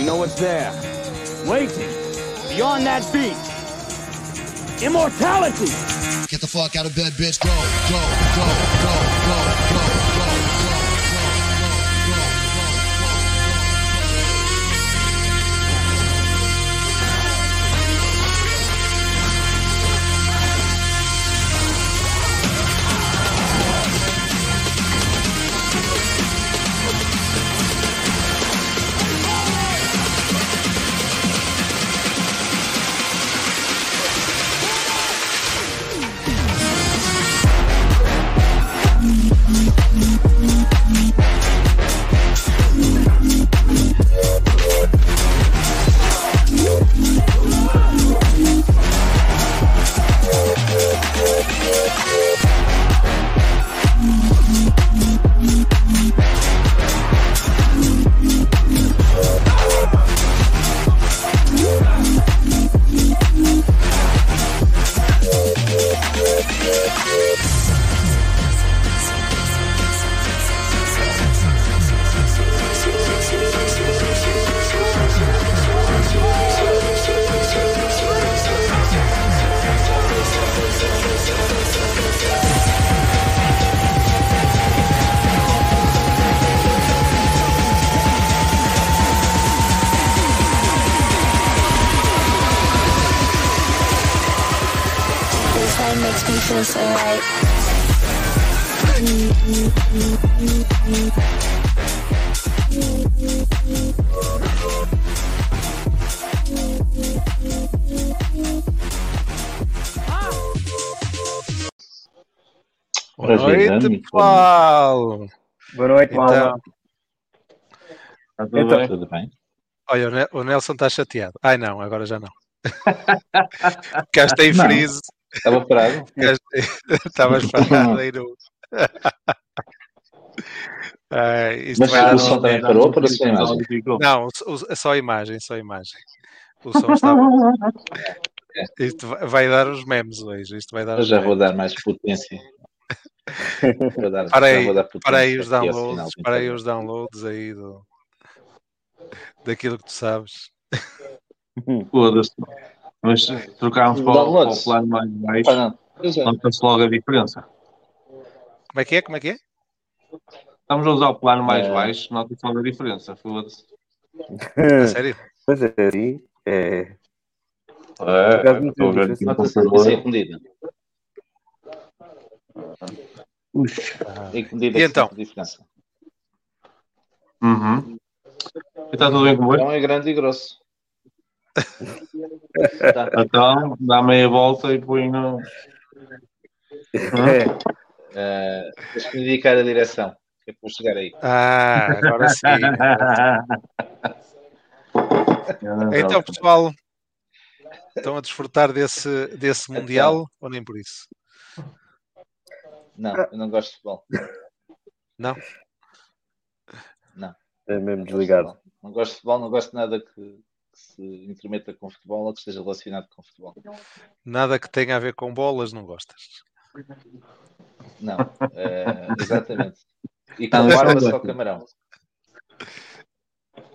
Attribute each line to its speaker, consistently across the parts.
Speaker 1: You know what's there? Waiting. Beyond that beat. Immortality.
Speaker 2: Get the fuck out of bed, bitch. Go, go, go, go, go, go,
Speaker 3: pessoal.
Speaker 4: Boa noite,
Speaker 3: Então,
Speaker 4: malta.
Speaker 5: Está tudo
Speaker 4: Então-
Speaker 5: bem?
Speaker 3: tudo bem? Olha, o Ne- o Nelson está chateado. Ai não, agora já não. Cá está em freeze.
Speaker 5: Estava parado?
Speaker 3: Estavas parado aí no. Isto
Speaker 5: Mas
Speaker 3: vai
Speaker 5: o som
Speaker 3: um-
Speaker 5: também parou para a imagem.
Speaker 3: Não, o- o- é só a imagem, só a imagem. O som está. Isto vai- vai dar os memes hoje. Isto vai dar
Speaker 5: Eu já
Speaker 3: memes.
Speaker 5: vou dar mais potência. Vou dar,
Speaker 3: Para aí, para os downloads, para aí os downloads aí do, daquilo que tu sabes.
Speaker 4: Foda-se. Mas trocámos para, o- para o plano mais baixo,
Speaker 5: não. É.
Speaker 4: nota-se logo a diferença.
Speaker 3: Como é que é? Como é que é?
Speaker 4: Estamos a usar o plano mais
Speaker 5: É.
Speaker 4: baixo, nota-se logo a diferença. Foda-se.
Speaker 3: A sério?
Speaker 6: Pois é, sim. É.
Speaker 4: É, estou a ver aqui no
Speaker 5: Nota-se a
Speaker 4: computador.
Speaker 5: ser comedida. É comedida
Speaker 3: E
Speaker 5: que
Speaker 3: então?
Speaker 5: diferença.
Speaker 4: Uhum. Está tudo bem com você?
Speaker 5: Então é grande e grosso. Tá.
Speaker 4: Então, dá meia volta e põe no.
Speaker 6: É.
Speaker 5: Eh, Deixa-me indicar a direção. Que é para chegar aí.
Speaker 3: Ah, agora sim. Então, pessoal, estão a desfrutar desse, desse Mundial ou nem por isso?
Speaker 5: Não, eu não gosto de futebol.
Speaker 3: Não?
Speaker 6: É mesmo
Speaker 5: Não gosto de
Speaker 6: desligado.
Speaker 5: Não gosto de futebol, não gosto de nada que, que se intrometa com futebol ou que esteja relacionado com futebol.
Speaker 3: Nada que tenha a ver com bolas, não gostas?
Speaker 5: Não, eh, exatamente. E
Speaker 4: Não,
Speaker 5: com
Speaker 4: isso
Speaker 5: barba
Speaker 4: não
Speaker 5: só camarão.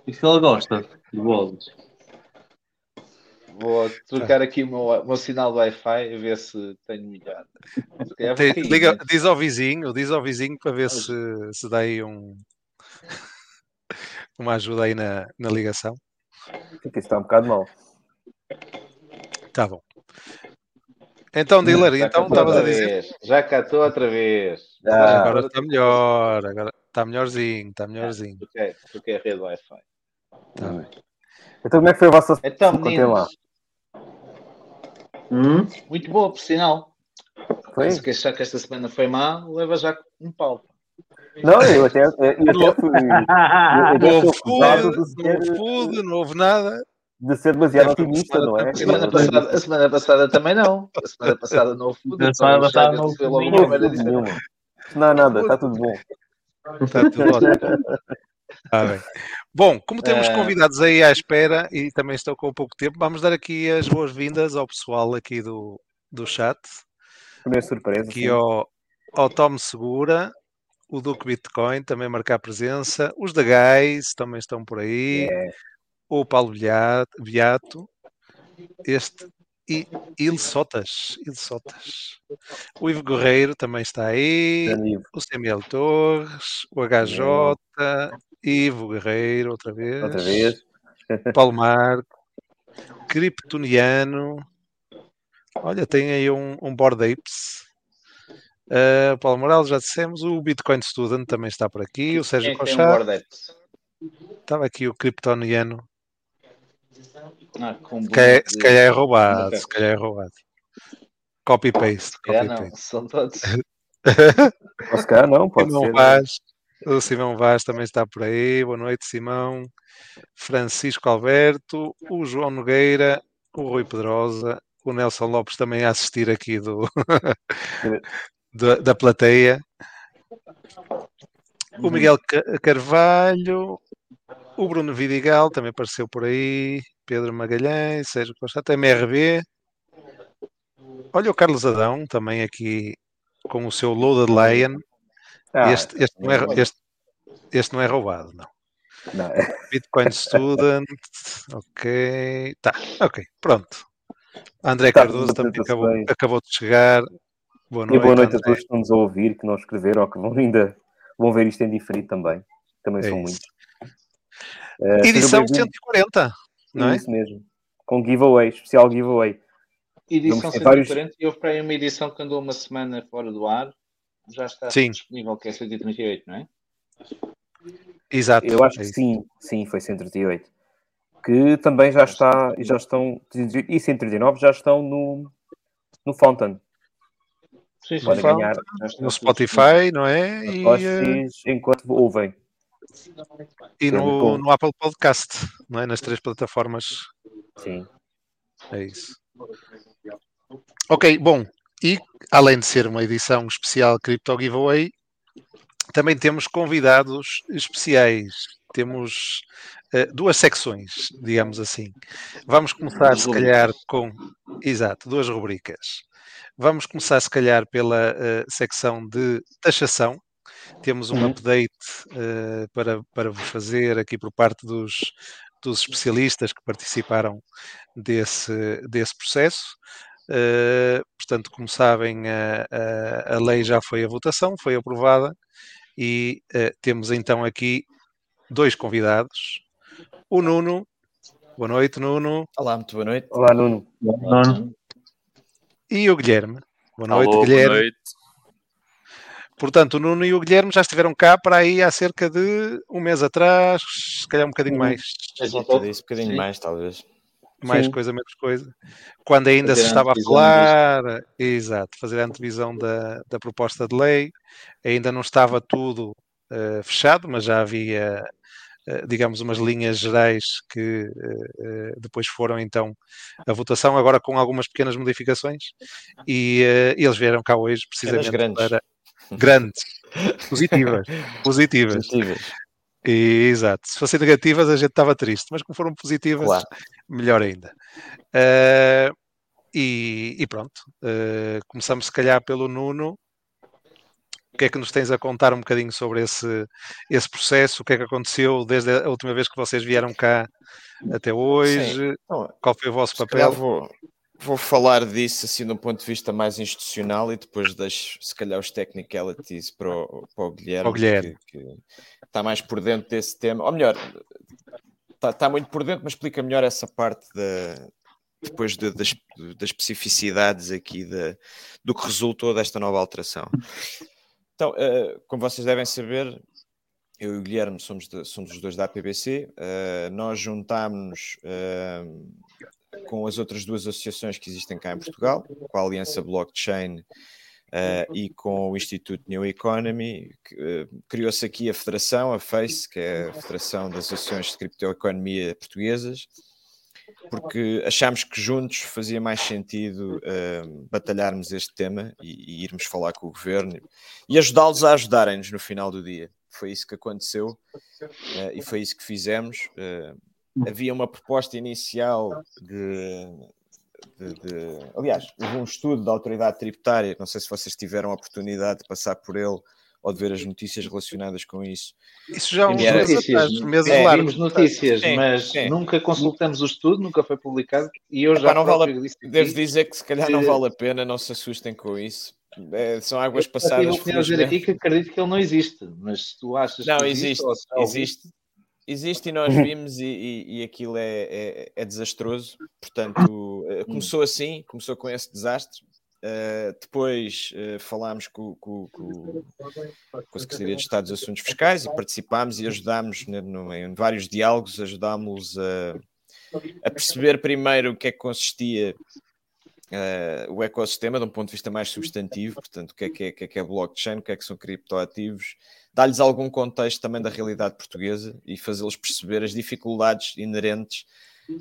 Speaker 4: E se ele gosta de bolas?
Speaker 5: Vou trocar aqui o meu, o meu sinal do Wi-Fi a ver se tenho melhor. Se vou
Speaker 3: Tem- liga-
Speaker 5: mas-
Speaker 3: diz ao vizinho, diz ao vizinho para ver se, se dá aí um, uma ajuda aí na, na ligação.
Speaker 6: Porque isso está um bocado mal.
Speaker 3: Tá bom. Então, dealer,
Speaker 5: Já cá
Speaker 3: então
Speaker 5: estou
Speaker 3: estavas a
Speaker 5: outra
Speaker 3: dizer.
Speaker 5: vez. Já cá estou outra vez.
Speaker 6: Ah,
Speaker 3: Agora está melhor, agora está melhorzinho, está melhorzinho.
Speaker 5: Troquei, troquei a rede Wi-Fi.
Speaker 3: Tá bem.
Speaker 6: Então como é que foi a vossa
Speaker 5: Então, meninos,
Speaker 4: Hum?
Speaker 5: muito boa, por sinal.
Speaker 6: Foi?
Speaker 5: Se queixar que esta semana foi má, leva já um pau.
Speaker 6: Não, eu até, eu até fui. Eu
Speaker 3: Não houve food,
Speaker 6: de
Speaker 3: não houve food, não houve nada.
Speaker 6: de ser demasiado otimista, não é?
Speaker 5: A semana, passada, a semana passada também não. A semana passada não houve food.
Speaker 4: A semana passada não houve food
Speaker 5: a
Speaker 6: Não,
Speaker 5: diferença.
Speaker 6: nenhuma. Não há nada, está tudo bom.
Speaker 3: Está tudo ótimo. Tá bem. Bom, como temos
Speaker 5: Eh,
Speaker 3: convidados aí à espera e também estou com pouco tempo, vamos dar aqui as boas-vindas ao pessoal aqui do, do chat.
Speaker 6: Primeira surpresa.
Speaker 3: Aqui
Speaker 6: sim.
Speaker 3: ao, ao Tom Segura, o Duque Bitcoin também marcar presença, os da Guys também estão por aí,
Speaker 6: É.
Speaker 3: o Paulo Beato, Beato este e Il Sotas, Il Sotas. O Ivo Guerreiro também está aí.
Speaker 6: Ivo.
Speaker 3: O Samuel Torres, o HJ, Ivo Guerreiro, outra vez.
Speaker 6: Outra vez.
Speaker 3: Paulo Marco, Kryptoniano. Olha, tem aí um, um Board Apes. Uh, Paulo Morales, já dissemos. O Bitcoin Student também está por aqui. O Sérgio
Speaker 5: é um?
Speaker 3: Estava aqui o Kryptoniano.
Speaker 5: Ah,
Speaker 3: Se calhar, se é roubado. Se calhar é roubado. Copy-paste.
Speaker 5: Ah, não,
Speaker 3: Copy-paste.
Speaker 5: são todos.
Speaker 6: Se calhar não, pode ser.
Speaker 3: Vaz. O Simão Vaz também está por aí. Boa noite, Simão. Francisco Alberto, o João Nogueira, o Rui Pedrosa, o Nelson Lopes também a assistir aqui do, da, plateia. O Miguel Ca- Carvalho, o Bruno Vidigal também apareceu por aí. Pedro Magalhães, Sérgio Costa, até MRB. Olha o Carlos Adão também aqui com o seu Loaded Lion.
Speaker 6: Ah,
Speaker 3: este, este, não é, este, este não é roubado, não.
Speaker 6: não.
Speaker 3: Bitcoin Student, ok. Tá, ok, pronto. André
Speaker 6: Tá,
Speaker 3: Cardoso também acabou,
Speaker 6: apresentações.
Speaker 3: acabou de chegar. Boa
Speaker 6: E
Speaker 3: noite,
Speaker 6: boa noite a
Speaker 3: André.
Speaker 6: todos que estão-nos a ouvir, que não escreveram ou que vão ainda vão ver isto em diferido também. Também
Speaker 3: É
Speaker 6: são
Speaker 3: isso.
Speaker 6: muitos. Sejam
Speaker 3: Edição
Speaker 6: bem-vindos.
Speaker 3: 140, não é?
Speaker 6: Isso mesmo. Com giveaway, especial giveaway.
Speaker 5: Edição
Speaker 6: Vamos ter vários-
Speaker 5: 140 e houve para aí uma edição que andou uma semana fora do ar. Já está
Speaker 3: Sim.
Speaker 5: disponível, que é 138, não é?
Speaker 3: Exato.
Speaker 6: Eu acho
Speaker 3: é
Speaker 6: que sim, sim, foi 138. Que também já está, e já estão, e 139 já estão no, no Fountain.
Speaker 5: Sim, sim.
Speaker 6: Podem
Speaker 3: Fountain,
Speaker 6: ganhar
Speaker 3: No Spotify, não é? E, eh,
Speaker 6: vocês enquanto ouvem.
Speaker 3: e no, no Apple Podcast, não é? Nas três plataformas.
Speaker 6: Sim.
Speaker 3: É isso. Ok, bom. E além de ser uma edição especial Crypto Giveaway, também temos convidados especiais. Temos eh, duas secções, digamos assim. Vamos começar,
Speaker 5: Duas
Speaker 3: se calhar, com. Exato, duas rubricas. Vamos começar, se calhar, pela eh, secção de taxação. Temos um
Speaker 6: Uhum.
Speaker 3: update eh, para, para vos fazer aqui por parte dos, dos especialistas que participaram desse, desse processo. Uh, portanto, como sabem, a, a, a, lei já foi a votação, foi aprovada e uh, temos então aqui dois convidados. O Nuno, boa noite, Nuno.
Speaker 7: Olá, muito boa noite.
Speaker 6: Olá, Nuno.
Speaker 3: E o Guilherme. Boa noite,
Speaker 8: Alô,
Speaker 3: Guilherme.
Speaker 8: Boa noite.
Speaker 3: Portanto, o Nuno e o Guilherme já estiveram cá para aí há cerca de um mês atrás, se calhar um bocadinho mais.
Speaker 7: Disso, um bocadinho Sim. mais, talvez
Speaker 3: mais Sim. coisa, menos coisa. Quando ainda fazer se estava a falar, exato, fazer a antevisão da, da proposta de lei, ainda não estava tudo uh, fechado, mas já havia, uh, digamos, umas linhas gerais que uh, depois foram então a votação, agora com algumas pequenas modificações, e eles vieram cá hoje precisamente para grandes, positivas, positivas.
Speaker 7: positivas.
Speaker 3: Exato. Se fossem negativas, a gente estava triste, mas como foram positivas,
Speaker 7: claro.
Speaker 3: melhor ainda. Uh, e, e, pronto, uh, começamos se calhar pelo Nuno. O que é que nos tens a contar um bocadinho sobre esse, esse processo? O que é que aconteceu desde a última vez que vocês vieram cá até hoje? Então, Qual foi o vosso papel?
Speaker 7: Vou, vou falar disso assim de um ponto de vista mais institucional e depois deixo se calhar os technicalities para o, para o Guilherme,
Speaker 3: o Guilherme.
Speaker 7: Que, que, está mais por dentro desse tema, ou melhor, está, está muito por dentro, mas explica melhor essa parte da, depois de, das, das especificidades aqui de, do que resultou desta nova alteração. Então, uh, como vocês devem saber, eu e o Guilherme somos, de, somos os dois da APBC, uh, nós juntámos uh, com as outras duas associações que existem cá em Portugal, com a Aliança Blockchain Uh, e com o Instituto New Economy, uh, criou-se aqui a Federação, a FACE, que é a Federação das Associações de Criptoeconomia Portuguesas, porque achámos que juntos fazia mais sentido uh, batalharmos este tema e, e, irmos falar com o governo e ajudá-los a ajudarem-nos no final do dia. Foi isso que aconteceu e foi isso que fizemos. Havia uma proposta inicial de de, de, aliás, houve um estudo da autoridade tributária, não sei se vocês tiveram a oportunidade de passar por ele ou de ver as notícias relacionadas com isso.
Speaker 3: Isso já há uns
Speaker 7: Era-
Speaker 3: meses
Speaker 5: notícias,
Speaker 3: meses
Speaker 7: É,
Speaker 3: largos.
Speaker 5: vimos notícias,
Speaker 7: Sim,
Speaker 5: mas
Speaker 7: sim.
Speaker 5: nunca consultamos o estudo, nunca foi publicado e eu já
Speaker 7: Epá, não vale a- Devo dizer que se calhar não vale a pena, não se assustem com isso. É, são águas
Speaker 5: eu
Speaker 7: passadas.
Speaker 5: opinião de dizer aqui que acredito que ele não existe, mas se tu achas
Speaker 7: Não,
Speaker 5: que
Speaker 7: existe,
Speaker 5: ou ouviste,
Speaker 7: existe. Existe e nós vimos e, e- e aquilo é, é- é desastroso. Portanto, eh, começou assim, começou com esse desastre. Eh, depois eh, falámos com, com, com, com a Secretaria de Estado dos Assuntos Fiscais e participámos e ajudámos ne- no- em vários diálogos, ajudámos a, a perceber primeiro o que é que consistia eh, o ecossistema de um ponto de vista mais substantivo, portanto, o que é que é, o que é, que é blockchain, o que é que são criptoativos, dar-lhes algum contexto também da realidade portuguesa e fazê-los perceber as dificuldades inerentes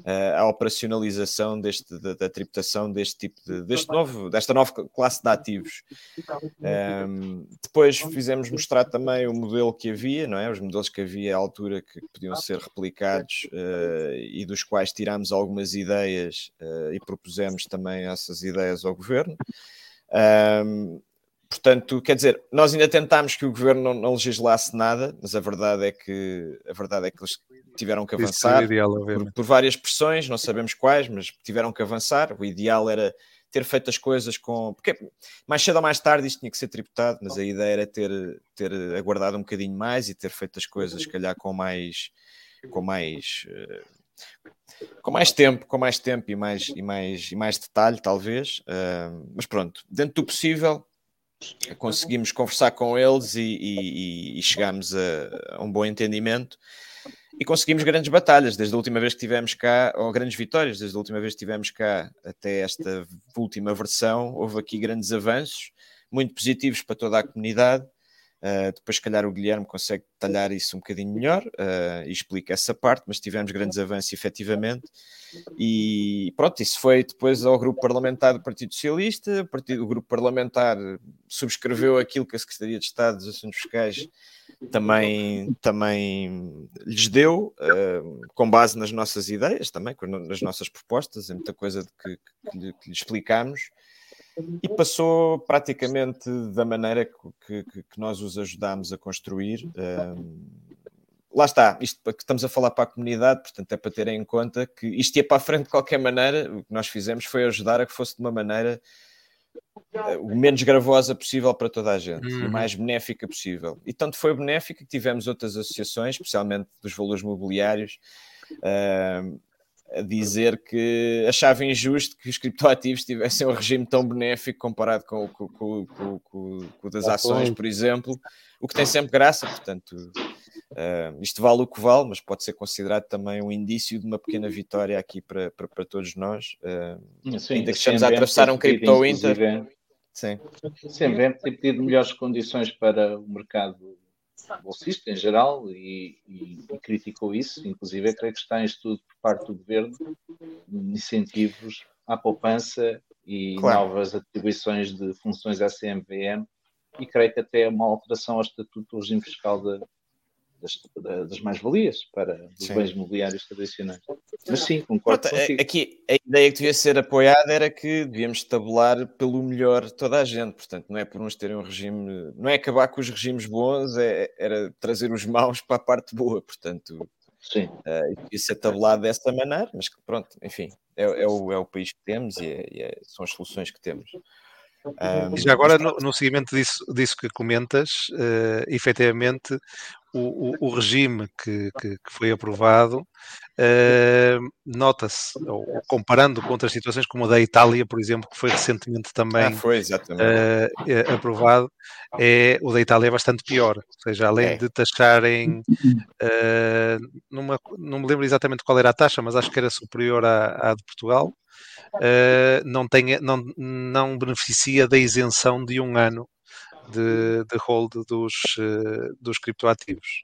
Speaker 7: eh, à operacionalização deste, da, da tributação deste tipo de, deste novo, desta nova classe de ativos. Um, depois fizemos mostrar também o modelo que havia, não é? Os modelos que havia à altura que podiam ser replicados eh, e dos quais tirámos algumas ideias eh, e propusemos também essas ideias ao governo. Um, portanto, quer dizer, nós ainda tentámos que o governo não, não legislasse nada, mas a verdade é que a verdade é que eles tiveram que avançar
Speaker 3: seria ideal,
Speaker 7: por, por várias pressões, não sabemos quais, mas tiveram que avançar. O ideal era ter feito as coisas com. Porque mais cedo ou mais tarde isto tinha que ser tributado, mas a ideia era ter, ter aguardado um bocadinho mais e ter feito as coisas, se calhar, com mais. Com mais eh, com mais tempo, com mais tempo e mais, e mais, e mais detalhe, talvez. Ah, mas pronto, dentro do possível, conseguimos conversar com eles e, e, e chegámos a, a um bom entendimento e conseguimos grandes batalhas desde a última vez que tivemos cá, ou grandes vitórias desde a última vez que tivemos cá até esta última versão. Houve aqui grandes avanços, muito positivos para toda a comunidade. Uh, depois, se calhar, o Guilherme consegue detalhar isso um bocadinho melhor uh, e explica essa parte, mas tivemos grandes avanços efetivamente. E pronto, isso foi depois ao grupo parlamentar do Partido Socialista. O, partido, o grupo parlamentar subscreveu aquilo que a Secretaria de Estado dos Assuntos Fiscais também, também lhes deu, uh, com base nas nossas ideias, também nas nossas propostas, em muita coisa que, que, que lhe explicámos e passou praticamente da maneira que, que, que nós os ajudámos a construir. Um, lá está, isto que estamos a falar para a comunidade, portanto é para terem em conta que isto ia para a frente de qualquer maneira. O que nós fizemos foi ajudar a que fosse de uma maneira uh, o menos gravosa possível para toda a gente uhum. o mais benéfica possível. E tanto foi benéfica que tivemos outras associações, especialmente dos valores mobiliários. Uh, a dizer que achava injusto que os criptoativos tivessem um regime tão benéfico comparado com, com, com, com o das ações, por exemplo, o que tem sempre graça, portanto, uh, isto vale o que vale, mas pode ser considerado também um indício de uma pequena vitória aqui para, para, para todos nós, uh, Sim, ainda que estamos a atravessar um cripto Inter.
Speaker 5: Sim. Sempre tem pedido melhores condições para o mercado bolsista em geral e, e, e, criticou isso, inclusive creio que está em estudo por parte do governo incentivos à poupança e claro. novas atribuições de funções à CMVM e creio que até uma alteração ao estatuto do regime fiscal das, das mais-valias para os sim. bens imobiliários tradicionais. Mas sim, concordo
Speaker 7: Pronto,
Speaker 5: contigo.
Speaker 7: Aqui a ideia que devia ser apoiada era que devíamos tabular pelo melhor toda a gente, portanto não é por uns terem um regime, não é acabar com os regimes bons, é, era trazer os maus para a parte boa, portanto
Speaker 5: Sim.
Speaker 7: Uh, devia ser tabulado dessa maneira, mas que pronto, enfim, é, é, o, é o país que temos e, é, e é, são as soluções que temos.
Speaker 3: Um, Já agora, no, no, seguimento disso, disso que comentas, uh, efetivamente, o, o, o regime que, que, que, foi aprovado uh, nota-se, comparando com outras situações, como a da Itália, por exemplo, que foi recentemente também
Speaker 7: ah, foi,
Speaker 3: uh, aprovado, é, o da Itália é bastante pior. Ou seja, além
Speaker 7: é.
Speaker 3: de taxarem, numa, não me lembro exatamente qual era a taxa, mas acho que era superior à, à de Portugal. Uh, não, não, não beneficia da isenção de um ano de, de hold dos, uh, dos criptoativos.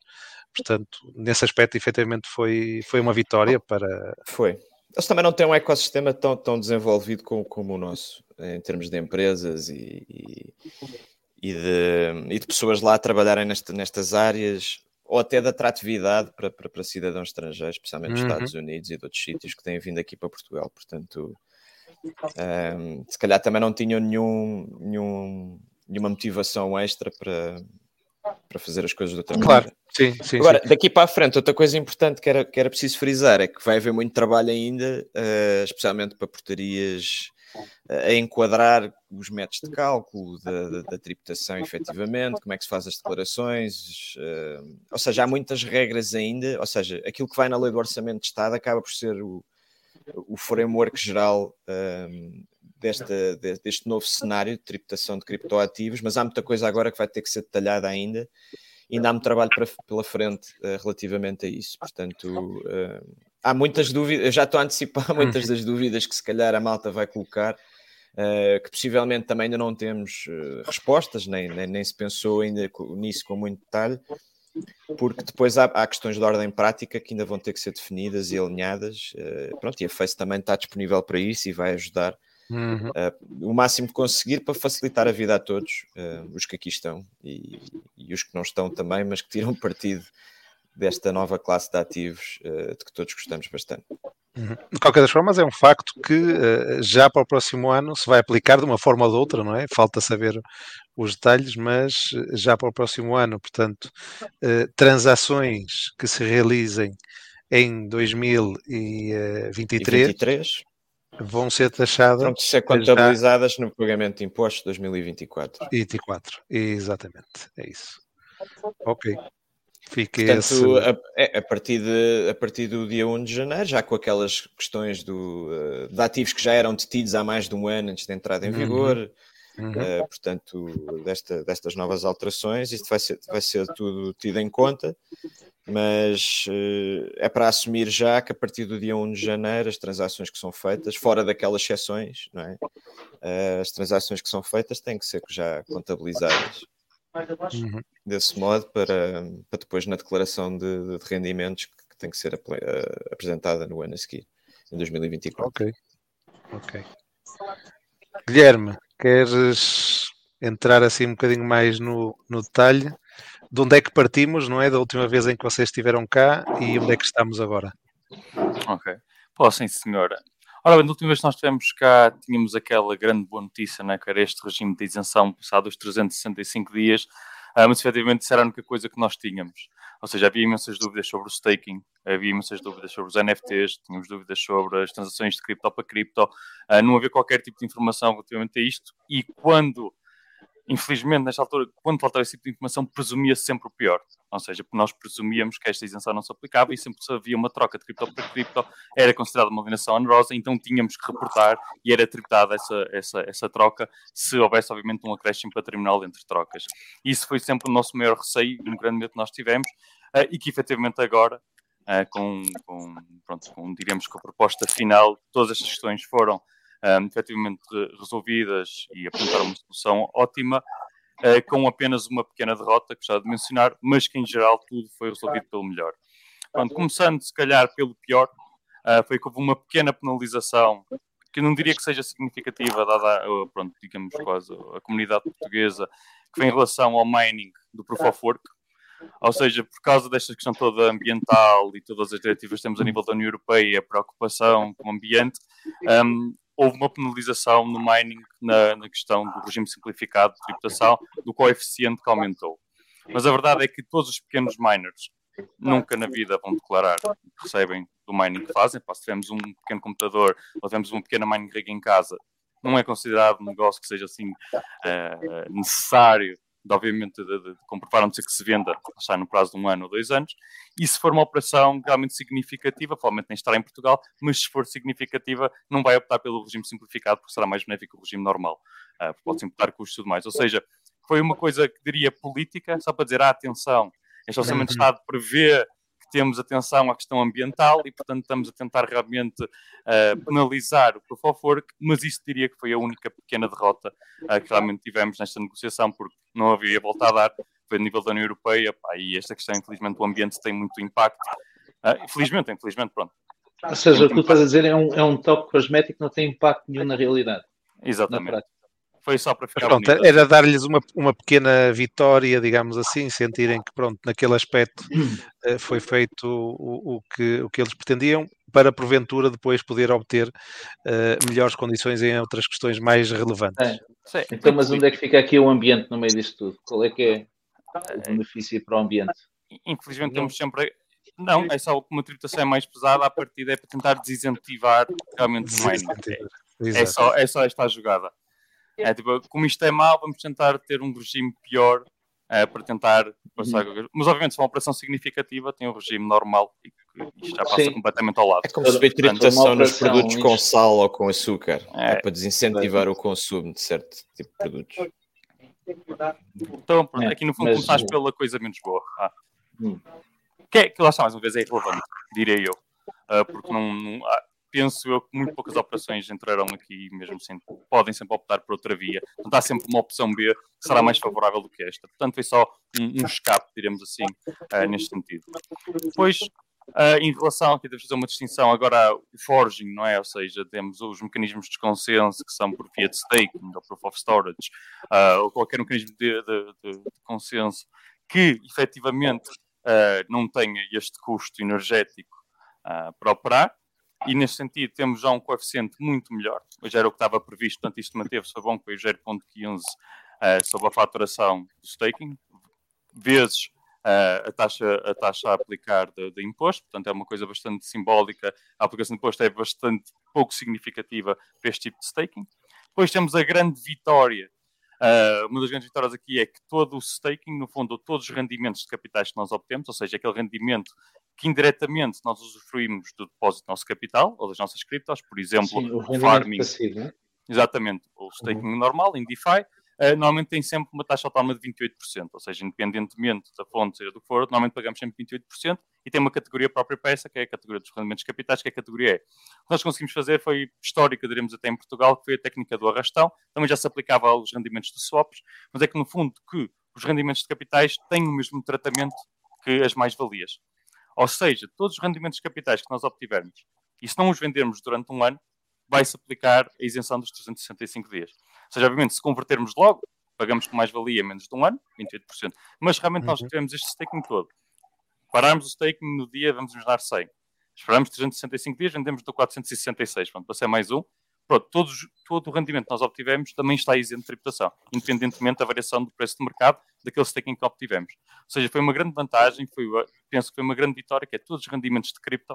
Speaker 3: Portanto, nesse aspecto, efetivamente, foi, foi uma vitória para.
Speaker 7: Foi. Eles também não têm um ecossistema tão, tão desenvolvido como, como o nosso, em termos de empresas e, e, e, de, e de pessoas lá a trabalharem nesta, nestas áreas, ou até de atratividade para, para, para cidadãos estrangeiros, especialmente dos uhum. Estados Unidos e de outros sítios que têm vindo aqui para Portugal. Portanto, um, se calhar também não tinham nenhum, nenhum, nenhuma motivação extra para, para fazer as coisas de outra
Speaker 3: Claro,
Speaker 7: maneira.
Speaker 3: sim, sim.
Speaker 7: Agora,
Speaker 3: sim.
Speaker 7: daqui para a frente, outra coisa importante que era, que era preciso frisar é que vai haver muito trabalho ainda, eh, especialmente para portarias eh, a enquadrar os métodos de cálculo da, da, da tributação, efetivamente, como é que se faz as declarações, eh, ou seja, há muitas regras ainda, ou seja, aquilo que vai na lei do orçamento de Estado acaba por ser o, o framework geral ehm, desta, de- deste novo cenário de tributação de criptoativos, mas há muita coisa agora que vai ter que ser detalhada ainda, e ainda há muito trabalho para- pela frente eh, relativamente a isso, portanto, eh, há muitas dúvidas, eu já estou a antecipar muitas das dúvidas que se calhar a malta vai colocar, eh, que possivelmente também ainda não temos respostas, nem, nem, nem se pensou ainda nisso com muito detalhe, porque depois há, há questões de ordem prática que ainda vão ter que ser definidas e alinhadas. eh, pronto, e a Face também está disponível para isso e vai ajudar
Speaker 3: Uhum.
Speaker 7: eh, o máximo que conseguir para facilitar a vida a todos, eh, os que aqui estão e, e os que não estão também, mas que tiram partido desta nova classe de ativos eh, de que todos gostamos bastante.
Speaker 3: Uhum. De qualquer das formas, é um facto que eh, já para o próximo ano se vai aplicar de uma forma ou de outra, não é? Falta saber os detalhes, mas eh, já para o próximo ano, portanto, eh, transações que se realizem em
Speaker 7: E
Speaker 3: 2023
Speaker 7: 23,
Speaker 3: vão ser taxadas
Speaker 7: pronto, ser contabilizadas no pagamento de impostos de 2024.
Speaker 3: 24. Exatamente, é isso. Ok. Fica
Speaker 7: Portanto,
Speaker 3: esse.
Speaker 7: a, é, a partir de, a partir do dia 1 de janeiro, já com aquelas questões do, eh, de ativos que já eram detidos há mais de um ano antes da entrada em
Speaker 3: Uhum.
Speaker 7: vigor,
Speaker 3: Uhum.
Speaker 7: eh, portanto, desta, destas novas alterações, isto vai ser, vai ser tudo tido em conta, mas eh, é para assumir já que a partir do dia 1 de janeiro as transações que são feitas, fora daquelas exceções, não é? Eh, as transações que são feitas têm que ser já contabilizadas
Speaker 3: Uhum.
Speaker 7: desse modo para, para depois na declaração de, de rendimentos que, que tem que ser eh, apresentada no ano a seguir, em 2024.
Speaker 3: Ok. Ok. Guilherme, queres entrar assim um bocadinho mais no, no detalhe? De onde é que partimos, não é? Da última vez em que vocês estiveram cá e onde é que estamos agora?
Speaker 8: Ok. Posso, sim, senhora. Ora bem, da última vez que nós estivemos cá, tínhamos aquela grande boa notícia, né, que era este regime de isenção passado os 365 dias, ah, mas efetivamente isso era a única coisa que nós tínhamos. Ou seja, havia imensas dúvidas sobre o staking, havia imensas dúvidas sobre os NFTs, tínhamos dúvidas sobre as transações de cripto para cripto, ah, não havia qualquer tipo de informação relativamente a isto, e quando, infelizmente, nesta altura, quando faltava esse tipo de informação, presumia -se sempre o pior. Ou seja, nós presumíamos que esta isenção não se aplicava e sempre que havia uma troca de cripto para cripto, era considerada uma alienação onerosa, então tínhamos que reportar e era tributada essa, essa, essa troca se houvesse, obviamente, um acréscimo patrimonial entre trocas. Isso foi sempre o nosso maior receio, um grande medo que nós tivemos, uh, e que efetivamente agora, uh, com, com, pronto, com, diríamos que a proposta final, todas estas questões foram um, efetivamente resolvidas e apontaram uma solução ótima, Uh, com apenas uma pequena derrota, que já de mencionar, mas que em geral tudo foi resolvido pelo melhor. Pronto, começando se calhar pelo pior, uh, foi que houve uma pequena penalização, que não diria que seja significativa, dada, uh, pronto, digamos quase, a comunidade portuguesa, que vem em relação ao mining do Proof of Work, ou seja, por causa desta questão toda ambiental e todas as diretivas que temos a nível da União Europeia, a preocupação com o ambiente, um, houve uma penalização no mining na, na, questão do regime simplificado de tributação, do coeficiente que aumentou. Mas a verdade é que todos os pequenos miners nunca na vida vão declarar recebem do mining que fazem. se tivermos um pequeno computador ou temos uma pequena mining rig em casa, não é considerado um negócio que seja assim uh, necessário de, obviamente, de, de, de comprovar, a não ser que se venda, está no prazo de um ano ou dois anos, e se for uma operação realmente significativa, provavelmente nem estará em Portugal, mas se for significativa, não vai optar pelo regime simplificado, porque será mais benéfico o regime normal, uh, pode-se imputar custos e tudo mais. Ou seja, foi uma coisa que diria política, só para dizer, ah, atenção, este Orçamento de Estado prevê temos atenção à questão ambiental e, portanto, estamos a tentar realmente uh, penalizar o Proof of Work, mas isso diria que foi a única pequena derrota uh, que realmente tivemos nesta negociação, porque não havia volta a dar, foi a nível da União Europeia, pá, e esta questão, infelizmente, do ambiente tem muito impacto. Uh, infelizmente, infelizmente, pronto.
Speaker 5: Ou seja, o que tu estás a dizer é um, é um toque cosmético que não tem impacto nenhum na realidade.
Speaker 8: Exatamente. Na foi só para ficar
Speaker 3: pronto,
Speaker 8: bonito.
Speaker 3: Era dar-lhes uma, uma pequena vitória, digamos assim, sentirem que, pronto, naquele aspecto uh, foi feito o, o, que, o que eles pretendiam, para porventura depois poder obter uh, melhores condições em outras questões mais relevantes.
Speaker 5: É. Então, mas onde é que fica aqui o ambiente no meio disto tudo? Qual é que é? o benefício para o ambiente.
Speaker 8: Infelizmente temos sempre. Não, é só como a tributação é mais pesada, a partida é para tentar desincentivar realmente o mining. É, é, só, é só esta a jogada. É tipo, como isto é mau, vamos tentar ter um regime pior eh, para tentar passar. Mas obviamente, se for uma operação significativa, tem um regime normal e que isto já passa
Speaker 5: Sim.
Speaker 8: completamente ao lado.
Speaker 7: É como se vê
Speaker 8: Portanto,
Speaker 7: tributação nos produtos com
Speaker 5: isto-
Speaker 7: sal ou com açúcar. É,
Speaker 8: É.
Speaker 7: para desincentivar o consumo de certo tipo de produtos.
Speaker 8: Então, pronto,
Speaker 5: É,
Speaker 8: aqui no fundo
Speaker 5: mas-
Speaker 8: começaste pela coisa menos boa. Ah.
Speaker 5: Hum.
Speaker 8: Que, é- que lá está, mais uma vez, é irrelevante, direi eu. Ah, porque não, não- ah, penso eu que muito poucas operações entrarão aqui, mesmo assim, podem sempre optar por outra via. Portanto, há sempre uma opção B que será mais favorável do que esta. Portanto, foi só um, um escape, diremos assim, ah, neste sentido. Depois, ah, em relação, aqui devo fazer uma distinção, agora o forging, não é? Ou seja, temos os mecanismos de consenso que são por de staking ou proof of storage, ah, ou qualquer mecanismo de, de- de- consenso que efetivamente ah, não tenha este custo energético para operar. E nesse sentido temos já um coeficiente muito melhor. Hoje era o que estava previsto, portanto isto manteve-se, foi bom que foi 0.15 ah, sobre a faturação do staking, vezes ah, a, taxa, a taxa a aplicar de, de imposto, portanto é uma coisa bastante simbólica. A aplicação de imposto é bastante pouco significativa para este tipo de staking. Depois temos a grande vitória. ah, uma das grandes vitórias aqui é que todo o staking, no fundo, todos os rendimentos de capitais que nós obtemos, ou seja, aquele rendimento que indiretamente nós usufruímos do depósito do nosso capital ou das nossas criptos, por exemplo,
Speaker 5: Sim, o
Speaker 8: farming,
Speaker 5: passivo, né?
Speaker 8: Exatamente. O staking normal, em DeFi, eh, normalmente tem sempre uma taxa autónoma de 28%, ou seja, independentemente da fonte, seja do que for, normalmente pagamos sempre 28% e tem uma categoria própria para essa, que é a categoria dos rendimentos capitais, que é a categoria E. O que nós conseguimos fazer foi histórica, diremos até em Portugal, que foi a técnica do arrastão, também já se aplicava aos rendimentos de swaps, mas é que no fundo que os rendimentos de capitais têm o mesmo tratamento que as mais-valias. Ou seja, todos os rendimentos capitais que nós obtivermos, e se não os vendermos durante um ano, vai-se aplicar a isenção dos 365 dias. Ou seja, obviamente, se convertermos logo, pagamos com mais-valia menos de um ano, 28%. Mas realmente nós tivemos este staking todo. Pararmos o staking no dia, vamos nos dar 100. Esperamos 365 dias, vendemos do 466. Pronto, para ser mais um. Pronto, todos, todo o rendimento que nós obtivemos também está isento de tributação, independentemente da variação do preço de mercado daquele staking que obtivemos. Ou seja, foi uma grande vantagem, foi, penso que foi uma grande vitória, que é todos os rendimentos de cripto,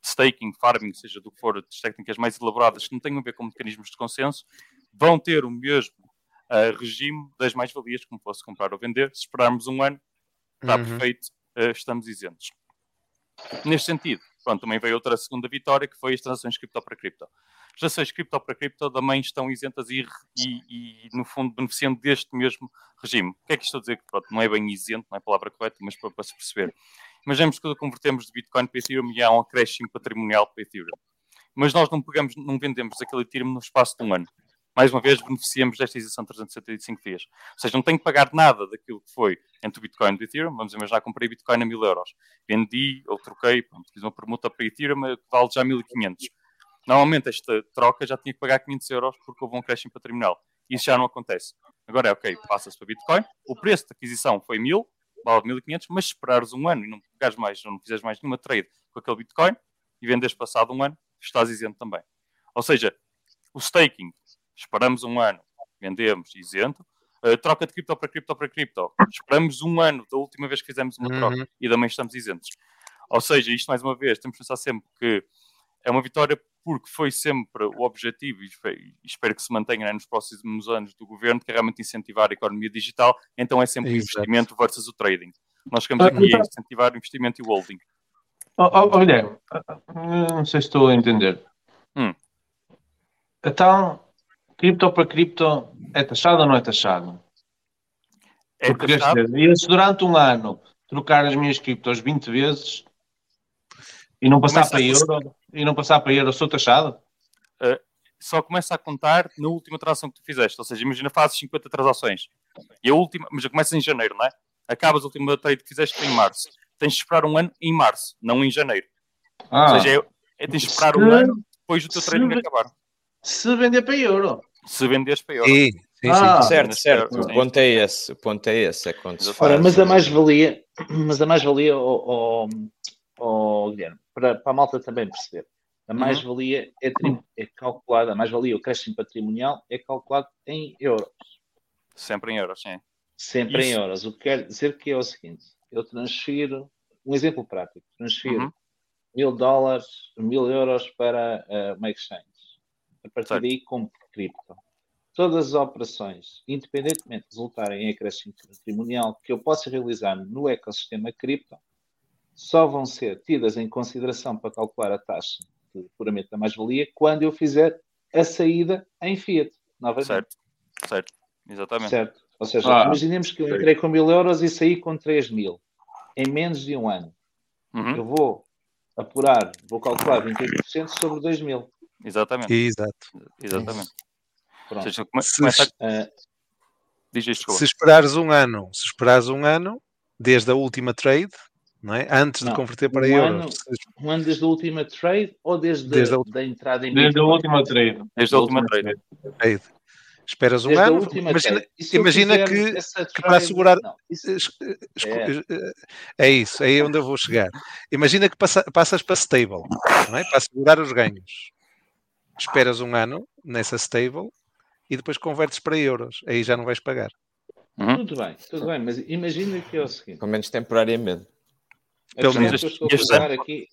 Speaker 8: de staking, farming, seja do que for, de técnicas mais elaboradas que não tenham a ver com mecanismos de consenso, vão ter o mesmo uh, regime das mais-valias, como fosse comprar ou vender. Se esperarmos um ano, está
Speaker 3: Uhum.
Speaker 8: perfeito, uh, estamos isentos. Neste sentido, pronto, também veio outra segunda vitória, que foi as transações cripto para cripto. Transações cripto para cripto também estão isentas e, e, e, no fundo, beneficiam deste mesmo regime. O que é que estou a dizer? Pronto, não é bem isento, não é a palavra correta, mas para, para se perceber. Imaginemos que convertemos de Bitcoin para Ethereum e há um acréscimo patrimonial para Ethereum. Mas nós não pegamos, não vendemos aquele Ethereum no espaço de um ano. Mais uma vez, beneficiamos desta isenção de 375 dias. Ou seja, não tenho que pagar nada daquilo que foi entre o Bitcoin e o Ethereum. Vamos imaginar, comprei Bitcoin a 1000 euros. Vendi ou troquei, pronto, fiz uma permuta para Ethereum que vale já 1500. Normalmente, esta troca já tinha que pagar 500 euros porque houve um acréscimo patrimonial. Isso já não acontece. Agora é ok, passa-se para Bitcoin. O preço de aquisição foi 1000, vale 1500, mas se esperares um ano e não pegares mais, não fizeres mais nenhuma trade com aquele Bitcoin e vendes passado um ano, estás isento também. Ou seja, o staking, esperamos um ano, vendemos isento. Uh, troca de cripto para cripto para cripto, esperamos um ano da última vez que fizemos uma troca
Speaker 3: Uhum.
Speaker 8: e também estamos isentos. Ou seja, isto mais uma vez, temos que pensar sempre que é uma vitória porque foi sempre o objetivo e espe- espero que se mantenha né, nos próximos anos do governo, que é realmente incentivar a economia digital, então é sempre o investimento versus o trading. Nós ficamos
Speaker 4: Ah,
Speaker 8: aqui a
Speaker 4: então-
Speaker 8: incentivar o investimento e o holding.
Speaker 4: Oh, oh, oh, Guilherme, não sei se estou a entender.
Speaker 8: Hum.
Speaker 4: Então, cripto para cripto é taxado ou não é taxado?
Speaker 8: É
Speaker 4: Porque
Speaker 8: taxado,
Speaker 4: se durante um ano trocar as minhas criptos 20 vezes e não passar para
Speaker 8: a-
Speaker 4: euro, e não passar para euro, sou taxado?
Speaker 8: só começa a contar na última transação que tu fizeste. Ou seja, imagina, fazes 50 transações. E a última, mas já começa em janeiro, não é? Acabas a última trade que fizeste em março. Tens de esperar um ano em março, não em janeiro.
Speaker 4: Ah,
Speaker 8: Ou seja, é, é- tens de esperar
Speaker 4: Se-
Speaker 8: um ano depois do teu
Speaker 4: se-
Speaker 8: trading acabar.
Speaker 4: se vender para euro.
Speaker 8: Se venderes para euro.
Speaker 3: Sim, sim,
Speaker 4: Ah,
Speaker 3: sim.
Speaker 7: Certo, certo. O ponto é esse. O ponto é esse. É quando se
Speaker 5: Ora,
Speaker 7: faz
Speaker 5: mas a mais-valia, mas a mais-valia, ó ó- ó, Guilherme, para, para a malta também perceber, a
Speaker 8: Uhum.
Speaker 5: mais-valia é, é calculada, a mais-valia, o crescimento patrimonial é calculado em euros.
Speaker 8: Sempre em euros, sim.
Speaker 5: sempre em
Speaker 8: Isso.
Speaker 5: euros. O que quer dizer que é o seguinte: eu transfiro, um exemplo prático, transfiro
Speaker 8: Uhum.
Speaker 5: mil dólares, mil euros para eh, uma exchange. A partir
Speaker 8: Certo.
Speaker 5: daí compro cripto. Todas as operações, independentemente de resultarem em acréscimo patrimonial que eu possa realizar no ecossistema cripto, só vão ser tidas em consideração para calcular a taxa de puramente da mais-valia quando eu fizer a saída em fiat. Novamente.
Speaker 8: Certo, certo, exatamente.
Speaker 5: Certo. Ou seja,
Speaker 4: Ah,
Speaker 5: imaginemos que eu entrei com mil euros e saí com 3 mil em menos de um ano.
Speaker 8: Uhum,
Speaker 5: Eu vou apurar, vou calcular 28% sobre 2 mil.
Speaker 8: Exatamente,
Speaker 3: Exato.
Speaker 8: exatamente. Ou
Speaker 5: Pronto.
Speaker 8: seja, começa a...
Speaker 5: Ah.
Speaker 3: Se esperares um ano, se esperares um ano, desde a última trade, não é? antes de
Speaker 5: Não,
Speaker 3: converter para
Speaker 5: um
Speaker 3: euros,
Speaker 5: ano- um ano desde a última trade ou desde,
Speaker 3: Desde a
Speaker 5: da entrada em
Speaker 4: Desde a última trade.
Speaker 8: Desde a última trade.
Speaker 3: trade, esperas um
Speaker 5: Desde
Speaker 3: ano, imagina,
Speaker 5: trade.
Speaker 3: Imagina que,
Speaker 5: essa
Speaker 3: que para
Speaker 5: trade-
Speaker 3: assegurar-
Speaker 5: É.
Speaker 3: é isso, é aí onde eu vou chegar. Imagina que passa- passas para stable, não é? para assegurar os ganhos. Esperas um ano nessa stable e depois convertes para euros. Aí já não vais pagar.
Speaker 8: Uhum.
Speaker 5: Tudo bem, tudo bem, mas imagina que é o seguinte.
Speaker 7: Pelo menos temporariamente.
Speaker 5: A
Speaker 3: Pelo menos
Speaker 5: que eu estou a aqui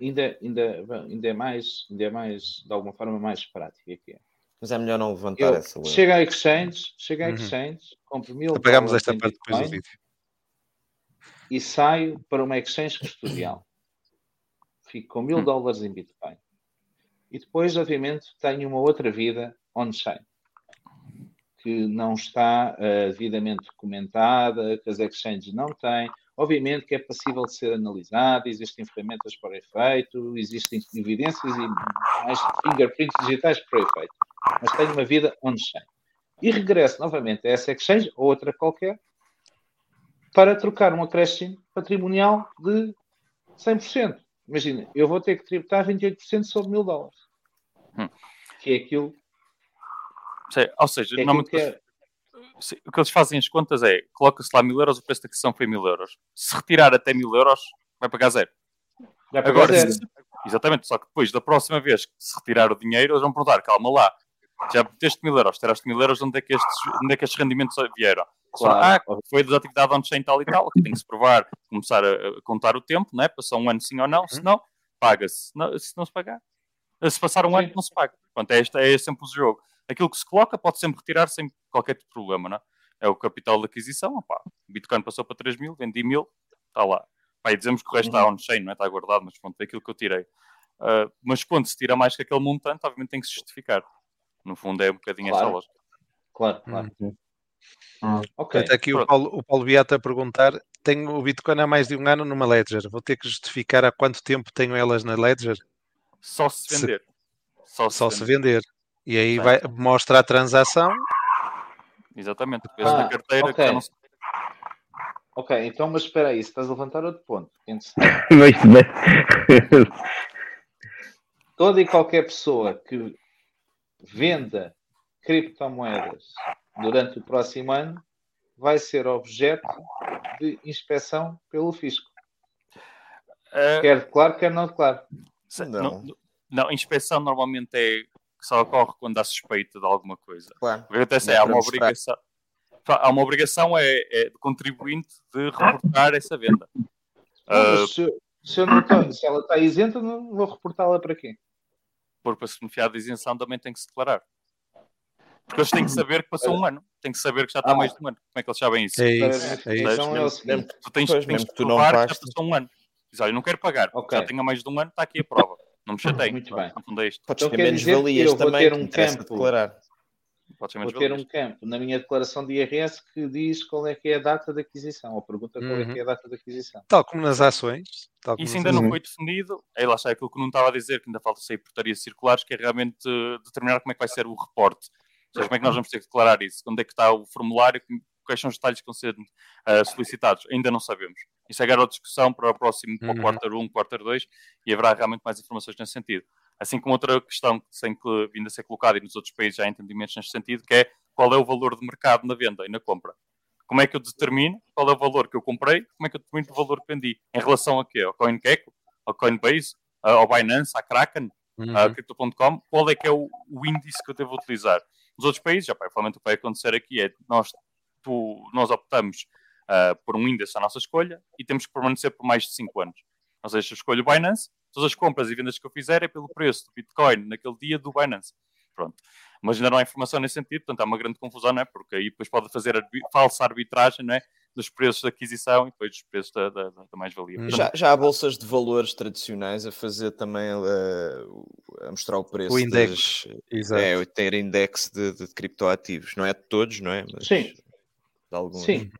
Speaker 5: ainda, ainda, ainda, é mais, ainda é mais, de alguma forma, mais prática. Que é.
Speaker 7: Mas é melhor não levantar
Speaker 5: Eu
Speaker 7: essa
Speaker 5: chego à exchange, chego à
Speaker 3: Uhum.
Speaker 5: exchange, compro mil
Speaker 3: Apagamos
Speaker 5: dólares
Speaker 3: esta parte depois do
Speaker 5: Bitcoin
Speaker 3: vídeo.
Speaker 5: e saio para uma exchange custodial. Fico com mil
Speaker 8: Hum.
Speaker 5: dólares em Bitcoin. E depois, obviamente, tenho uma outra vida on-chain que não está eh, devidamente documentada, que as exchanges não têm. Obviamente que é passível de ser analisada, existem ferramentas para efeito, existem evidências e mais fingerprints digitais para efeito. Mas tenho uma vida on-chain. E regresso novamente a essa exchange, ou outra qualquer, para trocar um acréscimo patrimonial de 100%. Imagina, eu vou ter que tributar 28% sobre mil dólares.
Speaker 8: Hum.
Speaker 5: Que é aquilo
Speaker 8: Sei, Ou seja,
Speaker 5: que, é aquilo
Speaker 8: normalmente
Speaker 5: que é.
Speaker 8: O que eles fazem as contas é, coloca-se lá mil euros, o preço da aquisição foi mil euros. Se retirar até mil euros, vai pagar zero.
Speaker 5: Vai pagar
Speaker 8: Agora,
Speaker 5: zero.
Speaker 8: se- exatamente, só que depois, da próxima vez que se retirar o dinheiro, eles vão perguntar, calma lá, já meteste mil euros, tiraste mil euros, onde é que estes, onde é que estes rendimentos vieram?
Speaker 5: Claro.
Speaker 8: ah, foi da atividade on-chain tal e tal, aqui tem que se provar, começar a, a contar o tempo, né? passou um ano sim ou não, se não, paga-se. Se não, se pagar, se passar um
Speaker 5: Sim.
Speaker 8: ano, não se paga. Pronto, é, este, é sempre o jogo. Aquilo que se coloca pode sempre retirar sem qualquer tipo de problema, não é? É o capital de aquisição, opá, o Bitcoin passou para 3 mil, vendi mil, está lá. Pá, e dizemos que o resto está on-chain, não é? Está guardado, mas pronto, é aquilo que eu tirei. Ah, mas quando se tira mais que aquele montante, obviamente tem que se justificar. No fundo é um bocadinho
Speaker 5: Claro.
Speaker 8: esta lógica.
Speaker 5: Claro, claro.
Speaker 6: Uhum.
Speaker 5: Ok.
Speaker 3: Portanto, aqui o. Paulo, o Paulo Beata a perguntar: tenho o Bitcoin há mais de um ano numa Ledger. Vou ter que justificar há quanto tempo tenho elas na Ledger?
Speaker 8: Só se
Speaker 3: Se-
Speaker 8: vender. Só se,
Speaker 3: Só se
Speaker 8: vender.
Speaker 3: E aí vai, mostra a transação.
Speaker 8: Exatamente. Depois
Speaker 5: Ah,
Speaker 8: da carteira, que
Speaker 5: ok.
Speaker 8: já não se...
Speaker 5: Ok, então, mas espera aí, se estás a levantar outro ponto. Toda e qualquer pessoa que venda criptomoedas durante o próximo ano vai ser objeto de inspeção pelo fisco.
Speaker 8: Ah,
Speaker 5: Quer declare, quer não declare.
Speaker 8: se-
Speaker 7: Não.
Speaker 8: não, não, inspeção normalmente é só ocorre quando há suspeita de alguma coisa.
Speaker 7: Claro.
Speaker 8: O que acontece é, há uma obrigação. Há uma obrigação é, é do contribuinte de reportar essa venda.
Speaker 5: Não,
Speaker 8: Ah,
Speaker 5: se, se eu não se ela está isenta, não vou reportá-la para quê?
Speaker 8: por para se beneficiar da isenção também tem que se declarar. Porque eles têm que saber que passou um ano. Têm que saber que já está
Speaker 5: Ah.
Speaker 8: mais de um ano. Como é que eles sabem isso?
Speaker 3: É isso. É isso.
Speaker 5: verificação é o
Speaker 7: Mesmo-
Speaker 5: seguinte.
Speaker 8: Tu tens,
Speaker 7: Pois,
Speaker 8: tens
Speaker 7: mesmo
Speaker 8: que
Speaker 7: que tu não
Speaker 8: provar que já passou um ano. Diz, olha, eu não quero pagar.
Speaker 5: Ok.
Speaker 8: Já tenho há mais de um ano, está aqui a prova. Não me chateiem.
Speaker 5: Muito bem.
Speaker 8: É.
Speaker 7: Podes
Speaker 5: Então
Speaker 7: ter menos valias
Speaker 5: eu vou
Speaker 7: também,
Speaker 5: ter
Speaker 7: que
Speaker 5: um campo.
Speaker 7: declarar.
Speaker 8: Pode ser
Speaker 5: Vou
Speaker 8: menos
Speaker 5: ter
Speaker 8: valias.
Speaker 5: um campo na minha declaração de IRS que diz qual é que é a data de aquisição, ou pergunta qual é
Speaker 3: Uhum.
Speaker 5: que é a data de aquisição.
Speaker 3: Tal como nas ações. Tal como
Speaker 8: Isso ainda não
Speaker 6: Uhum.
Speaker 8: foi definido. Aí lá está aquilo que não estava a dizer, que ainda falta sair portarias circulares, que é realmente eh, determinar como é que vai ser o reporte. Ou seja, como é que nós vamos ter que declarar isso? Onde é que está o formulário? Quais são os detalhes que vão ser eh, solicitados? Ainda não sabemos. Isso é agora a discussão para o próximo, para o
Speaker 3: Uhum.
Speaker 8: quarter 1, quarter 2, e haverá realmente mais informações nesse sentido. Assim como outra questão que tem que vindo a ser colocada, e nos outros países já há entendimentos neste sentido, que é qual é o valor de mercado na venda e na compra. Como é que eu determino qual é o valor que eu comprei? Como é que eu determino o valor que vendi? Em relação a quê? Ao CoinGecko? Ao Coinbase? Ao Binance? À Kraken?
Speaker 3: Uhum.
Speaker 8: A Crypto.com? Qual é que é o, o índice que eu devo utilizar? Nos outros países, já, pá, provavelmente o que vai acontecer aqui é nós tu, nós optamos uh, por um índice à nossa escolha e temos que permanecer por mais de 5 anos. Ou seja, eu escolho o Binance, todas as compras e vendas que eu fizer é pelo preço do Bitcoin naquele dia do Binance. Pronto. Mas ainda não há informação nesse sentido, portanto há uma grande confusão, não é? Porque aí depois pode fazer arbi falsa arbitragem, não é? Dos preços de aquisição e depois dos preços da, da, da mais-valia.
Speaker 7: Já, já há bolsas de valores tradicionais a fazer também uh, a mostrar o preço.
Speaker 3: O index. Das,
Speaker 7: Exato. É, ter index de, de, criptoativos. Não é de todos, não é?
Speaker 5: Mas Sim. De
Speaker 7: alguns.
Speaker 5: Sim.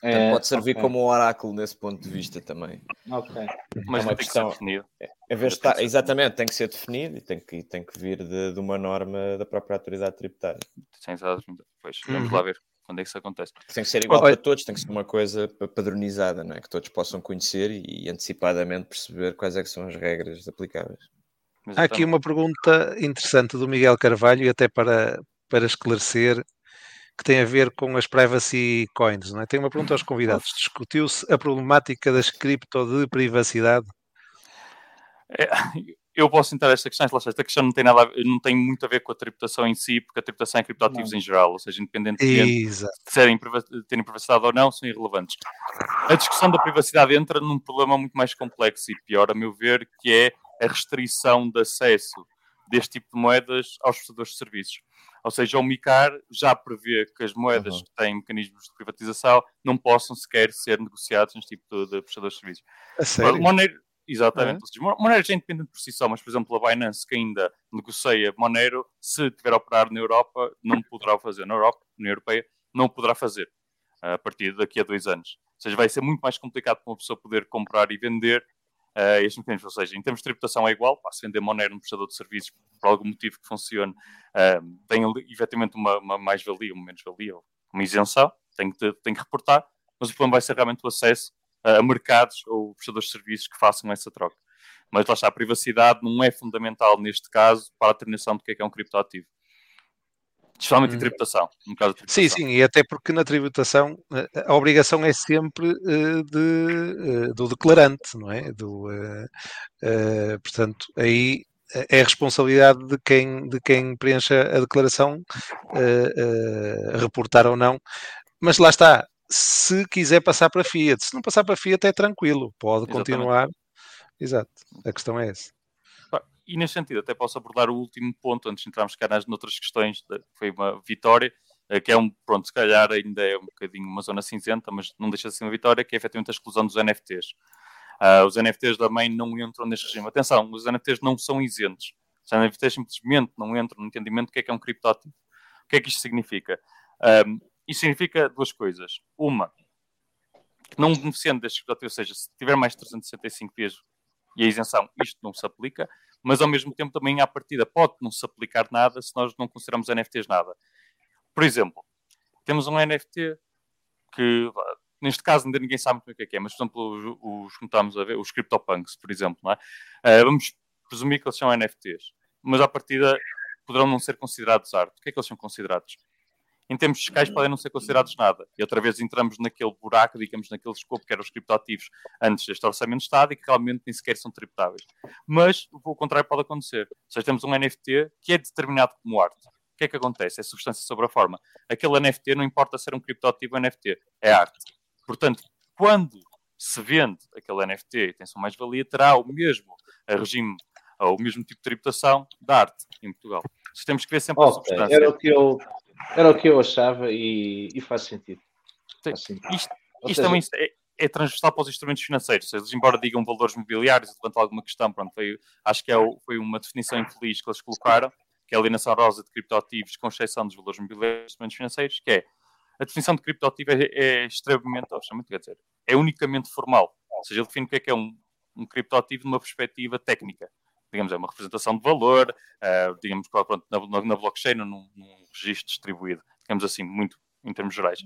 Speaker 7: Portanto, é, pode servir okay. como um oráculo nesse ponto de vista também.
Speaker 5: Ok.
Speaker 8: Mas é uma questão. definido.
Speaker 7: É, ver está, exatamente, tem que ser definido e tem que, tem que vir de, de uma norma da própria autoridade tributária.
Speaker 8: Sim, pois, vamos uhum. lá ver quando é que isso acontece.
Speaker 7: Tem que ser igual para todos, tem que ser uma coisa padronizada, não é? Que todos possam conhecer e, e antecipadamente perceber quais é que são as regras aplicáveis.
Speaker 3: Há aqui uma pergunta interessante do Miguel Carvalho e até para, para esclarecer que tem a ver com as privacy coins. Não é? Tenho uma pergunta aos convidados. Discutiu-se a problemática das cripto de privacidade?
Speaker 8: É, eu posso entrar esta questão, esta questão não tem nada não tem muito a ver com a tributação em si, porque a tributação é criptoativos não. em geral, ou seja, independentemente de serem, terem privacidade ou não, são irrelevantes. A discussão da privacidade entra num problema muito mais complexo e pior, a meu ver, que é a restrição de acesso deste tipo de moedas aos prestadores de serviços. Ou seja, o MICAR já prevê que as moedas uhum. que têm mecanismos de privatização não possam sequer ser negociadas neste tipo de, de prestadores de serviços.
Speaker 3: A sério?
Speaker 8: Monero, exatamente. Uhum. Monero já é independente por si só, mas, por exemplo, a Binance, que ainda negocia Monero, se tiver a operar na Europa, não poderá fazer. Na Europa, na União Europeia, não poderá fazer a partir daqui a dois anos. Ou seja, vai ser muito mais complicado para uma pessoa poder comprar e vender uh, mecanismos. Ou seja, em termos de tributação é igual, pá, se vender Monero no prestador de serviços por algum motivo que funcione, uh, tem efetivamente uma, uma mais-valia, uma menos-valia, uma isenção, tem que, tem que reportar, mas o problema vai ser realmente o acesso a mercados ou prestadores de serviços que façam essa troca. Mas lá está, a privacidade não é fundamental neste caso para a determinação do que é, que é um criptoativo. Especialmente em hum. tributação, no caso tributação.
Speaker 3: Sim, sim, e até porque na tributação eh, a obrigação é sempre uh, de, uh, do declarante, não é? Do, uh, portanto, aí é a responsabilidade de quem, de quem preencha a declaração reportar ou não. Mas lá está, se quiser passar para Fiat, se não passar para Fiat é tranquilo, pode Exatamente. continuar. Exato, a questão é essa
Speaker 8: e nesse sentido, até posso abordar o último ponto antes de entrarmos cá nas noutras questões, que foi uma vitória, eh, que é um, pronto, se calhar ainda é um bocadinho uma zona cinzenta, mas não deixa de ser uma vitória, que é efetivamente a exclusão dos NFTs. Uh, ah, os NFTs também não entram neste regime. Atenção, os NFTs não são isentos. Os NFTs simplesmente não entram no entendimento do que é que é um criptótipo. O que é que isto significa? Um, isto significa duas coisas. Uma, que não beneficiando destes criptótipos, ou seja, se tiver mais de 365 dias e a isenção, isto não se aplica mas ao mesmo tempo também à partida pode não se aplicar nada se nós não consideramos NFTs nada. Por exemplo, temos um NFT que, neste caso, ainda ninguém sabe muito o que é, é mas, por exemplo, os, os, como estamos a ver, os CryptoPunks, por exemplo, é? Uh, vamos presumir que eles são NFTs, mas à partida poderão não ser considerados arte. O que é que eles são considerados? Em termos fiscais podem não ser considerados nada. E outra vez entramos naquele buraco, digamos, naquele escopo que eram os criptoativos antes deste orçamento de Estado e que realmente nem sequer são tributáveis. Mas o contrário pode acontecer. Ou seja, temos um NFT que é determinado como arte. O que é que acontece? É substância sobre a forma. Aquele NFT não importa ser um criptoativo ou NFT, é arte. Portanto, quando se vende aquele NFT e tem sua mais-valia, terá o mesmo regime, ou o mesmo tipo de tributação da arte em Portugal. Se temos que ver sempre okay. a substância.
Speaker 5: Era o que eu era o que eu achava e, e faz sentido.
Speaker 8: Faz sentido. Isto, isto seja... também é, é, transversal para os instrumentos financeiros. Eles, embora digam valores mobiliários, levantam alguma questão, pronto, foi, acho que é o, foi uma definição infeliz que eles colocaram, que é a alienação rosa de criptoativos, com exceção dos valores mobiliários e instrumentos financeiros, que é a definição de criptoativo é, é extremamente, quer dizer, é unicamente formal. Ou seja, ele define o que é que é um, um criptoativo de uma perspectiva técnica digamos, é uma representação de valor, uh, digamos, pronto, na, na blockchain, num, num registro distribuído, digamos assim, muito em termos gerais.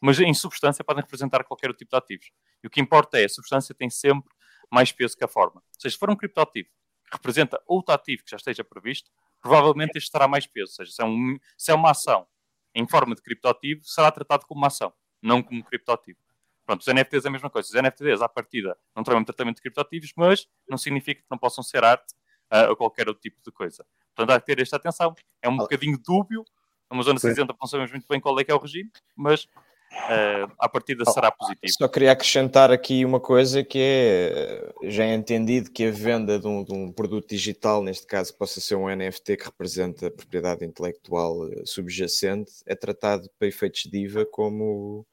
Speaker 8: Mas em substância podem representar qualquer tipo de ativos. E o que importa é a substância tem sempre mais peso que a forma. Ou seja, se for um criptoativo que representa outro ativo que já esteja previsto, provavelmente este terá mais peso. Ou seja, se é, um, se é uma ação em forma de criptoativo, será tratado como uma ação, não como um criptoativo. Pronto, os NFTs é a mesma coisa. Os NFTs, à partida, não têm um tratamento de criptoativos, mas não significa que não possam ser arte uh, ou qualquer outro tipo de coisa. Portanto, há que ter esta atenção. É um bocadinho dúbio, é uma zona cinzenta, não sabemos muito bem qual é que é o regime, mas uh, à partida será positivo.
Speaker 7: Só queria acrescentar aqui uma coisa que é, já é entendido que a venda de um, de um produto digital, neste caso possa ser um NFT que representa a propriedade intelectual eh, subjacente, é tratado para efeitos de IVA como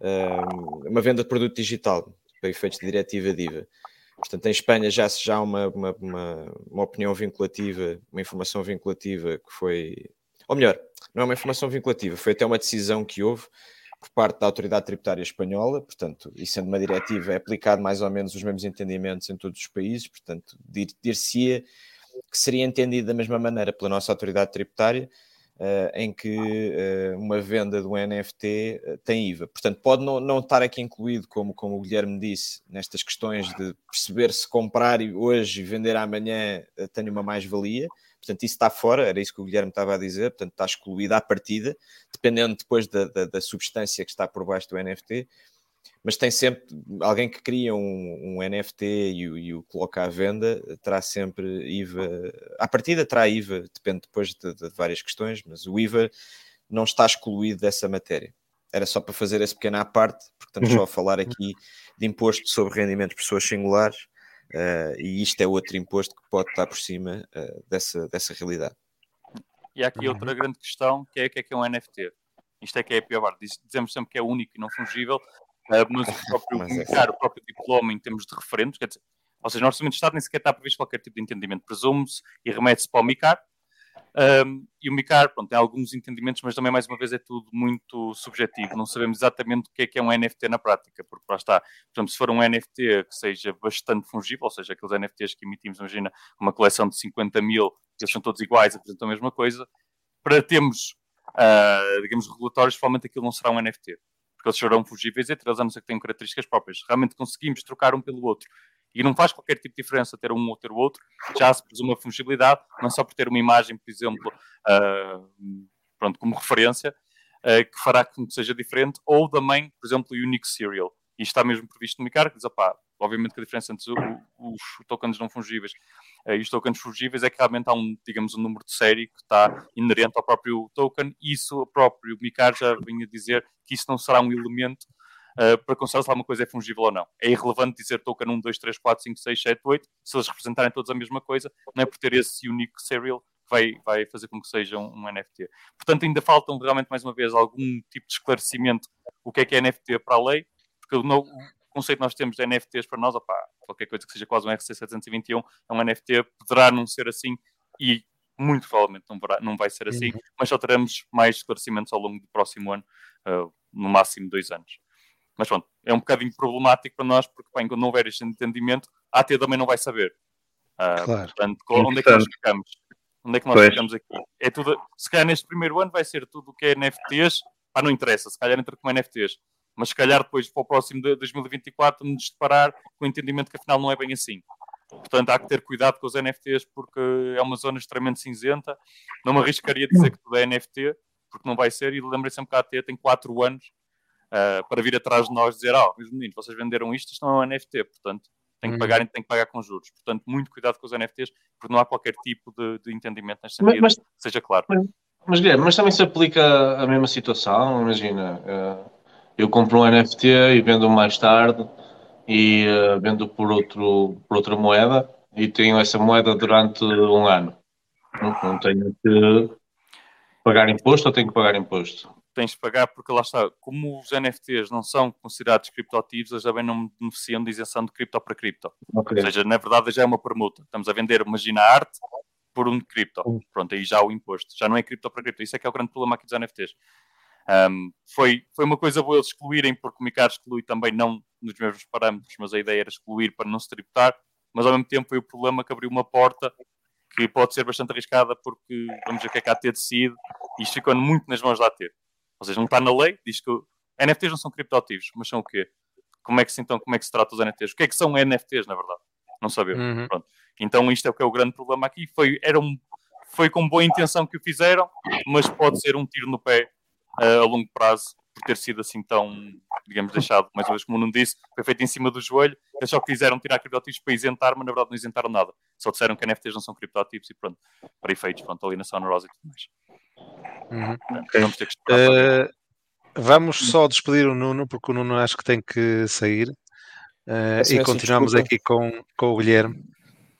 Speaker 7: uh, uma venda de produto digital, para efeitos de diretiva de IVA. Portanto, em Espanha já se já uma, uma, uma, uma opinião vinculativa, uma informação vinculativa que foi, ou melhor, não é uma informação vinculativa, foi até uma decisão que houve por parte da Autoridade Tributária Espanhola, portanto, e sendo uma diretiva, é aplicado mais ou menos os mesmos entendimentos em todos os países, portanto, dir-se-ia que seria entendido da mesma maneira pela nossa Autoridade Tributária, em que uh, uma venda do NFT uh, eh, tem IVA. Portanto, pode não, não estar aqui incluído, como, como o Guilherme disse, nestas questões de perceber se comprar hoje e vender amanhã tem uma mais-valia, Portanto, isso está fora, era isso que o Guilherme estava a dizer, portanto, está excluído à partida, dependendo depois da, da, da substância que está por baixo do NFT, mas tem sempre alguém que cria um, um NFT e o, e o, coloca à venda, terá sempre IVA, à partida terá IVA, depende depois de, de, várias questões, mas o IVA não está excluído dessa matéria. Era só para fazer esse pequeno à parte, porque estamos só a falar aqui de imposto sobre rendimentos de pessoas singulares, Uh, e isto é outro imposto que pode estar por cima uh, dessa, dessa realidade.
Speaker 8: E há aqui outra grande questão, que é o que é, que é um NFT. Isto é que é a pior. Dizemos sempre que é único e não fungível, uh, mas o próprio, mas é. o próprio diploma em termos de referentes, quer dizer, ou seja, no Orçamento de Estado nem sequer está previsto qualquer tipo de entendimento. Presume-se e remete-se para o MICAR, um, e o MICAR, pronto, tem alguns entendimentos, mas também, mais uma vez, é tudo muito subjetivo. Não sabemos exatamente o que é que é um NFT na prática, porque lá está. Por exemplo, se for um NFT que seja bastante fungível, ou seja, aqueles NFTs que emitimos, imagina, uma coleção de 50 mil, eles são todos iguais, apresentam a mesma coisa, para termos, uh, digamos, regulatórios, provavelmente aquilo não será um NFT. Porque eles serão fungíveis entre eles, a não ser que tenham características próprias. Realmente conseguimos trocar um pelo outro e não faz qualquer tipo de diferença ter um ou ter o outro, já se presume uma fungibilidade, não só por ter uma imagem, por exemplo, uh, pronto, como referência, uh, que fará que seja diferente, ou também, por exemplo, o Unique Serial. E está mesmo previsto no MICAR, que diz, opá, obviamente que a diferença entre os tokens não fungíveis uh, e os tokens fungíveis é que realmente há um, digamos, um número de série que está inerente ao próprio token, e isso o próprio MICAR já vinha dizer que isso não será um elemento uh, para considerar se alguma coisa é fungível ou não. É irrelevante dizer token 1, 2, 3, 4, 5, 6, 7, 8, se eles representarem todos a mesma coisa, não é por ter esse unique serial que vai, vai fazer com que sejam um, um NFT. Portanto, ainda faltam realmente, mais uma vez, algum tipo de esclarecimento o que é que é NFT para a lei, porque o conceito que nós temos de NFTs para nós, opá, qualquer coisa que seja quase um RC 721 é um NFT, poderá não ser assim e muito provavelmente não, verá, não vai ser assim, uhum. mas só teremos mais esclarecimentos ao longo do próximo ano, uh, no máximo dois anos. Mas pronto, é um bocadinho problemático para nós, porque bem, quando não houver este entendimento, a AT também não vai saber. Uh, claro. Portanto, onde é que nós ficamos? Onde é que nós pois. ficamos aqui? É tudo, se calhar neste primeiro ano vai ser tudo o que é NFTs, pá, não interessa, se calhar entra como NFTs. Mas se calhar depois para o próximo de 2024 nos deparar com o entendimento que afinal não é bem assim. Portanto, há que ter cuidado com os NFTs porque é uma zona extremamente cinzenta. Não me arriscaria a dizer que tudo é NFT, porque não vai ser. E lembrei sempre que a AT tem 4 anos uh, para vir atrás de nós dizer, ah, oh, meus meninos, vocês venderam isto, isto não é um NFT, portanto, tem que, hum. pagar, tem que pagar com juros. Portanto, muito cuidado com os NFTs, porque não há qualquer tipo de, de entendimento neste sentido, mas, mas, seja claro.
Speaker 4: Mas, mas, Guilherme, mas também se aplica a mesma situação, imagina, uh, eu compro um NFT e vendo mais tarde e uh, vendo por, outro, por outra moeda e tenho essa moeda durante um ano. Não, não tenho que pagar imposto ou tenho que pagar imposto?
Speaker 8: tens de pagar, porque lá está, como os NFTs não são considerados criptoativos, eles também não beneficiam de isenção de cripto para cripto. Okay. Ou seja, na verdade já é uma permuta. Estamos a vender, imagina, arte por um cripto. Pronto, aí já o imposto. Já não é cripto para cripto. Isso é que é o grande problema aqui dos NFTs. Um, foi, foi uma coisa boa eles excluírem, porque o MICAR exclui também não nos mesmos parâmetros, mas a ideia era excluir para não se tributar, mas ao mesmo tempo foi o problema que abriu uma porta que pode ser bastante arriscada, porque vamos ver o que é que a AT decide, e isto ficou muito nas mãos da AT. Ou seja, não está na lei, diz que NFTs não são criptoativos, mas são o quê? Como é que se, então, como é que se trata os NFTs? O que é que são NFTs, na verdade? Não sabemos. Uhum. Pronto. Então isto é o que é o grande problema aqui. Foi, era um, foi com boa intenção que o fizeram, mas pode ser um tiro no pé uh, a longo prazo por ter sido assim tão, digamos, deixado, mais uma vez, como não disse, foi feito em cima do joelho, eles só quiseram tirar criptoativos para isentar, mas na verdade não isentaram nada. Só disseram que NFTs não são criptoativos e pronto, para efeitos, pronto, ali na Sunrise e tudo mais.
Speaker 3: Uhum. Vamos ter que uh, Vamos só despedir o Nuno, porque o Nuno acho que tem que sair. Uh, e continuamos desculpa. aqui com, com o Guilherme.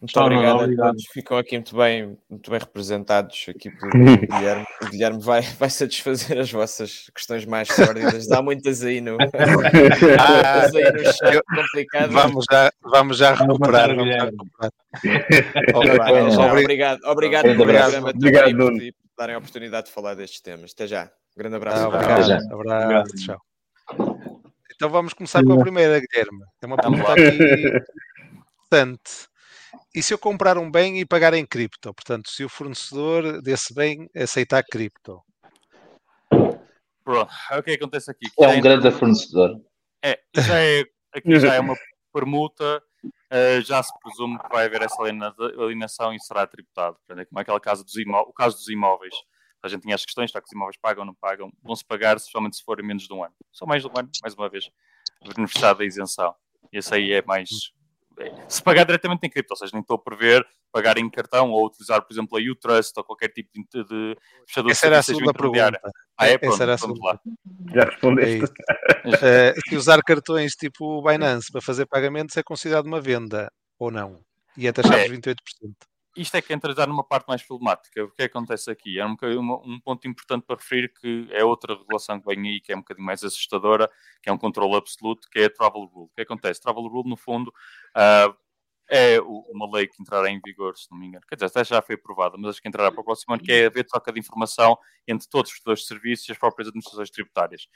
Speaker 7: Muito não, obrigado, não, obrigado, a todos. Ficam aqui muito bem, muito bem representados aqui pelo Guilherme. O Guilherme vai, vai satisfazer as vossas questões mais sórdidas. Há muitas aí no,
Speaker 3: ah, aí no chat complicado. Vamos já, vamos já recuperar. Vamos já
Speaker 7: recuperar. obrigado, obrigado, obrigado, obrigado, obrigado por, por darem a oportunidade de falar destes temas. Até já. Um grande abraço. Ah,
Speaker 3: obrigado. Abraço. Obrigado. Tchau. Então vamos começar com a primeira, Guilherme. É uma pergunta aqui interessante e se eu comprar um bem e pagar em cripto? Portanto, se o fornecedor desse bem aceitar cripto.
Speaker 8: Pronto, é o que acontece aqui.
Speaker 5: É um grande fornecedor.
Speaker 8: É, já é, aqui já é uma permuta, uh, já se presume que vai haver essa alienação e será tributado. Portanto, é como aquele caso dos imó o caso dos imóveis. A gente tinha as questões, está que os imóveis pagam ou não pagam, vão-se pagar, especialmente se forem menos de um ano. Só mais de um ano, mais uma vez, beneficiado da isenção. Esse aí é mais se pagar diretamente em cripto, ou seja, nem estou a prever pagar em cartão ou utilizar, por exemplo, a U-Trust ou qualquer tipo de, de
Speaker 3: fechador Essa era a segunda pergunta.
Speaker 8: Ah, é? Pronto, Essa era a
Speaker 6: segunda. Lá. Já respondeste.
Speaker 3: É uh, se usar cartões tipo o Binance para fazer pagamentos é considerado uma venda ou não? E é taxado é. 28%
Speaker 8: isto é que entra já numa parte mais problemática. O que, é acontece aqui? É um, um, ponto importante para referir que é outra regulação que vem aí, que é um bocadinho mais assustadora, que é um controle absoluto, que é a Travel Rule. O que acontece? Travel Rule, no fundo, uh, é uma lei que entrará em vigor, se não me engano. Quer dizer, até já foi aprovada, mas acho que entrará para o próximo ano, que é haver troca de informação entre todos os de serviços e as próprias administrações tributárias.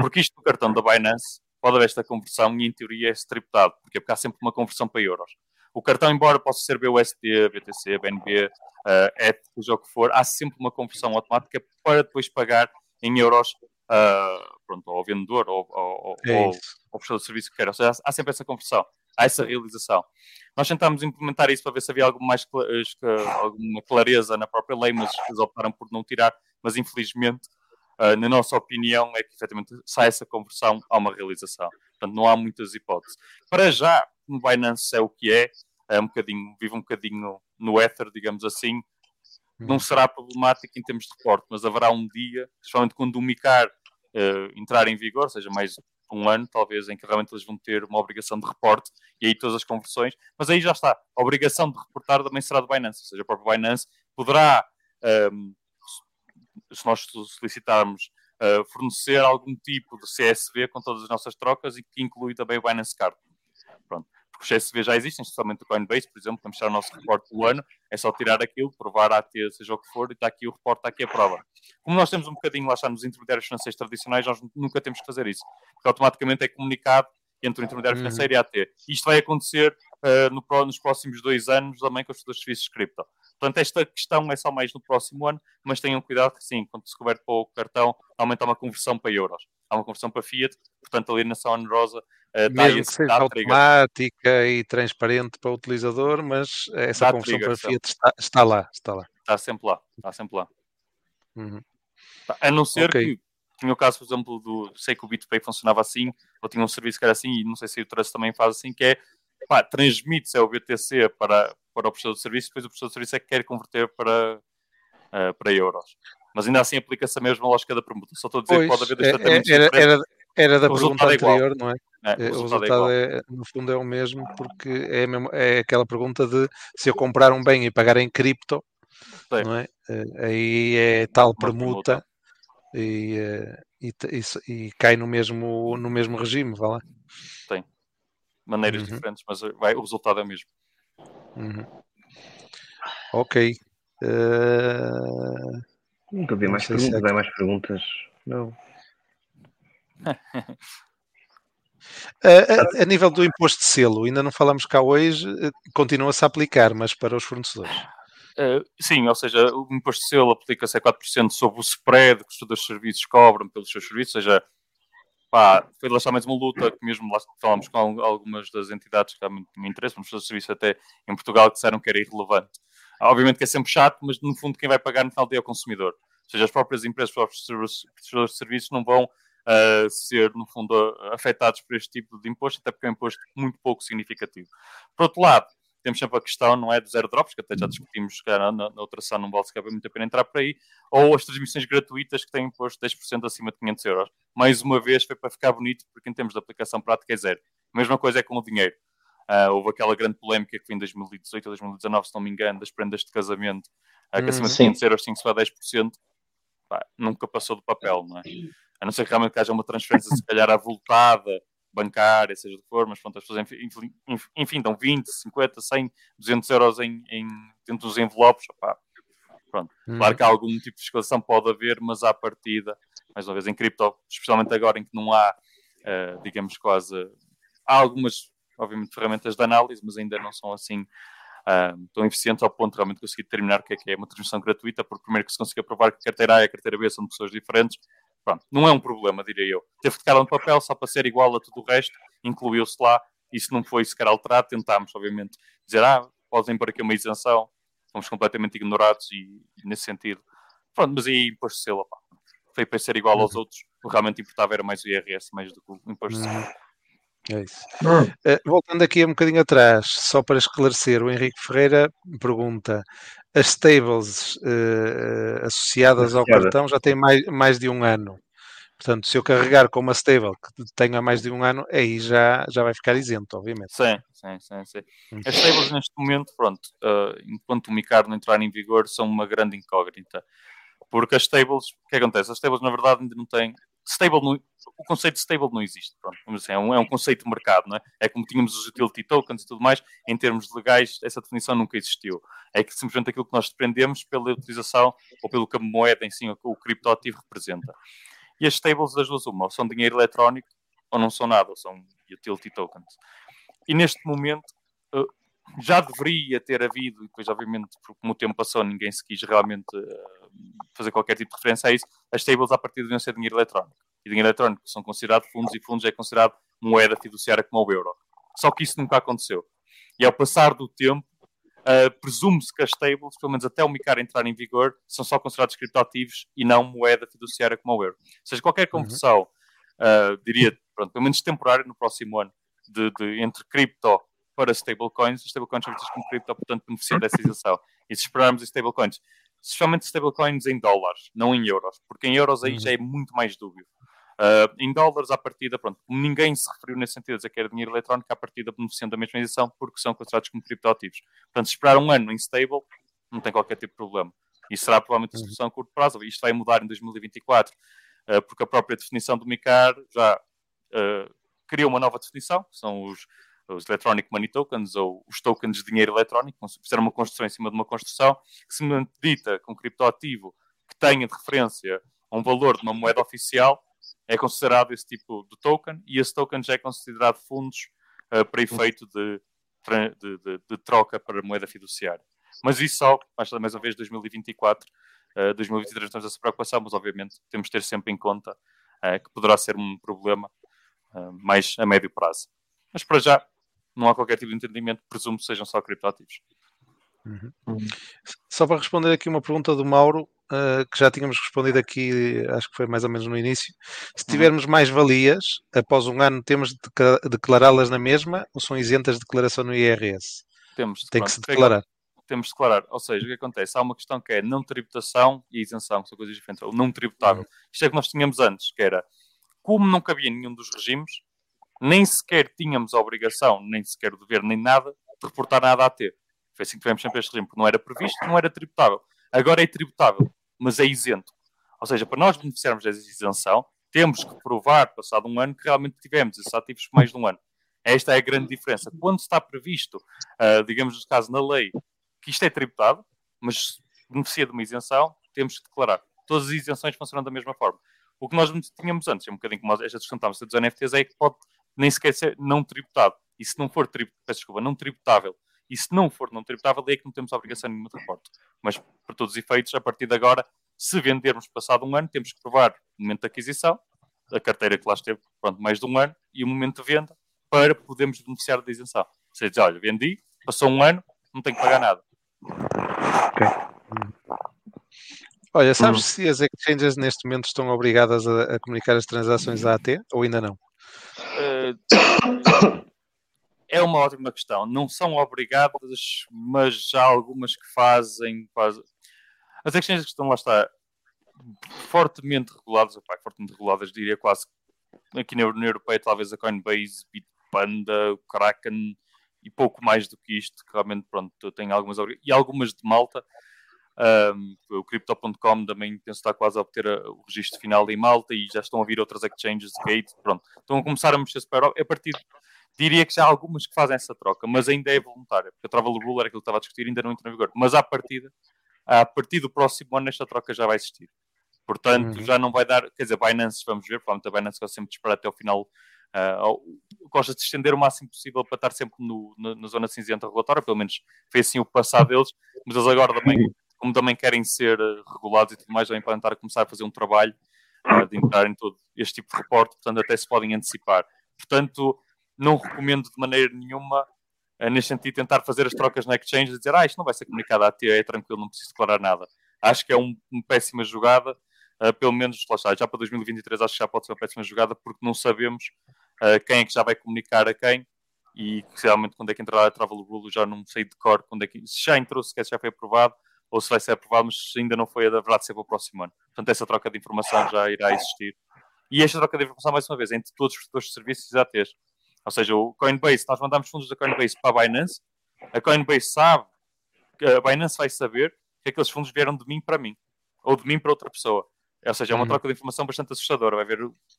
Speaker 8: Porque isto do cartão da Binance pode haver esta conversão e, em teoria, é-se tributado, é porque há sempre uma conversão para euros. O cartão, embora possa ser BUSD, BTC, BNB, uh, ETH, seja o que for, há sempre uma conversão automática para depois pagar em euros uh, pronto, ao vendedor ou, é ao prestador de serviço que quer. Ou seja, há sempre essa conversão, há essa realização. Nós tentámos implementar isso para ver se havia alguma, mais, alguma clareza na própria lei, mas eles optaram por não tirar. Mas infelizmente, uh, na nossa opinião, é que efetivamente sai essa conversão a uma realização. Portanto, não há muitas hipóteses. Para já, o Binance é o que é, é um bocadinho, vive um bocadinho no éter, digamos assim. Não será problemático em termos de reporte, mas haverá um dia, especialmente quando o MICAR uh, entrar em vigor, seja mais um ano, talvez, em que realmente eles vão ter uma obrigação de reporte e aí todas as conversões, mas aí já está. A obrigação de reportar também será do Binance, ou seja, o próprio Binance poderá, um, ehm, se nós solicitarmos, uh, fornecer algum tipo de CSV com todas as nossas trocas e que inclui também o Binance Card. Porque os CSV já existem, especialmente o Coinbase, por exemplo, vamos tirar o nosso reporte do ano, é só tirar aquilo, provar a ter, seja o que for, e está aqui o reporte, está aqui a prova. Como nós temos um bocadinho, lá está, nos intermediários financeiros tradicionais, nós nunca temos que fazer isso, porque automaticamente é comunicado entre o intermediário uhum. financeiro e a AT. Isto vai acontecer uh, no, nos próximos dois anos também com os serviços cripto. Portanto, esta questão é só mais no próximo ano, mas tenham cuidado que sim, quando se converte para o cartão, aumenta uma conversão para euros. Há uma conversão para Fiat, portanto, a alienação onerosa uh,
Speaker 3: Mesmo que seja automática e transparente para o utilizador, mas essa conversão para Fiat está, está, lá, está lá.
Speaker 8: Está sempre lá, está sempre lá. Uhum. A não ser okay. que tinha o caso, por exemplo, do. Sei que o BitPay funcionava assim, ou tinha um serviço que era assim, e não sei se o Trust também faz assim, que é transmite-se ao BTC para, para o prestador de serviço, depois o prestador de serviço é que quer converter para, uh, para euros. Mas ainda assim aplica-se a mesma lógica da permuta. Só estou a dizer pois, que pode haver
Speaker 3: é, era, era, era, da pergunta é anterior, é não é? É o, o resultado, é, no fundo é o mesmo, porque é, mesmo, é aquela pergunta de se eu comprar um bem e pagar em cripto, Sim. não é? Eh, aí é tal permuta. E, eh, e, e, e, cai no mesmo, no mesmo regime, vá lá.
Speaker 8: Tem maneiras uhum. diferentes, mas vai, o resultado é o mesmo.
Speaker 3: Uhum. Ok. Uh...
Speaker 6: Nunca vi mais perguntas, é... mais perguntas. Não.
Speaker 3: a, a, a, nível do imposto de selo, ainda não falamos cá hoje, eh, continua-se a aplicar, mas para os fornecedores.
Speaker 8: Uh, sim, ou seja, o imposto de selo aplica-se a 4% sobre o spread que os serviços cobram pelos seus serviços, ou seja, pá, foi lá mais uma luta que mesmo lá falamos com algumas das entidades que realmente me interessam, nos seus serviços até em Portugal, que disseram que era irrelevante. Obviamente que é sempre chato, mas no fundo quem vai pagar no final do dia é o consumidor. Ou seja, as próprias empresas, os próprios prestadores de serviços não vão uh, ser, no fundo, afetados por este tipo de imposto, até porque é um imposto muito pouco significativo. Por outro lado, temos sempre a questão, não é, do zero drops, que até já discutimos na, na, na outra sessão, não vale sequer muito a pena entrar por aí, ou as transmissões gratuitas que têm imposto 10% acima de 500 euros. Mais uma vez, foi para ficar bonito, porque em termos de aplicação prática é zero. A mesma coisa é com o dinheiro. Uh, houve aquela grande polémica que foi em 2018 ou 2019, se não me engano, das prendas de casamento, uh, que acima de 500 euros tinha que se 10%. Pá, nunca passou do papel, não é? A não ser que realmente haja uma transferência, se calhar, avultada, bancária, seja do que for, mas pronto, as pessoas, enfim, enfim dão 20, 50, 100, 200 euros em, em dentro dos envelopes. Opá, pronto. Hum. Claro que algum tipo de fiscalização pode haver, mas à partida, mais uma vez, em cripto, especialmente agora em que não há, uh, digamos, quase. Há algumas, obviamente, ferramentas de análise, mas ainda não são assim uh, tão eficientes ao ponto de realmente conseguir determinar o que é que é uma transmissão gratuita, porque primeiro que se consiga provar que a carteira A e a carteira B são de pessoas diferentes, Pronto, não é um problema, diria eu. Teve que ficar no papel só para ser igual a tudo o resto, incluiu-se lá, e se não foi sequer alterado, tentámos, obviamente, dizer, ah, podem pôr aqui uma isenção, fomos completamente ignorados e, e nesse sentido. Pronto, mas aí imposto de selo, pá. foi para ser igual aos uhum. outros, o que realmente importava era mais o IRS, mais do que o imposto de selo. Uhum.
Speaker 3: É isso. Uh, voltando aqui um bocadinho atrás, só para esclarecer, o Henrique Ferreira pergunta: as stables uh, associadas ao cartão já têm mais, mais de um ano. Portanto, se eu carregar com uma stable que tenha mais de um ano, aí já, já vai ficar isento, obviamente.
Speaker 8: Sim, sim, sim. sim. Hum. As stables neste momento, pronto, uh, enquanto o MICAR não entrar em vigor, são uma grande incógnita. Porque as stables, o que acontece? As stables, na verdade, ainda não têm. Stable o conceito de stable não existe. Pronto, assim, é, um, é um conceito de mercado, não é? É como tínhamos os utility tokens e tudo mais, em termos legais, essa definição nunca existiu. É que simplesmente aquilo que nós dependemos pela utilização ou pelo que a moeda em si, o criptoativo representa. E as stables das duas uma, ou são dinheiro eletrónico ou não são nada, ou são utility tokens. E neste momento já deveria ter havido, e depois obviamente como o tempo passou ninguém se quis realmente eh, fazer qualquer tipo de referência a isso, as stables a partir deviam ser dinheiro eletrónico. E dinheiro eletrónico são considerados fundos e fundos é considerado moeda fiduciária como o euro. Só que isso nunca aconteceu. E ao passar do tempo, uh, presume-se que as stables, pelo menos até o MICAR entrar em vigor, são só considerados criptoativos e não moeda fiduciária como o euro. Ou seja, qualquer uhum. conversão, uh, diria, pronto, pelo menos temporária no próximo ano, de, de entre cripto para stablecoins, as stablecoins são vistas como cripto, portanto beneficiam dessa isenção. E se esperarmos em stablecoins, especialmente stablecoins em dólares, não em euros, porque em euros aí já é muito mais dúbio. Uh, em dólares, à partida, pronto, ninguém se referiu nesse sentido, dizer que era dinheiro eletrónico, à partida beneficiando da mesma isenção, porque são considerados como criptoativos. Portanto, esperar um ano em stable não tem qualquer tipo de problema. E será provavelmente a solução a curto prazo. Isto vai mudar em 2024, uh, porque a própria definição do MICAR já uh, criou uma nova definição, que são os, os Electronic Money Tokens, ou os tokens de dinheiro eletrónico, fizeram uma construção em cima de uma construção, que se dita com um criptoativo que tenha de referência um valor de uma moeda oficial, é considerado esse tipo de token e esse token já é considerado fundos uh, para efeito de, de, de, de, troca para moeda fiduciária. Mas isso só, mais, mais uma vez, 2024, uh, 2023 temos essa preocupação, mas obviamente temos de ter sempre em conta uh, que poderá ser um problema uh, mais a médio prazo. Mas para já, não há qualquer tipo de entendimento, presumo que sejam só criptoativos.
Speaker 3: Uhum. Uhum. Só para responder aqui uma pergunta do Mauro, uh, que já tínhamos respondido aqui, acho que foi mais ou menos no início. Se uhum. tivermos uhum. mais valias, após um ano temos de declará-las na mesma ou são isentas de declaração no IRS?
Speaker 8: Temos.
Speaker 3: Tem pronto, que se declarar.
Speaker 8: Temos de declarar. Ou seja, o que acontece? Há uma questão que é não tributação e isenção, que são coisas diferentes. Ou não tributável. Uhum. Isto é que nós tínhamos antes, que era como não cabia nenhum dos regimes, nem sequer tínhamos a obrigação, nem sequer o dever, nem nada, de reportar nada a ter. Foi assim que tivemos sempre este regime, porque não era previsto, não era tributável. Agora é tributável, mas é isento. Ou seja, para nós beneficiarmos dessa isenção, temos que provar, passado um ano, que realmente tivemos esses ativos por mais de um ano. Esta é a grande diferença. Quando está previsto, uh, digamos, no caso, na lei, que isto é tributado, mas beneficia de uma isenção, temos que declarar. Todas as isenções funcionam da mesma forma. O que nós tínhamos antes, é um bocadinho como esta discussão estávamos a dos NFTs, é que pode nem sequer ser não tributado. E se não for tribut, peço desculpa, não tributável e se não for não tributável, é que não temos obrigação nenhuma de reporte. Mas, por todos os efeitos, a partir de agora, se vendermos passado um ano, temos que provar o momento de aquisição, a carteira que lá esteve pronto, mais de um ano e o momento de venda para podermos beneficiar da isenção. Ou seja, olha, vendi, passou um ano, não tenho que pagar nada.
Speaker 3: Ok. Olha, sabes se as exchanges neste momento estão obrigadas a, a, comunicar as transações à AT ou ainda não?
Speaker 8: É uma ótima questão. Não são obrigadas, mas há algumas que fazem. As exchanges que estão lá está fortemente reguladas, opa, fortemente reguladas, diria quase aqui na União Europeia, talvez a Coinbase, Bitpanda, o Kraken e pouco mais do que isto, que realmente pronto, tem algumas e algumas de Malta. Um, o Crypto.com também penso estar quase a obter a, o registro final em Malta e já estão a vir outras exchanges de Gate, pronto, estão a começar a mexer-se para a Europa. A partir diria que já há algumas que fazem essa troca, mas ainda é voluntária, porque a Travel Rule era aquilo que estava a discutir ainda não entra em vigor. Mas à partida, a partir do próximo ano, esta troca já vai existir. Portanto, uhum. já não vai dar, quer dizer, Binance, vamos ver, provavelmente a Binance vai sempre esperar até o final Uh, gosta de se estender o máximo possível para estar sempre no, no, na zona cinzenta regulatória, pelo menos foi assim o passado deles, mas eles agora também, como também querem ser uh, regulados e tudo mais, vão tentar começar a fazer um trabalho uh, de entrar em todo este tipo de reporte, portanto até se podem antecipar. Portanto, não recomendo de maneira nenhuma, neste sentido, tentar fazer as trocas na exchange e dizer, ah, isto não vai ser comunicado à TIA, é tranquilo, não preciso declarar nada. Acho que é um, uma péssima jogada, pelo menos, lá está, já para 2023 acho que já pode ser uma péssima jogada, porque não sabemos uh, quem é que já vai comunicar a quem e realmente quando é que entrará a Travel Rule já não sei de cor quando é que, se já entrou, se já foi aprovado ou se vai ser aprovado, mas ainda não foi a da verdade ser para o próximo ano. Portanto, essa troca de informação já irá existir. E esta troca de informação, mais uma vez, entre todos os prestadores de serviços e ATs. Ou seja, o Coinbase, nós mandamos fundos da Coinbase para a Binance, a Coinbase sabe, a Binance vai saber que aqueles fundos vieram de mim para mim, ou de mim para outra pessoa. Ou seja, é uma uhum. troca de informação bastante assustadora. Vai haver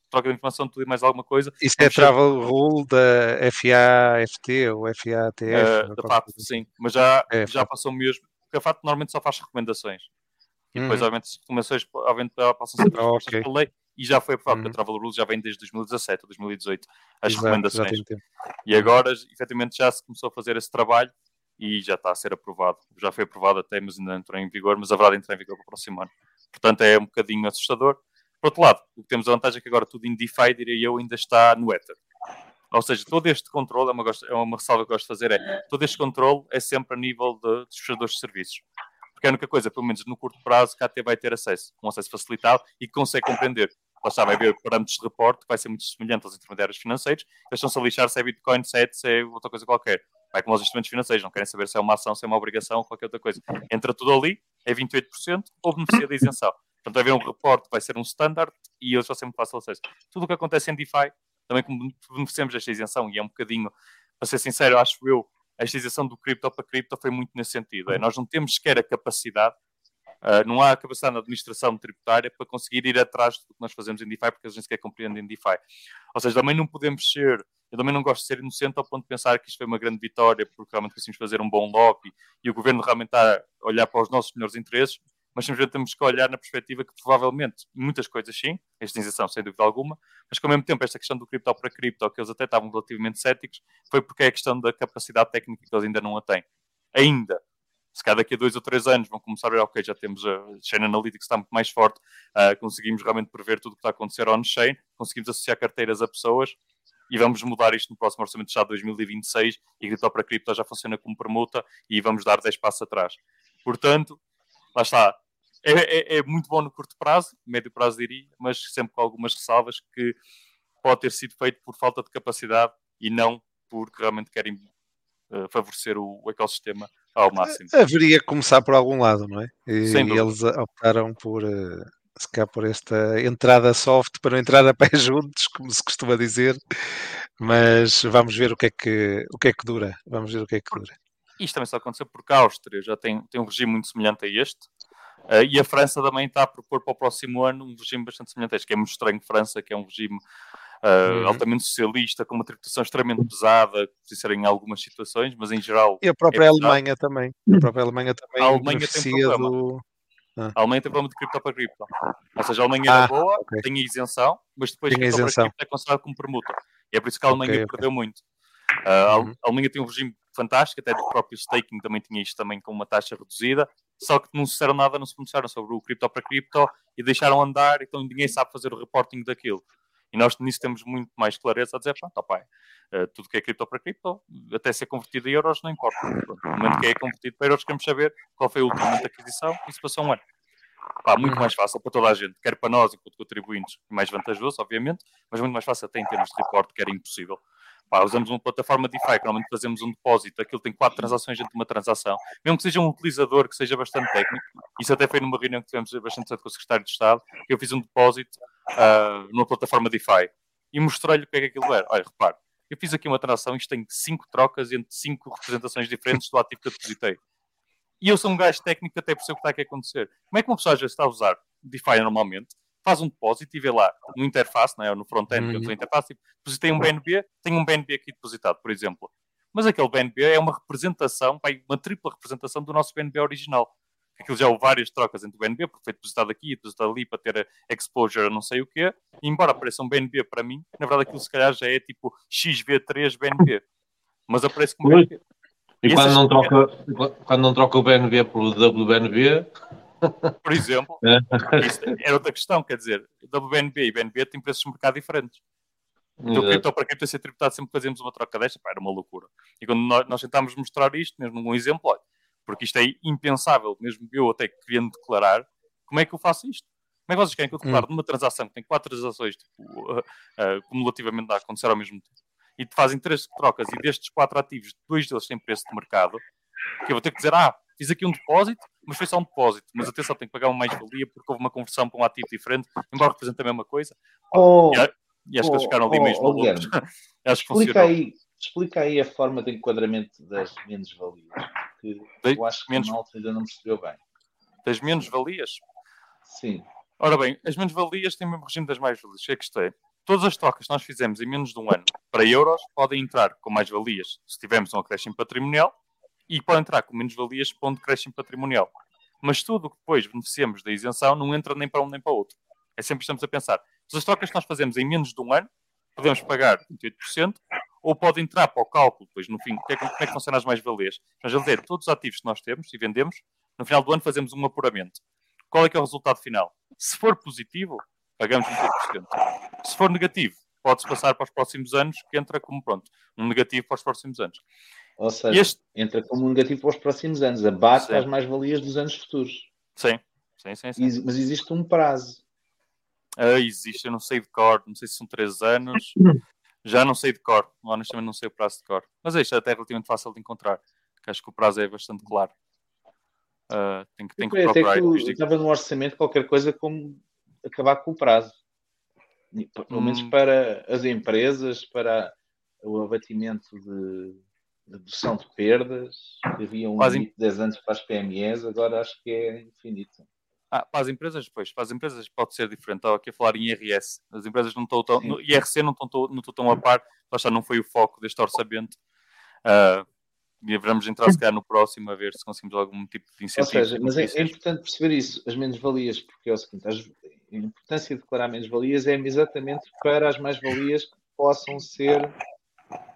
Speaker 8: troca de informação de tudo e mais alguma coisa.
Speaker 3: Isso é travel rule da FAFT ou FATF? Uh,
Speaker 8: eh, da FAT, sim. Mas já, é, já passou mesmo. Porque a FAT normalmente só faz recomendações. E depois, uhum. obviamente, as recomendações obviamente, passam a ser transpostas okay. pela lei e já foi aprovado, uhum. porque a Travel Rules já vem desde 2017 ou 2018, as Exato, recomendações. E agora, efetivamente, já se começou a fazer esse trabalho e já está a ser aprovado. Já foi aprovado até, mas ainda não entrou em vigor, mas a verdade entra em vigor para o próximo ano. Portanto, é um bocadinho assustador. Por outro lado, o que temos a vantagem é que agora tudo em DeFi, diria eu, ainda está no Ether. Ou seja, todo este controle, é uma, é uma ressalva que eu gosto de fazer, é todo este controle é sempre a nível de, dos prestadores de serviços. Porque é a única coisa, pelo menos no curto prazo, que a AT vai ter acesso, um acesso facilitado e que consegue compreender. Lá está, vai ver parâmetros de reporte que vai ser muito semelhante aos intermediários financeiros. Eles estão-se a lixar se é Bitcoin, se é, se é outra coisa qualquer. Vai como aos instrumentos financeiros, não querem saber se é uma ação, se é uma obrigação qualquer outra coisa. Entra tudo ali, é 28% ou beneficia da isenção. Portanto, vai haver um reporte, vai ser um standard e eles vão ser muito fácil acesso. Tudo o que acontece em DeFi, também como beneficiamos desta isenção, e é um bocadinho, para ser sincero, acho eu, a isenção do cripto para cripto foi muito nesse sentido. É, nós não temos sequer a capacidade, uh, não há a capacidade na administração tributária para conseguir ir atrás do que nós fazemos em DeFi, porque a gente sequer em DeFi. Ou seja, também não podemos ser eu também não gosto de ser inocente ao ponto de pensar que isto foi uma grande vitória porque realmente conseguimos fazer um bom lobby e o governo realmente está a olhar para os nossos melhores interesses, mas simplesmente temos que olhar na perspectiva que provavelmente muitas coisas sim, a extinção sem dúvida alguma, mas que ao mesmo tempo esta questão do cripto para cripto, que eles até estavam relativamente céticos, foi porque é a questão da capacidade técnica que eles ainda não a têm. Ainda. Se calhar daqui a dois ou três anos vão começar a ver, ok, já temos a Chain Analytics está muito mais forte, uh, conseguimos realmente prever tudo o que está a acontecer on-chain, conseguimos associar carteiras a pessoas, e vamos mudar isto no próximo orçamento já de 2026 e cripto para cripto já funciona como permuta e vamos dar 10 passos atrás. Portanto, lá está. É, é, é, muito bom no curto prazo, médio prazo diria, mas sempre com algumas ressalvas que pode ter sido feito por falta de capacidade e não porque realmente querem uh, favorecer o, o, ecossistema ao máximo.
Speaker 3: Haveria que começar por algum lado, não é? E, e eles optaram por, uh, se cá por esta entrada soft para não entrar a pé juntos, como se costuma dizer, mas vamos ver o que é que, o que, é que dura. Vamos ver o que é que dura.
Speaker 8: Isto também só aconteceu porque a Áustria já tem, tem um regime muito semelhante a este, uh, e a França também está a propor para o próximo ano um regime bastante semelhante a este, que é muito estranho. França, que é um regime Uh, uhum. altamente socialista, com uma tributação extremamente pesada, ser em algumas situações, mas em geral.
Speaker 3: E a própria é Alemanha também. A própria Alemanha também.
Speaker 8: A Alemanha tem problema. Do... Ah. A Alemanha tem problema de cripto para cripto. Ou seja, a Alemanha ah, era boa, okay. tem a isenção, mas depois tem cripto para cripto é considerado como permuta. E é por isso que a Alemanha okay, perdeu okay. muito. Uh, uhum. A Alemanha tem um regime fantástico, até do próprio staking também tinha isto também com uma taxa reduzida, só que não se disseram nada, não se pronunciaram sobre o cripto para cripto e deixaram andar, então ninguém sabe fazer o reporting daquilo. E nós nisso temos muito mais clareza a dizer, pronto, opa, uh, tudo que é cripto para cripto, até ser convertido em euros, não importa. Pronto, no momento que é convertido para euros, queremos saber qual foi o último de aquisição e se passou um ano. Pá, muito mais fácil para toda a gente, quer para nós enquanto contribuintes, mais vantajoso, obviamente, mas muito mais fácil até em termos de reporte, que era impossível. Pá, usamos uma plataforma DeFi, que normalmente fazemos um depósito, aquilo tem quatro transações dentro de uma transação. Mesmo que seja um utilizador que seja bastante técnico, isso até foi numa reunião que tivemos bastante cedo com o Secretário de Estado, que eu fiz um depósito uh, numa plataforma DeFi e mostrei-lhe o que é que aquilo era. Olha, repare, eu fiz aqui uma transação, isto tem cinco trocas entre cinco representações diferentes do ativo que eu depositei. E eu sou um gajo técnico até percebo o que está aqui a acontecer. Como é que uma pessoa já está a usar DeFi normalmente, faz um depósito e vê lá no interface, não é? no front-end, uhum. que a interface, tipo, depositei um BNB, tenho um BNB aqui depositado, por exemplo. Mas aquele BNB é uma representação, uma tripla representação do nosso BNB original. Aquilo já houve várias trocas entre o BNB, porque foi depositado aqui e depositado ali para ter exposure não sei o quê. E embora apareça um BNB para mim, na verdade aquilo se calhar já é tipo XV3 BNB. Mas aparece como BNB.
Speaker 4: E, e quando, não troca, quando não troca o BNB pelo WBNB,
Speaker 8: por exemplo, é. era outra questão, quer dizer, WBNB e BNB têm preços de mercado diferentes. Então, cripto para cripto ser tributado sempre que fazemos uma troca desta, pá, era uma loucura. E quando nós, nós tentámos mostrar isto, mesmo num exemplo, olha, porque isto é impensável, mesmo eu até querendo declarar, como é que eu faço isto? Como é que vocês querem que eu declare hum. numa transação que tem quatro transações tipo, uh, uh, cumulativamente a acontecer ao mesmo tempo e fazem três trocas e destes quatro ativos, dois deles têm preço de mercado, que eu vou ter que dizer, ah, fiz aqui um depósito, mas foi só um depósito. Mas atenção, tenho que pagar uma mais-valia porque houve uma conversão para um ativo diferente, embora represente a mesma coisa.
Speaker 5: Oh,
Speaker 8: e, e acho oh, que eles ficaram ali oh, mesmo oh,
Speaker 5: acho que explica aí, explica aí a forma de enquadramento das menos-valias, que de, eu acho que menos, a malta ainda não percebeu bem.
Speaker 8: Das menos-valias?
Speaker 5: Sim.
Speaker 8: Ora bem, as menos-valias têm o mesmo regime das mais-valias. O que é que isto é? Todas as trocas que nós fizemos em menos de um ano para euros podem entrar com mais-valias se tivermos um acréscimo patrimonial e podem entrar com menos-valias para um decréscimo patrimonial. Mas tudo o que depois beneficiamos da isenção não entra nem para um nem para o outro. É sempre estamos a pensar. Se as trocas que nós fazemos em menos de um ano, podemos pagar 28%, ou pode entrar para o cálculo, depois no fim, como é que, como é que funcionam as mais-valias? Nós vamos ver todos os ativos que nós temos e vendemos, no final do ano fazemos um apuramento. Qual é que é o resultado final? Se for positivo, pagamos 28%. Se for negativo, pode-se passar para os próximos anos, que entra como, pronto, um negativo para os próximos anos.
Speaker 5: Ou seja, este... entra como um negativo para os próximos anos, abate as mais-valias dos anos futuros.
Speaker 8: Sim, sim, sim. sim.
Speaker 5: Mas existe um prazo.
Speaker 8: Ah, existe, eu não sei de cor, não sei se são 3 anos, já não sei de cor, honestamente não sei o prazo de cor. Mas isto é até relativamente fácil de encontrar, que acho que o prazo é bastante claro. Uh, tem que, tem que procurar.
Speaker 5: Que estava no orçamento qualquer coisa como acabar com o prazo. Pelo menos hum. para as empresas, para o abatimento de redução de perdas, havia um limite de 10 anos para as PMEs, agora acho que é infinito.
Speaker 8: Ah, para as empresas, pois, para as empresas pode ser diferente. Estava aqui a falar em IRS. As empresas não estão tão. No IRC não estão, não estão tão a par, já não foi o foco deste orçamento. Uh, e vamos entrar, se calhar, no próximo a ver se conseguimos algum tipo de incentivo.
Speaker 5: Ou seja, mas é, é, importante perceber isso, as menos-valias, porque é o seguinte: as, a importância de declarar menos-valias é exatamente para as mais-valias que possam ser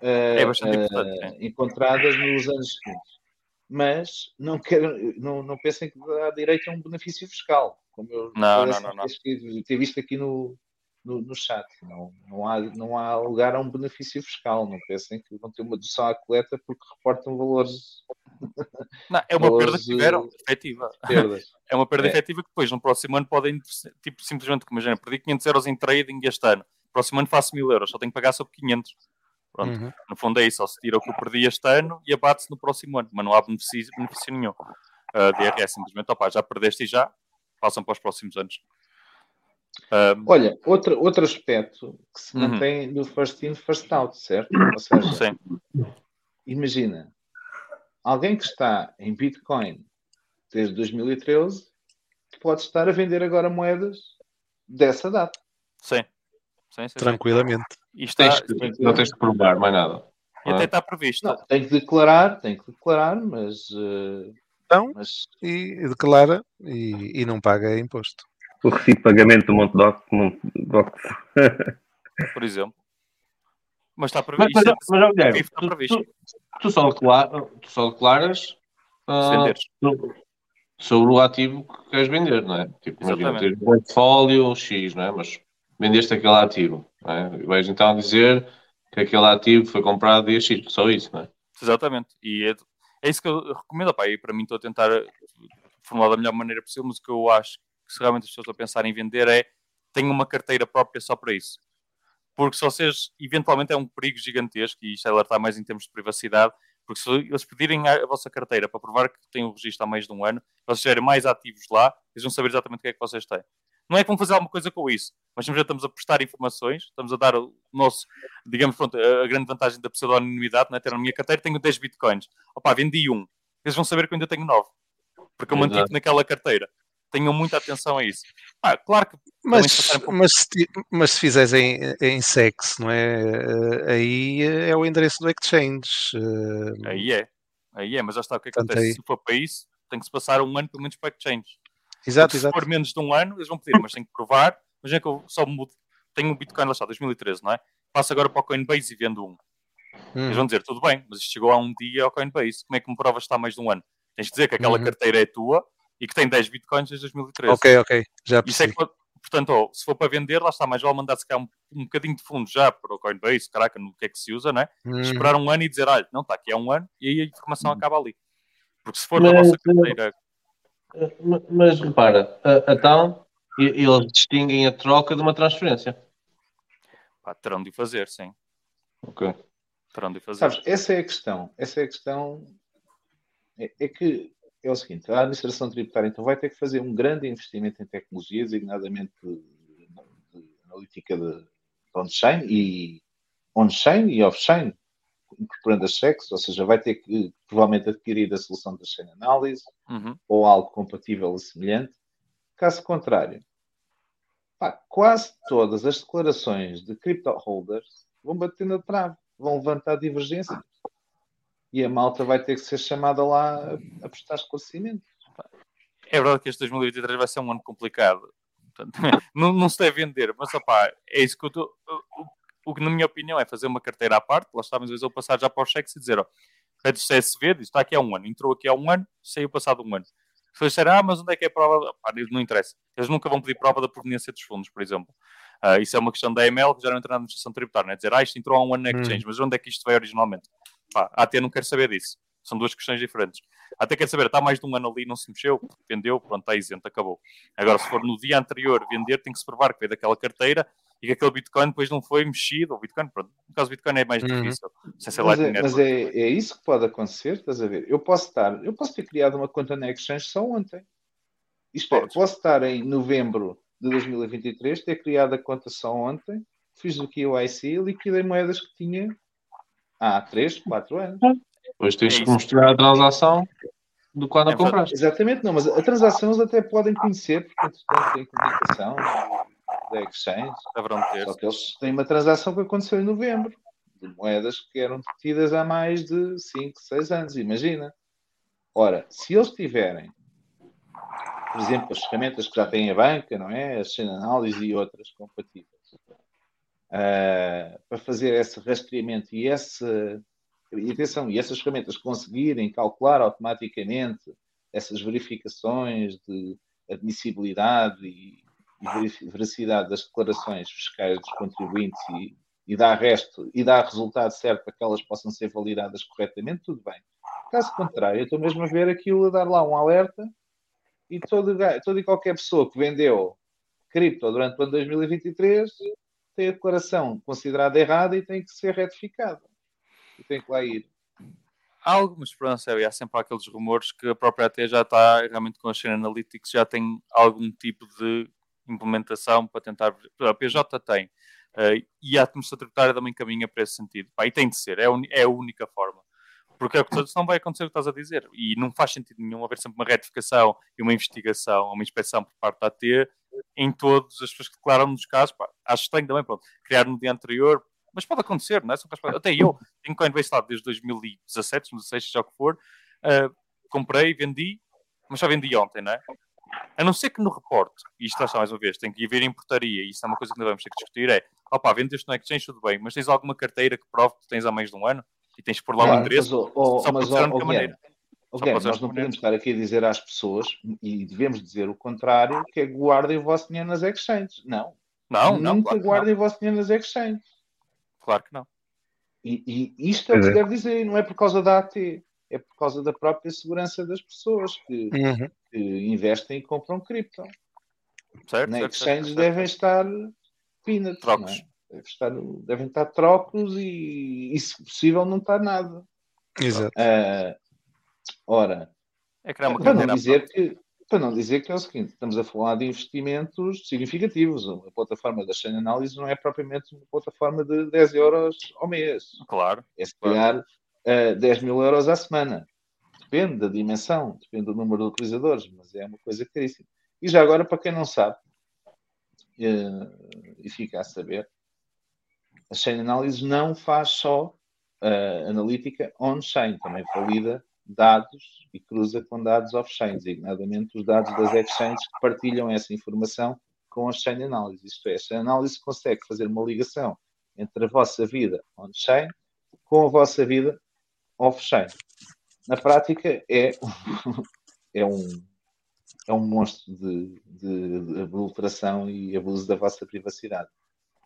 Speaker 5: é uh, encontradas nos anos seguintes. Mas não, quero, não, não pensem que dá direito a um benefício fiscal, como eu
Speaker 8: não, não, não, não.
Speaker 5: ter visto aqui no, no, no, chat. Não, não, há, não há lugar a um benefício fiscal. Não pensem que vão ter uma dedução à coleta porque reportam valores.
Speaker 8: Não, é uma valores, perda que tiveram, efetiva. Perdas. É uma perda é. efetiva que depois, no próximo ano, podem, tipo, simplesmente, imagina, perdi 500 euros em trading este ano. No próximo ano faço 1000 euros, só tenho que pagar sobre 500. Pronto, uhum. no fundo é isso, só se tira o que eu perdi este ano e abate-se no próximo ano, mas não há benefício, benefício nenhum. Uh, DRS simplesmente, opa, já perdeste e já, passam para os próximos anos.
Speaker 5: Uh, Olha, outro, outro aspecto que se uhum. mantém do first in, first out, certo? Ou seja, Sim. imagina, alguém que está em Bitcoin desde 2013 pode estar a vender agora moedas dessa data.
Speaker 8: Sim. sim, sim
Speaker 3: Tranquilamente.
Speaker 4: Está, tens que, não tens de provar mais nada.
Speaker 8: E até está previsto.
Speaker 5: Não, tem que declarar, tem que declarar, mas. Uh,
Speaker 3: então, mas... e declara e, e não paga imposto.
Speaker 6: O recibo de pagamento do Monte Doc,
Speaker 8: Por exemplo. Mas está previsto.
Speaker 4: Mas, mas, mas Guilherme, está previsto. Tu, tu, só, declara, tu só declaras uh, sobre, sobre o ativo que queres vender, não é? Tipo, imagina, ter um portfólio X, não é? Mas vendeste aquele ativo. Não é? Vais então dizer que aquele ativo foi comprado dia X, só isso, não é?
Speaker 8: Exatamente. E é, é isso que eu recomendo. Pá, e para mim estou a tentar formular da melhor maneira possível, mas o que eu acho que se realmente as pessoas estão a pensar em vender é tenho uma carteira própria só para isso. Porque se vocês, eventualmente, é um perigo gigantesco, e isto é alertar mais em termos de privacidade, porque se eles pedirem a, vossa carteira para provar que têm o registro há mais de um ano, vocês estiverem mais ativos lá, eles vão saber exatamente o que é que vocês têm. Não é que vão fazer alguma coisa com isso, mas já estamos a prestar informações, estamos a dar o nosso, digamos, pronto, a grande vantagem da pseudonimidade, não é? ter na minha carteira, tenho 10 bitcoins. Opa, vendi um. Eles vão saber que eu ainda tenho 9. Porque eu mantive naquela carteira. Tenham muita atenção a isso. Ah, claro que.
Speaker 3: Mas, mas, se, mas se fizeres em, em sex, não é? Eh, aí é o endereço do exchange. eh,
Speaker 8: Aí é. Aí é, mas já está. O que é acontece?
Speaker 3: aí-
Speaker 8: Se for para isso, tem que se passar um ano pelo menos para exchange.
Speaker 3: Exato, exato.
Speaker 8: Se for menos de um ano, eles vão pedir, mas tem que provar. Mas é que eu só mudo. Tenho um Bitcoin lá está, 2013, não é? Passo agora para o Coinbase e vendo um. Eles
Speaker 3: Uhum.
Speaker 8: vão dizer, tudo bem, mas isto chegou há um dia ao Coinbase. Como é que me provas que está há mais de um ano? Tens de dizer que aquela
Speaker 3: Uhum.
Speaker 8: carteira é tua e que tem 10 Bitcoins desde 2013.
Speaker 3: Ok, ok, já
Speaker 8: Isso é
Speaker 3: percebi.
Speaker 8: que, portanto, ó, se for para vender, lá está, mais vale mandar se calhar um, um bocadinho de fundo já para o Coinbase, caraca, no que é que se usa, né?
Speaker 3: Uhum.
Speaker 8: Esperar um ano e dizer, olha, não está aqui há um ano, e aí a informação acaba ali. Porque se for da
Speaker 4: Mas,
Speaker 8: vossa carteira,
Speaker 4: Mas repara, a- então e- eles distinguem a troca de uma transferência.
Speaker 8: pá, terão de o fazer, sim.
Speaker 4: Ok.
Speaker 8: Terão de o fazer.
Speaker 5: Sabes, essa é a questão. Essa é a questão. É, é que é o seguinte: a administração tributária então vai ter que fazer um grande investimento em tecnologia, designadamente de, de analítica de, de on-chain e on-chain e off-chain, incorporando as checks, ou seja, vai ter que provavelmente adquirir a solução da chain analysis
Speaker 8: Uhum.
Speaker 5: ou algo compatível ou semelhante. Caso contrário, pá, quase todas as declarações de crypto holders vão bater na trave, vão levantar divergências. E a malta vai ter que ser chamada lá a, a prestar esclarecimento.
Speaker 8: É verdade que este 2023 vai ser um ano complicado. Portanto, não, não se deve vender, mas opá, é isso que eu estou. O que, na minha opinião, é fazer uma carteira à parte, lá está, mas vezes eu passar já para os cheques e dizer: ó, rede CSV, diz, está aqui há um ano, entrou aqui há um ano, saiu passado um ano. Se eles disserem, ah, mas onde é que é a prova? Pá, não interessa. Eles nunca vão pedir prova da proveniência dos fundos, por exemplo. Ah, isso é uma questão da AML que já não entra na administração tributária, né? dizer, ah, isto entrou há um ano na exchange, mas onde é que isto veio originalmente? Pá, a AT não quer saber disso. São duas questões diferentes. Até quer saber, está mais de um ano ali, não se mexeu, vendeu, pronto, está isento, acabou. Agora, se for no dia anterior vender, tem que se provar que veio daquela carteira e que aquele Bitcoin depois não foi mexido. O Bitcoin, pronto, no caso do Bitcoin é mais
Speaker 3: Uhum.
Speaker 8: difícil. Sem ser
Speaker 5: Mas, é, mas é, é isso que pode acontecer, estás a ver? Eu posso estar, eu posso ter criado uma conta na Exchange só ontem. Isto é, posso estar em novembro de 2023, ter criado a conta só ontem, fiz o KYC e liquidei moedas que tinha há 3, 4 anos.
Speaker 4: Depois tens
Speaker 8: É
Speaker 4: que
Speaker 8: isso.
Speaker 4: mostrar a transação do quando a
Speaker 8: É
Speaker 4: compraste.
Speaker 5: Exatamente, não, mas a transação eles até podem conhecer, porque entretanto tem comunicação da Exchange.
Speaker 8: Ter.
Speaker 5: Só que eles têm uma transação que aconteceu em novembro, de moedas que eram detidas há mais de 5, 6 anos, imagina. Ora, se eles tiverem, por exemplo, as ferramentas que já têm a banca, não é? A chain análise e outras compatíveis, ah, para fazer esse rastreamento e essa e atenção, e essas ferramentas conseguirem calcular automaticamente essas verificações de admissibilidade e, e veracidade das declarações fiscais dos contribuintes e, e dar resto e dar resultado certo para que elas possam ser validadas corretamente, tudo bem. Caso contrário, eu estou mesmo a ver aquilo a dar lá um alerta e todo, toda e qualquer pessoa que vendeu cripto durante o ano 2023 tem a declaração considerada errada e tem que ser retificada. E tem que lá ir.
Speaker 8: Há alguma esperança, e há sempre aqueles rumores que a própria AT já está realmente com a Chain Analytics, já tem algum tipo de implementação para tentar. A PJ tem. eh, e a administração tributária também caminha para esse sentido. Pá, e tem de ser, é a, uni- é a única forma. Porque é o que senão vai acontecer o que estás a dizer. E não faz sentido nenhum haver sempre uma retificação e uma investigação, uma inspeção por parte da AT em todas as pessoas que declaram nos casos. Pá, acho estranho também, pronto, criar no dia anterior, mas pode acontecer, não é? Até eu tenho Coinbase lá desde 2017, 2016, seja o que for, ah, comprei, vendi, mas só vendi ontem, não é? A não ser que no reporte, e isto lá está mais uma vez, tem que haver em portaria, e isso é uma coisa que ainda vamos ter que discutir, é, opá, vendeste no exchange, tudo bem, mas tens alguma carteira que prove que tens há mais de um ano? E tens pôr lá o
Speaker 5: Claro,
Speaker 8: endereço?
Speaker 5: mas, oh, oh,
Speaker 8: só
Speaker 5: mas,
Speaker 8: pode ser a
Speaker 5: oh,
Speaker 8: única
Speaker 5: oh,
Speaker 8: maneira.
Speaker 5: Guilherme, oh,
Speaker 8: a
Speaker 5: nós não podemos estar aqui a dizer às pessoas, e devemos dizer o contrário, que é guardem o vosso dinheiro nas exchanges. Não.
Speaker 8: Não, não,
Speaker 5: Nunca
Speaker 8: claro que
Speaker 5: guardem
Speaker 8: não.
Speaker 5: o vosso dinheiro nas exchanges.
Speaker 8: Claro que não.
Speaker 5: E, e isto é o que se deve dizer, não é por causa da AT, é por causa da própria segurança das pessoas que,
Speaker 3: Uhum.
Speaker 5: que investem e compram cripto.
Speaker 8: Certo? Certo,
Speaker 5: exchange
Speaker 8: certo,
Speaker 5: devem estar peanuts,
Speaker 8: Trocos.
Speaker 5: não é? Deve estar, devem estar trocos e, e, se possível, não está nada.
Speaker 3: Exato.
Speaker 5: Ah, ora,
Speaker 8: É criar uma
Speaker 5: para não dizer que para não dizer que é o seguinte, estamos a falar de investimentos significativos. A plataforma da Chain Analysis não é propriamente uma plataforma de 10 euros ao mês.
Speaker 8: Claro.
Speaker 5: É se calhar eh, 10 mil euros à semana. Depende da dimensão, depende do número de utilizadores, mas é uma coisa caríssima. E já agora, para quem não sabe, eh, e fica a saber, a Chain Analysis não faz só eh, analítica on-chain, também valida dados e cruza com dados off-chain, designadamente os dados das exchanges que partilham essa informação com a Chain Analysis. Isto é, a Chain Analysis consegue fazer uma ligação entre a vossa vida on-chain com a vossa vida off-chain. Na prática, é, é, um, é um monstro de, de, de adulteração e abuso da vossa privacidade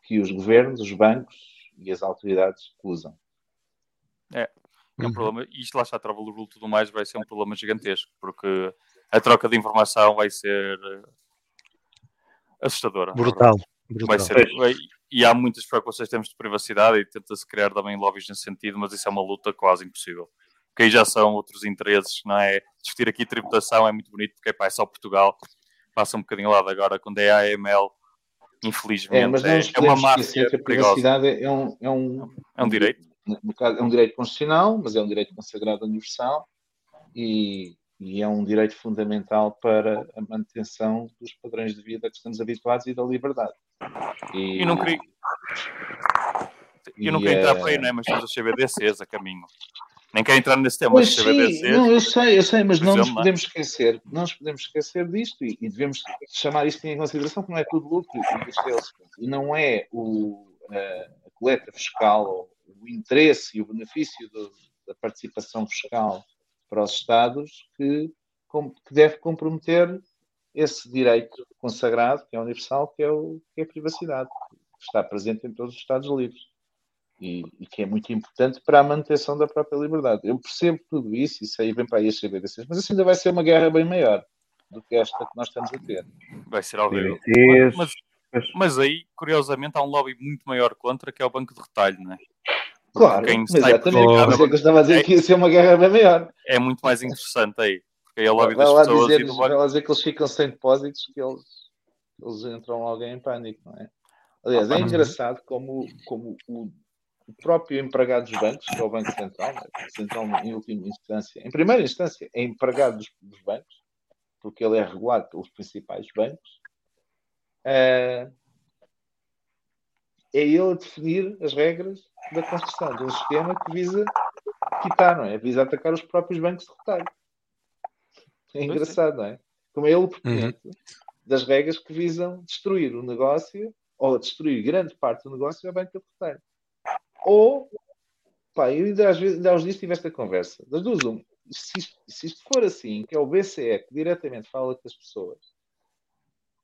Speaker 5: que os governos, os bancos e as autoridades usam.
Speaker 8: É, é um problema. E isto lá está, trava o e tudo mais, vai ser um problema gigantesco, porque a troca de informação vai ser eh, assustadora.
Speaker 3: Brutal.
Speaker 8: Vai
Speaker 3: brutal.
Speaker 8: ser, vai- e há muitas preocupações em termos de privacidade e tenta-se criar também lobbies nesse sentido, mas isso é uma luta quase impossível. Porque aí já são outros interesses, não é? Discutir aqui tributação é muito bonito, porque pá, é só Portugal, passa um bocadinho lá de agora, quando é AML, infelizmente,
Speaker 5: É, mas não
Speaker 8: é, é uma máfia
Speaker 5: que a privacidade é um, é um,
Speaker 8: É um direito.
Speaker 5: no caso, é um direito constitucional, mas é um direito consagrado universal e, e é um direito fundamental para a manutenção dos padrões de vida que estamos habituados e da liberdade. E,
Speaker 8: E não queria. Eu não
Speaker 5: E,
Speaker 8: queria entrar
Speaker 5: eh,
Speaker 8: por aí, não é? Mas temos as CBDCs a caminho. Nem quero entrar nesse tema,
Speaker 5: Pois
Speaker 8: mas
Speaker 5: sim,
Speaker 8: CBDCs.
Speaker 5: não, eu sei, eu sei, mas não nos
Speaker 8: é?
Speaker 5: podemos esquecer, não nos podemos esquecer disto e, e devemos chamar isto em consideração que não é tudo lucro e é e não é o, a coleta fiscal o interesse e o benefício do- da participação fiscal para os Estados que, que deve comprometer esse direito consagrado, que é universal, que é, o, que é a privacidade, que está presente em todos os Estados livres e, e que é muito importante para a manutenção da própria liberdade. Eu percebo tudo isso e sei bem para aí as CBDCs, mas isso ainda vai ser uma guerra bem maior do que esta que nós estamos a ter.
Speaker 8: Vai ser horrível. Mas, mas, mas aí, curiosamente, há um lobby muito maior contra, que é o banco de retalho, não é?
Speaker 5: Claro, mas exatamente, por isso é que eu estava a dizer
Speaker 8: é-
Speaker 5: que ia ser uma guerra bem maior.
Speaker 8: É muito mais interessante aí. Porque é lobby
Speaker 5: Vai
Speaker 8: das
Speaker 5: lá,
Speaker 8: pessoas
Speaker 5: dizer,
Speaker 8: e do
Speaker 5: vai dizer que eles ficam sem depósitos, que eles, eles entram logo em pânico, não é? Aliás, é
Speaker 3: Uhum.
Speaker 5: engraçado como, como o, o próprio empregado dos bancos, que é o Banco Central, né? o Banco Central em última instância, em primeira instância, é empregado dos, dos bancos, porque ele é regulado pelos principais bancos, eh, é ele a definir as regras da construção de um sistema que visa quitar, não é? Visa atacar os próprios bancos de retalho. É engraçado, não é? Como é ele o proponente das regras que visam destruir o negócio ou destruir grande parte do negócio banca de retalho. Ou, pá, eu ainda às vezes, ainda aos dias tive esta conversa. Das duas, uma. Se isto, se isto for assim, que é o BCE que diretamente fala com as pessoas,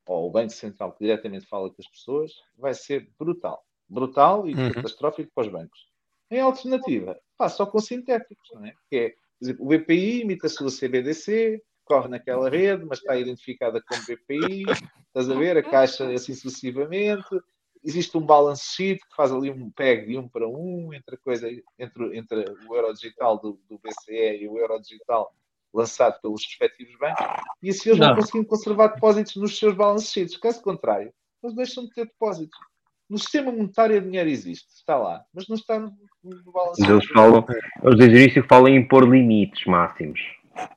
Speaker 5: ou o Banco Central que diretamente fala com as pessoas, vai ser brutal. Brutal e
Speaker 3: Uhum.
Speaker 5: catastrófico para os bancos. Em alternativa, pá, só com sintéticos, não é? Que é, por exemplo, o BPI imita a sua CBDC, corre naquela rede, mas está identificada como BPI, estás a ver? A caixa assim sucessivamente. Existe um balance sheet que faz ali um peg de um para um entre a coisa entre, entre o euro digital do, do BCE e o euro digital lançado pelos respectivos bancos, e assim eles vão
Speaker 4: Não.
Speaker 5: conseguindo conservar depósitos nos seus balance sheets. Caso contrário, eles deixam de ter depósitos. No sistema monetário, o dinheiro existe, está lá, mas não está no, no balance
Speaker 6: Mas eles
Speaker 5: sheet.
Speaker 6: falam, eles desde o início falam em impor limites máximos.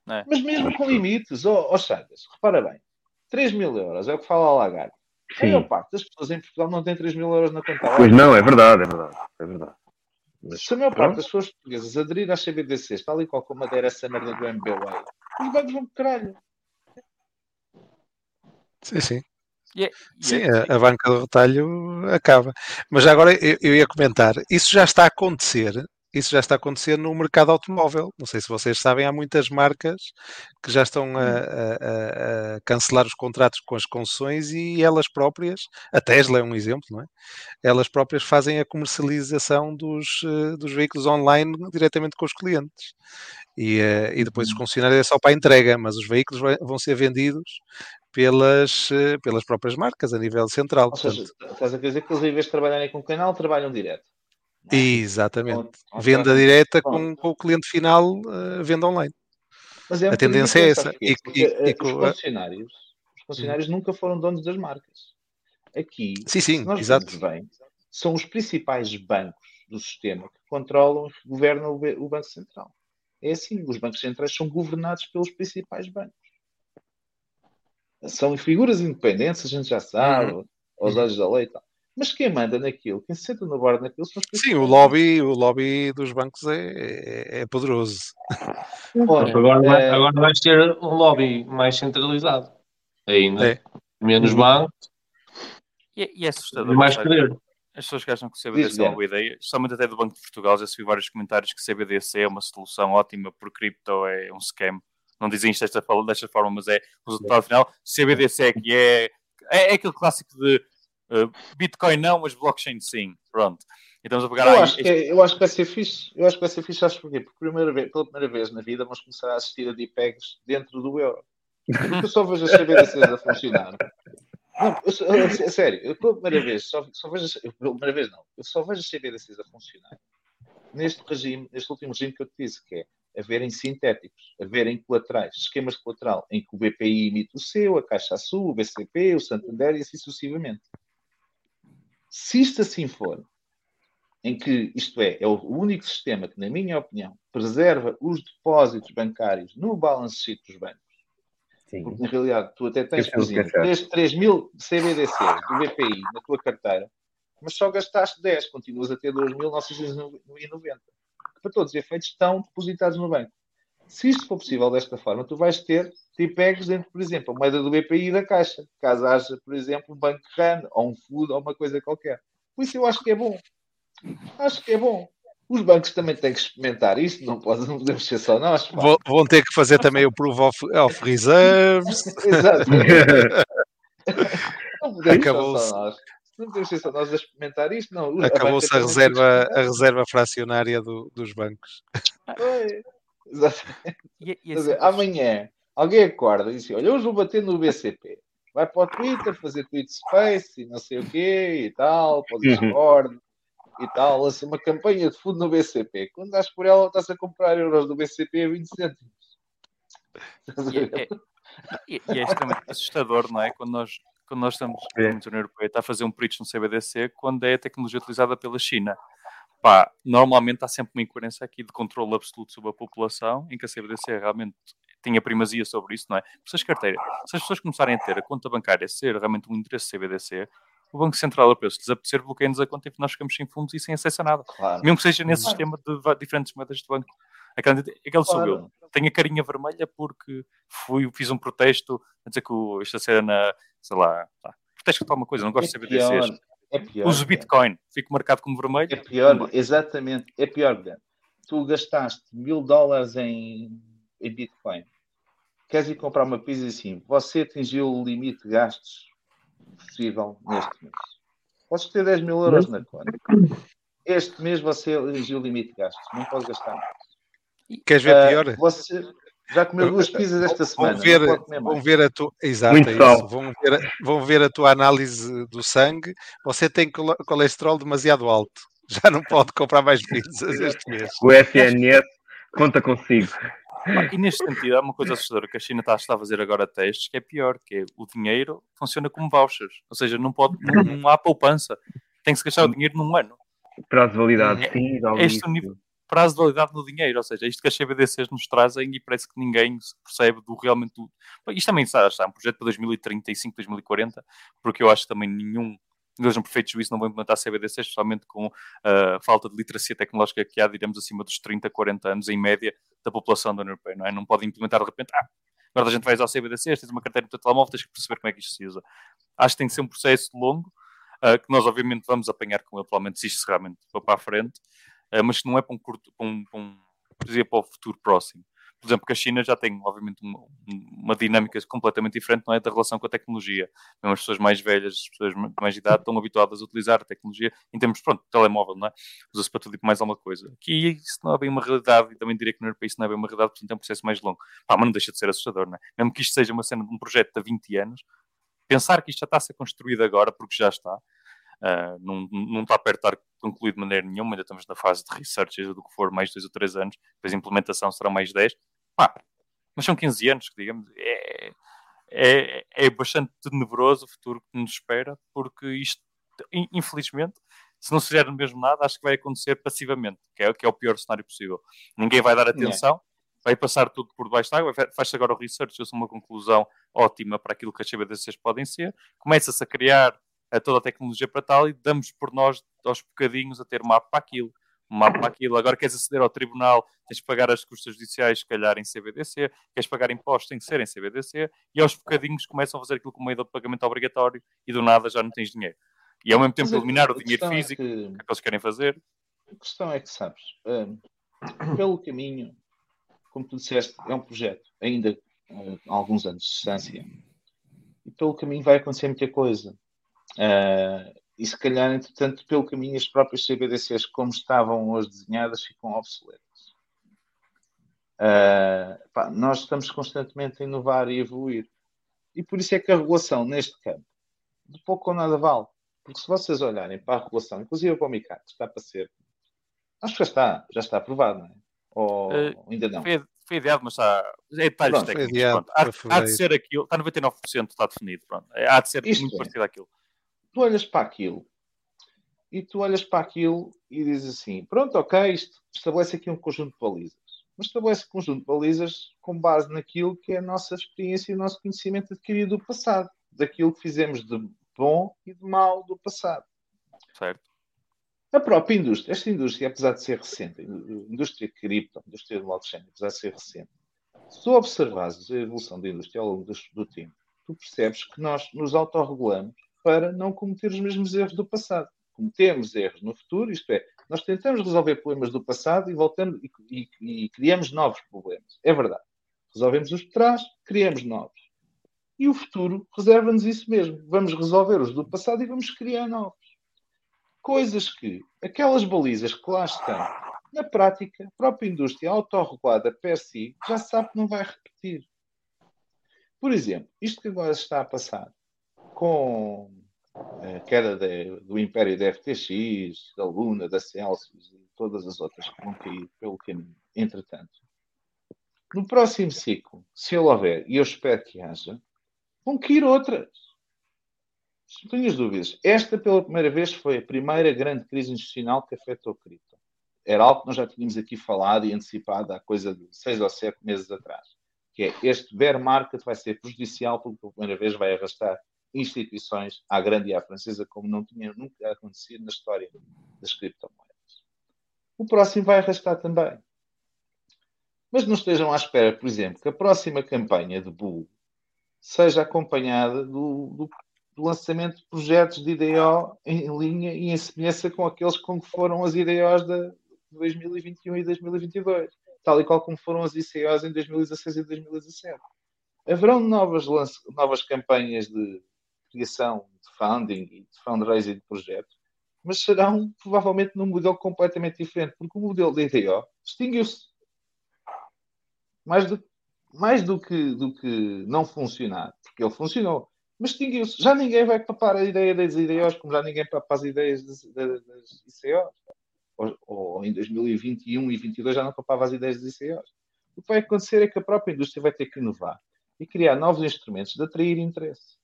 Speaker 5: Mas mesmo com limites, ó oh, Chagas, repara bem, 3 mil euros é o que fala a Lagarde. A
Speaker 6: Sim.
Speaker 5: maior parte das pessoas em Portugal não tem 3 mil euros na conta.
Speaker 6: Pois não, é verdade, é verdade. É verdade. Mas,
Speaker 5: Se a maior parte das pessoas portuguesas aderir às CBDCs, tal e qual como adere essa merda do MBWay, os bancos vão para caralho.
Speaker 3: Sim, sim.
Speaker 8: E é- e
Speaker 3: Sim,
Speaker 8: é-
Speaker 3: a, a banca de retalho acaba. Mas já agora eu, eu ia comentar, isso já está a acontecer, isso já está a acontecer no mercado automóvel. Não sei se vocês sabem, há muitas marcas que já estão a, a- a- a cancelar os contratos com as concessões e elas próprias, a Tesla é um exemplo, não é? Elas próprias fazem a comercialização dos, eh, dos veículos online diretamente com os clientes. E, eh, e depois os concessionários é só para a entrega, mas os veículos vão ser vendidos pelas, eh, pelas próprias marcas a nível central.
Speaker 5: Ou seja,
Speaker 3: Portanto,
Speaker 5: estás a dizer que eles, em vez de trabalharem com o canal, trabalham direto. É?
Speaker 3: exatamente.
Speaker 5: Ou-
Speaker 3: Venda direta com, com o cliente final, eh, venda online.
Speaker 5: É
Speaker 3: A tendência é essa. E- e-
Speaker 5: eh,
Speaker 3: e
Speaker 5: os concessionários, os concessionários nunca foram donos das marcas. Aqui,
Speaker 3: Sim, sim,
Speaker 5: nós
Speaker 3: exato.
Speaker 5: bem, são os principais bancos do sistema que controlam e governam o, o Banco Central. É assim, os bancos centrais são governados pelos principais bancos. São figuras independentes, a gente já sabe,
Speaker 3: Uhum.
Speaker 5: aos olhos da lei e tal. Mas quem manda naquilo, quem se senta no bordo naquilo são
Speaker 3: Sim, o lobby, o lobby dos bancos é, é, é poderoso.
Speaker 5: Ora,
Speaker 4: Agora, vai, agora vais ter um lobby mais centralizado. Ainda.
Speaker 3: É.
Speaker 4: Menos
Speaker 5: Uhum.
Speaker 4: banco
Speaker 8: E, e é assustador.
Speaker 4: mais poder.
Speaker 8: As pessoas que acham que o CBDC é uma boa ideia, especialmente até do Banco de Portugal, já se viu vários comentários que CBDC é uma solução ótima por cripto, é um scam. Não dizem isto desta, desta forma, mas é o resultado final. CBDC é que é, é, é aquele clássico de Bitcoin não, mas blockchain sim. Pronto. E a pegar
Speaker 5: Eu
Speaker 8: aí-
Speaker 5: acho, que, é- eu acho que vai ser fixe. Eu acho que vai ser fixe, sabes porquê? Porque primeira vez, pela primeira vez na vida vamos começar a assistir a DPEGs dentro do euro. Porque eu só vejo as CBDCs a funcionar. Não, eu eu- sério, eu pela primeira vez, só, só vejo, eu, pela primeira vez não, eu só vejo as CBDCs a funcionar neste regime, neste último regime que eu te disse, que é haverem sintéticos, haverem colaterais, esquemas de colateral, em que o BPI emite o seu, a Caixa Sul, o BCP, o Santander e assim sucessivamente. Se isto assim for, em que, isto é, é o único sistema que, na minha opinião, preserva os depósitos bancários no balance sheet dos bancos,
Speaker 6: Sim.
Speaker 5: porque na realidade tu até tens,
Speaker 6: é
Speaker 5: por exemplo,
Speaker 6: certo.
Speaker 5: 3, 3 mil CBDCs do BPI na tua carteira, mas só gastaste 10, continuas a ter 2.990, que para todos os efeitos estão depositados no banco. Se isto for possível desta forma, tu vais ter TPEGs dentro, por exemplo, a moeda do BPI e da Caixa, caso haja, por exemplo, um banco RAN, ou um FUD, ou uma coisa qualquer. Por isso eu acho que é bom. Acho que é bom. Os bancos também têm que experimentar isto, não, pode, não podemos ser só nós.
Speaker 3: Vão, vão ter que fazer também o Proof of, of Reserves.
Speaker 5: Exato. Não podemos ser
Speaker 3: Acabou-se.
Speaker 5: só nós. Não podemos ser só nós a experimentar isto, não.
Speaker 3: Acabou-se a reserva, a reserva fracionária do- dos bancos.
Speaker 5: Foi. Exato.
Speaker 8: E, e
Speaker 5: Quer
Speaker 8: é
Speaker 5: dizer,
Speaker 8: sempre-
Speaker 5: amanhã alguém acorda e diz assim, olha, hoje vou bater no BCP. Vai para o Twitter fazer tweet space e não sei o quê e tal, para o Discord e tal, lança uma campanha de fundo no BCP. Quando dás por ela, estás a comprar euros do BCP a 20 cêntimos.
Speaker 8: E é, e- e é extremamente assustador, não é? Quando nós, quando nós estamos,
Speaker 6: É.
Speaker 8: como a União Europeia, está a fazer um preach no CBDC, quando é a tecnologia utilizada pela China. Pá, normalmente há sempre uma incoerência aqui de controle absoluto sobre a população, em que a CBDC realmente tinha primazia sobre isso, não é? Se as carteiras, se as pessoas começarem a ter a conta bancária ser realmente um interesse CBDC, o Banco Central Europeu, se lhes apetecer, bloqueia-nos a conta e nós ficamos sem fundos e sem acesso a nada.
Speaker 5: Claro.
Speaker 8: Mesmo que seja nesse
Speaker 5: Claro.
Speaker 8: sistema de diferentes moedas de banco. Aquele, aquele sou eu.
Speaker 5: Claro.
Speaker 8: Tenho a carinha vermelha porque fui, fiz um protesto a dizer que o, esta cena, sei lá, pá, protesto contra alguma coisa, não gosto de
Speaker 5: É
Speaker 8: CBDCs.
Speaker 5: pior. É pior.
Speaker 8: Uso Bitcoin, fico marcado como vermelho.
Speaker 5: É pior, exatamente. É pior, Guilherme. Tu gastaste mil dólares em, em Bitcoin. Queres ir comprar uma pizza e assim, você atingiu o limite de gastos possível neste mês. Podes ter 10 mil euros na conta. Este mês você atingiu o limite de gastos. Não pode gastar mais.
Speaker 3: Queres ver
Speaker 5: Ah,
Speaker 3: pior?
Speaker 5: Você já comeu duas pizzas esta semana.
Speaker 3: Vão ver,
Speaker 5: mais.
Speaker 3: vão ver a tua. Exato,
Speaker 6: Muito
Speaker 3: é isso. Vão ver, a- vão ver a tua análise do sangue. Você tem cole- colesterol demasiado alto. Já não pode comprar mais pizzas este mês.
Speaker 6: O SNS conta consigo.
Speaker 8: E neste sentido, há uma coisa assustadora que a China está, está a fazer agora testes, que é pior, que é o dinheiro funciona como vouchers. Ou seja, não, pode, não, não há poupança. Tem que se gastar o dinheiro num ano.
Speaker 6: Prazo de validade,
Speaker 8: É-
Speaker 6: sim, dá
Speaker 8: este
Speaker 6: isso.
Speaker 8: nível- prazo de validade no dinheiro, ou seja, isto que as CBDCs nos trazem e parece que ninguém percebe do realmente do... Isto também está, está um projeto para 2035, 2040, porque eu acho que também nenhum deles não perfeito juízo não vão implementar CBDCs, especialmente com a falta de literacia tecnológica que há, diremos, acima dos 30, 40 anos em média da população da União Europeia, não é? Não podem implementar de repente, ah, agora a gente vai usar CBDCs, tens uma carteira no teu telemóvel, tens que perceber como é que isto se usa. Acho que tem que ser um processo longo, ah, que nós obviamente vamos apanhar com ele, provavelmente se isto realmente for para a frente, mas que não é para um curto, para um, para um, para o futuro próximo. por exemplo, que a China já tem, obviamente, uma, uma, dinâmica completamente diferente, não é? Da relação com a tecnologia. Mesmo as pessoas mais velhas, as pessoas de mais idade, estão habituadas a utilizar a tecnologia em termos, pronto, telemóvel, não é? Usa-se para tudo e mais alguma coisa. Aqui isso não é bem uma realidade, e também diria que no europeu isso não é bem uma realidade, portanto é um processo mais longo. Pá, mas não deixa de ser assustador, não é? Mesmo que isto seja uma cena de um projeto de 20 anos, pensar que isto já está a ser construído agora, porque já está, uh, não, não está perto de estar concluído de maneira nenhuma, ainda estamos na fase de research, seja do que for, mais dois ou três anos, depois a implementação será mais 10. Pá, mas são 15 anos, que digamos, é, é, é bastante tenebroso o futuro que nos espera, porque isto, infelizmente, se não se fizer mesmo nada, acho que vai acontecer passivamente, que é, que é o pior cenário possível. Ninguém vai dar atenção, vai passar tudo por debaixo da água, faz-se agora o research, eu sou uma conclusão ótima para aquilo que as CBDCs podem ser, começa-se a criar a toda a tecnologia para tal e damos por nós aos bocadinhos a ter mapa para aquilo, mapa para aquilo. Agora queres aceder ao tribunal, tens de pagar as custas judiciais, se calhar em CBDC, queres pagar impostos, tem que ser em CBDC, e aos bocadinhos começam a fazer aquilo como meio de pagamento obrigatório e do nada já não tens dinheiro. E ao mesmo tempo
Speaker 5: Mas
Speaker 8: eliminar o dinheiro
Speaker 5: é
Speaker 8: físico,
Speaker 5: que-
Speaker 8: que... é que eles querem fazer.
Speaker 5: A questão é que, sabes, hum, pelo caminho, como tu disseste, é um projeto ainda hum, há alguns anos de distância. E pelo caminho vai acontecer muita coisa. Ah, e se calhar, entretanto, pelo caminho, as próprias CBDCs, como estavam hoje desenhadas, ficam obsoletas. Ah, pá, nós estamos constantemente a inovar e evoluir. E por isso é que a regulação neste campo, de pouco ou nada vale. Porque se vocês olharem para a regulação, inclusive para o MICAT, que está para ser Acho que já está, já está aprovado, não é? Ou
Speaker 8: Eh,
Speaker 5: ainda não?
Speaker 8: Foi, foi adiado, mas está. É detalhes
Speaker 5: Pronto,
Speaker 8: técnicos. Há, há de ser aquilo, está 99%, está definido. Pronto. É, Há de ser
Speaker 5: Isto
Speaker 8: muito
Speaker 5: é.
Speaker 8: parecido àquilo.
Speaker 5: Tu olhas para aquilo e tu olhas para aquilo e dizes assim: pronto, ok, isto estabelece aqui um conjunto de balizas. Mas estabelece um conjunto de balizas com base naquilo que é a nossa experiência e o nosso conhecimento adquirido do passado, daquilo que fizemos de bom e de mau do passado.
Speaker 8: Certo?
Speaker 5: A própria indústria, esta indústria, apesar de ser recente, a indústria cripto, a indústria de blockchain, apesar de ser recente, se tu observares a evolução da indústria ao longo do, do tempo, tu percebes que nós nos autorregulamos para não cometer os mesmos erros do passado. Cometemos erros no futuro, isto é, nós tentamos resolver problemas do passado e voltamos e, e- e criamos novos problemas. É verdade. Resolvemos os de trás, criamos novos. E o futuro reserva-nos isso mesmo. Vamos resolver os do passado e vamos criar novos coisas que aquelas balizas que lá estão, na prática, a própria indústria autorregulada per si já sabe que não vai repetir. Por exemplo, isto que agora está a passar com a queda de- do império da FTX, da Luna, da Celsius e todas as outras que vão cair pelo caminho, entretanto. No próximo ciclo, se ele houver, e eu espero que haja, vão cair outras. Não tenhas dúvidas. Esta, pela primeira vez, foi a primeira grande crise institucional que afetou cripto. Era algo que nós já tínhamos aqui falado e antecipado há coisa de seis ou sete meses atrás. Que é este bear market vai ser prejudicial porque pela primeira vez vai arrastar instituições à grande e à francesa como não tinha nunca acontecido na história das criptomoedas. O próximo vai arrastar também. Mas não estejam à espera, por exemplo, que a próxima campanha de Bull seja acompanhada do, do do lançamento de projetos de IDO em linha e em semelhança com aqueles como foram as IDOs de 2021 e 2022, tal e qual como foram as ICOs em 2016 e 2017. Haverão novas, novas campanhas de criação de funding e de fundraising de projetos, mas serão provavelmente num modelo completamente diferente, porque o modelo de IDO distinguiu-se mais do, mais do que, do que não funcionar, porque ele funcionou mas distinguiu-se. Já ninguém vai papar a ideia das IDOs, como já ninguém papa as ideias das, das ICOs. Ou, ou em 2021 e 2022 já não papava as ideias das ICOs. O que vai acontecer é que a própria indústria vai ter que inovar e criar novos instrumentos de atrair interesse.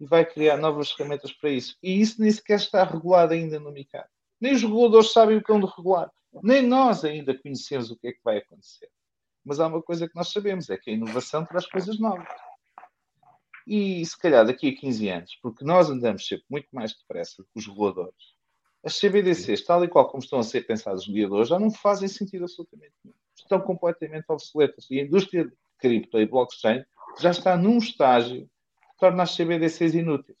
Speaker 5: E vai criar novas ferramentas para isso. E isso nem sequer está regulado ainda no MICAR. Nem os reguladores sabem o que é de regular. Nem nós ainda conhecemos o que é que vai acontecer. Mas há uma coisa que nós sabemos, é que a inovação traz coisas novas. E se calhar daqui a 15 anos, porque nós andamos sempre muito mais depressa que os reguladores, as CBDCs, tal e qual como estão a ser pensadas no dia já não fazem sentido absolutamente nenhum. Estão completamente obsoletas. E a indústria de cripto e blockchain já está num estágio torna as CBDCs inúteis.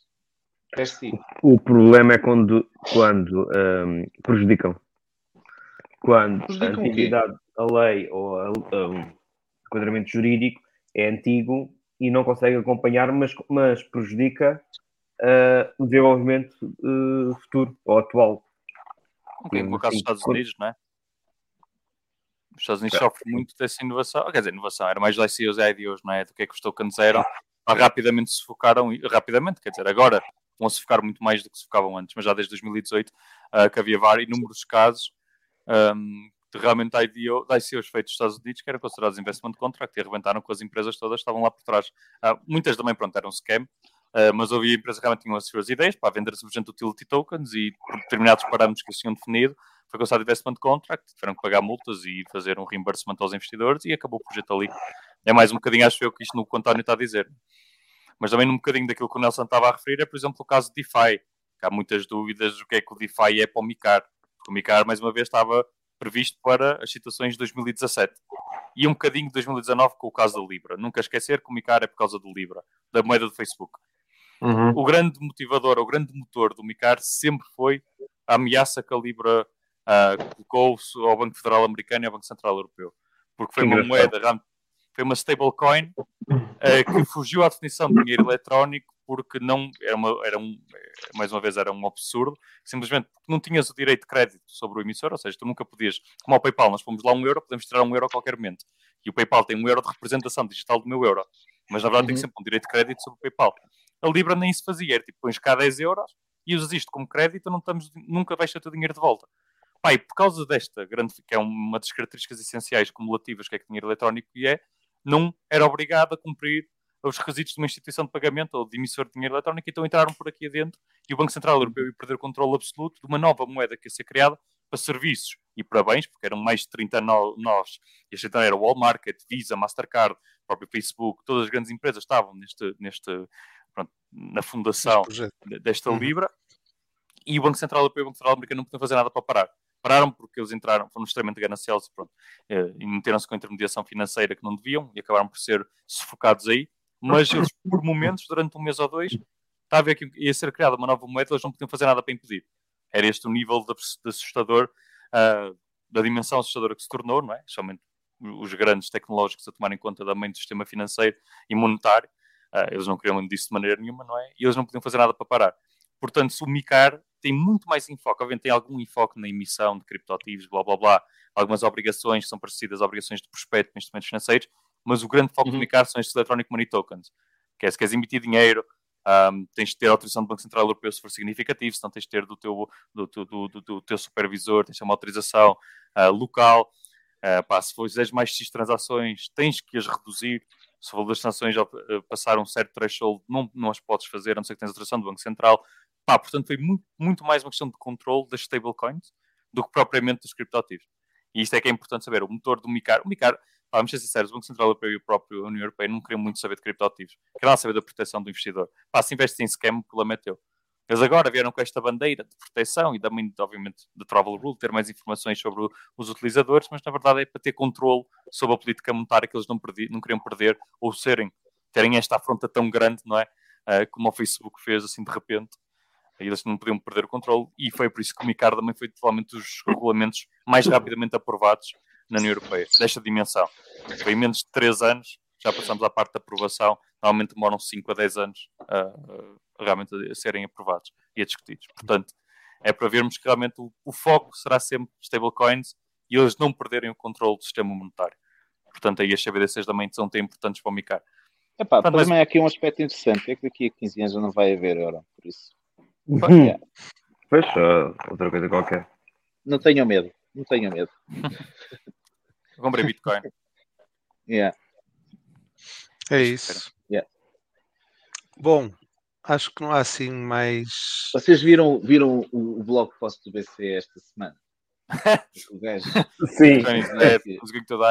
Speaker 5: É assim.
Speaker 6: O problema é quando, quando hum, prejudicam. Quando a
Speaker 5: Prejudicam o quê?
Speaker 6: antiguidade, a lei ou a, hum, enquadramento jurídico é antigo e não consegue acompanhar, mas, mas prejudica uh, o desenvolvimento uh, futuro ou atual.
Speaker 8: Um bocadinho com o caso dos Estados Unidos, não é? Os Estados Unidos sofrem muito dessa inovação. Quer dizer, inovação, era mais ICOs e IDOs, não é? Do que é que os tokens eram. Rapidamente se focaram, rapidamente, quer dizer, agora vão se focar muito mais do que se focavam antes, mas já desde 2018 uh, que havia vários inúmeros casos um, de realmente IDO, de ICOs feitos nos Estados Unidos que eram considerados investment contract e arrebentaram com as empresas todas estavam lá por trás. Uh, muitas também, pronto, eram scam, uh, mas havia empresas que realmente tinham as suas ideias para vender simplesmente utility tokens e por determinados parâmetros que tinham definido, foi considerado investment contract, tiveram que pagar multas e fazer um reimbursement aos investidores e acabou o projeto ali. É mais um bocadinho, acho eu, que isto no que o António está a dizer. Mas também num bocadinho daquilo que o Nelson estava a referir é, por exemplo, o caso de DeFi. Que há muitas dúvidas do que é que o DeFi é para o MICAR. Porque o MICAR, mais uma vez, estava previsto para as situações de 2017. E um bocadinho de 2019 com o caso da Libra. Nunca esquecer que o MICAR é por causa do Libra, da moeda do Facebook. Uhum. O grande motivador, o grande motor do MICAR sempre foi a ameaça que a Libra uh, colocou ao Banco Federal Americano e ao Banco Central Europeu. Porque foi uma moeda, foi uma stablecoin uh, que fugiu à definição de dinheiro eletrónico porque não era, uma, era um, mais uma vez, era um absurdo, simplesmente porque não tinhas o direito de crédito sobre o emissor, ou seja, tu nunca podias, como ao PayPal, nós fomos lá um euro, podemos tirar um euro a qualquer momento. E o PayPal tem um euro de representação digital do meu euro, mas na verdade uhum. tem sempre um direito de crédito sobre o PayPal. A Libra nem isso fazia, era tipo, pões cá 10 euros e usas isto como crédito, não estamos, nunca vais ter o teu dinheiro de volta. Pai, por causa desta grande, que é uma das características essenciais cumulativas que é que dinheiro eletrónico e é, não era obrigado a cumprir os requisitos de uma instituição de pagamento ou de emissor de dinheiro eletrónico, então entraram por aqui adentro e o Banco Central Europeu ia perder o controle absoluto de uma nova moeda que ia ser criada para serviços. E para bens, porque eram mais de 30 nós, e a então era Walmart, Visa, Mastercard, próprio Facebook, todas as grandes empresas estavam neste, neste pronto, na fundação desta uhum. Libra, e o Banco Central Europeu e o Banco Central Americano não podiam fazer nada para parar pararam porque eles entraram, foram extremamente gananciosos pronto, eh, e meteram-se com a intermediação financeira que não deviam e acabaram por ser sufocados aí. Mas eles, por momentos, durante um mês ou dois, estava a ver que ia ser criada uma nova moeda, eles não podiam fazer nada para impedir. Era este o nível de, assustador, uh, da dimensão assustadora que se tornou, não é? Somente os grandes tecnológicos a tomarem conta da mente do sistema financeiro e monetário. Uh, eles não queriam disso de maneira nenhuma, não é? E eles não podiam fazer nada para parar. Portanto, se o MICAR tem muito mais enfoque, obviamente tem algum enfoque na emissão de criptoativos, blá blá blá, algumas obrigações são parecidas a obrigações de prospecto para instrumentos financeiros, mas o grande foco uhum. do MICAR são estes Electronic Money Tokens, que é se queres emitir dinheiro, um, tens de ter a autorização do Banco Central Europeu se for significativo, se não tens de ter do teu, do, do, do, do teu supervisor, tens de ter uma autorização uh, local, uh, pá, se fizeres mais X transações, tens que as reduzir, se o valor das transações uh, passar um certo threshold, não, não as podes fazer, a não ser que tenhas autorização do Banco Central, Pá, portanto, foi muito, muito mais uma questão de controle das stablecoins do que propriamente dos criptoativos. E isto é que é importante saber. O motor do MICAR, o MICAR, pá, vamos ser sinceros, o Banco Central Europeu e o próprio União Europeia não queriam muito saber de criptoativos. Queriam saber da proteção do investidor. Pá, se investe em scam, o problema é teu. Eles agora vieram com esta bandeira de proteção e também, obviamente, de Travel Rule, ter mais informações sobre os utilizadores, mas na verdade é para ter controle sobre a política monetária que eles não, perdi, não queriam perder ou serem, terem esta afronta tão grande, não é? Uh, como o Facebook fez assim de repente eles não podiam perder o controle, e foi por isso que o MICAR também foi provavelmente dos regulamentos mais rapidamente aprovados na União Europeia, desta dimensão. Foi em menos de 3 anos, já passamos à parte da aprovação, normalmente demoram 5 a 10 anos realmente a serem aprovados e a discutidos. Portanto, é para vermos que realmente o, o foco será sempre stablecoins e eles não perderem o controle do sistema monetário. Portanto, aí as CBDCs também são tão importantes para o MICAR.
Speaker 5: Epá, Portanto, também mas... aqui um aspecto interessante, é que daqui a 15 anos não vai haver euro, por isso
Speaker 6: yeah. Pois, outra coisa qualquer.
Speaker 5: Não tenham medo, não tenham medo.
Speaker 8: Comprei Bitcoin.
Speaker 5: Yeah.
Speaker 3: É isso.
Speaker 5: Yeah.
Speaker 3: Bom, acho que não há assim mais.
Speaker 5: Vocês viram, viram o, o blog post do BC esta semana? o gajo.
Speaker 6: Sim.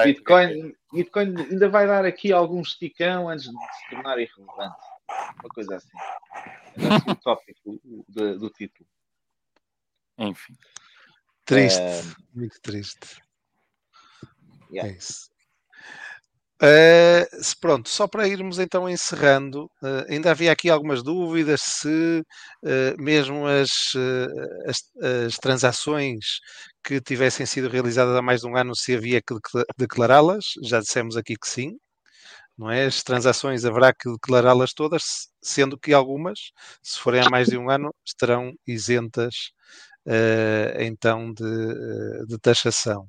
Speaker 5: Bitcoin, Bitcoin ainda vai dar aqui algum esticão antes de se tornar irrelevante. Uma coisa assim. É assim o tópico do, do título.
Speaker 8: Enfim.
Speaker 3: Triste, é... muito triste. Yeah. É isso. Uh, pronto, só para irmos então encerrando, uh, ainda havia aqui algumas dúvidas se uh, mesmo as, as, as, transações que tivessem sido realizadas há mais de um ano se havia que decla- declará-las. Já dissemos aqui que sim. Não é? As transações haverá que declará-las todas, se- sendo que algumas, se forem há mais de um ano, estarão isentas eh, então de, eh, de taxação.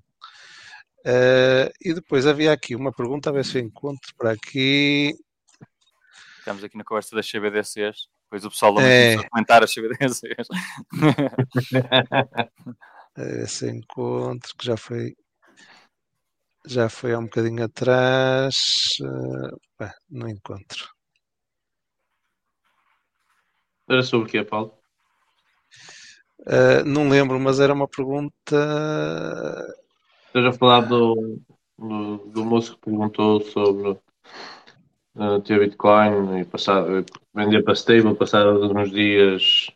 Speaker 3: Eh, e depois havia aqui uma pergunta, a ver se eu encontro para aqui.
Speaker 8: Estamos aqui na conversa das CBDCs. Depois o pessoal
Speaker 3: É.
Speaker 8: a comentar as CBDCs.
Speaker 3: A ver se eu encontro, que já foi. Já foi há um bocadinho atrás. eh, pá, não encontro.
Speaker 4: Era sobre o que é, Paulo?
Speaker 3: Eh, não lembro, mas era uma pergunta.
Speaker 4: Estás a falar do, do, do moço que perguntou sobre uh, ter Bitcoin e passar, vender para stable, passar uns dias.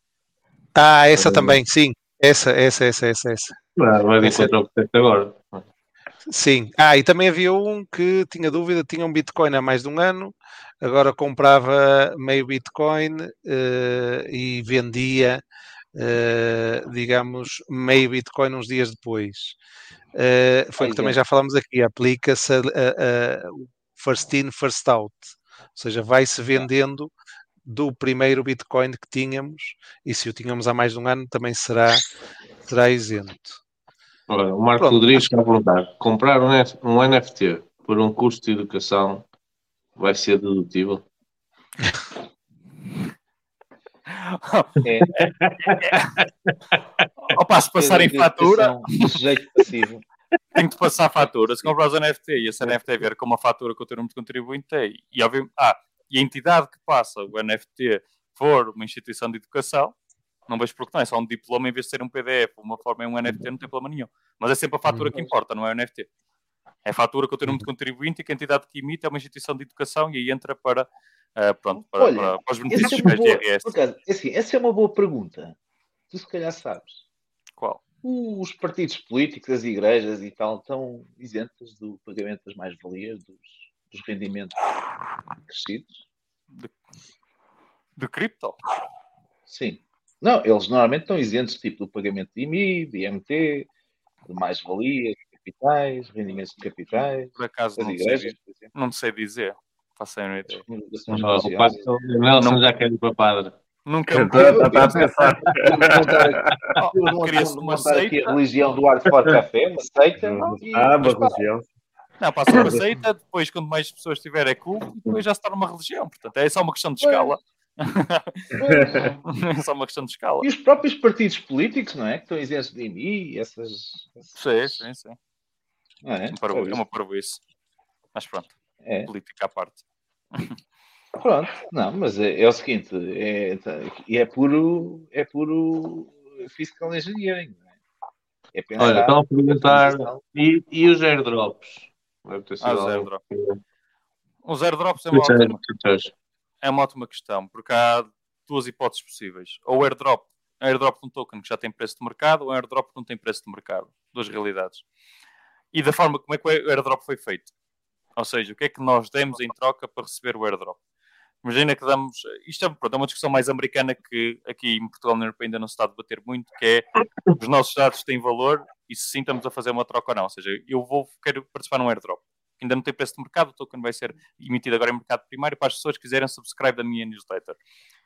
Speaker 3: Ah, essa também, sim. Essa, essa, essa, essa, essa.
Speaker 4: Ah, vai encontro ao processo agora.
Speaker 3: Sim. Ah, e também havia um que tinha dúvida, tinha um Bitcoin há mais de um ano, agora comprava meio Bitcoin eh, e vendia, eh, digamos, meio Bitcoin uns dias depois. Eh, foi o que também já falámos aqui, aplica-se o first in, first out. Ou seja, vai-se vendendo do primeiro Bitcoin que tínhamos, e se o tínhamos há mais de um ano, também será, será isento.
Speaker 4: Ora, o Marco
Speaker 3: Pronto,
Speaker 4: Rodrigues está a perguntar: comprar um, um NFT por um curso de educação vai ser dedutível?
Speaker 5: É.
Speaker 8: Opa, se passarem fatura,
Speaker 5: Sujeito passivo.
Speaker 8: tem que passar fatura. Se compras o NFT e esse NFT vier com uma fatura com o teu número de contribuinte, é- e, ah, e a entidade que passa o NFT for uma instituição de educação, não vejo porque não, é só um diploma em vez de ser um PDF, uma forma é um NFT, não tem problema nenhum. Mas é sempre a fatura que importa, não é o NFT. É a fatura com o teu número de contribuinte e que a entidade que emite é uma instituição de educação e aí entra para, ah, pronto, para,
Speaker 5: Olha,
Speaker 8: para, para os
Speaker 5: Essa
Speaker 8: benefícios
Speaker 5: é,
Speaker 8: de IRS.
Speaker 5: acaso, assim, essa é uma boa pergunta. Tu se calhar sabes.
Speaker 8: Qual?
Speaker 5: Os partidos políticos, as igrejas e tal, estão isentas do pagamento das mais-valias, dos, dos rendimentos crescidos?
Speaker 8: De cripto?
Speaker 5: Sim. Não, eles normalmente estão isentos tipo do pagamento de IMI, de IMT, de mais-valias, de capitais, rendimentos de capitais,
Speaker 8: Por acaso não
Speaker 5: igrejas,
Speaker 8: sei,
Speaker 5: por exemplo.
Speaker 8: não sei dizer. Faço a ideia.
Speaker 4: Não, o
Speaker 5: religiosas.
Speaker 4: Paco- o Nelson já quer ir para padre.
Speaker 8: Nunca
Speaker 6: Está a pensar.
Speaker 8: Oh, Cria-se uma seita.
Speaker 5: a religião do Art for Café, uma seita. e-
Speaker 6: Ah, uma religião.
Speaker 8: Não, passa uma seita, depois quanto mais pessoas tiver é culto, e depois já se torna uma religião. Portanto, é só uma questão de escala. É só uma questão de escala.
Speaker 5: E os próprios partidos políticos, não é? Que estão isentos de IMI, essas.
Speaker 8: Sim, sim, sim.
Speaker 5: Não é?
Speaker 8: Parvo- É uma parvoíce. Mas pronto,
Speaker 5: É.
Speaker 8: política à parte.
Speaker 5: Pronto, não, mas é, é o seguinte, é, é puro, é puro fiscal engineering, não é? É pensar
Speaker 4: Olha, estão a perguntar. E, e os airdrops? Deve ter sido
Speaker 8: Ah, os airdrops. Os airdrops é uma, ótima. É uma ótima questão, porque há duas hipóteses possíveis. Ou airdrop, airdrop de um token que já tem preço de mercado, ou airdrop que não tem preço de mercado. Duas realidades. E da forma como é que o airdrop foi feito. Ou seja, o que é que nós demos em troca para receber o airdrop? Imagina que damos. Isto é, pronto, é uma discussão mais americana que aqui em Portugal na Europa ainda não se está a debater muito, que é os nossos dados têm valor e se sim estamos a fazer uma troca ou não. Ou seja, eu vou, quero participar num airdrop. Ainda não tem preço de mercado, o token vai ser emitido agora em mercado primário para as pessoas que quiserem subscribe da minha newsletter.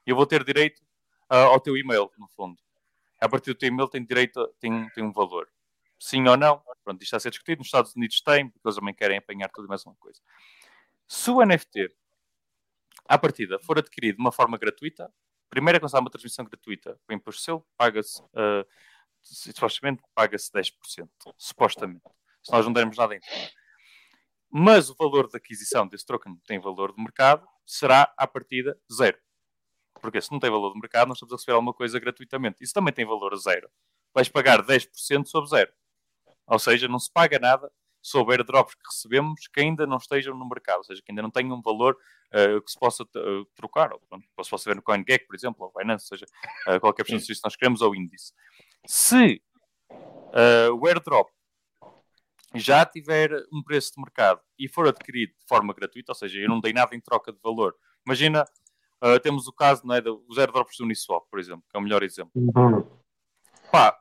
Speaker 8: Eu vou ter direito ah, ao teu e-mail, no fundo. A partir do teu e-mail tem direito, tem, tem um valor. Sim ou não? Pronto, isto está a ser discutido. Nos Estados Unidos tem, porque eles também querem apanhar tudo e mais uma coisa. Se o NFT, à partida, for adquirido de uma forma gratuita, primeiro é começar uma transmissão gratuita com imposto seu, paga-se, ah, supostamente, paga-se 10%. Supostamente. Se nós não dermos nada em troca. Mas o valor de aquisição desse token tem valor de mercado, será, à partida, zero. Porque se não tem valor de mercado, nós estamos a receber alguma coisa gratuitamente. Isso também tem valor zero. Vais pagar 10% sobre zero. Ou seja, não se paga nada sobre airdrops que recebemos que ainda não estejam no mercado, ou seja, que ainda não tenham um valor eh, que se possa eh, trocar, ou pronto, se possa ver no CoinGecko, por exemplo, ou Binance, ou seja, eh, qualquer pessoa que nós queremos, ou índice. Se o airdrop já tiver um preço de mercado e for adquirido de forma gratuita, ou seja, eu não dei nada em troca de valor. Imagina, eh, temos o caso não é, dos airdrops do Uniswap, por exemplo, que é o melhor exemplo.
Speaker 4: Uhum.
Speaker 8: Pá,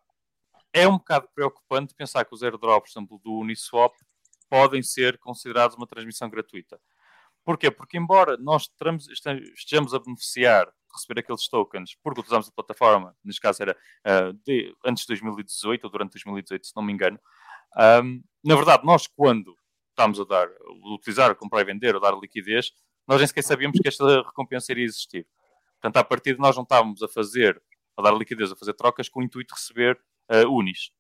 Speaker 8: é um bocado preocupante pensar que os airdrops, por exemplo, do Uniswap, podem ser considerados uma transmissão gratuita. Porquê? Porque embora nós estejamos a beneficiar de receber aqueles tokens porque utilizamos a plataforma, neste caso era uh, de, antes de 2018 ou durante 2018, se não me engano, um, na verdade, nós quando estamos a dar, a utilizar, a comprar e vender, a dar liquidez, nós nem sequer sabíamos que esta recompensa iria existir. Portanto, a partir de nós não estávamos a fazer, a dar liquidez, a fazer trocas com o intuito de receber uh, unis.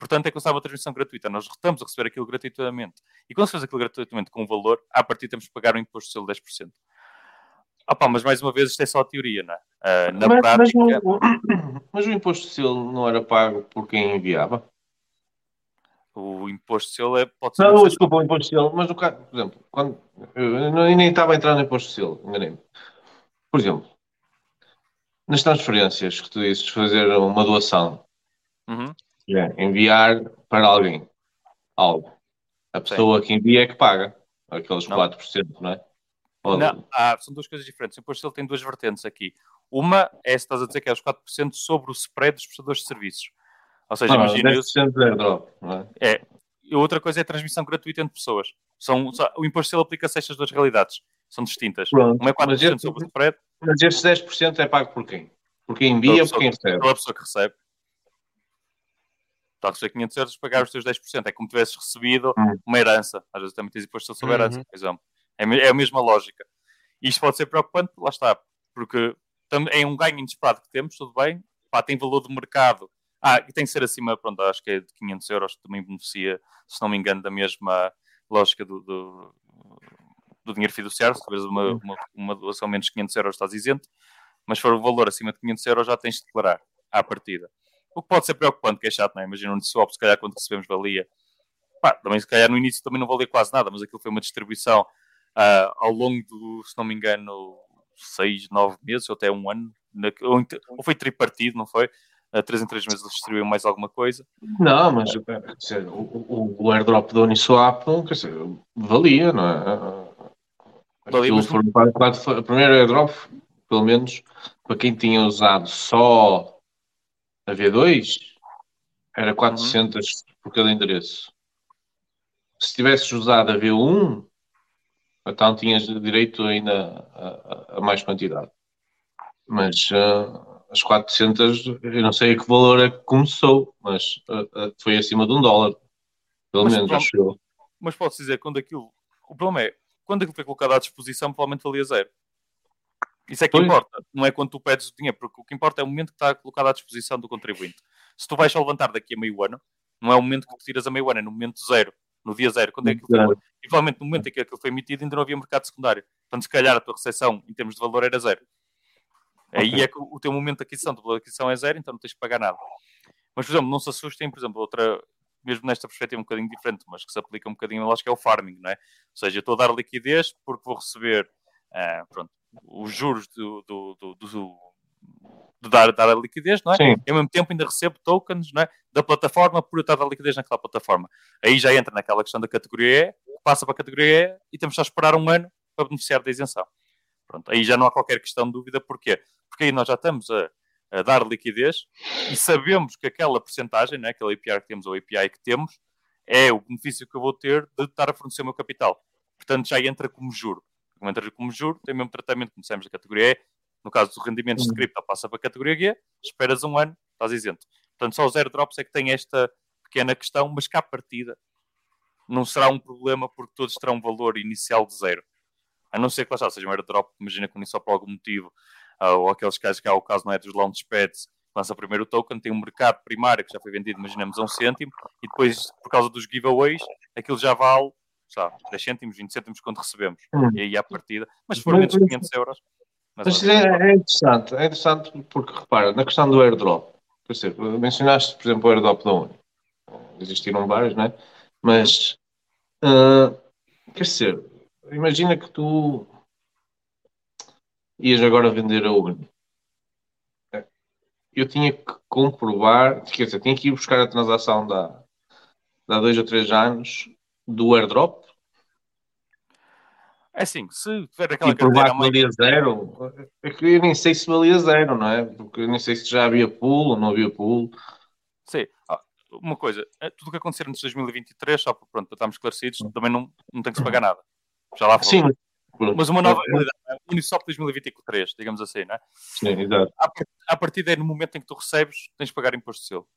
Speaker 8: Portanto, é que usava a transmissão gratuita. Nós estamos a receber aquilo gratuitamente. E quando se faz aquilo gratuitamente com um valor, a partir temos que pagar um imposto de selo de 10%. Ah pá, mas mais uma vez isto é só a teoria, não é? Uh, na
Speaker 4: mas,
Speaker 8: prática...
Speaker 4: Mas o, mas o imposto de selo não era pago por quem enviava?
Speaker 8: O imposto de selo é, pode ser...
Speaker 4: Não, desculpa, o imposto de selo, mas no caso, por exemplo, quando, eu nem estava a entrar no imposto de selo, enganei-me. Por exemplo, nas transferências que tu dizes fazer uma doação,
Speaker 8: Uhum.
Speaker 4: é, enviar para alguém algo. A pessoa que envia é que paga aqueles
Speaker 8: Não.
Speaker 4: 4%, não é? Ou-
Speaker 8: Não, ah, são duas coisas diferentes. O imposto de selo tem duas vertentes aqui. Uma é se estás a dizer que é os 4% sobre o spread dos prestadores de serviços. Ou seja,
Speaker 4: Ah,
Speaker 8: imagina...
Speaker 4: 10% de airdrop, não é?
Speaker 8: É. E outra coisa é a transmissão gratuita entre pessoas. São, só- o imposto selo aplica-se a estas duas realidades. São distintas.
Speaker 4: Pronto,
Speaker 8: Uma é 4%
Speaker 4: mas esse-
Speaker 8: sobre o spread,
Speaker 4: Mas esses 10% é pago por quem? Por quem envia ou por quem recebe?
Speaker 8: pela pessoa que recebe. Está a receber 500 euros, pagar os teus 10%. É como tivesses recebido
Speaker 4: Hum.
Speaker 8: uma herança. Às vezes também tens imposto sobre a herança,
Speaker 3: Uhum.
Speaker 8: por exemplo. É, é a mesma lógica. E isto pode ser preocupante, lá está. Porque é um ganho inesperado que temos, tudo bem. Pá, tem valor de mercado. Ah, e tem que ser acima, pronto, acho que é de 500 euros, que também beneficia, se não me engano, da mesma lógica do, do, do dinheiro fiduciário. Se tiveres uma, uma, uma doação menos de 500 euros, estás isento. Mas se for o valor acima de 500 euros, já tens de declarar à partida. O que pode ser preocupante, que é chato, não é? Imagina um swap, se calhar quando recebemos valia. Pá, também se calhar no início também não valia quase nada, mas aquilo foi uma distribuição ah, ao longo do, se não me engano, seis, nove meses, ou até um ano. ou foi tripartido, não foi? Ah, três em três meses eles distribuíam mais alguma coisa.
Speaker 4: Não, mas quer dizer, o, o, o airdrop do Uniswap quer dizer, valia, não é?
Speaker 8: Valia, mas-
Speaker 4: foi- o primeiro airdrop, pelo menos para quem tinha usado só a V2, era 400 por cada endereço. Se tivesses usado a V1, então tinhas direito ainda a, a- a mais quantidade. Mas ah, as 400, eu não sei a que valor é que começou, mas ah, ah, foi acima de um dólar. Pelo
Speaker 8: Mas
Speaker 4: menos, acho eu.
Speaker 8: Mas pode-se dizer, quando aquilo. O problema é, quando aquilo foi colocado à disposição, provavelmente valia zero. Isso é que
Speaker 4: Pois.
Speaker 8: importa, não é quando tu pedes o dinheiro, porque o que importa é o momento que está colocado à disposição do contribuinte. Se tu vais só levantar daqui a meio ano, não é o momento que tu tiras a meio ano, é no momento zero, no dia zero, quando é que aquilo foi. E provavelmente no momento em que aquilo foi emitido ainda não havia mercado secundário. Portanto, se calhar a tua recepção em termos de valor era zero. Aí
Speaker 4: Ok.
Speaker 8: é que o teu momento de aquisição, de valor de aquisição é zero, então não tens que pagar nada. Mas, por exemplo, não se assustem, por exemplo, outra, mesmo nesta perspectiva um bocadinho diferente, mas que se aplica um bocadinho a lógica, é o farming, não é? Ou seja, eu estou a dar liquidez porque vou receber ah, pronto, os juros do, do, do, do- de dar, dar a liquidez, não é?
Speaker 4: Sim.
Speaker 8: E ao mesmo tempo ainda recebo tokens não é? da plataforma por eu estar a dar liquidez naquela plataforma. Aí já entra naquela questão da categoria E, passa para a categoria E e temos só a esperar um ano para beneficiar da isenção. Pronto, aí já não há qualquer questão de dúvida. Porquê? Porque aí nós já estamos a, a dar liquidez e sabemos que aquela porcentagem, não é? aquele API que temos ou API que temos, é o benefício que eu vou ter de estar a fornecer o meu capital. Portanto, já entra como juro. Como entra como juro, tem o mesmo tratamento que começamos da categoria E. No caso dos rendimentos de cripto, passa para a categoria G, esperas um ano, estás isento. Portanto, só os airdrops é que tem esta pequena questão, mas cá à partida não será um problema porque todos terão um valor inicial de zero. A não ser que lá está, seja um airdrop, imagina que só por algum motivo, ah, ou aqueles casos que há o caso não é dos launchpads, lança primeiro o token, tem um mercado primário que já foi vendido, imaginamos, a um cêntimo, e depois, por causa dos giveaways, aquilo já vale, sabe, 10 cêntimos, 20 cêntimos quando recebemos.
Speaker 4: Hum.
Speaker 8: E aí à partida, mas se for
Speaker 4: Mas-
Speaker 8: menos de 500 euros,
Speaker 4: Mas
Speaker 8: menos.
Speaker 4: é, é interessante, é interessante porque, repara, na questão do airdrop, quer dizer, mencionaste, por exemplo, o airdrop da Uni. Existiram vários, não é? Mas, ah, quer dizer, imagina que tu ias agora vender a Uni. Eu tinha que comprovar, quer dizer, tinha que ir buscar a transação da, de há dois ou três anos do airdrop
Speaker 8: É assim, se tiver aquela
Speaker 4: e provar que valia zero, é que eu nem sei se valia zero, não é? Porque eu nem sei se já havia pool ou não havia pool.
Speaker 8: Sim. Ah, uma coisa, eh, tudo o que acontecer antes de 2023, só para, pronto, para estarmos esclarecidos, também não, não tem que se pagar nada. Já lá.
Speaker 4: Sim,
Speaker 8: Mas uma nova realidade, é? Unisop 2023, digamos assim, não é?
Speaker 4: sim, exato.
Speaker 8: À par- À partida é no momento em que tu recebes, tens de pagar imposto de selo.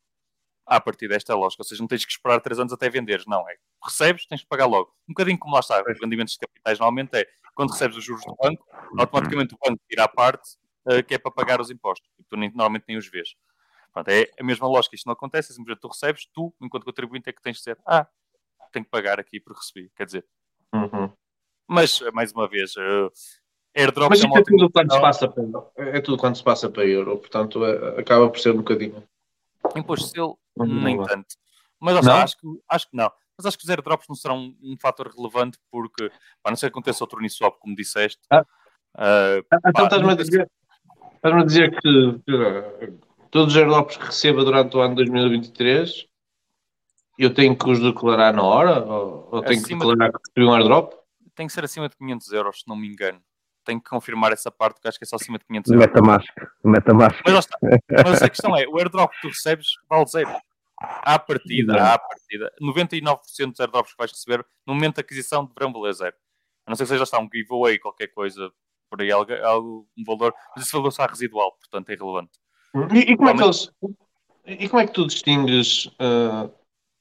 Speaker 8: Esta é a lógica. Ou seja, não tens que esperar 3 anos até venderes. Não, é recebes, tens de pagar logo. Um bocadinho como lá está, os rendimentos de capitais normalmente é quando recebes os juros do banco, automaticamente o banco tira a parte eh, que é para pagar os impostos. E tu nem- normalmente nem os vês. Pronto, é a mesma lógica. Isto não acontece, é simplesmente tu recebes, tu, enquanto contribuinte, é que tens de dizer, ah, tenho que pagar aqui por recebi. Quer dizer,
Speaker 4: Uhum.
Speaker 8: Mas, eh, mais uma vez, eh, airdrop
Speaker 4: Mas
Speaker 8: é
Speaker 4: isto
Speaker 8: uma
Speaker 4: é tudo quando se passa para é tudo quando se passa para euro, portanto é- acaba por ser um bocadinho.
Speaker 8: Imposto de selo,
Speaker 4: Não
Speaker 8: nem
Speaker 4: vai.
Speaker 8: tanto. Mas
Speaker 4: Não?
Speaker 8: acho, que, acho que não. Mas acho que os airdrops não serão um, um fator relevante porque, pá, não sei que aconteça outro Uniswap, como disseste.
Speaker 4: Ah.
Speaker 8: Ah,
Speaker 4: Então estás-me a dizer, estás-me a dizer que, que todos os airdrops que receba durante o ano 2023 eu tenho que os declarar na hora? Ou, ou tenho que declarar que recebi um airdrop?
Speaker 8: Tem que ser acima de 500 euros, se não me engano. Tenho que confirmar essa parte, porque acho que é só acima de 500 euros.
Speaker 6: Metamask. Metamask.
Speaker 8: Mas. Mas a questão é, o airdrop que tu recebes vale zero. À partida, à partida, 99% dos airdrops que vais receber, no momento da aquisição, deverão valer zero. A não ser que seja está um giveaway, qualquer coisa, por aí, algo, algo- um valor, mas esse valor está residual, portanto é irrelevante.
Speaker 4: E, e como é que eles, e como é que tu distingues ah,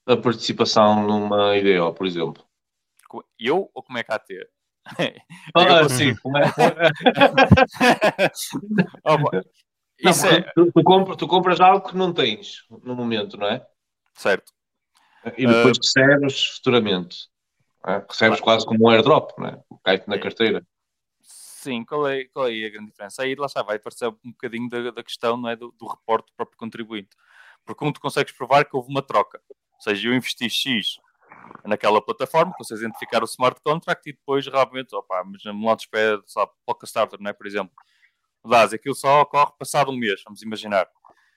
Speaker 4: a participação numa IDO, por exemplo?
Speaker 8: Eu ou como é que há a ter?
Speaker 4: Ah, sim, como é? Não,
Speaker 8: Isso é
Speaker 4: tu, tu compras, tu compras algo que não tens no momento, não é?
Speaker 8: certo.
Speaker 4: E depois recebes futuramente. é? Recebes quase como um airdrop, não é? Cai-te na carteira.
Speaker 8: Sim, qual é, qual é a grande diferença? Aí lá está, vai parecer um bocadinho da, da questão não é, do, do reporte do próprio contribuinte. Porque como tu consegues provar que houve uma troca, ou seja, eu investi X naquela plataforma, consegues identificar o smart contract e depois realmente, opa, mas no espera, sabe, Poca Starter, não é? Por exemplo, dás, aquilo só ocorre passado um mês, vamos imaginar.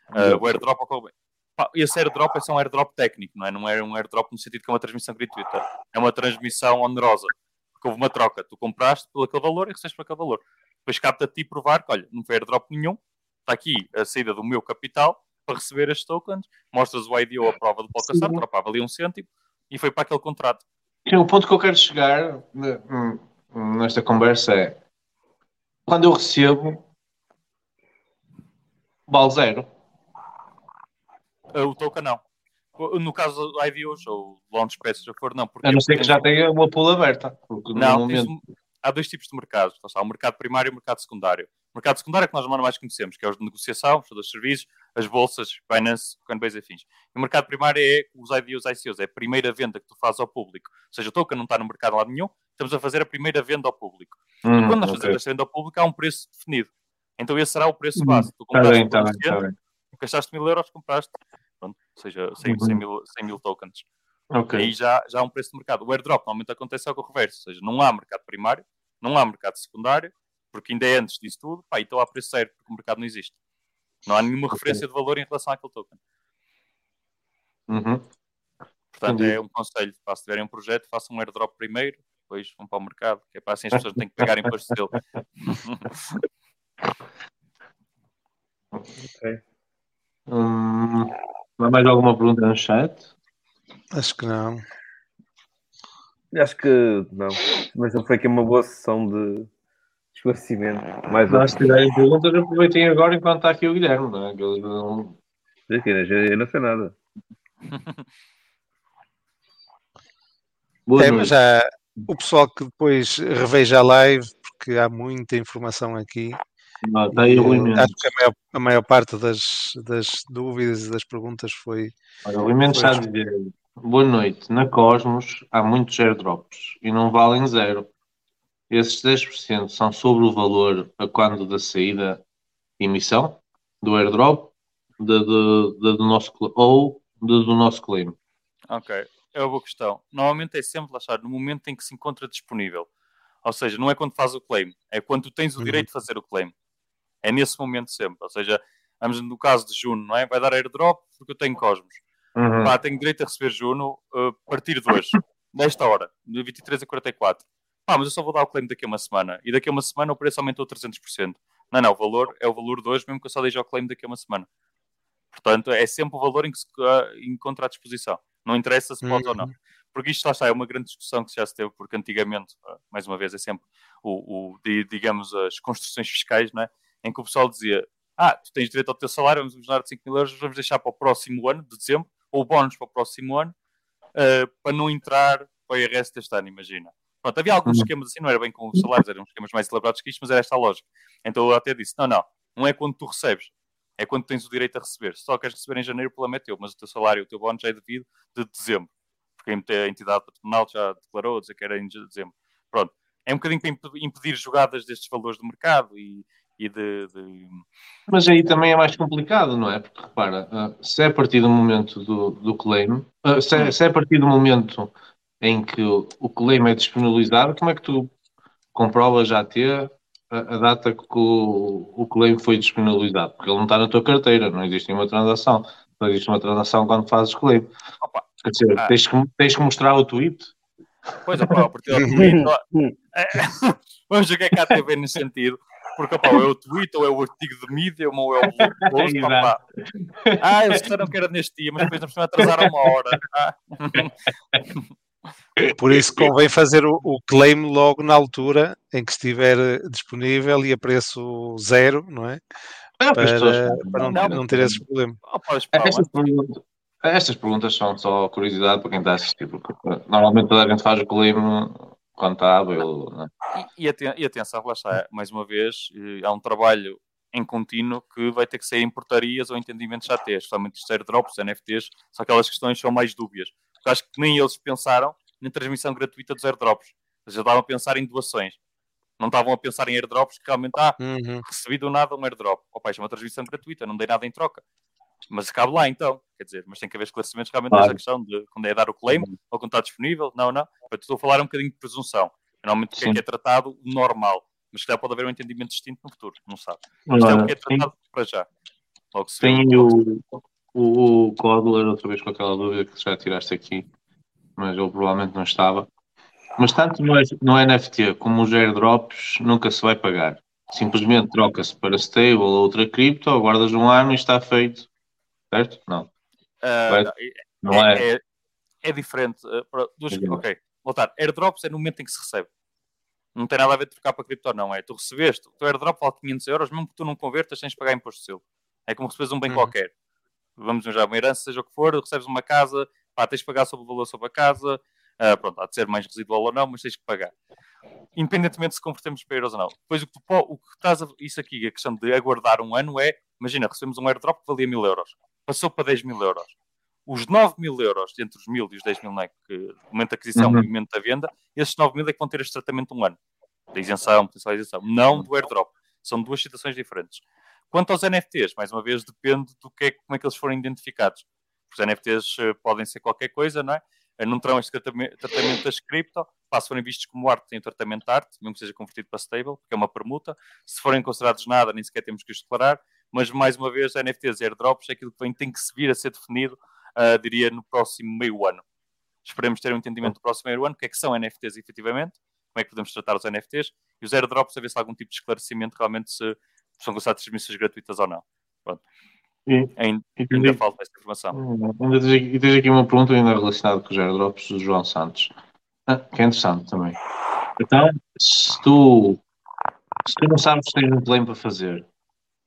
Speaker 8: Ah, o airdrop ocorre. Pá, esse airdrop é só um airdrop técnico, não é? Não é um airdrop no sentido que é uma transmissão gratuita. É uma transmissão onerosa. Porque houve uma troca. Tu compraste por aquele valor e recebes por aquele valor. Depois capta a ti provar que, olha, não foi airdrop nenhum. Está aqui a saída do meu capital para receber estes tokens. Mostras o ID ou a prova do tropa valia um cêntimo e foi para aquele contrato.
Speaker 4: O ponto que eu quero chegar ne- hum, nesta conversa é quando eu recebo vale zero.
Speaker 8: Ah, O token não. No caso do IDOs ou Launchpad, se já for, não. Porque
Speaker 4: A não ser que já tenha uma pool aberta.
Speaker 8: Não,
Speaker 4: momento.
Speaker 8: há dois tipos de mercados. Lá está, o mercado primário e o mercado secundário. O mercado secundário é que nós mais conhecemos, que é os de negociação, os de serviços, as bolsas, Binance, Coinbase e afins. E o mercado primário é os IDOs, ICOs, é a primeira venda que tu fazes ao público. Ou seja, o token não está no mercado lá nenhum, estamos a fazer a primeira venda ao público.
Speaker 4: Hum,
Speaker 8: e quando nós
Speaker 4: ok.
Speaker 8: fazemos esta venda ao público, há um preço definido. Então esse será o preço
Speaker 4: Hum,
Speaker 8: base. Tu
Speaker 4: Está
Speaker 8: compraste
Speaker 4: bem,
Speaker 8: por
Speaker 4: bem,
Speaker 8: 100,
Speaker 4: bem.
Speaker 8: gastaste mil euros, compraste, pronto, ou seja, 100,
Speaker 4: Uhum.
Speaker 8: 100 mil, 100 mil tokens.
Speaker 4: Ok.
Speaker 8: Aí já, já há um preço de mercado. O airdrop normalmente acontece ao reverso, ou seja, não há mercado primário, não há mercado secundário, porque ainda é antes disso tudo, pá, então há preço zero, porque o mercado não existe. Não há nenhuma referência de valor em relação àquele token.
Speaker 4: Uhum.
Speaker 8: Portanto,
Speaker 4: Entendi.
Speaker 8: é um conselho, se tiverem um projeto, façam um airdrop primeiro, depois vão para o mercado, que é para assim as pessoas não têm que pagar imposto dele.
Speaker 4: Hum, há mais alguma pergunta no chat?
Speaker 3: Acho que não.
Speaker 6: Acho que não. Mas foi aqui uma boa sessão de esclarecimento. Mais
Speaker 4: se tiverem perguntas, aproveitem agora enquanto está aqui o Guilherme. Não é? Que eles não-
Speaker 6: Eu não sei nada.
Speaker 4: Boa
Speaker 3: É,
Speaker 4: noite.
Speaker 3: mas já o pessoal que depois reveja a live, porque há muita informação aqui.
Speaker 4: Está aí o Rui Mendes.
Speaker 3: acho que a maior, a maior parte das, das dúvidas e das perguntas foi.
Speaker 4: Olha, o Rui Mendes está a dizer Boa noite. Na Cosmos há muitos airdrops e não valem zero. Esses 10% são sobre o valor a quando da saída e emissão do airdrop da, do, da do nosso, ou do nosso claim.
Speaker 8: Ok, é uma boa questão. Normalmente é sempre, lá está, no momento em que se encontra disponível. Ou seja, não é quando faz o claim, é quando tu tens o
Speaker 3: Uhum.
Speaker 8: direito de fazer o claim. É nesse momento sempre. Ou seja, vamos no caso de Juno, não é? Vai dar airdrop porque eu tenho Cosmos.
Speaker 4: Uhum.
Speaker 8: Pá, tenho direito a receber Juno uh, a partir de hoje, nesta hora, de 23 a 44. Pá, mas eu só vou dar o claim daqui a uma semana. E daqui a uma semana o preço aumentou 300%. Não, não, o valor é o valor de hoje, mesmo que eu só deixe o claim daqui a uma semana. Portanto, é sempre o valor em que se uh, encontra à disposição. Não interessa se pode ou não.
Speaker 3: Uhum.
Speaker 8: Porque isto lá está, é uma grande discussão que já se teve, porque antigamente, uh, mais uma vez, é sempre o, o di- digamos, as construções fiscais, não é? em que o pessoal dizia: Ah, tu tens direito ao teu salário, vamos dar 5 mil euros, vamos deixar para o próximo ano, de dezembro, ou bónus para o próximo ano, uh, para não entrar para o IRS deste ano, imagina. Pronto, havia alguns
Speaker 4: Uhum.
Speaker 8: esquemas assim, não era bem com os salários, eram esquemas mais elaborados que isto, mas era esta a lógica. Então eu até disse: não, não, não é quando tu recebes, é quando tens o direito a receber. Se só queres receber em janeiro, o problema é teu, mas o teu salário, o teu bónus já é devido de dezembro. Porque a entidade patronal já declarou, dizer que era em dezembro. Pronto. É um bocadinho para imp- impedir jogadas destes valores de mercado e, e de, de-
Speaker 4: Mas aí também é mais complicado, não é? Porque repara, ah, se é a partir do momento do, do claim, ah, se, é, se é a partir do momento em que o, o claim é disponibilizado, como é que tu comprovas já ter a, a data que o, o claim foi disponibilizado? Porque ele não está na tua carteira, não existe nenhuma transação. Só existe uma transação quando fazes claim.
Speaker 8: Opa,
Speaker 4: Quer dizer,
Speaker 8: Ah.
Speaker 4: tens, que, tens que mostrar o tweet.
Speaker 8: Pois, opá, a partir do tweet, vamos ver o que é que há a TV nesse sentido. Porque, ou é o tweet, ou é o artigo de mídia, ou é o post, opá. Ah, eles disseram que era neste dia, mas depois não precisam atrasar uma hora. Ah.
Speaker 3: Por isso convém fazer o, o claim logo na altura em que estiver eh, disponível e a preço zero, não é? Para,
Speaker 4: as pessoas-
Speaker 3: para não,
Speaker 8: Não,
Speaker 3: não ter esses problemas.
Speaker 8: Pá,
Speaker 4: Estas perguntas, estas perguntas são só curiosidade para quem está a assistir, porque ah, normalmente toda a gente faz o claim quando está hábil. Não é?
Speaker 8: E, e, aten- atenção, lá está, mais uma vez, eh, há um trabalho em contínuo que vai ter que ser em portarias ou entendimentos já ter, especialmente os airdrops, NFTs, são aquelas questões que são mais dúbias. Porque acho que nem eles pensaram na transmissão gratuita dos airdrops. Eles já estavam a pensar em doações. Não estavam a pensar em airdrops que realmente, ah,
Speaker 3: Uhum.
Speaker 8: recebi do nada um airdrop. Opa, isto é uma transmissão gratuita, não dei nada em troca. Mas cabe lá então, quer dizer, mas tem que haver esclarecimentos realmente
Speaker 4: Claro.
Speaker 8: dessa questão de quando é dar o claim ou quando está disponível. Não, não. Eu estou a falar um bocadinho de presunção. Normalmente o que é que é tratado normal, mas se calhar pode haver um entendimento distinto no futuro, não sabe. Isto é o que é tratado para já. Logo se.
Speaker 4: Tem o, o, o Codler outra vez com aquela dúvida que já tiraste aqui, mas ele provavelmente não estava. Mas tanto no, no NFT como os airdrops nunca se vai pagar. Simplesmente troca-se para stable ou outra cripto, aguardas um ano e está feito. Certo? Não. Vai-
Speaker 8: não, é-
Speaker 4: Não é?
Speaker 8: é, é, é diferente. uh,
Speaker 4: É
Speaker 8: ok, voltar. Airdrops é no momento em que se recebe. Não tem nada a ver de trocar para cripto ou não. É tu recebeste, o teu airdrop vale 500 euros, mesmo que tu não convertas, tens de pagar imposto selo. É como recebes um bem
Speaker 3: Uhum.
Speaker 8: qualquer. Vamos já uma herança, seja o que for, recebes uma casa, pá, tens de pagar sobre o valor sobre a casa. ah, pronto, há de ser mais residual ou não, mas tens que pagar. Independentemente se convertemos para euros ou não. Depois o que, tu, o que estás a, isso aqui, a questão de aguardar um ano é, imagina, recebemos um airdrop que valia mil euros, passou para 10 mil euros. Os 9 mil euros, entre os mil e os 10 mil, né, que o momento da aquisição e
Speaker 4: Uhum.
Speaker 8: o momento da venda, esses 9 mil é que vão ter este tratamento um ano. Da isenção, potencial isenção. Não do airdrop. São duas situações diferentes. Quanto aos NFTs, mais uma vez, depende do que é, como é que eles forem identificados. Os NFTs eh, podem ser qualquer coisa, não é? Eh, Não terão este tratamento, das cripto, se forem vistos como arte, têm o tratamento de arte, mesmo que seja convertido para stable, porque é uma permuta. Se forem considerados nada, nem sequer temos que os declarar. Mas, mais uma vez, NFTs e airdrops é aquilo que vem, tem que se vir a ser definido, ah, diria, no próximo meio ano. Esperemos ter um entendimento do próximo meio ano, o que é que são NFTs efetivamente, como é que podemos tratar os NFTs, e os airdrops, a ver se há algum tipo de esclarecimento realmente se são consideradas transmissões gratuitas ou não. Pronto.
Speaker 4: E-
Speaker 8: Ainda,
Speaker 4: e
Speaker 8: ainda
Speaker 4: aqui-
Speaker 8: falta essa informação.
Speaker 4: Ainda tens aqui, tens aqui uma pergunta ainda relacionada com os airdrops do João Santos, Ah, que é interessante também. Então, se tu, se tu não sabes se tens um claim para fazer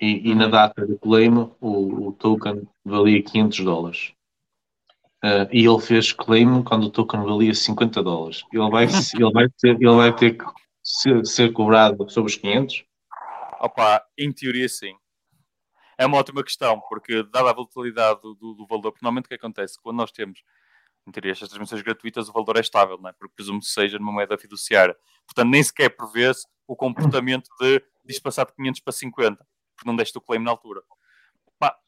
Speaker 4: e, e na data do claim o, o token valia 500 dólares ah, e ele fez claim quando o token valia 50 dólares, ele vai, ele vai, ter, ele vai ter que ser, ser cobrado sobre os 500?
Speaker 8: Opa, em teoria sim. É uma ótima questão, porque dada a volatilidade do, do, valor, porque normalmente o que acontece? Quando nós temos, em teoria, estas transmissões gratuitas, o valor é estável, não é? porque presumo que seja numa moeda fiduciária. Portanto, nem sequer prevê-se o comportamento de diz passar de 500 para 50, porque não deste o claim na altura.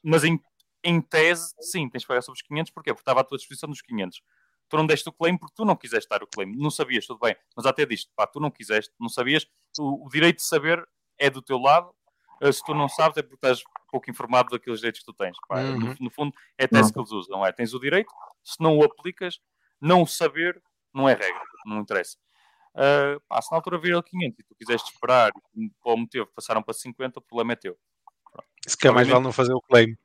Speaker 8: Mas em, em tese, sim, tens de pagar sobre os 500, porquê? Porque estava à tua disposição dos 500. Tu não deste o claim porque tu não quiseste dar o claim, não sabias, tudo bem, mas até disto, pá, tu não quiseste, não sabias, o, o direito de saber é do teu lado, Uh, se tu não sabes é porque estás pouco informado daqueles direitos que tu tens. pá.
Speaker 3: Uhum.
Speaker 8: No, no fundo, é até isso que eles usam. É? Tens o direito, se não o aplicas, não o saber não é regra, não interessa. Uh, pá, se na altura vir ele 500 e tu quiseste esperar por algum motivo passaram para 50, o problema é teu.
Speaker 3: Se calhar mais vale não fazer o claim.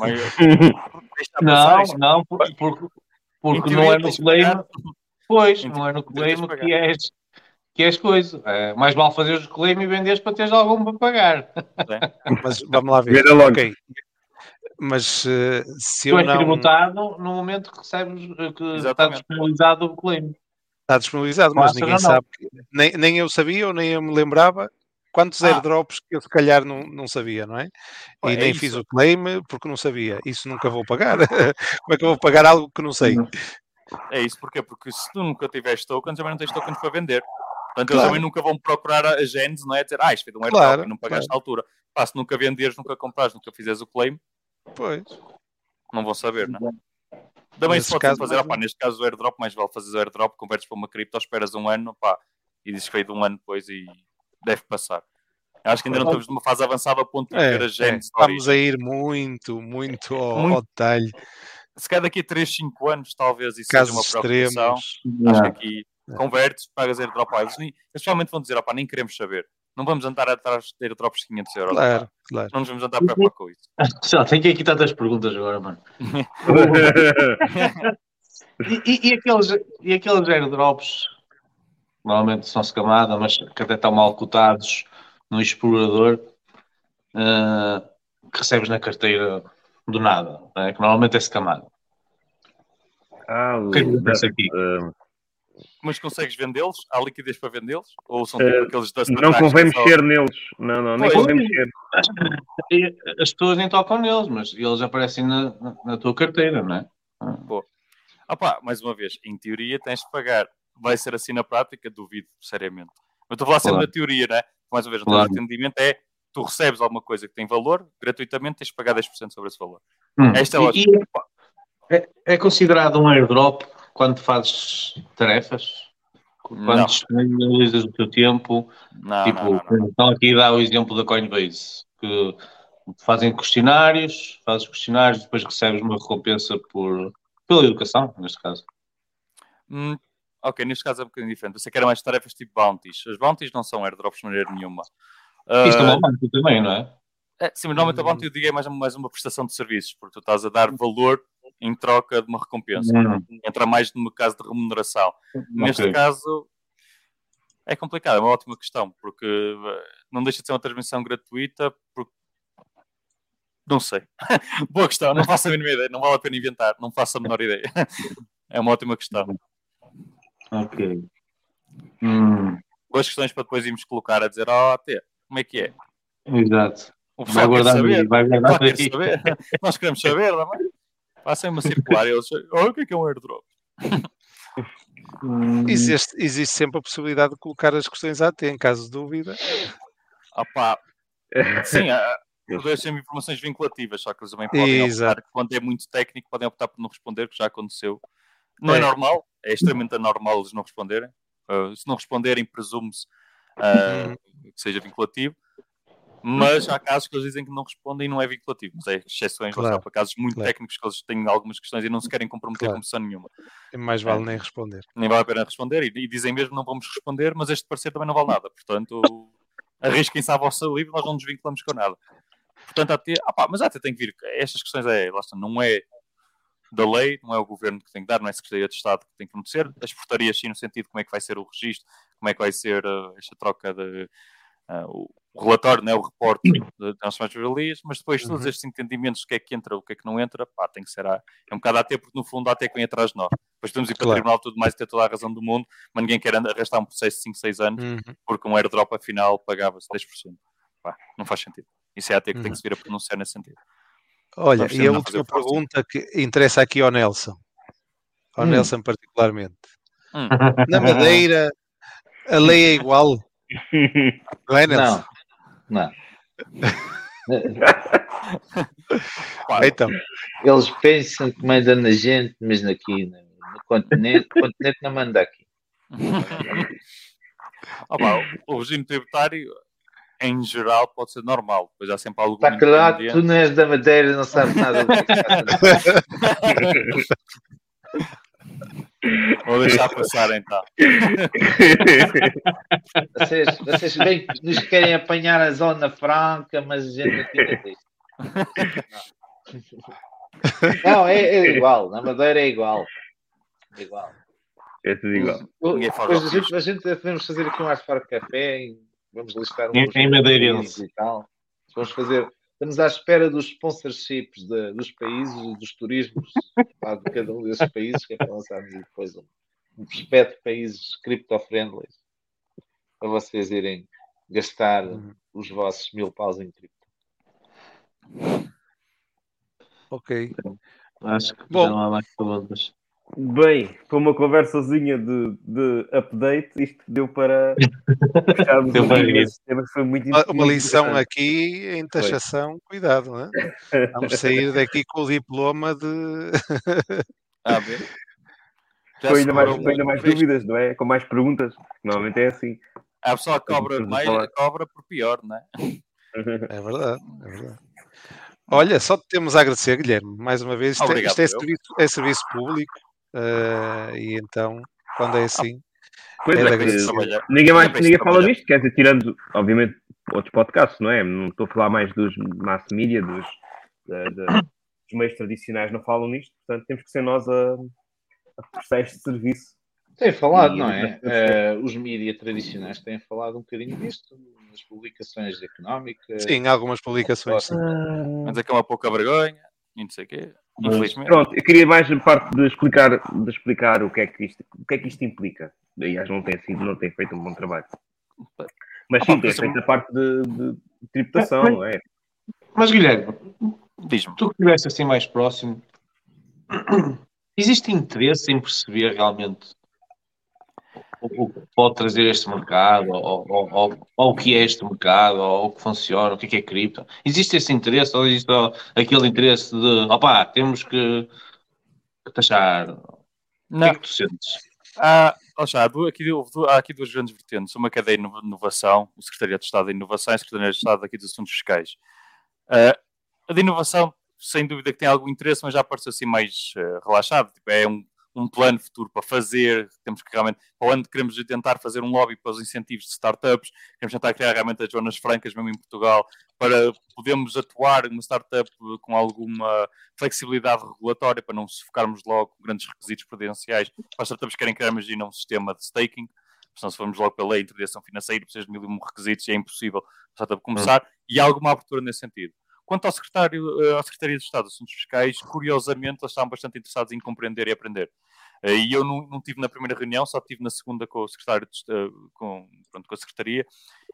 Speaker 8: Mas,
Speaker 4: Não, não, por- porque, porque
Speaker 8: Em
Speaker 4: não é no claim. Pois, não é no claim que és, que és coisa. É, mais vale fazeres o claim e venderes para teres algum para pagar.
Speaker 3: Mas vamos lá ver.
Speaker 6: Venda logo.
Speaker 3: Ok. Mas eh, se
Speaker 4: Tu
Speaker 3: eu
Speaker 4: és
Speaker 3: não.
Speaker 4: tributado no momento que recebes eh, que está
Speaker 8: Exatamente.
Speaker 4: disponibilizado o claim.
Speaker 3: Está disponibilizado, mas
Speaker 4: Passa
Speaker 3: ninguém sabe. que- Nem, nem eu sabia ou nem eu me lembrava quantos
Speaker 4: Ah.
Speaker 3: airdrops que eu se calhar não, não sabia, não é?
Speaker 8: Pô,
Speaker 3: E
Speaker 8: é
Speaker 3: nem
Speaker 8: isso.
Speaker 3: fiz o claim porque não sabia. Isso nunca vou pagar. Como é que eu vou pagar algo que não sei?
Speaker 8: É isso, porquê? Porque se tu nunca tiveste tokens, também não tens tokens para vender. Portanto,
Speaker 3: Claro.
Speaker 8: eles também nunca vão procurar a Genes, não é? Dizer, ah, isto foi de um airdrop
Speaker 3: Claro,
Speaker 8: e não pagaste à altura. Pá, se nunca venderes, nunca comprares, nunca fizeres o claim,
Speaker 3: Pois.
Speaker 8: não vão saber, não é? Também se pode fazer, opá, neste caso o airdrop, mais vale fazer o airdrop, convertes para uma cripto, esperas um ano, pá, e dizes que veio de um ano depois e deve passar. Acho que ainda não estamos numa fase avançada a ponto de
Speaker 3: É,
Speaker 8: ter a
Speaker 3: é.
Speaker 8: Genes de
Speaker 3: Estamos a ir muito, muito ao,
Speaker 8: Muito.
Speaker 3: ao detalhe.
Speaker 8: Se calhar daqui a 3, 5 anos, talvez isso
Speaker 3: Casos
Speaker 8: seja uma preocupação.
Speaker 3: extremos.
Speaker 8: Acho que aqui convertes, pagas airdrop. Ah, Eles, eles provavelmente vão dizer, opá, nem queremos saber. Não vamos andar atrás de airdrops de 500 euros.
Speaker 3: Claro, claro.
Speaker 8: Não nos vamos andar a preocupar com isso.
Speaker 4: Só tenho aqui tantas perguntas agora, mano. E, e- e aqueles, e aqueles airdrops, normalmente são camada, mas que até estão mal cotados no explorador, ah, que recebes na carteira do nada, não é? que normalmente é escamado.
Speaker 6: Ah,
Speaker 4: O que é que aqui?
Speaker 6: eh,
Speaker 8: Mas consegues vendê-los? Há liquidez para vendê-los? Ou são
Speaker 6: Eh,
Speaker 8: tipo aqueles dust
Speaker 6: não convém
Speaker 8: que só-
Speaker 6: mexer neles. Não, não, nem
Speaker 8: Pois.
Speaker 6: convém mexer.
Speaker 4: As pessoas nem tocam neles, mas eles aparecem na, na- tua carteira, não é?
Speaker 8: Ah pá, mais uma vez, em teoria tens de pagar. Vai ser assim na prática? Duvido, seriamente. Eu estou a falar sempre
Speaker 4: Claro.
Speaker 8: da teoria, né? Mais uma vez, o
Speaker 4: Claro.
Speaker 8: teu entendimento é tu recebes alguma coisa que tem valor, gratuitamente tens de pagar 10% sobre esse valor.
Speaker 4: Hum.
Speaker 8: Esta é
Speaker 4: E-
Speaker 8: lógica.
Speaker 4: e é, é considerado um airdrop quando fazes tarefas? Quando disponibilizas o teu tempo?
Speaker 8: Não,
Speaker 4: tipo,
Speaker 8: não, não, não.
Speaker 4: então aqui dá o exemplo da Coinbase, que fazem questionários, fazes questionários, depois recebes uma recompensa por, pela educação, neste caso.
Speaker 8: Hum, ok, neste caso é um bocadinho diferente. Eu sei que era mais tarefas tipo bounties. As bounties não são airdrops de maneira nenhuma.
Speaker 4: Isto é
Speaker 8: Ah,
Speaker 4: uma banca também, não é?
Speaker 8: É, sim, mas normalmente a bounty eu digo é mais, mais uma prestação de serviços, porque tu estás a dar valor em troca de uma recompensa.
Speaker 4: Hum.
Speaker 8: Entra mais no caso de remuneração. Neste
Speaker 4: Ok.
Speaker 8: caso é complicado, é uma ótima questão, porque eh, não deixa de ser uma transmissão gratuita, porque não sei. Boa questão, não faço a mínima ideia, não vale a pena inventar, não faço a menor ideia. É uma ótima questão.
Speaker 4: Ok. Hum,
Speaker 8: Boas questões para depois irmos colocar a dizer, ó, T, como é que é?
Speaker 4: exato.
Speaker 8: O
Speaker 4: Vai
Speaker 8: pessoal quer
Speaker 4: guardar
Speaker 8: saber.
Speaker 4: aí, vai guardar
Speaker 8: quer saber. Nós queremos saber, não é? Passem uma circular e eles, oh, o que é que é um airdrop?
Speaker 4: Hum,
Speaker 3: Existe, existe sempre a possibilidade de colocar as questões à T, em caso de dúvida.
Speaker 8: Ah pá, sim, poder ser informações vinculativas, só que eles também podem
Speaker 3: Exato.
Speaker 8: optar, quando é muito técnico, podem optar por não responder, que já aconteceu. Não é,
Speaker 3: É.
Speaker 8: normal, é extremamente anormal eles não responderem. Ah, se não responderem, presume-se
Speaker 3: Uhum.
Speaker 8: que seja vinculativo. Mas há casos que eles dizem que não respondem e não é vinculativo. Mas é exceções,
Speaker 3: Claro,
Speaker 8: para casos muito
Speaker 3: claro.
Speaker 8: técnicos que eles têm algumas questões e não se querem comprometer
Speaker 3: Claro.
Speaker 8: com missão nenhuma.
Speaker 3: Mais vale nem responder.
Speaker 8: Nem vale a pena responder e, e dizem mesmo não vamos responder, mas este parecer também não vale nada. Portanto, arrisquem-se à vossa livre, nós não nos vinculamos com nada. Portanto, até, ah pá, mas até tem que vir. Estas questões é, não é da lei, não é o governo que tem que dar, não é a Secretaria de Estado que tem que fornecer. As portarias, sim, no sentido de como é que vai ser o registro, como é que vai ser ah, esta troca de. Ah, o o relatório, né, o reporte de transferências mas depois todos
Speaker 3: Uhum.
Speaker 8: estes entendimentos, o que é que entra, o que é que não entra, pá, tem que ser a, é um bocado até, porque no fundo até que vem atrás de nós. Depois temos ir para o
Speaker 3: Claro.
Speaker 8: tribunal e tudo mais e ter toda a razão do mundo, mas ninguém quer arrastar um processo de 5, 6 anos,
Speaker 3: Uhum.
Speaker 8: porque um airdrop afinal pagava-se 10%. Pá, não faz sentido. Isso é até que tem
Speaker 3: Uhum.
Speaker 8: que se vir a pronunciar nesse sentido.
Speaker 3: Olha, e a última pergunta que interessa aqui ao Nelson. Ao
Speaker 4: Hum.
Speaker 3: Nelson particularmente.
Speaker 8: Hum.
Speaker 3: Na Madeira, a lei é igual? Não é, Nelson?
Speaker 5: Não, não.
Speaker 3: Então,
Speaker 5: Eles pensam que mandam na gente, mas aqui no, continente, o continente não manda aqui.
Speaker 8: Ah, pá, o, regime tributário, em geral, pode ser normal. Depois há sempre algum
Speaker 5: Está calado, tu não és da Madeira, não sabes nada do que.
Speaker 8: Vou deixar passar então.
Speaker 5: Vocês, vocês bem que nos querem apanhar a zona franca, mas a gente aqui não tem. Não, é, é igual. Na Madeira é igual. É igual.
Speaker 6: É tudo igual.
Speaker 5: O- Depois a gente, a gente podemos fazer aqui um Art de Café e vamos listar
Speaker 4: Em-
Speaker 5: uns
Speaker 4: em madeirense.
Speaker 5: e. Vamos fazer. Estamos à espera dos sponsorships de- dos países e dos turismos pá, de cada um desses países, que é para lançarmos depois um, um prospecto de países cripto-friendly para vocês irem gastar os vossos mil paus em cripto.
Speaker 3: Ok.
Speaker 4: Acho que
Speaker 3: Bom.
Speaker 4: não há mais perguntas.
Speaker 6: Bem, foi uma conversazinha de, de update. Isto deu para fecharmos
Speaker 4: Deu para
Speaker 6: foi muito
Speaker 3: Uma, lição aqui em taxação, cuidado, não é? Vamos sair daqui com o diploma de.
Speaker 8: Ah, bem. Já
Speaker 6: Com
Speaker 8: se
Speaker 6: ainda mais, com ainda mais dúvidas, não é? Com mais perguntas. Normalmente é assim.
Speaker 8: A pessoa que cobra mais, cobra por pior, não é?
Speaker 3: É verdade, é verdade. Olha, só te temos a agradecer, Guilherme, mais uma vez. Isto, é-
Speaker 8: Obrigado,
Speaker 3: isto é, serviço, é serviço público eh, e então, quando é assim,
Speaker 6: Pois
Speaker 3: É
Speaker 6: é, que ninguém, mais,
Speaker 8: É
Speaker 6: ninguém fala disto, quer dizer, tirando, obviamente, outros podcasts, não é? Não estou a falar mais dos mass media, dos, da- da- dos meios tradicionais, não falam nisto, portanto temos que ser nós a, a prestar este serviço.
Speaker 5: Tem falado,
Speaker 6: E
Speaker 5: não é? Eh, os mídias tradicionais têm falado um bocadinho disto nas publicações económicas.
Speaker 3: sim, algumas publicações. Sim.
Speaker 8: Mas é que é uma pouca vergonha e não sei o quê. Infelizmente.
Speaker 6: Pronto, eu queria mais a parte de explicar, de explicar o, que é que isto, o que é que isto implica. Aliás, não tem, sido, não tem feito um bom trabalho. Mas sim,
Speaker 8: Ah,
Speaker 6: tem feito a parte de, de tributação, não é?
Speaker 4: Mas Guilherme,
Speaker 8: Diz-me.
Speaker 4: tu que estiveste assim mais próximo, existe interesse em perceber realmente o, o que pode trazer este mercado, ou, ou, ou- ou o que é este mercado, ou o que funciona, o que é, que é cripto? Existe esse interesse, ou existe aquele interesse de opá, temos que, que taxar? O que
Speaker 8: Não,
Speaker 4: é que tu sentes?
Speaker 8: já, du- aqui, há aqui duas grandes vertentes. Uma que é da ino- inovação, o Secretariado de Estado da Inovação e a Secretaria de Estado aqui dos Assuntos Fiscais. Ah, a de inovação, sem dúvida que tem algum interesse, mas já parece assim mais eh, relaxado. Tipo, é um, um plano futuro para fazer. Temos que realmente, para o ano queremos tentar fazer um lobby para os incentivos de startups. Queremos tentar criar realmente as zonas francas, mesmo em Portugal, para podermos atuar numa startup com alguma flexibilidade regulatória, para não se focarmos logo com grandes requisitos prudenciais. Para as startups que querem criar, imagina, um sistema de staking. Senão, se formos logo pela lei de interdição financeira, precisas de mil e um requisitos e é impossível a startup começar. E há alguma abertura nesse sentido. Quanto ao secretário, eh, à Secretaria de Estado de Assuntos Fiscais, curiosamente, eles estavam bastante interessados em compreender e aprender. Eh, E eu não, não tive na primeira reunião, só tive na segunda com o secretário de, eh, com, pronto, com a Secretaria,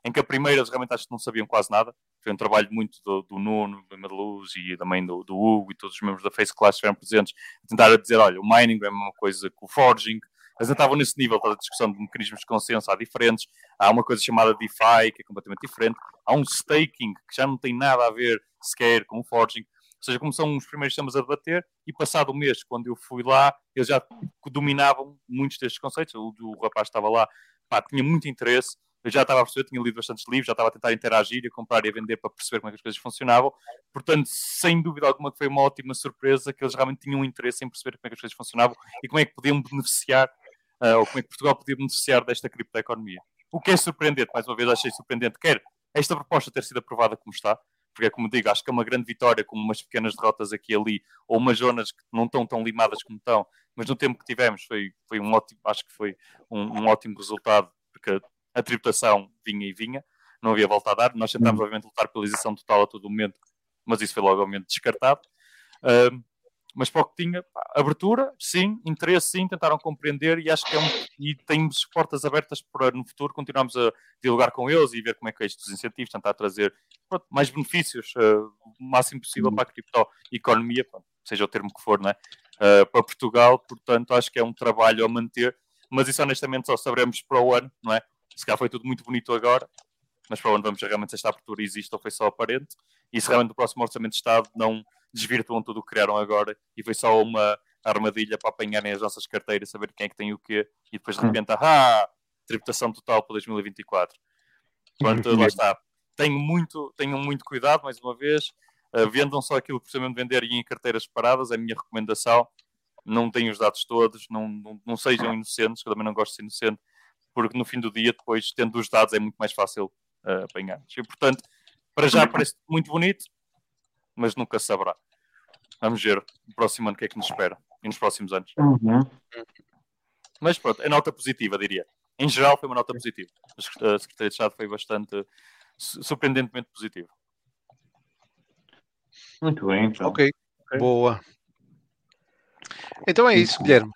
Speaker 8: em que a primeira realmente acho que não sabiam quase nada. Foi um trabalho muito do, do Nuno, do Madaluz e também do, do Hugo e todos os membros da Face Class estiveram presentes, a tentar dizer, olha, o mining é a mesma coisa que o forging, eles não estavam nesse nível da discussão de mecanismos de consenso, há diferentes. Há uma coisa chamada DeFi, que é completamente diferente. Há um staking, que já não tem nada a ver sequer com o forging. Ou seja, como são os primeiros temas a debater, e passado um mês, quando eu fui lá, eles já dominavam muitos destes conceitos. O, o rapaz que estava lá, pá, tinha muito interesse. Eu já estava a perceber, tinha lido bastantes livros, já estava a tentar interagir, a comprar e a vender para perceber como é que as coisas funcionavam. Portanto, sem dúvida alguma, que foi uma ótima surpresa que eles realmente tinham interesse em perceber como é que as coisas funcionavam e como é que podiam beneficiar, ou como é que Portugal podia beneficiar desta criptoeconomia. O que é surpreendente, mais uma vez, achei surpreendente, quer esta proposta ter sido aprovada como está, porque é como digo, acho que é uma grande vitória, com umas pequenas derrotas aqui e ali, ou umas zonas que não estão tão limadas como estão, mas no tempo que tivemos foi, foi um ótimo, acho que foi um, um ótimo resultado, porque a tributação vinha e vinha, não havia volta a dar. Nós tentámos, obviamente, lutar pela isenção total a todo momento, mas isso foi logo, obviamente, descartado. Ahm, mas para o que tinha, pá, abertura, sim, interesse, sim, tentaram compreender e acho que é um. E temos portas abertas para no futuro continuarmos a dialogar com eles e ver como é que é isto dos incentivos, tentar trazer pronto, mais benefícios, ah, o máximo possível para a criptoeconomia, pronto, seja o termo que for, não é? Ah, para Portugal, portanto, acho que é um trabalho a manter, mas isso honestamente só saberemos para o ano, não é? Se calhar foi tudo muito bonito agora, mas para o ano vamos ver realmente se esta abertura existe ou foi só aparente, e se realmente no próximo Orçamento de Estado não desvirtuam tudo o que criaram agora e foi só uma armadilha para apanharem as nossas carteiras, saber quem é que tem o quê, e depois de repente, ah, tributação total para 2024. Pronto, lá está. Tenho muito, tenham muito cuidado, mais uma vez, uh, vendam só aquilo que precisam de vender e em carteiras separadas, é a minha recomendação. Não tenham os dados todos, não, não, não sejam inocentes, que eu também não gosto de ser inocente, porque no fim do dia, depois, tendo os dados, é muito mais fácil uh, apanhar. E, portanto, para já parece muito bonito, mas nunca saberá. Vamos ver no próximo ano o que é que nos espera e nos próximos anos.
Speaker 4: Uhum.
Speaker 8: Mas pronto, é nota positiva, diria. Em geral, foi uma nota positiva. A Secretaria de Estado foi bastante surpreendentemente positivo.
Speaker 4: Muito bem, então.
Speaker 3: Ok, boa. Então é isso, Guilherme.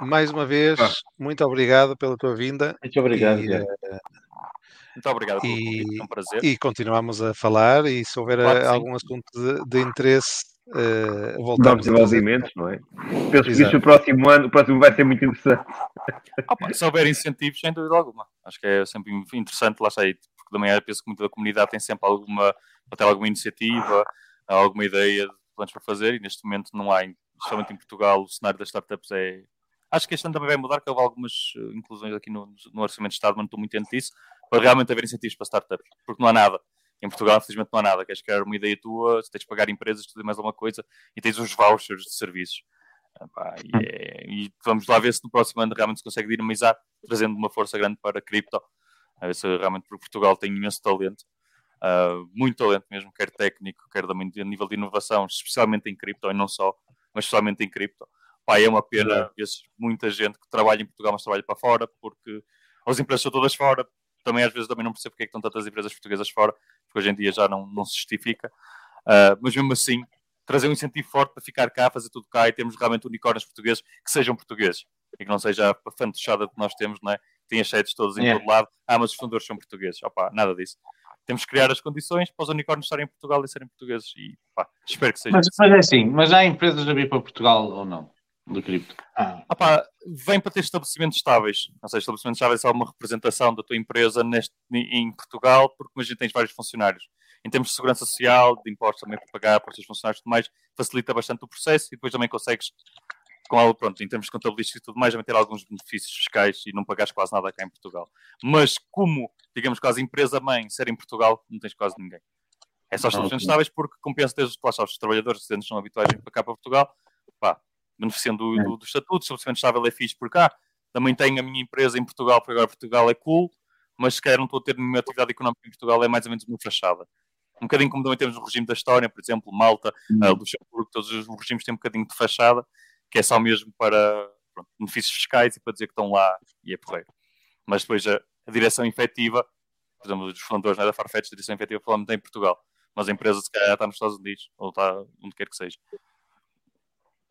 Speaker 3: Mais uma vez,
Speaker 6: Ah.
Speaker 3: muito obrigado pela tua vinda.
Speaker 5: Muito obrigado,
Speaker 3: E,
Speaker 5: Guilherme.
Speaker 3: eh,
Speaker 8: Muito obrigado pelo
Speaker 3: E-
Speaker 8: convite, foi um prazer.
Speaker 3: e continuamos a falar e se houver
Speaker 8: Claro
Speaker 3: eh, algum assunto de, de interesse, eh,
Speaker 6: Novos
Speaker 3: voltamos a trazer.
Speaker 6: desenvolvimentos, não é? Penso que isso o próximo ano, o próximo vai ser muito interessante.
Speaker 8: Ah, pá, se houver incentivos, sem dúvida alguma. Acho que é sempre interessante, lá está aí, porque também penso que muita da comunidade tem sempre alguma, até alguma iniciativa, alguma ideia de planos para fazer, e neste momento não há, especialmente em Portugal, o cenário das startups é. Acho que este ano também vai mudar, que houve algumas eh, inclusões aqui no, no Orçamento de Estado, mas não estou muito dentro disso, para realmente haver incentivos para startups, porque não há nada. Em Portugal, infelizmente, não há nada. Queres criar uma ideia tua, tens de pagar empresas, tudo e mais alguma coisa, e tens os vouchers de serviços. Ah, pá, e, é- e vamos lá ver se no próximo ano realmente se consegue dinamizar, trazendo uma força grande para a cripto. A ver se realmente porque Portugal tem imenso talento, ah, muito talento mesmo, quer técnico, quer também a nível de inovação, especialmente em cripto, e não só, mas especialmente em cripto. Pá, é uma pena ver muita gente que trabalha em Portugal, mas trabalha para fora, porque as empresas são todas fora. Também às vezes também não percebo porque é que estão tantas empresas portuguesas fora, porque hoje em dia já não, não se justifica. Ah, mas mesmo assim, trazer um incentivo forte para ficar cá, fazer tudo cá e termos realmente unicórnios portugueses que sejam portugueses e que não seja a fantochada que nós temos, não é? Tem as sedes todas em
Speaker 5: É.
Speaker 8: todo lado. Ah, mas os fundadores são portugueses. Opa, nada disso. Temos que criar as condições para os unicórnios estarem em Portugal e serem portugueses. E pá, espero que seja
Speaker 4: Mas, mas é assim, mas há empresas a vir para Portugal ou não? Do cripto.
Speaker 5: Ah,
Speaker 8: Ah pá, vem para ter estabelecimentos estáveis. Ou seja, estabelecimentos estáveis é uma representação da tua empresa neste, em Portugal, porque imagina tens vários funcionários. Em termos de segurança social, de impostos também para pagar para os teus funcionários e tudo mais, facilita bastante o processo e depois também consegues, com algo, pronto, em termos de contabilísticos e tudo mais, também ter alguns benefícios fiscais e não pagares quase nada cá em Portugal. Mas como, digamos, quase empresa-mãe ser em Portugal, não tens quase ninguém. É só estabelecimentos estáveis porque compensa ter os, lá os trabalhadores residentes são habituais para cá para Portugal, pá, beneficiando do, do, do estatuto, o estabelecimento estável é fixe por cá, também tenho a minha empresa em Portugal, porque agora Portugal é cool, mas se calhar não estou a ter nenhuma atividade económica em Portugal, é mais ou menos uma fachada. Um bocadinho como também temos o regime da história, por exemplo, Malta, uh, Luxemburgo, todos os regimes têm um bocadinho de fachada, que é só mesmo para pronto, benefícios fiscais e para dizer que estão lá e é porreiro. Mas depois a, a direção efetiva, por exemplo, dos fundadores né, da Farfetch, a direção efetiva falamos em Portugal, mas a empresa se calhar está nos Estados Unidos ou está onde quer que seja.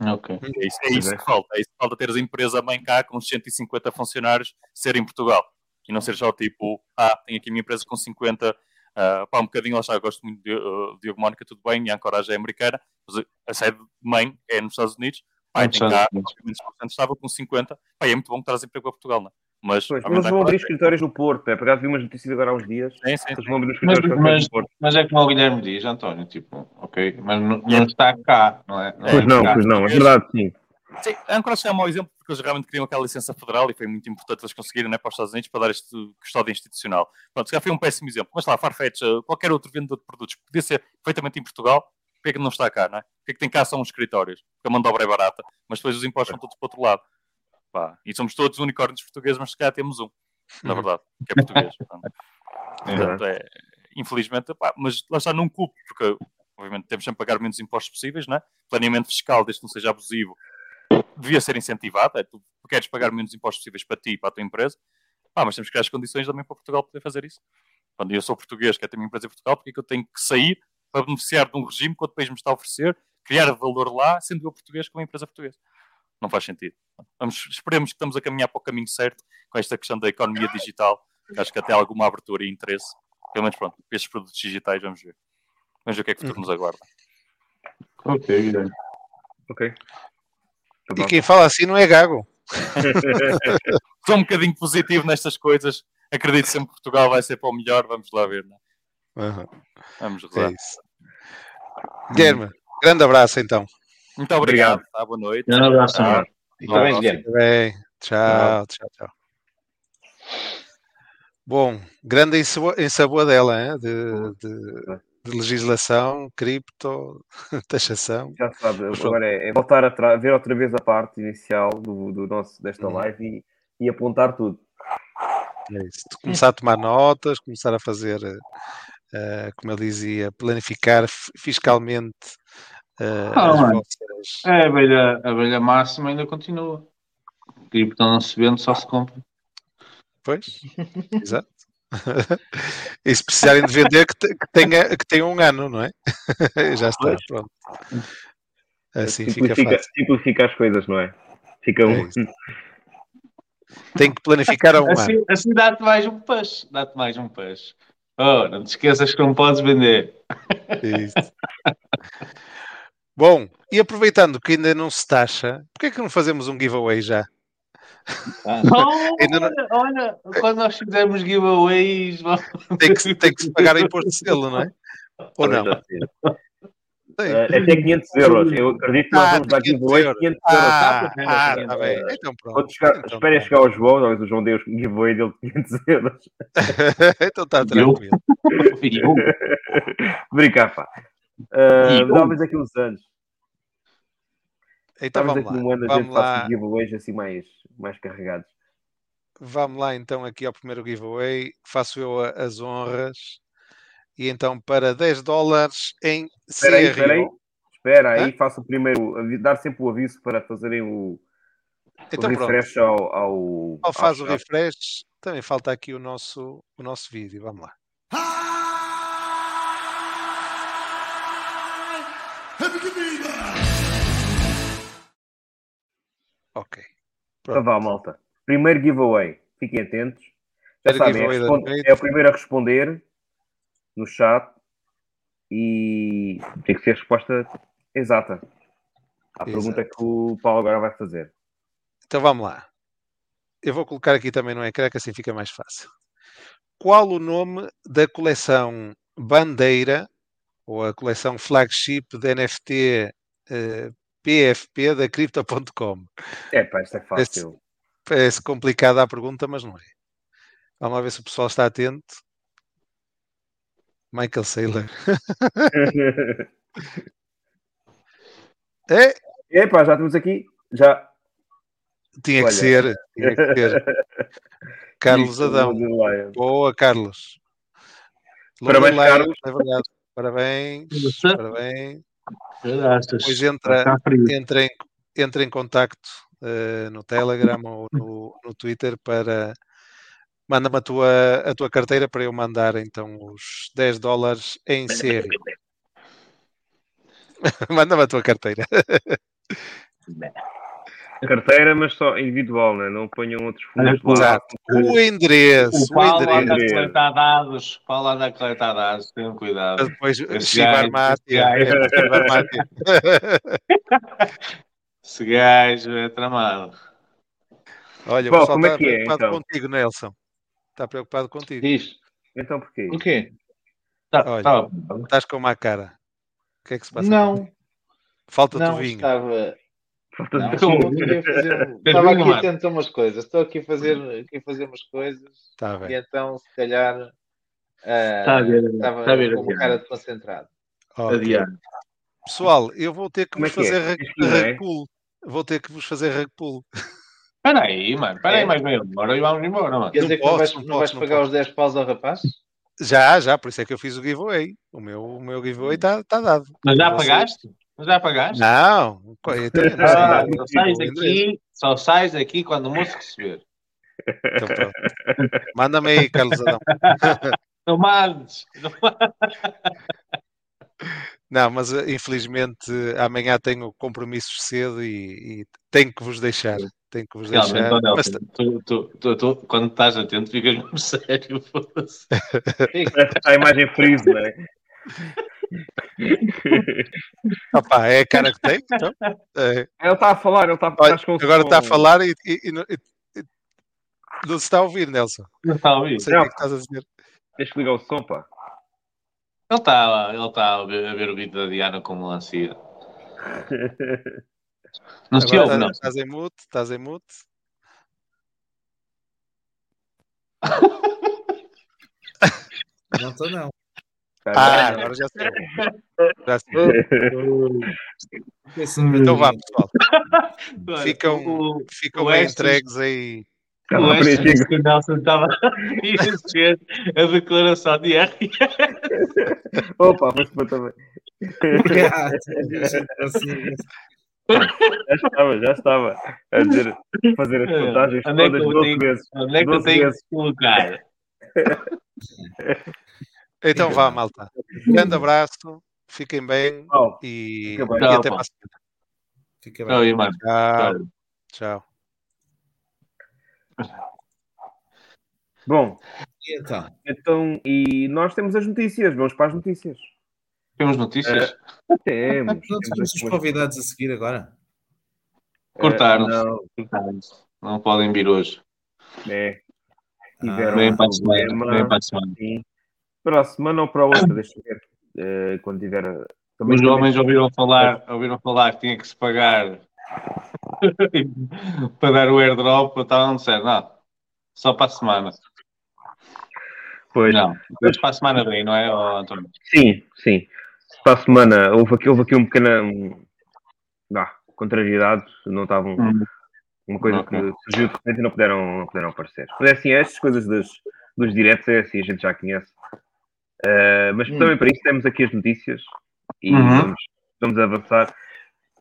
Speaker 4: Ok.
Speaker 8: É isso, é isso que falta. É isso que falta ter a empresa mãe cá com uns 150 funcionários ser em Portugal. E não ser só tipo, ah, tenho aqui a minha empresa com 50, uh, pá, um bocadinho, lá está, eu gosto muito de uh, Diogo Mónica, tudo bem, e a Ancoragem é americana, mas a sede de mãe é nos Estados Unidos, pá,
Speaker 4: É
Speaker 8: tem cá, obviamente, estava com 50, pá, é muito bom que traz emprego para Portugal, não é? Mas,
Speaker 6: Pois,
Speaker 8: obviamente,
Speaker 6: mas vão abrir
Speaker 8: Ancoragem-
Speaker 6: escritórios no Porto. É, por acaso vi umas notícias agora há uns dias.
Speaker 8: Sim, sim,
Speaker 6: Eles
Speaker 8: sim.
Speaker 6: vão abrir os
Speaker 4: Mas,
Speaker 6: escritórios
Speaker 4: mas,
Speaker 6: no Porto.
Speaker 4: mas é como o Guilherme diz, António, tipo, ok, mas não, não está cá, não é?
Speaker 6: Pois não,
Speaker 4: está.
Speaker 6: pois não, é verdade, sim.
Speaker 8: Sim, a Anchorage é um mau exemplo porque eles realmente queriam aquela licença federal e foi muito importante eles conseguirem né, para os Estados Unidos para dar este custódia institucional. Pronto, se calhar foi um péssimo exemplo. Mas lá, Farfetch, eh, qualquer outro vendedor de produtos que podia ser perfeitamente em Portugal, porque é que não está cá, não é? Porque é que tem cá só uns escritórios? Porque a mão de obra é barata, mas depois os impostos são todos para o outro lado. Pá, e somos todos unicórnios portugueses, mas se calhar temos um, na verdade, que é português. Portanto, portanto, é, infelizmente, pá, mas lá está, não culpo, porque obviamente temos sempre que pagar menos impostos possíveis, não é? Planeamento fiscal, desde que não seja abusivo, devia ser incentivado. É, tu queres pagar menos impostos possíveis para ti e para a tua empresa, pá, mas temos que criar as condições também para Portugal poder fazer isso. Quando eu sou português, quero ter uma empresa em Portugal, porque é que eu tenho que sair para beneficiar de um regime que outro país me está a oferecer, criar valor lá, sendo eu português com uma empresa portuguesa? Não faz sentido. Vamos, esperemos que estamos a caminhar para o caminho certo com esta questão da economia digital, que acho que até há alguma abertura e interesse. Pelo menos, pronto, estes produtos digitais, vamos ver. Vamos ver o que é que o futuro nos aguarda.
Speaker 4: Ok, Guilherme.
Speaker 6: Ok. Tá
Speaker 3: E quem fala assim não é gago.
Speaker 8: Sou um bocadinho positivo nestas coisas. Acredito sempre que Portugal vai ser para o melhor. Vamos lá ver, não é?
Speaker 3: Aham,
Speaker 8: Vamos
Speaker 3: é
Speaker 8: rezar.
Speaker 3: isso. Guilherme, grande abraço então.
Speaker 8: Muito obrigado. Tá, boa noite.
Speaker 4: Um abraço,
Speaker 8: Tchau.
Speaker 5: Fica bem, Guilherme.
Speaker 3: Fica bem. Tchau, tchau, tchau. Bom, grande ensabo- ensaboadela hein? de, de, de legislação, cripto, taxação.
Speaker 6: Já sabe, agora é, é voltar a ver outra vez a parte inicial do, do nosso, desta
Speaker 3: Uhum.
Speaker 6: live e, e apontar tudo.
Speaker 3: É isso. De Começar a tomar notas, começar a fazer, eh, como ele dizia, planificar fiscalmente eh,
Speaker 4: Ah,
Speaker 3: as vossas.
Speaker 4: É, a abelha, a abelha máxima ainda continua. Cripto não se vende, só se compra.
Speaker 3: Pois, exato. e se precisarem de vender, que, que tenha, que tenha um ano, não é? Já está, pronto. Assim fica
Speaker 6: simplifica,
Speaker 3: fácil.
Speaker 6: simplifica as coisas, não é? Fica um.
Speaker 3: É. Tem que planificar a um ano.
Speaker 4: Assim, assim dá-te mais um push. Dá-te mais um push. Oh, não te esqueças que não podes vender.
Speaker 3: Isso. Bom, e aproveitando que ainda não se taxa, porquê é que não fazemos um giveaway já?
Speaker 5: Ah,
Speaker 3: não-
Speaker 4: olha, olha, quando nós fizermos giveaways,
Speaker 3: Tem que, se- tem que se pagar imposto de selo, não é? Ou não?
Speaker 6: Eh, até 500 euros. Eu acredito que nós
Speaker 3: Ah,
Speaker 6: vamos dar
Speaker 3: 500
Speaker 6: giveaway de
Speaker 3: euros.
Speaker 6: 500 euros.
Speaker 3: Ah,
Speaker 4: Tá,
Speaker 3: ah,
Speaker 4: tá,
Speaker 3: tá
Speaker 4: tá.
Speaker 3: bem. Então pronto.
Speaker 6: Chegar,
Speaker 3: Então pronto.
Speaker 6: chegar ao João, talvez o João o giveaway dele de 500 euros.
Speaker 3: então está tranquilo.
Speaker 6: Brincar, pá. Uh, talvez aqui uns anos.
Speaker 3: Então
Speaker 6: Talvez
Speaker 3: vamos
Speaker 6: aqui
Speaker 3: lá.
Speaker 6: um ano a gente
Speaker 3: Vamos
Speaker 6: faça
Speaker 3: lá,
Speaker 6: giveaways assim mais, mais carregados.
Speaker 3: vamos lá então aqui ao primeiro giveaway. Faço eu as honras. E então para 10 dólares em
Speaker 6: Espera aí, espera aí. Espera aí, faço o primeiro, dar sempre o aviso para fazerem o, o
Speaker 3: Então pronto.
Speaker 6: refresh ao, ao,
Speaker 3: Ao faz
Speaker 6: ao
Speaker 3: o refresh, também falta aqui o nosso, o nosso vídeo. Vamos lá. Ok.
Speaker 6: Então vá, malta. Primeiro giveaway. Fiquem atentos. Já
Speaker 3: Primeiro
Speaker 6: sabem, é, responde- é o primeiro a responder no chat e tem que ser a resposta exata à pergunta que o Paulo agora vai fazer.
Speaker 3: Então vamos lá. Eu vou colocar aqui também no ecrã que assim fica mais fácil. Qual o nome da coleção Bandeira ou a coleção flagship da NFT eh, PFP da Crypto.com?
Speaker 6: É pá, isto é fácil.
Speaker 3: Parece complicada a pergunta, mas não é. Vamos lá ver se o pessoal está atento. Michael Saylor. É,
Speaker 6: Epá, já estamos aqui. Já.
Speaker 3: tinha que
Speaker 6: Olha.
Speaker 3: ser. Tinha que ser. Carlos Adão. Boa, Carlos.
Speaker 6: Parabéns, Carlos.
Speaker 3: É verdade. Parabéns. Parabéns.
Speaker 4: Graças.
Speaker 3: Depois entra,
Speaker 4: frio.
Speaker 3: entra, em, entra em contacto eh, no Telegram ou no, no Twitter para manda-me a tua, a tua carteira para eu mandar então os 10 dólares em CR. manda-me a tua carteira.
Speaker 6: Carteira, mas só individual, né? não ponham outros fundos.
Speaker 3: Exato. O endereço,
Speaker 4: O Paulo
Speaker 3: o
Speaker 4: anda a
Speaker 3: endereço.
Speaker 4: coletar dados. O Paulo anda a coletar dados. Tenham cuidado.
Speaker 3: Depois
Speaker 4: gajo,
Speaker 3: Armatia.
Speaker 4: esse gajo.
Speaker 3: é,
Speaker 4: é tramado.
Speaker 3: Olha, o
Speaker 6: Bom,
Speaker 3: pessoal
Speaker 6: como é
Speaker 3: está
Speaker 6: que é,
Speaker 3: preocupado
Speaker 6: então?
Speaker 3: contigo, Nelson. Está preocupado contigo.
Speaker 5: Diz.
Speaker 6: Então porquê?
Speaker 5: O quê?
Speaker 4: Tá,
Speaker 3: Olha.
Speaker 4: tá.
Speaker 3: Estás com uma cara. O que é que se passa?
Speaker 5: Não,
Speaker 3: Falta-te o vinho.
Speaker 5: estava. Não, fazer- Estava aqui a umas coisas. Estou aqui a fazer, aqui a fazer umas coisas.
Speaker 3: Está
Speaker 5: E então, se calhar,
Speaker 4: Está a ver,
Speaker 5: estava
Speaker 4: ver,
Speaker 5: com uma cara de concentrado.
Speaker 3: Ok.
Speaker 4: Adiante.
Speaker 3: Pessoal, eu vou ter que
Speaker 6: Como é
Speaker 3: vos
Speaker 6: que é?
Speaker 3: fazer
Speaker 6: que não é?
Speaker 3: rug pull. Vou ter que vos fazer rug pull.
Speaker 4: Espera aí, mano. Espera aí
Speaker 5: É?
Speaker 4: mais meia hora e vamos embora, mano.
Speaker 5: Quer
Speaker 3: Não
Speaker 5: dizer que
Speaker 3: posso,
Speaker 5: não vais,
Speaker 3: não
Speaker 5: não vais
Speaker 3: posso, não
Speaker 5: pagar
Speaker 3: posso.
Speaker 5: os 10 paus ao rapaz?
Speaker 3: Já, já, por isso é que eu fiz o giveaway. O meu, o meu giveaway está tá dado.
Speaker 4: Mas já
Speaker 3: Vocês-
Speaker 4: pagaste? Mas já pagaste?
Speaker 3: Não, não
Speaker 4: Ah,
Speaker 3: sei.
Speaker 4: só sais
Speaker 3: endereço.
Speaker 4: daqui, só sais daqui quando o moço receber.
Speaker 3: Então, pronto. Manda-me aí, Carlos Adão.
Speaker 4: Não mandes. Não.
Speaker 3: Não, mas eh, infelizmente amanhã tenho compromissos cedo e, e tenho que vos deixar. Tenho que vos deixar.
Speaker 4: Realmente, ó,
Speaker 3: Mas
Speaker 4: Nelson, tu, tu, tu, tu, quando estás atento, ficas mesmo sério. foda-se.
Speaker 6: A imagem freeze, não é?
Speaker 3: opá, é a cara que tem. Então, é.
Speaker 6: Ele está a falar, ele está
Speaker 3: Olha, agora está a falar e, e- e não- e- e- não se está a ouvir, Nelson.
Speaker 4: Não está a ouvir.
Speaker 3: Não sei o que é que estás a dizer.
Speaker 6: Tens que ligar o som, pá.
Speaker 4: Ele está, ele está a, ver, a ver o vídeo da Diana com melancia. Não se ouve,
Speaker 3: estás-
Speaker 4: não.
Speaker 3: Estás em mute, estás em mute.
Speaker 9: Não estou, não.
Speaker 3: Ah, agora já sei. Já sei. Então vá, pessoal. Ficam,
Speaker 4: o-
Speaker 3: ficam
Speaker 4: o
Speaker 3: bem
Speaker 4: Estes-
Speaker 3: entregues aí.
Speaker 4: O disse que o Nelson estava a dizer a declaração de R.
Speaker 6: Opa, mas para também. Já estava, já estava a dizer, fazer as contagens
Speaker 4: é que
Speaker 6: todas
Speaker 4: eu
Speaker 6: 12
Speaker 4: tenho-
Speaker 6: vezes.
Speaker 4: onde é que eu
Speaker 6: 12
Speaker 4: tenho que colocar?
Speaker 3: Então vá, malta. Grande abraço, fiquem bem
Speaker 6: Tchau.
Speaker 3: e,
Speaker 6: Fica bem.
Speaker 3: e
Speaker 4: Tchau,
Speaker 3: até
Speaker 4: pá.
Speaker 3: para a semana.
Speaker 9: Fica
Speaker 4: Tchau,
Speaker 9: bem.
Speaker 4: irmão.
Speaker 3: Tchau. Tchau.
Speaker 6: Bom,
Speaker 9: E então?
Speaker 6: então, e nós temos as notícias, vamos para as notícias.
Speaker 4: Temos notícias?
Speaker 6: Temos.
Speaker 9: Não
Speaker 6: temos
Speaker 9: temos os convidados a seguir agora?
Speaker 4: Cortaram-se.
Speaker 6: não.
Speaker 4: Não podem vir hoje.
Speaker 6: É. Tiveram
Speaker 4: Vem
Speaker 6: um
Speaker 4: para a semana. Vem para a semana.
Speaker 6: Sim. Para a semana ou para a outra, deixa eu ver. Eh, quando tiver. a- também-
Speaker 4: Os
Speaker 6: também-
Speaker 4: homens ouviram falar, ouviram falar que tinha que se pagar para dar o airdrop, estavam disseram, não, só para a semana.
Speaker 6: Pois.
Speaker 4: Não, mas para a semana vem, não é, António?
Speaker 6: Sim, sim. Para a semana houve aqui, houve aqui um pequena um, ah, contrariedade, não estavam
Speaker 4: Hum.
Speaker 6: uma coisa
Speaker 4: Ok.
Speaker 6: que surgiu de repente e não puderam, não puderam aparecer. Mas é assim, estas coisas dos, dos diretos é assim, a gente já conhece. Ah, mas
Speaker 5: Hum.
Speaker 6: também para isso temos aqui as notícias e
Speaker 4: Uhum.
Speaker 6: vamos, vamos avançar.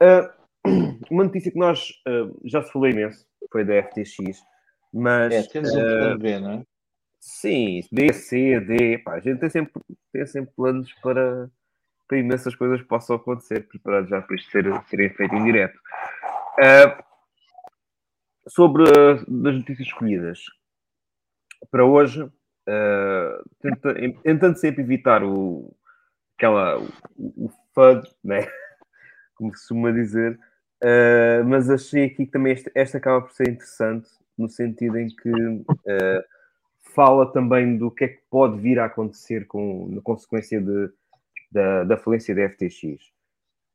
Speaker 6: Ah, uma notícia que nós ah, já se falou imenso foi da FTX, mas
Speaker 5: É, temos um plano B, não é?
Speaker 6: Sim, B, C, D, pá, a gente tem sempre, tem sempre planos para, para imensas coisas que possam acontecer, preparados já para isto ser, serem feito em direto. Sobre as notícias escolhidas para hoje, ah, tenta- tentando sempre evitar o, aquela, o, o FUD, né? como se costuma dizer, ah, mas achei aqui que também esta, esta acaba por ser interessante, no sentido em que ah, fala também do que é que pode vir a acontecer com, na consequência de, da, da falência da FTX.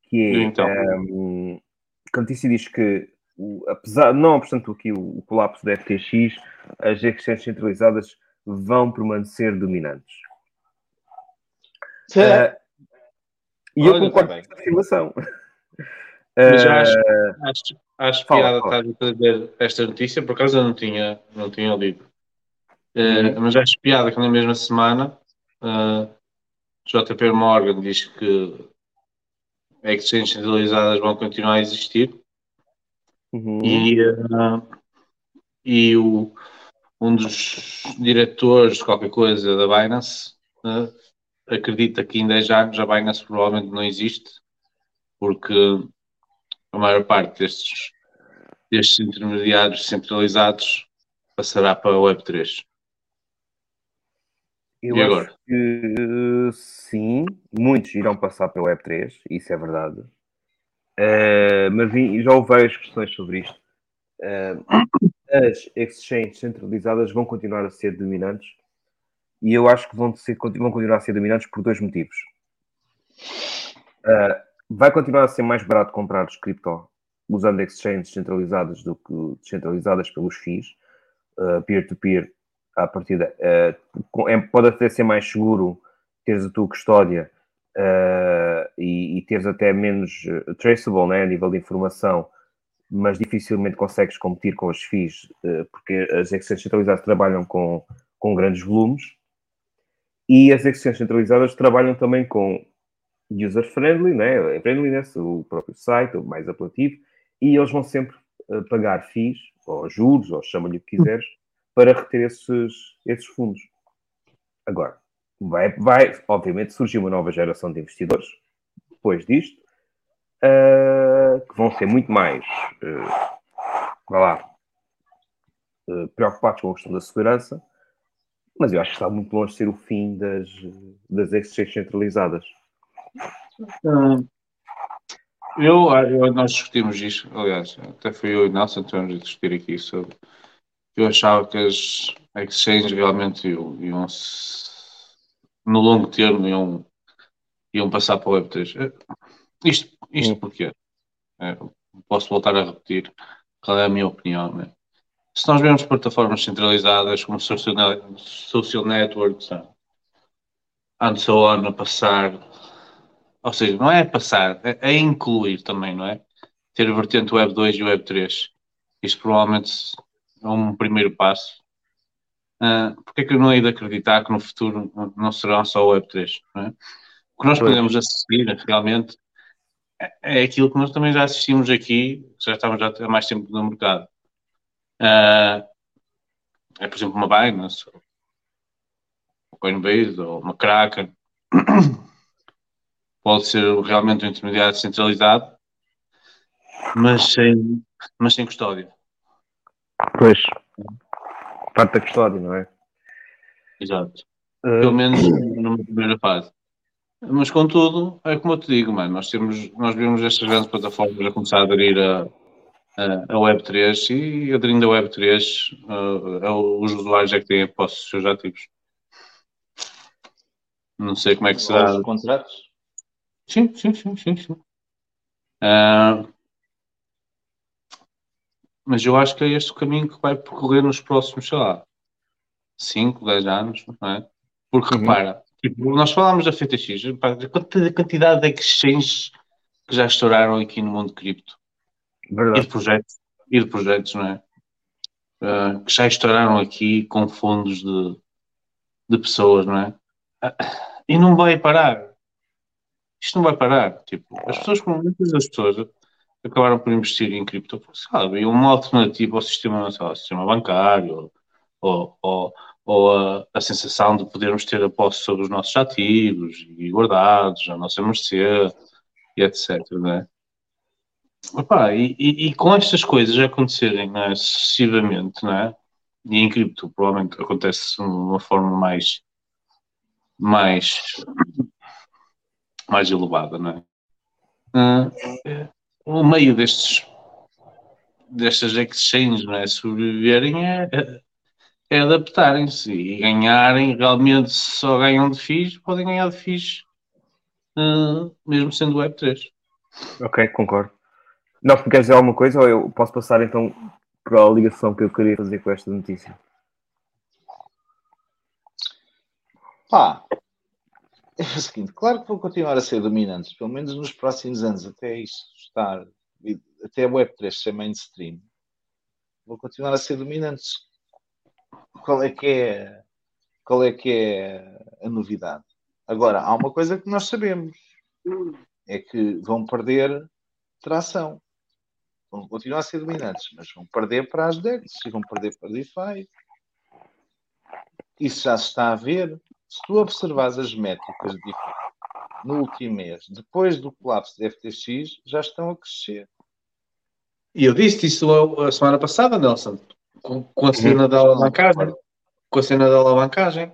Speaker 6: Que é,
Speaker 4: Então.
Speaker 6: um, diz que, o- apesar, não obstante aqui o, o colapso da FTX, as exchanges centralizadas vão permanecer dominantes. Ah, e eu
Speaker 4: Olha,
Speaker 6: concordo
Speaker 4: tá
Speaker 6: com essa afirmação.
Speaker 4: Mas eu
Speaker 6: Ah,
Speaker 4: acho, acho, acho
Speaker 6: fala,
Speaker 4: piada
Speaker 6: fala.
Speaker 4: estar a trazer esta notícia, por acaso eu não tinha, não tinha lido. Eh, Mas acho piada que na mesma semana eh, JP Morgan diz que exchanges centralizadas vão continuar a existir
Speaker 6: uhum.
Speaker 4: e, eh, e o, um dos diretores de qualquer coisa da Binance eh, acredita que em 10 anos a Binance provavelmente não existe porque a maior parte destes, destes intermediários centralizados passará para a Web3.
Speaker 6: Eu
Speaker 4: E
Speaker 6: acho
Speaker 4: agora?
Speaker 6: que eh, sim, muitos irão passar para o Web3, isso é verdade. Eh, mas já houve várias questões sobre isto. Eh, as exchanges centralizadas vão continuar a ser dominantes e eu acho que vão, ser- vão continuar a ser dominantes por dois motivos. Eh, vai continuar a ser mais barato comprar cripto usando exchanges centralizadas do que descentralizadas pelos FIIs, eh, peer-to-peer à partida. eh, com- é- pode até ser mais seguro teres a tua custódia eh, e, e teres até menos traceable né, a nível de informação, mas dificilmente consegues competir com os FIIs, eh, porque as exchanges centralizadas trabalham com, com grandes volumes e as exchanges centralizadas trabalham também com user-friendly, né, friendliness, o próprio site, o mais apelativo, e eles vão sempre eh, pagar FIIs, ou juros, ou chama-lhe o que quiseres, para reter esses, esses fundos. Agora, vai, vai, obviamente, surgir uma nova geração de investidores depois disto, eh, que vão ser muito mais, vá lá, eh, preocupados com a questão da segurança, mas eu acho que está muito longe de ser o fim das, das exchanges centralizadas.
Speaker 4: Hum, Eu, eu- nós discutimos isto, aliás, até fui eu e Nelson que tivemos a discutir aqui sobre. Eu achava que as exchanges realmente iam, iam no longo termo iam, iam passar para o Web3. Isto, isto porquê? Eh, posso voltar a repetir qual é a minha opinião. Né? Se nós vemos plataformas centralizadas como social, social networks and so on a passar ou seja, não é a passar, é, é incluir também, não é? Ter a vertente Web 2 e Web 3. Isto provavelmente é um primeiro passo. Uh, porque é que eu não hei de acreditar que no futuro não será só Web 3? Não é? que nós podemos assistir realmente é, é aquilo que nós também já assistimos aqui, já estamos já há mais tempo no mercado. Ah, é, por exemplo, uma Binance, ou uma Coinbase, ou uma Kraken. Pode ser realmente um intermediário centralizado, mas sem, mas sem custódia.
Speaker 6: Pois. Parte da custódia, não é?
Speaker 4: Exato.
Speaker 6: Uh,
Speaker 4: Pelo menos numa primeira fase. Mas contudo, é como eu te digo, mano, nós temos, nós vemos estas grandes plataformas a começar a aderir a, a, a Web3 e aderindo a Web3, uh, é o- os usuários é que têm a posse dos seus ativos. Não sei como é que será.
Speaker 5: Os contratos?
Speaker 4: Sim, sim, sim, sim, sim. Ah, mas eu acho que é este o caminho que vai percorrer nos próximos, sei lá, 5, 10 anos, não é? Porque repara, tipo, nós falámos da FTX, repara, a quanti- a quantidade de exchanges que já estouraram aqui no mundo cripto e
Speaker 6: Verdade.
Speaker 4: de projetos, e de projetos, não é? Ah, que já estouraram aqui com fundos de, de pessoas, não é? Ah, e não vai parar. Isto não vai parar. Tipo, as pessoas, muitas das pessoas acabaram por investir em cripto, sabe, é uma alternativa ao sistema, sei lá, ao sistema bancário, ou, ou, ou a, a sensação de podermos ter a posse sobre os nossos ativos e guardados, a nossa mercê, e etc. Não é? Epá, e, e, e com estas coisas acontecerem não é, sucessivamente, não é? e em cripto provavelmente acontece de uma forma mais mais mais elevada, não é? Ah, é, o meio destes destas exchanges não é, sobreviverem é, é- é adaptarem-se e ganharem realmente se só ganham de FIIs, podem ganhar de FIIs ah, mesmo sendo Web3.
Speaker 6: Ok, concordo. Não, porque quer dizer alguma coisa ou eu posso passar então para a ligação que eu queria fazer com esta notícia?
Speaker 5: Pá, é o seguinte, claro que vão continuar a ser dominantes, pelo menos nos próximos anos, até isto estar, até a Web3 ser mainstream, vão continuar a ser dominantes. Qual é que é, qual é que é a novidade? Agora, há uma coisa que nós sabemos, é que vão perder tração. Vão continuar a ser dominantes, mas vão perder para as DEX vão perder para a DeFi. Isso já se está a ver. Se tu observares as métricas de DeFi no último mês, depois do colapso da FTX, já estão a crescer.
Speaker 4: E eu disse isso a semana passada, Nelson, com, com a cena da alavancagem. Com a cena da alavancagem.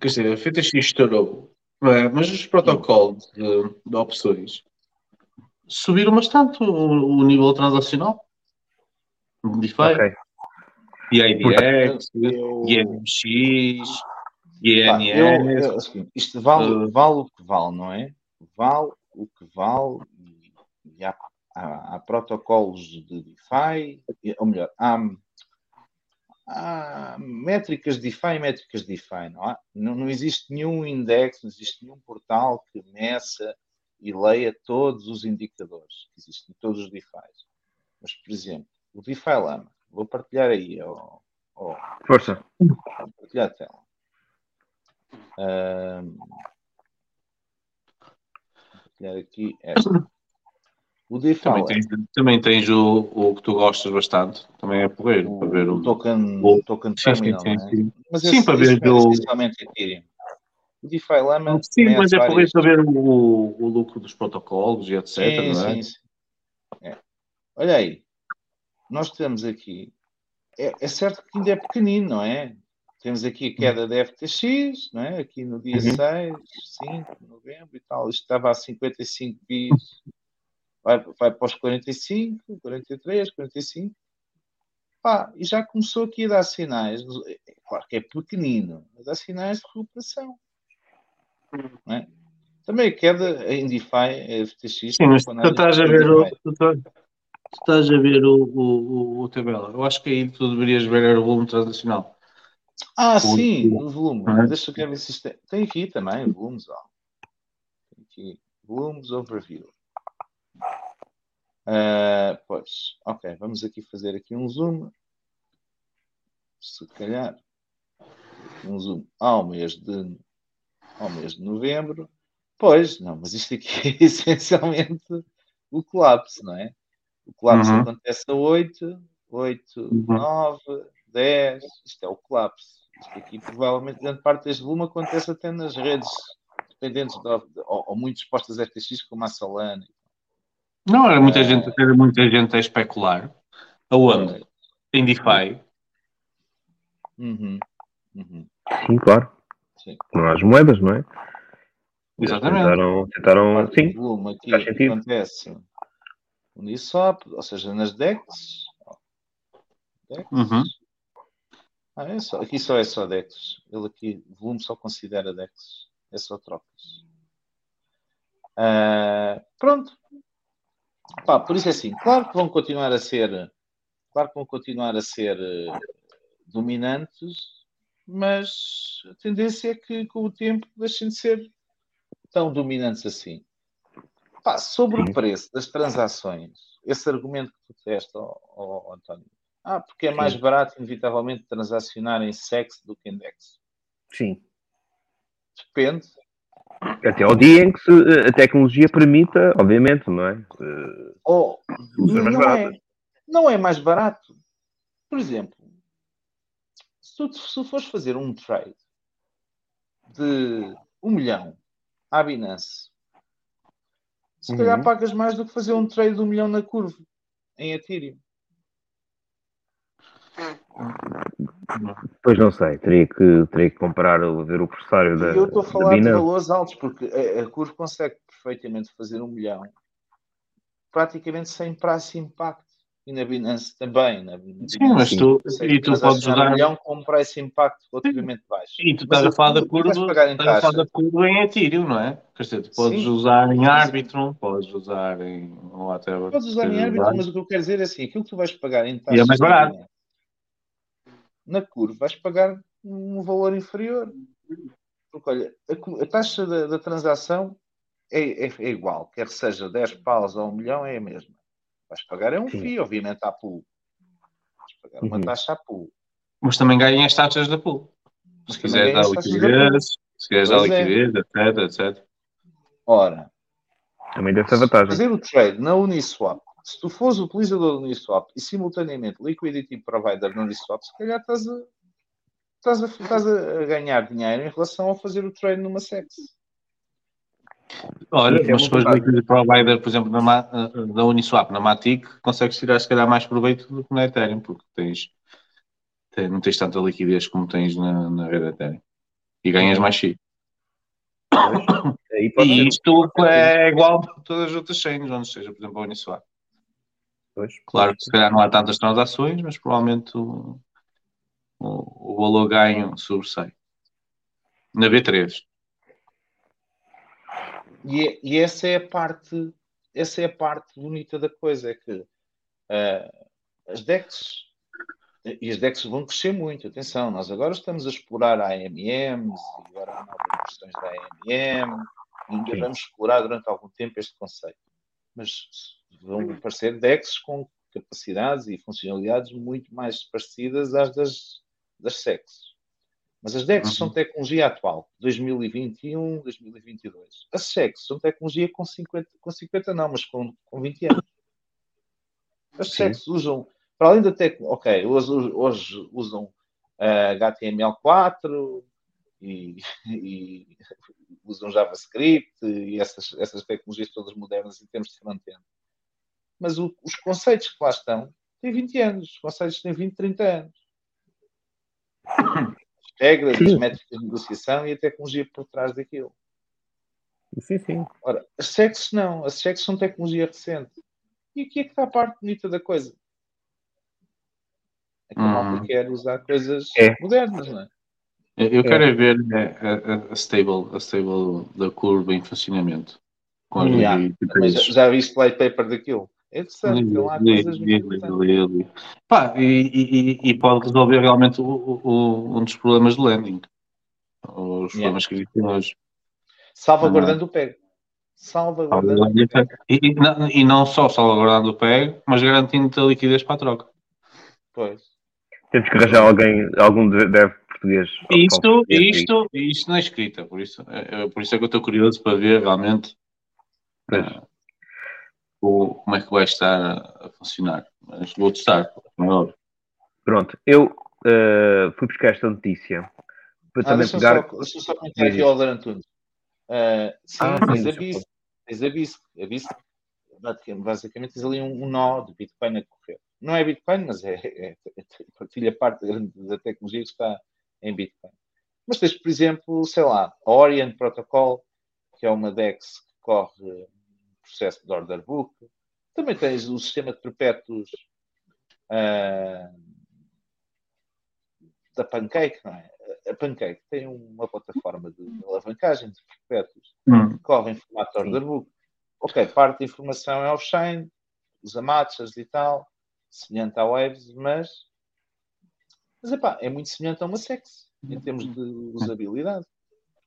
Speaker 4: Quer dizer, a FTX estourou, não é? mas os protocolos de, de opções subiram bastante o, o nível transacional. DeFi,
Speaker 6: Ok.
Speaker 4: IIDX,
Speaker 5: Eu-
Speaker 4: INX,
Speaker 5: Pá, eu-
Speaker 4: INS.
Speaker 5: isto vale,
Speaker 4: Uh,
Speaker 5: vale o que vale, não é? Vale o que vale. E, há, há- há protocolos de DeFi, ou melhor, há, há métricas de DeFi e métricas de DeFi, não há? Não, não existe nenhum index, não existe nenhum portal que meça e leia todos os indicadores que existem, todos os DeFis. Mas, por exemplo, o DeFi Lama, vou partilhar aí,
Speaker 6: Força.
Speaker 5: Vou partilhar a tela. Vou partilhar aqui esta. O
Speaker 4: Também tens, também tens o, o que tu gostas bastante, também é porreiro, para ver o.
Speaker 5: o token,
Speaker 4: o-
Speaker 5: token
Speaker 4: Sim, sim,
Speaker 5: terminal,
Speaker 4: sim,
Speaker 5: não é?
Speaker 4: sim.
Speaker 5: Mas
Speaker 4: Sim,
Speaker 5: esse,
Speaker 4: para ver
Speaker 5: é
Speaker 4: o-
Speaker 5: Ethereum. O DeFi
Speaker 4: Sim,
Speaker 5: há
Speaker 4: mas é porreiro para ver o, o lucro dos protocolos e etc.
Speaker 5: Sim,
Speaker 4: não é?
Speaker 5: sim, sim. É. Olha aí, nós temos aqui. É, é certo que ainda é pequenino, não é? Temos aqui a queda da FTX, não é? Aqui no dia
Speaker 6: Uhum.
Speaker 5: 6, 5 de novembro e tal. Isto estava a 55 bis, vai, vai para os 45, 43, 45. Pá, e já começou aqui a dar sinais. é Claro que é pequenino, mas dá sinais de recuperação. Não é? Também a queda em DeFi, a FTX.
Speaker 4: Sim, mas tu estás a ver o. Tu estás, a ver o, o, o, o tabela. Eu acho que aí tu deverias ver o volume transacional.
Speaker 5: Ah,
Speaker 4: O-
Speaker 5: sim,
Speaker 4: o-
Speaker 5: o volume.
Speaker 4: é?
Speaker 5: Deixa eu ver se isto tem. Tem aqui também, volumes, ó. Tem aqui, volumes overview. Ah, pois, ok, vamos aqui fazer aqui um zoom. Se calhar, um zoom ao mês de, ao mês de novembro. Pois, não, mas isto aqui é essencialmente o colapso, não é? O colapso
Speaker 4: Uhum.
Speaker 5: acontece a 8, 8,
Speaker 4: Uhum.
Speaker 5: 9, 10, isto é o colapso. Isto aqui provavelmente grande parte deste volume acontece até nas redes dependentes de, ou, ou muito expostas a FTX como a Solana.
Speaker 4: Não, era muita gente, era muita gente a especular. Aonde? Em DeFi.
Speaker 5: Uhum, uhum,
Speaker 6: Sim, claro.
Speaker 5: sim.
Speaker 6: Não há as moedas, não é?
Speaker 4: Exatamente.
Speaker 6: Tentaram, tentaram
Speaker 5: parte
Speaker 6: sim.
Speaker 5: do volume aqui
Speaker 6: faz sentido.
Speaker 5: acontece Uniswap, ou seja, nas DEX. DEX.
Speaker 4: Uhum.
Speaker 5: Ah, é só, aqui só é só DEX. Ele aqui, o volume só considera DEX. É só trocas. Ah, pronto. Pá, por isso é assim, claro que vão continuar a ser, claro que vão continuar a ser eh, dominantes, mas a tendência é que com o tempo deixem de ser tão dominantes assim. Pá, sobre o preço das transações, esse argumento que tu ó, António, ah, porque é mais
Speaker 6: Sim.
Speaker 5: barato, inevitavelmente, transacionar em SEX do que em DEX.
Speaker 6: Sim.
Speaker 5: Depende.
Speaker 6: Até ao dia em que se- a tecnologia permita, obviamente, não é? Eh, mais
Speaker 5: não, é, não é mais barato. Por exemplo, se tu, se tu fores fazer um trade de um milhão à Binance, se calhar
Speaker 6: Uhum.
Speaker 5: pagas mais do que fazer um trade de um milhão na curva em Ethereum.
Speaker 6: Pois não sei, teria que, teria que comparar, ver o pressário da,
Speaker 5: E eu estou a falar de valores altos, porque a, a Curve consegue perfeitamente fazer um milhão praticamente sem price impact. E na Binance também. Na Binance
Speaker 4: Sim, mas tu,
Speaker 5: consegue
Speaker 4: e tu podes
Speaker 5: transacionar um
Speaker 4: usar.
Speaker 5: milhão com um price impact relativamente baixo.
Speaker 4: E tu estás a falar da curva, estás a falar
Speaker 5: taxa.
Speaker 4: da curva em Ethereum, não é? Quer dizer, tu podes
Speaker 5: Sim.
Speaker 4: usar em Arbitrum, podes usar em whatever.
Speaker 5: Podes usar em árbitro,
Speaker 4: usar.
Speaker 5: mas o que eu quero dizer é assim: aquilo que tu vais pagar em
Speaker 4: E é
Speaker 5: taxas
Speaker 4: mais barato.
Speaker 5: Na curva vais pagar um valor inferior. Porque olha, a, a taxa da, da transação é, é- é igual, quer seja 10 paus ou 1 milhão, é a mesma. Vais pagar é um. FII, obviamente, à pool. Vais pagar uma
Speaker 6: Uhum.
Speaker 5: taxa à pool.
Speaker 4: Mas também ganham as taxas da pool. Se quiseres dar liquidez, se quiseres dar
Speaker 5: é.
Speaker 4: liquidez, etc, etc.
Speaker 5: Ora,
Speaker 6: Também deve ser vantagem.
Speaker 5: fazer o trade na Uniswap, se tu fores utilizador da Uniswap e simultaneamente liquidity provider na Uniswap, se calhar estás a, estás a, estás a ganhar dinheiro em relação a fazer o trade numa SEX.
Speaker 4: Olha,
Speaker 6: é
Speaker 4: mas se fores liquidity provider, por exemplo, na, Ma- da Uniswap, na Matic, consegues tirar se calhar mais proveito do que na Ethereum, porque tens, tem- não tens tanta liquidez como tens na, na rede Ethereum. E ganhas mais
Speaker 6: pode
Speaker 4: E isto é igual para todas as outras chains, onde seja, por exemplo, a Uniswap.
Speaker 6: Pois,
Speaker 4: Claro que se calhar não há tantas transações, mas provavelmente o, o, o valor ganho sobressai. Na B3.
Speaker 5: E, e essa é a parte, essa é a parte bonita da coisa, é que ah, as DEX e as DEX vão crescer muito, atenção, nós agora estamos a explorar a AMMs e agora há novas versões da AMM, e ainda vamos explorar durante algum tempo este conceito. Mas vão aparecer DEX com capacidades e funcionalidades muito mais parecidas às das, das SEX. Mas as DEX são tecnologia atual, 2021, 2022. As SEX são tecnologia com 50, com 50 não, mas com, com 20 anos. As
Speaker 6: Sim.
Speaker 5: SEX usam, para além da tecnologia, ok, hoje, hoje usam ah, HTML4 e, e usam JavaScript e essas, essas tecnologias todas modernas em termos de front-end. Mas o- os conceitos que lá estão têm 20 anos, os conceitos têm 20, 30 anos. As regras, as
Speaker 6: Sim.
Speaker 5: métricas de negociação e a tecnologia por trás daquilo.
Speaker 6: Sim, sim.
Speaker 5: Ora, as sexos não, as sexos são tecnologia recente. E aqui é que está a parte bonita da coisa. É que a malta
Speaker 4: Hum.
Speaker 5: quer usar coisas
Speaker 6: É.
Speaker 5: modernas, não é?
Speaker 4: Eu
Speaker 6: É.
Speaker 4: quero é ver a, a- a stable, a stable da curva em funcionamento. Com as
Speaker 6: Hum.
Speaker 5: Já, já viste white paper daquilo? É interessante,
Speaker 4: Li,
Speaker 5: coisas
Speaker 4: li. Pá, e, e- pode resolver realmente o- o- um dos problemas do lending. Os problemas que existem hoje.
Speaker 5: Salvaguardando o PEG. Salvaguardando o PEG.
Speaker 4: E, e não- e não só salvaguardando o PEG, mas garantindo a liquidez para a troca.
Speaker 5: Pois.
Speaker 6: Temos que arranjar alguém, algum de- dev por português.
Speaker 4: Isto, isto, isto não é escrita, por isso, é, é- por isso é que eu estou curioso para ver realmente
Speaker 6: Pois.
Speaker 4: Como é que vai estar a, a funcionar. Mas vou testar, como é óbvio.
Speaker 6: Pronto, eu eh, fui buscar esta notícia para
Speaker 5: Ah,
Speaker 6: também
Speaker 5: deixa-me
Speaker 6: pegar.
Speaker 5: só, deixa só comentar aqui ao Alder Antunes. Ah, sim,
Speaker 6: Ah,
Speaker 5: tens
Speaker 6: sim,
Speaker 5: a BISC. Tens a BISC. A BISC, basicamente- tens ali um, um nó de Bitcoin a correr. Não é Bitcoin, mas é, é, é- partilha parte da tecnologia que está em Bitcoin. Mas tens, por exemplo, sei lá, a Orient Protocol, que é uma DEX que corre processo de order book. Também tens o sistema de perpétuos ah, da Pancake, não é? A Pancake tem uma plataforma de alavancagem de perpétuos
Speaker 4: Hum.
Speaker 5: que corre em formato order book. Ok, parte da informação é off-chain, usa matchas e tal, semelhante à Waves, mas, mas epá, é muito semelhante a uma SEX em termos de usabilidade.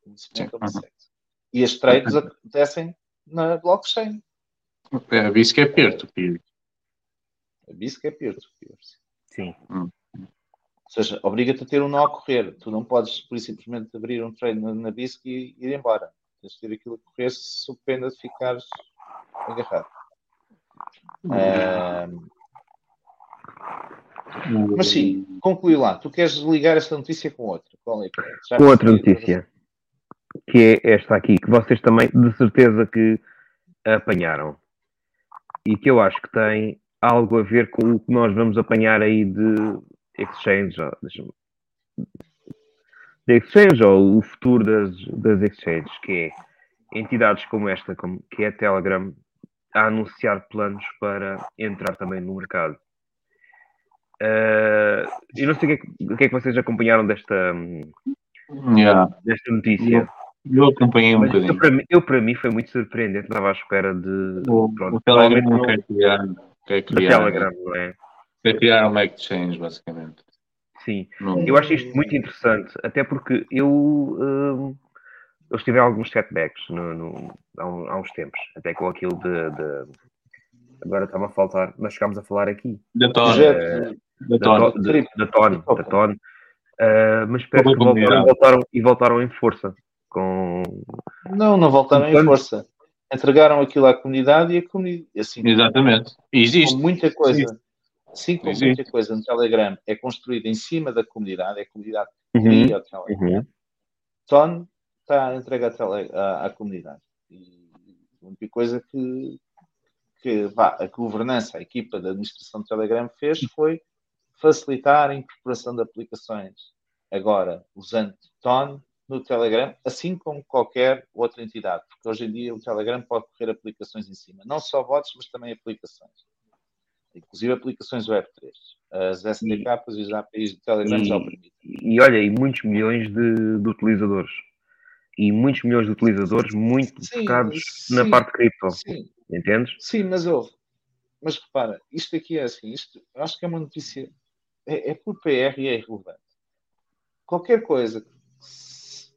Speaker 5: Muito semelhante a uma SEX. E as trades acontecem na blockchain.
Speaker 4: É, isso que é peer-to-peer.
Speaker 5: A BISC é peer-to-peer.
Speaker 6: Sim.
Speaker 4: Hum.
Speaker 5: Ou seja, obriga-te a ter um nó a correr. Tu não podes, por simplesmente abrir um trade na, na BISC e ir embora. Tens de ter aquilo a correr sob pena de ficares agarrado. Ah, mas sim, conclui lá. Tu queres ligar esta notícia com outra? Qual é? Já
Speaker 6: Com outra notícia, que é esta aqui, que vocês também de certeza que apanharam. E que eu acho que tem algo a ver com o que nós vamos apanhar aí de exchange, de exchange ou o futuro das, das exchanges, que é entidades como esta, como, que é a Telegram, a anunciar planos para entrar também no mercado. Eh, eu não sei o que, é que, o que é que vocês acompanharam desta, hum,
Speaker 4: Yeah.
Speaker 6: desta notícia.
Speaker 4: Eu acompanhei um
Speaker 6: Mas
Speaker 4: bocadinho.
Speaker 6: eu, para mim, eu, para mim, foi muito surpreendente. Estava à espera de.
Speaker 4: O,
Speaker 6: pronto,
Speaker 4: o Telegram não quer criar, quer criar,
Speaker 6: Telegram, não é?
Speaker 4: quer criar uma exchange, basicamente.
Speaker 6: Sim.
Speaker 4: Não-
Speaker 6: Eu acho isto muito interessante, até porque eu, hum, eu estive em alguns setbacks no, no- há, um- há uns tempos, até com aquilo de. de- agora estava a faltar, mas chegámos a falar aqui.
Speaker 4: Da Tone.
Speaker 5: Projeto
Speaker 4: Da Tone.
Speaker 6: da Tone. Ah, mas parece que
Speaker 4: Sobre a
Speaker 6: voltaram, voltaram, e voltaram em força. Com...
Speaker 5: Não, não voltaram em força. Entregaram aquilo à comunidade e a comunidade, assim,
Speaker 4: Exatamente. Existe.
Speaker 5: muita coisa, assim como
Speaker 4: Existe.
Speaker 5: muita coisa no Telegram é construída em cima da comunidade, é a comunidade que
Speaker 6: Uhum,
Speaker 5: cria o Telegram.
Speaker 6: uhum.
Speaker 5: Ton está à, tele- à- à comunidade. E a única coisa que, que vá, a governança, a equipa da administração do Telegram fez foi facilitar a incorporação de aplicações agora usando Ton no Telegram, assim como qualquer outra entidade, porque hoje em dia o Telegram pode correr aplicações em cima, não só bots, mas também aplicações. Inclusive aplicações Web3. As SDKs e os APIs do Telegram já o permitem.
Speaker 6: e olha, e muitos milhões de, de utilizadores. E muitos milhões de utilizadores muito
Speaker 5: Sim,
Speaker 6: focados
Speaker 5: sim,
Speaker 6: na parte cripto.
Speaker 5: Sim,
Speaker 6: Entendes?
Speaker 5: Sim, mas houve. Mas repara, isto aqui é assim, isto, eu acho que é uma notícia, é, é por PR e é irrelevante. Qualquer coisa,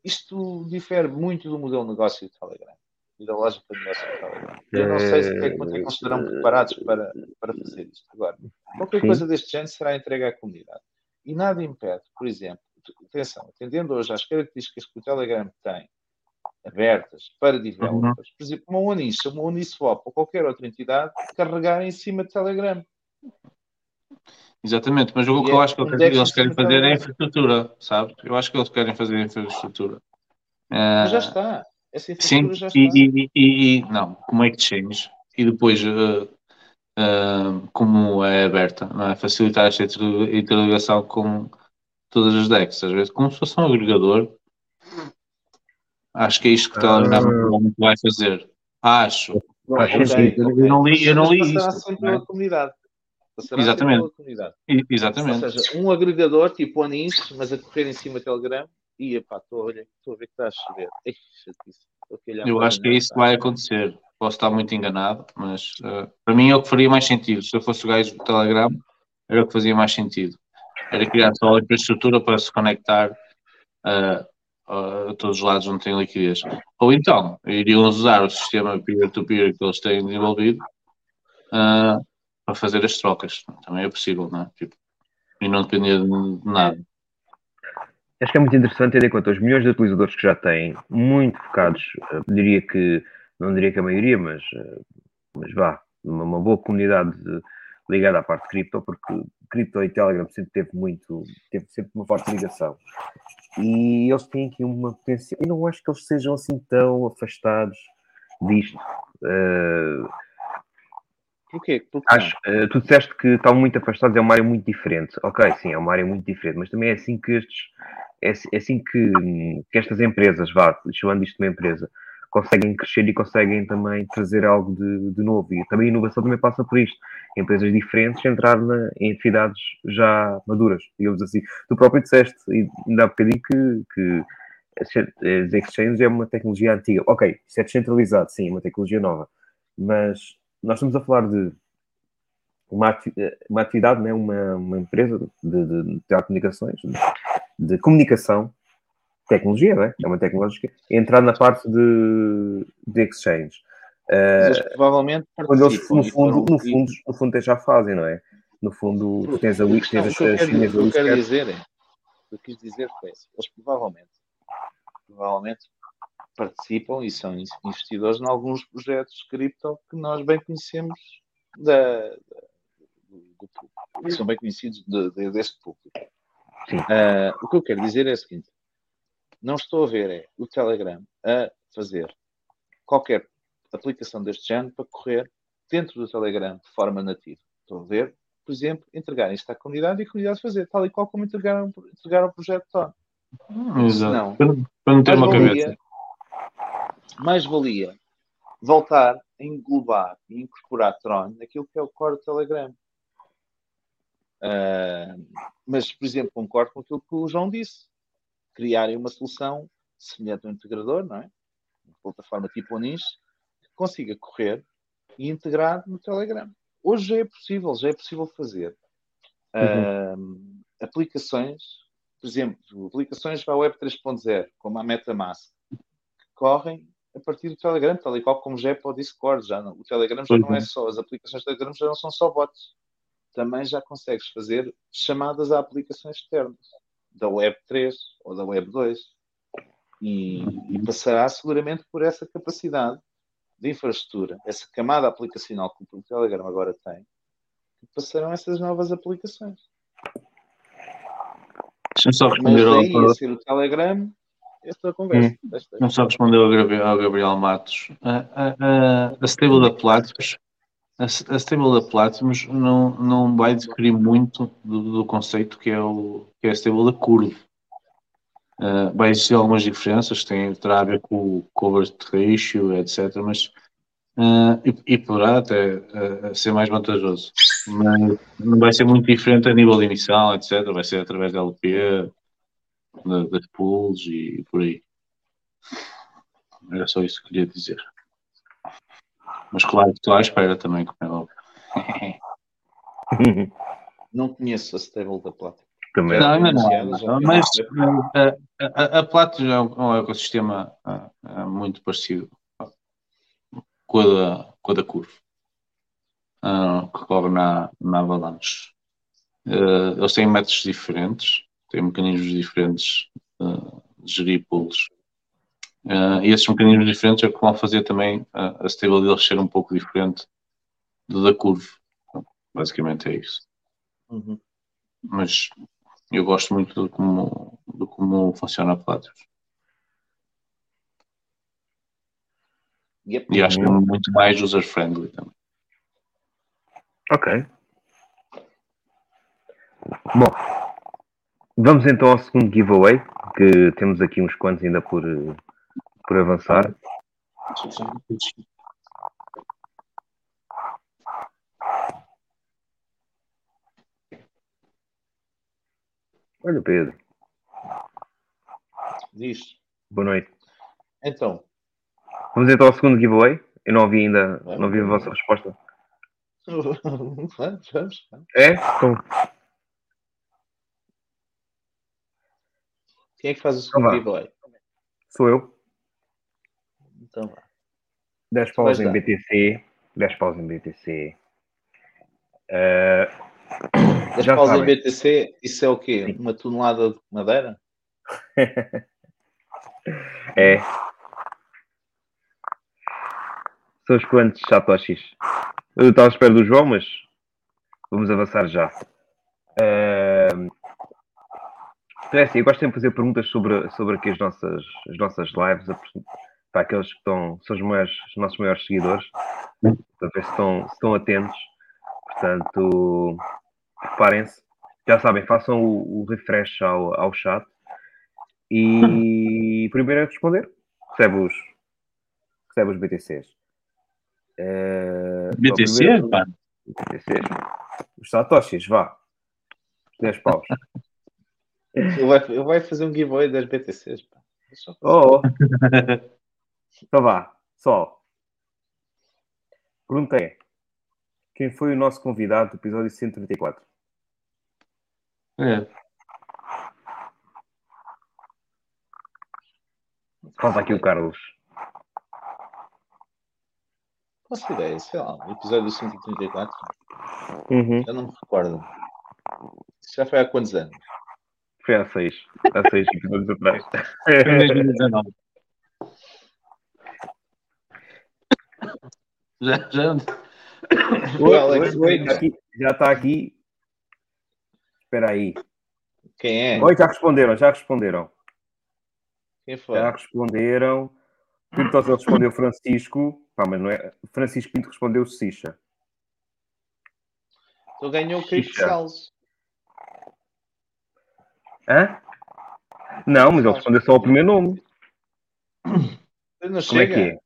Speaker 5: isto difere muito do modelo de negócio do Telegram e da lógica de negócio do Telegram. Eu não sei se até quanto é que eles estarão preparados para, para fazer isto. Agora, qualquer
Speaker 6: Sim.
Speaker 5: coisa deste género será entregue à comunidade. E nada impede, por exemplo, atenção, atendendo hoje às características que o Telegram tem, abertas para developers, por exemplo, uma Uniswap, uma Uniswap ou qualquer outra entidade, carregar em cima de Telegram.
Speaker 4: Exatamente, mas o que eu
Speaker 5: é
Speaker 4: acho que
Speaker 5: um
Speaker 4: eles querem fazer é infraestrutura, sabe? Eu acho que eles querem fazer a infraestrutura.
Speaker 5: Mas já
Speaker 4: Ah,
Speaker 5: está. Essa
Speaker 4: Sim,
Speaker 5: infraestrutura já está.
Speaker 4: e, e, e, e- não, como exchange e depois eh, eh, como é aberta, não é? facilitar esta inter- interligação com todas as decks, às vezes como se fosse um agregador. Acho que é isto que o Telegram vai fazer. Acho.
Speaker 6: Faz
Speaker 5: Ok,
Speaker 6: sentido.
Speaker 5: ok.
Speaker 4: Eu não li- eu não li isso,
Speaker 5: sempre
Speaker 4: não é?
Speaker 5: comunidade. Passará
Speaker 4: Exatamente.
Speaker 5: pela comunidade.
Speaker 4: E- Exatamente.
Speaker 5: Ou seja, um agregador tipo Anis, mas a correr em cima do Telegram. E epá, estou a olhar- estou a ver que está a chover. Ei,
Speaker 4: Eu acho que é isso que vai acontecer. Posso estar muito enganado, mas eh, para mim é o que faria mais sentido. Se eu fosse o gajo do Telegram, era o que fazia mais sentido. Era criar só a infraestrutura para se conectar eh, a todos os lados onde tem liquidez. Ou então, iriam usar o sistema peer-to-peer que eles têm desenvolvido eh, para fazer as trocas. Também é possível, não é? Tipo, e não dependia de nada.
Speaker 6: acho que é muito interessante ter em conta os milhões de utilizadores que já têm, muito focados, eh, diria que, não diria que a maioria, mas, eh, mas vá, uma, boa comunidade de- ligada à parte de cripto, porque cripto e Telegram sempre teve muito, teve sempre uma forte ligação. E eles têm aqui uma potência, eu não acho que eles sejam assim tão afastados disto. Eh,
Speaker 5: Porquê? Porque
Speaker 6: Acho, eh, tu disseste que estão muito afastados, é uma área muito diferente. Ok, sim, é uma área muito diferente, mas também é assim que estes, é, assim- é assim que, hum, que estas empresas, vá, chamando isto de uma empresa, conseguem crescer e conseguem também trazer algo de, de novo. E também a inovação também passa por isto. Empresas diferentes entrar na, em atividades já maduras, digamos assim. Tu próprio disseste, ainda há bocadinho, que, que as exchanges é uma tecnologia antiga. Ok, isso é descentralizado, sim, é uma tecnologia nova. Mas nós estamos a falar de uma, ati- uma atividade, né, uma, uma empresa de, de, de telecomunicações, de, de comunicação, tecnologia, né? é uma tecnológica, entrar na parte de, de exchange.
Speaker 5: Mas
Speaker 6: Eh,
Speaker 5: provavelmente
Speaker 6: quando eles, no fundo, no fundo, no fundo, já fazem, não é? No fundo, tu tens a Wix, tens as
Speaker 5: quero,
Speaker 6: chineses
Speaker 5: o que eu quero dizer é, o que eu quis dizer foi eles provavelmente, provavelmente participam e são in- investidores em alguns projetos de cripto que nós bem conhecemos da, do, público, que são bem conhecidos de- de- deste público. Ah, o que eu quero dizer é o seguinte, não estou a ver é, o Telegram a fazer qualquer aplicação deste género para correr dentro do Telegram de forma nativa. Estou a ver, por exemplo, entregarem isto à comunidade e a comunidade fazer, tal e qual como entregaram, entregaram o projeto Tor.
Speaker 4: Exato.
Speaker 5: Não.
Speaker 4: Para não ter uma
Speaker 5: valia,
Speaker 4: cabeça.
Speaker 5: Mais valia voltar a englobar e incorporar Tron naquilo que é o core do Telegram. Ah, mas, por exemplo, concordo com aquilo que o João disse. Criarem uma solução semelhante ao integrador, não é? Uma plataforma tipo Onis, que consiga correr e integrar no Telegram. Hoje já é possível, já é possível fazer ah, aplicações, por exemplo, aplicações para a Web 3.0, como a MetaMask, que correm a partir do Telegram, tal e qual como já é para o Discord. Já não, o Telegram já não é só, as aplicações do Telegram já não são só bots. Também já consegues fazer chamadas a aplicações externas, da Web 3 ou da Web 2. E, e passará seguramente por essa capacidade de infraestrutura, essa camada aplicacional que o Telegram agora tem, que passarão essas novas aplicações.
Speaker 4: Deixa-me só
Speaker 5: Mas
Speaker 4: responder ao,
Speaker 5: daí a ser o Telegram, esta conversa. Esta-
Speaker 4: Não só responder ao Gabriel, ao Gabriel Matos. A, a, a, a stable da Platinum, a, a stable da Platinum não, não vai diferir muito do, do conceito que é, o, que é a stable da Curve. Uh, vai existir algumas diferenças, tem, terá a ver com o cover ratio, etc. Mas, uh, e, e poderá até uh, ser mais vantajoso. Mas não vai ser muito diferente a nível inicial, etc. Vai ser através da LP, das pools e por aí. Era só isso que queria dizer. Mas claro que estou à espera também, como é óbvio.
Speaker 5: Não conheço a stable da Plata.
Speaker 6: Também
Speaker 4: Não, não.
Speaker 5: já
Speaker 4: não, Mas uh, a, a, a Platinum é um, ecossistema uh, uh, muito parecido com a da, com a da Curve, uh, que corre na, na Avalanche. Uh, eles têm métodos diferentes, têm mecanismos diferentes uh, de gerir pools. Uh, e esses mecanismos diferentes é o que vão fazer também uh, a stable deles ser um pouco diferente do da Curve. Basicamente é isso.
Speaker 5: Uhum.
Speaker 4: Mas eu gosto muito de como, de como funciona a Platinum.
Speaker 5: Yep.
Speaker 4: E acho que é muito mais user-friendly também.
Speaker 6: Ok. Bom, vamos então ao segundo giveaway, que temos aqui uns quantos ainda por, por avançar. Olha o Pedro,
Speaker 5: Diz.
Speaker 6: boa noite.
Speaker 5: Então,
Speaker 6: Vamos então ao segundo giveaway. Eu não ouvi ainda, não ouvi a vossa resposta.
Speaker 5: vamos, vamos, vamos.
Speaker 6: É? Então,
Speaker 5: Quem é que faz o
Speaker 6: Então
Speaker 5: segundo
Speaker 6: vá.
Speaker 5: giveaway?
Speaker 6: sou eu.
Speaker 5: Então vá.
Speaker 6: 10
Speaker 5: Tu
Speaker 6: paus em. BTC. 10 paus em BTC. Eh,
Speaker 5: As
Speaker 6: já
Speaker 5: pausas em. BTC, isso é o quê? Uma tonelada de madeira?
Speaker 6: é. São os quantos satoshis? Eu estava à espera do João, mas vamos avançar já. Ahm, então é assim, eu gosto sempre de fazer perguntas sobre, sobre aqui as nossas, as nossas lives para aqueles que estão, são os, maiores, os nossos maiores seguidores, para ver se estão, se estão atentos. Portanto, preparem-se. Já sabem, façam o, o refresh ao, ao chat. E primeiro a responder, recebe os, recebe os BTCs. Eh,
Speaker 4: BTC,
Speaker 6: primeiro-
Speaker 4: pá.
Speaker 6: BTCs. Os satoshis, vá. 10 paus.
Speaker 5: Ele vai, ele vai fazer um giveaway das BTCs. Pá. Eu-
Speaker 6: Oh, oh. Então vá, só. Pergunta é: quem foi o nosso convidado do episódio 134?
Speaker 4: É.
Speaker 6: Falta aqui o Carlos.
Speaker 5: Faço ideia, sei lá, o episódio 134.
Speaker 6: Uhum.
Speaker 5: Já não me recordo. Isso já foi há quantos anos?
Speaker 6: Foi há seis. Há seis episódios atrás.
Speaker 4: Foi em 2019. Já, já...
Speaker 6: Oi,
Speaker 5: Alex Wade.
Speaker 6: já está aqui. Espera aí.
Speaker 5: Quem é?
Speaker 6: Oi, já responderam, já responderam.
Speaker 5: Quem foi?
Speaker 6: Já responderam. Pinto respondeu Francisco. Pá, mas não é. Francisco Pinto respondeu Sicha.
Speaker 5: Tu ganhou o Cristo
Speaker 6: Xixa. Hã? Não, mas ele respondeu só o primeiro nome.
Speaker 5: Não
Speaker 6: Como é que é?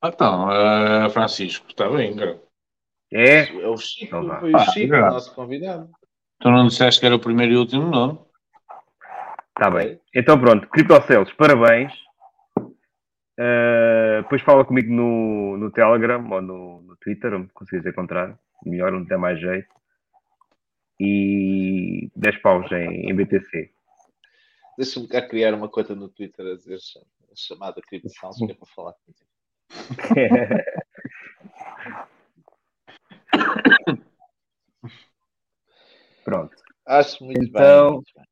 Speaker 4: Ah, Então, eh, Francisco, está bem, cara.
Speaker 6: É?
Speaker 5: É o Chico,
Speaker 6: Então
Speaker 5: foi o
Speaker 4: Ah,
Speaker 5: Chico,
Speaker 4: já.
Speaker 5: o nosso convidado.
Speaker 4: Tu não disseste que era o primeiro e último nome?
Speaker 6: Está bem. Então pronto, CryptoCelos, parabéns. Uh, depois fala comigo no, no Telegram ou no, no Twitter, onde conseguires encontrar. Melhor, onde der mais jeito. E 10 paus em, em BTC.
Speaker 5: Deixa-me cá criar uma conta no Twitter a dizer chamada Cells, que é para falar contigo.
Speaker 6: Pronto.
Speaker 5: Acho muito
Speaker 6: Então-
Speaker 5: bem. muito bem.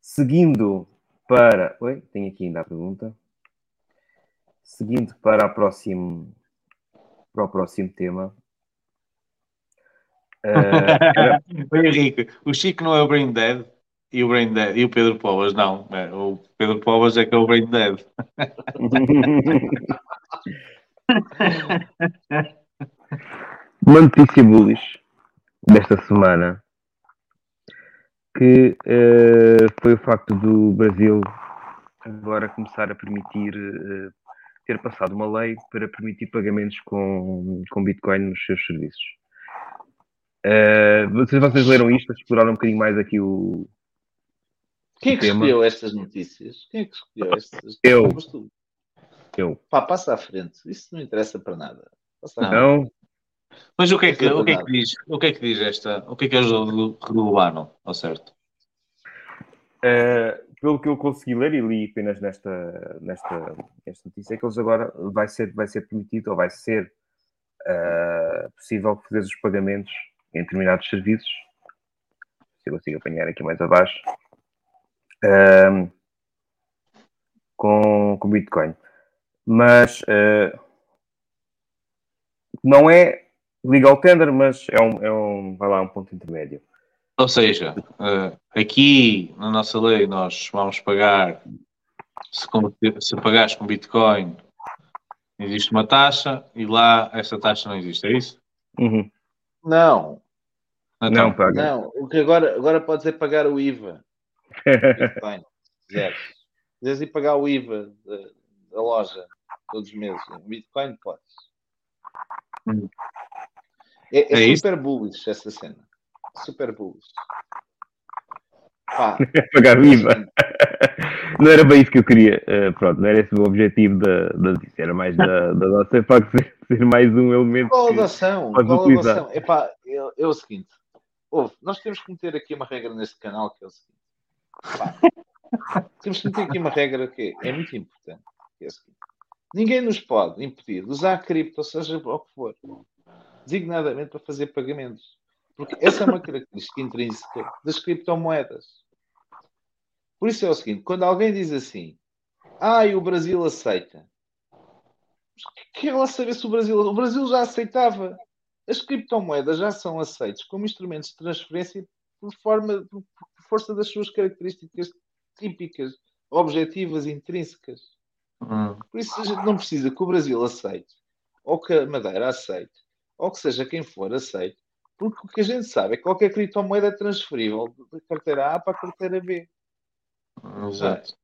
Speaker 6: Seguindo para. Oi, tenho aqui ainda a pergunta. Seguindo para, a próximo, para o próximo tema. Uh, era-
Speaker 4: Oi, Henrique, o Chico não é o Brain Dead e o, Brain Dead, e o Pedro Povas não. É, o Pedro Povas é que é o Brain Dead.
Speaker 6: Uma notícia bullish desta semana que eh, foi o facto do Brasil agora começar a permitir eh, ter passado uma lei para permitir pagamentos com, com Bitcoin nos seus serviços. Eh, vocês, vocês leram isto, exploraram um bocadinho mais aqui o.
Speaker 5: Quem é que escolheu estas notícias? Quem é que escolheu estas?
Speaker 6: Eu. Eu.
Speaker 5: Pá, passa à frente. Isso não interessa para nada. Passa.
Speaker 6: Não,
Speaker 4: Mas o que, é que, o, que é que diz, o que é que diz esta? O que é que eles regularam, ao certo?
Speaker 6: Uh, pelo que eu consegui ler e li apenas nesta, nesta, nesta notícia, é que eles agora vai ser, vai ser permitido ou vai ser uh, possível fazer os pagamentos em determinados serviços. Se eu consigo apanhar aqui mais abaixo. um, com, com Bitcoin. Mas uh, não é legal tender, mas é um, é um, vai lá, um ponto intermédio.
Speaker 4: Ou seja, eh, aqui na nossa lei nós vamos pagar, se, se pagares com Bitcoin, existe uma taxa e lá essa taxa não existe, é isso?
Speaker 6: Uhum.
Speaker 5: Não,
Speaker 4: Então,
Speaker 6: Não, paga.
Speaker 5: não. O que agora, agora podes é pagar o IVA. Bitcoin. Se quiseres. Se quiseres ir pagar o IVA da, da loja todos os meses. em Bitcoin podes.
Speaker 4: Hum.
Speaker 5: É, é
Speaker 4: É isso?
Speaker 5: super bullish essa cena. Super bullish. Pá,
Speaker 6: pagar o IVA. Não era bem isso que eu queria. eh, pronto, não era esse o objetivo da, da notícia. Era mais da, da nossa facto de ser, ser mais um elemento. que-
Speaker 5: Colaboração,
Speaker 6: podes utilizar.
Speaker 5: colaboração. Epá, é, é o seguinte. Ouve, nós temos que meter aqui uma regra neste canal que é o seguinte. Pá, temos que meter aqui uma regra que é muito importante. Que é. Ninguém nos pode impedir de usar cripto, ou seja, o que for, designadamente para fazer pagamentos. Porque essa é uma característica intrínseca das criptomoedas. Por isso é o seguinte: quando alguém diz assim, ah, e o Brasil aceita, quer lá saber se o Brasil. O Brasil já aceitava. As criptomoedas já são aceitas como instrumentos de transferência por, forma, por força das suas características típicas, objetivas, intrínsecas.
Speaker 4: Hum.
Speaker 5: Por isso a gente não precisa que o Brasil aceite, ou que a Madeira aceite, ou que seja quem for aceite, porque o que a gente sabe é que qualquer criptomoeda é transferível da carteira A para a carteira B.
Speaker 4: Exato.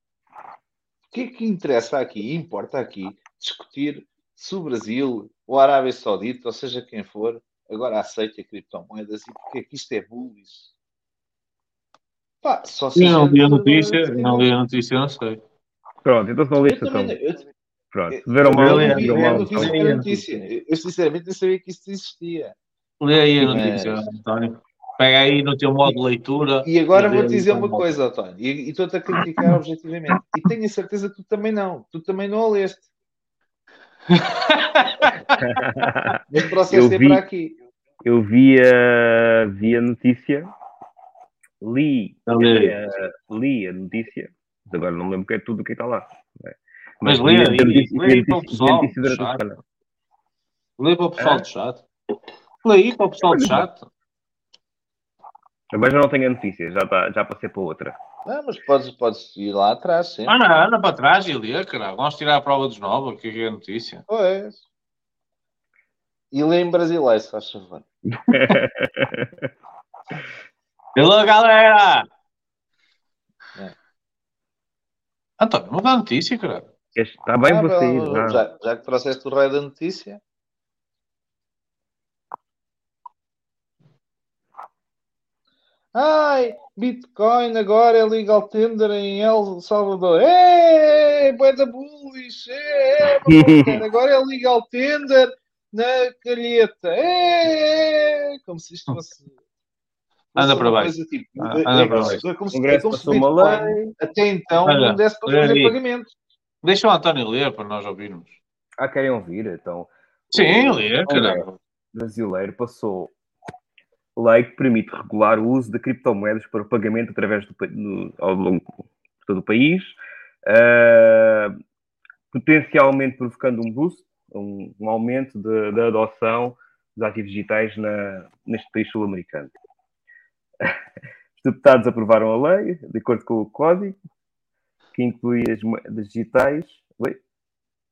Speaker 5: O que é que interessa aqui, importa aqui, discutir se o Brasil ou a Arábia Saudita, ou seja quem for, agora aceita criptomoedas e porque é que isto é bullish? Pá, só se
Speaker 4: não li a notícia, não li a notícia, não sei.
Speaker 6: Pronto, então não
Speaker 5: Eu
Speaker 6: liste,
Speaker 5: também não- eu-
Speaker 6: Pronto. viram mal,
Speaker 5: eu
Speaker 4: li-
Speaker 5: não eu não notícia. Eu, sinceramente nem sabia que isso existia.
Speaker 4: Lê aí a
Speaker 5: Mas-
Speaker 4: notícia, António. Pega aí no teu modo de leitura.
Speaker 5: E agora vou-te dizer uma coisa, António, e e estou-te a criticar objetivamente. E tenho a certeza que tu também não. Tu também não a leste. Mas processei para aqui.
Speaker 6: Eu vi a, vi a notícia, li,
Speaker 4: Ali.
Speaker 6: a, li a notícia, mas agora não me lembro que é tudo o que está lá. é?
Speaker 4: Mas lê
Speaker 6: a notícia-
Speaker 4: lê para o pessoal. Lê para o pessoal do chat. Lê aí para o pessoal do chat.
Speaker 6: Agora já não tenho a notícia, já, tá, já passei para outra.
Speaker 5: Não, mas podes, podes ir lá atrás, sim.
Speaker 4: Anda, anda para trás e lê, caralho. Vamos tirar a prova dos novos, o que é que é a notícia?
Speaker 5: Pois. E lê em brasileiro, se faz favor.
Speaker 4: Hello, galera!
Speaker 5: É.
Speaker 4: António, não dá notícia, caralho.
Speaker 6: Está bem
Speaker 5: Ah,
Speaker 6: você.
Speaker 5: já, já que trouxeste o raio da notícia. Ai, Bitcoin agora é legal tender em El Salvador. Ei, da bullish. Ei, maluca, agora é legal tender na calheta. Ei, como se isto fosse.
Speaker 4: Anda para baixo.
Speaker 5: coisa tipo,
Speaker 4: Ah,
Speaker 5: é-
Speaker 4: anda
Speaker 5: é
Speaker 4: para
Speaker 5: como se-
Speaker 4: baixo.
Speaker 5: é como se- é como se Bitcoin até então
Speaker 4: Olha,
Speaker 5: não desse para fazer pagamentos.
Speaker 4: Deixa o António ler para nós ouvirmos.
Speaker 6: Ah, querem ouvir? Então.
Speaker 4: Sim,
Speaker 6: o
Speaker 4: lê,
Speaker 6: Congresso
Speaker 4: caralho.
Speaker 6: brasileiro passou lei que permite regular o uso de criptomoedas para o pagamento através do, no- ao longo de todo o país, ah, potencialmente provocando um boost, um, um aumento da adoção dos ativos digitais na- neste país sul-americano. Os deputados aprovaram a lei, de acordo com o código, que inclui as moedas digitais. Oi?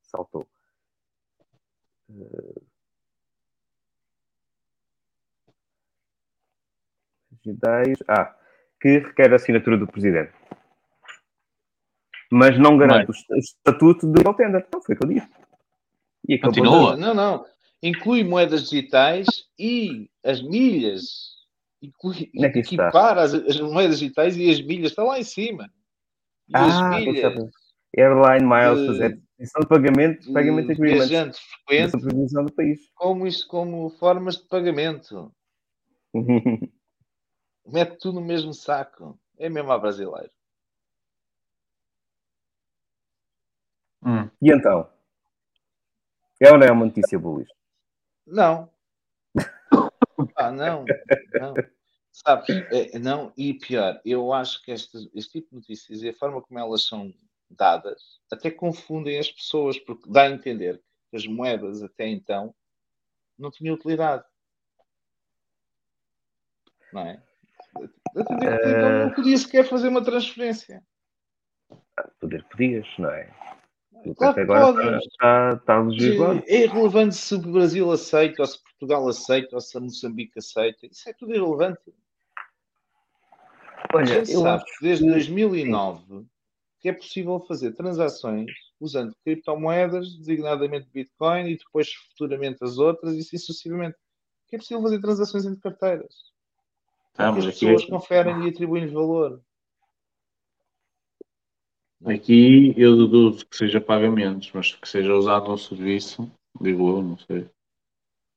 Speaker 6: Saltou. Digitais. Ah, que requer a assinatura do presidente. Mas não garante o est- o estatuto de tender. Não foi o que eu disse. E
Speaker 4: Continua.
Speaker 5: Não, não. Inclui moedas digitais e as milhas. Inclui,
Speaker 6: é que isso está?
Speaker 5: equipar as, as moedas digitais e as milhas. Está lá em cima. E
Speaker 6: Ah,
Speaker 5: as
Speaker 6: estou
Speaker 5: milhas
Speaker 6: certo. Airline Miles,
Speaker 5: de-
Speaker 6: fazer de pagamento,
Speaker 5: de
Speaker 6: pagamento agreements
Speaker 5: viajantes
Speaker 6: da
Speaker 5: frequentes
Speaker 6: supervisão do país.
Speaker 5: como, isto, como formas de pagamento. Mete tudo no mesmo saco. É mesmo a brasileiro.
Speaker 4: Hum.
Speaker 6: e então? É ou não é uma notícia bullish?
Speaker 5: Não. Ah, não. Não. Sabes, é, não, e pior, eu acho que este, este tipo de notícias e a forma como elas são dadas até confundem as pessoas, porque dá a entender que as moedas até então não tinham utilidade. Não é? Não podia sequer fazer uma transferência.
Speaker 6: Poder podias, não é? O
Speaker 5: Claro
Speaker 6: que agora está, está, está.
Speaker 5: É irrelevante se o Brasil aceita, ou se Portugal aceita, ou se a Moçambique aceita. Isso é tudo irrelevante.
Speaker 6: Olha, eu
Speaker 5: sabe
Speaker 6: acho
Speaker 5: que desde 2009 que é possível fazer transações usando criptomoedas, designadamente Bitcoin, e depois futuramente as outras, e assim sucessivamente. Que é possível fazer transações entre carteiras.
Speaker 4: Mas
Speaker 5: as
Speaker 4: aqui,
Speaker 5: pessoas conferem e atribuem valor.
Speaker 4: aqui eu deduzo que seja pagamentos, mas que seja usado um serviço, digo eu, não sei,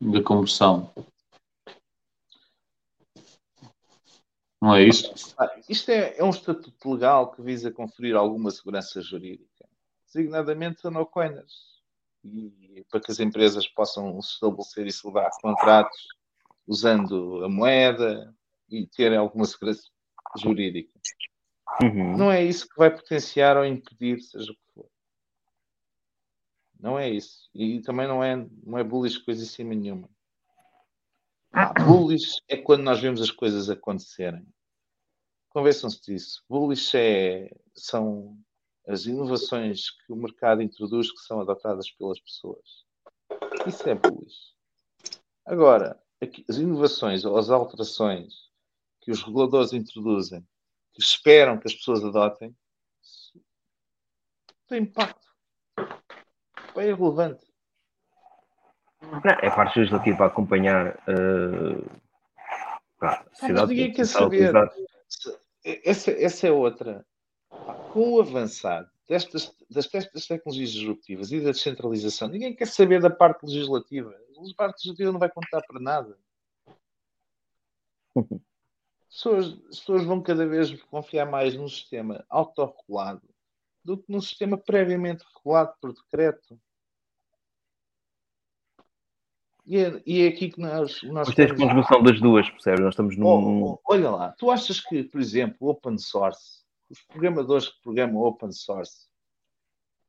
Speaker 4: de conversão. Não é isso?
Speaker 5: Ah, isto é, é um estatuto legal que visa conferir alguma segurança jurídica, designadamente a no-coiners. E para que as empresas possam estabelecer e celebrar contratos usando a moeda e terem alguma segurança jurídica.
Speaker 6: Uhum.
Speaker 5: Não é isso que vai potenciar ou impedir, seja o que for. Não é isso. E também não é, não é bullish coisa em cima nenhuma. Ah, bullish é quando nós vemos as coisas acontecerem. Convençam-se disso. Bullish é, são as inovações que o mercado introduz que são adotadas pelas pessoas. Isso é bullish. Agora, aqui, as inovações ou as alterações que os reguladores introduzem, que esperam que as pessoas adotem, têm impacto. É irrelevante.
Speaker 6: Não, é parte legislativa a acompanhar uh, a
Speaker 5: Ah, mas
Speaker 6: sociedade.
Speaker 5: ninguém quer saber. Se- Essa, essa é outra. Com o avançar destas, das, destas tecnologias disruptivas e da descentralização, ninguém quer saber da parte legislativa. A parte legislativa não vai contar para nada. As pessoas, as pessoas vão cada vez confiar mais num sistema autorregulado do que num sistema previamente regulado por decreto. E é, e é aqui que nós, nós
Speaker 6: Mas tens conjugação das duas, percebes? Nós estamos num.
Speaker 5: Oh, oh, olha lá, tu achas que, por exemplo, open source, os programadores que programam open source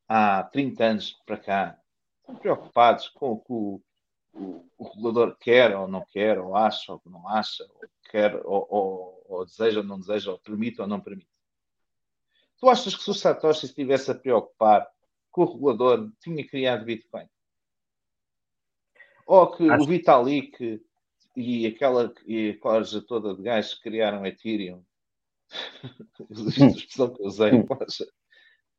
Speaker 5: há 30 anos para cá, estão preocupados com o que o, o, o regulador quer ou não quer, ou acha ou não acha, ou quer ou, ou, ou deseja ou não deseja, ou permite ou não permite. Tu achas que se o Satoshi estivesse a preocupar que o regulador tinha criado Bitcoin? Ou que
Speaker 6: Acho-
Speaker 5: o Vitalik e aquela, e aquela coisa toda de gajos que criaram Ethereum, a expressão que eu usei,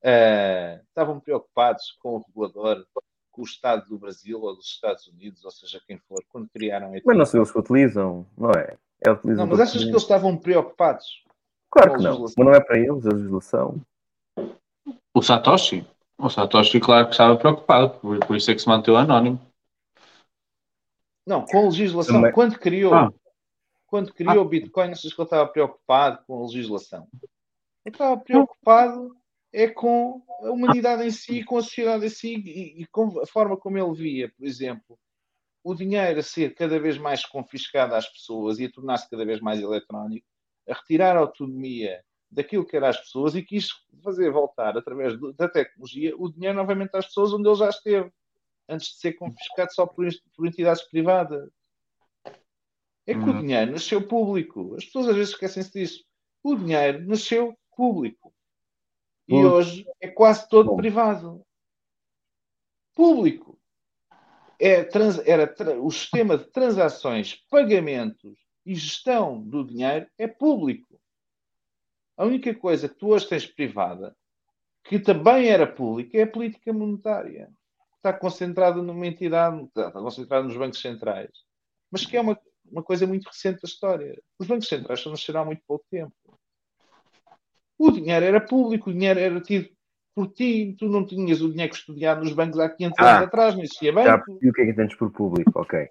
Speaker 5: eh, estavam preocupados com o regulador, com o Estado do Brasil ou dos Estados Unidos, ou seja, quem for, quando criaram
Speaker 6: Mas
Speaker 5: Ethereum.
Speaker 6: não são eles que utilizam, não é? É
Speaker 5: Não, mas achas que eles estavam preocupados?
Speaker 6: Claro que não. Mas não é para eles a legislação.
Speaker 4: O Satoshi? O Satoshi, claro que estava preocupado, por, por isso é que se manteve anónimo.
Speaker 5: Não, com a legislação.
Speaker 4: Também.
Speaker 5: Quando criou,
Speaker 4: Ah.
Speaker 5: quando criou o Bitcoin, achas que ele estava preocupado com a legislação? Ele estava preocupado é com a humanidade em si, com a sociedade em si e, e com a forma como ele via, por exemplo, o dinheiro a ser cada vez mais confiscado às pessoas e a tornar-se cada vez mais eletrónico, a retirar a autonomia daquilo que era às pessoas e quis fazer voltar, através do- da tecnologia, o dinheiro novamente às pessoas onde ele já esteve, antes de ser confiscado só por, por entidades privadas. É que o
Speaker 4: Uhum.
Speaker 5: dinheiro nasceu público. As pessoas às vezes esquecem-se disso. O dinheiro nasceu público. E
Speaker 6: Público.
Speaker 5: hoje é quase todo
Speaker 6: Bom.
Speaker 5: privado. Público. É, trans- era o sistema de transações, pagamentos e gestão do dinheiro é público. A única coisa que tu hoje tens privada, que também era pública, é a política monetária. Está concentrada numa entidade, está concentrada nos bancos centrais, mas que é uma, uma coisa muito recente da história. Os bancos centrais só nasceram há muito pouco tempo. O dinheiro era público, o dinheiro era tido por ti, tu não tinhas o dinheiro custodiado nos bancos há 500
Speaker 6: Ah,
Speaker 5: anos atrás, não existia banco.
Speaker 6: percebi o que é que entendes por público, ok.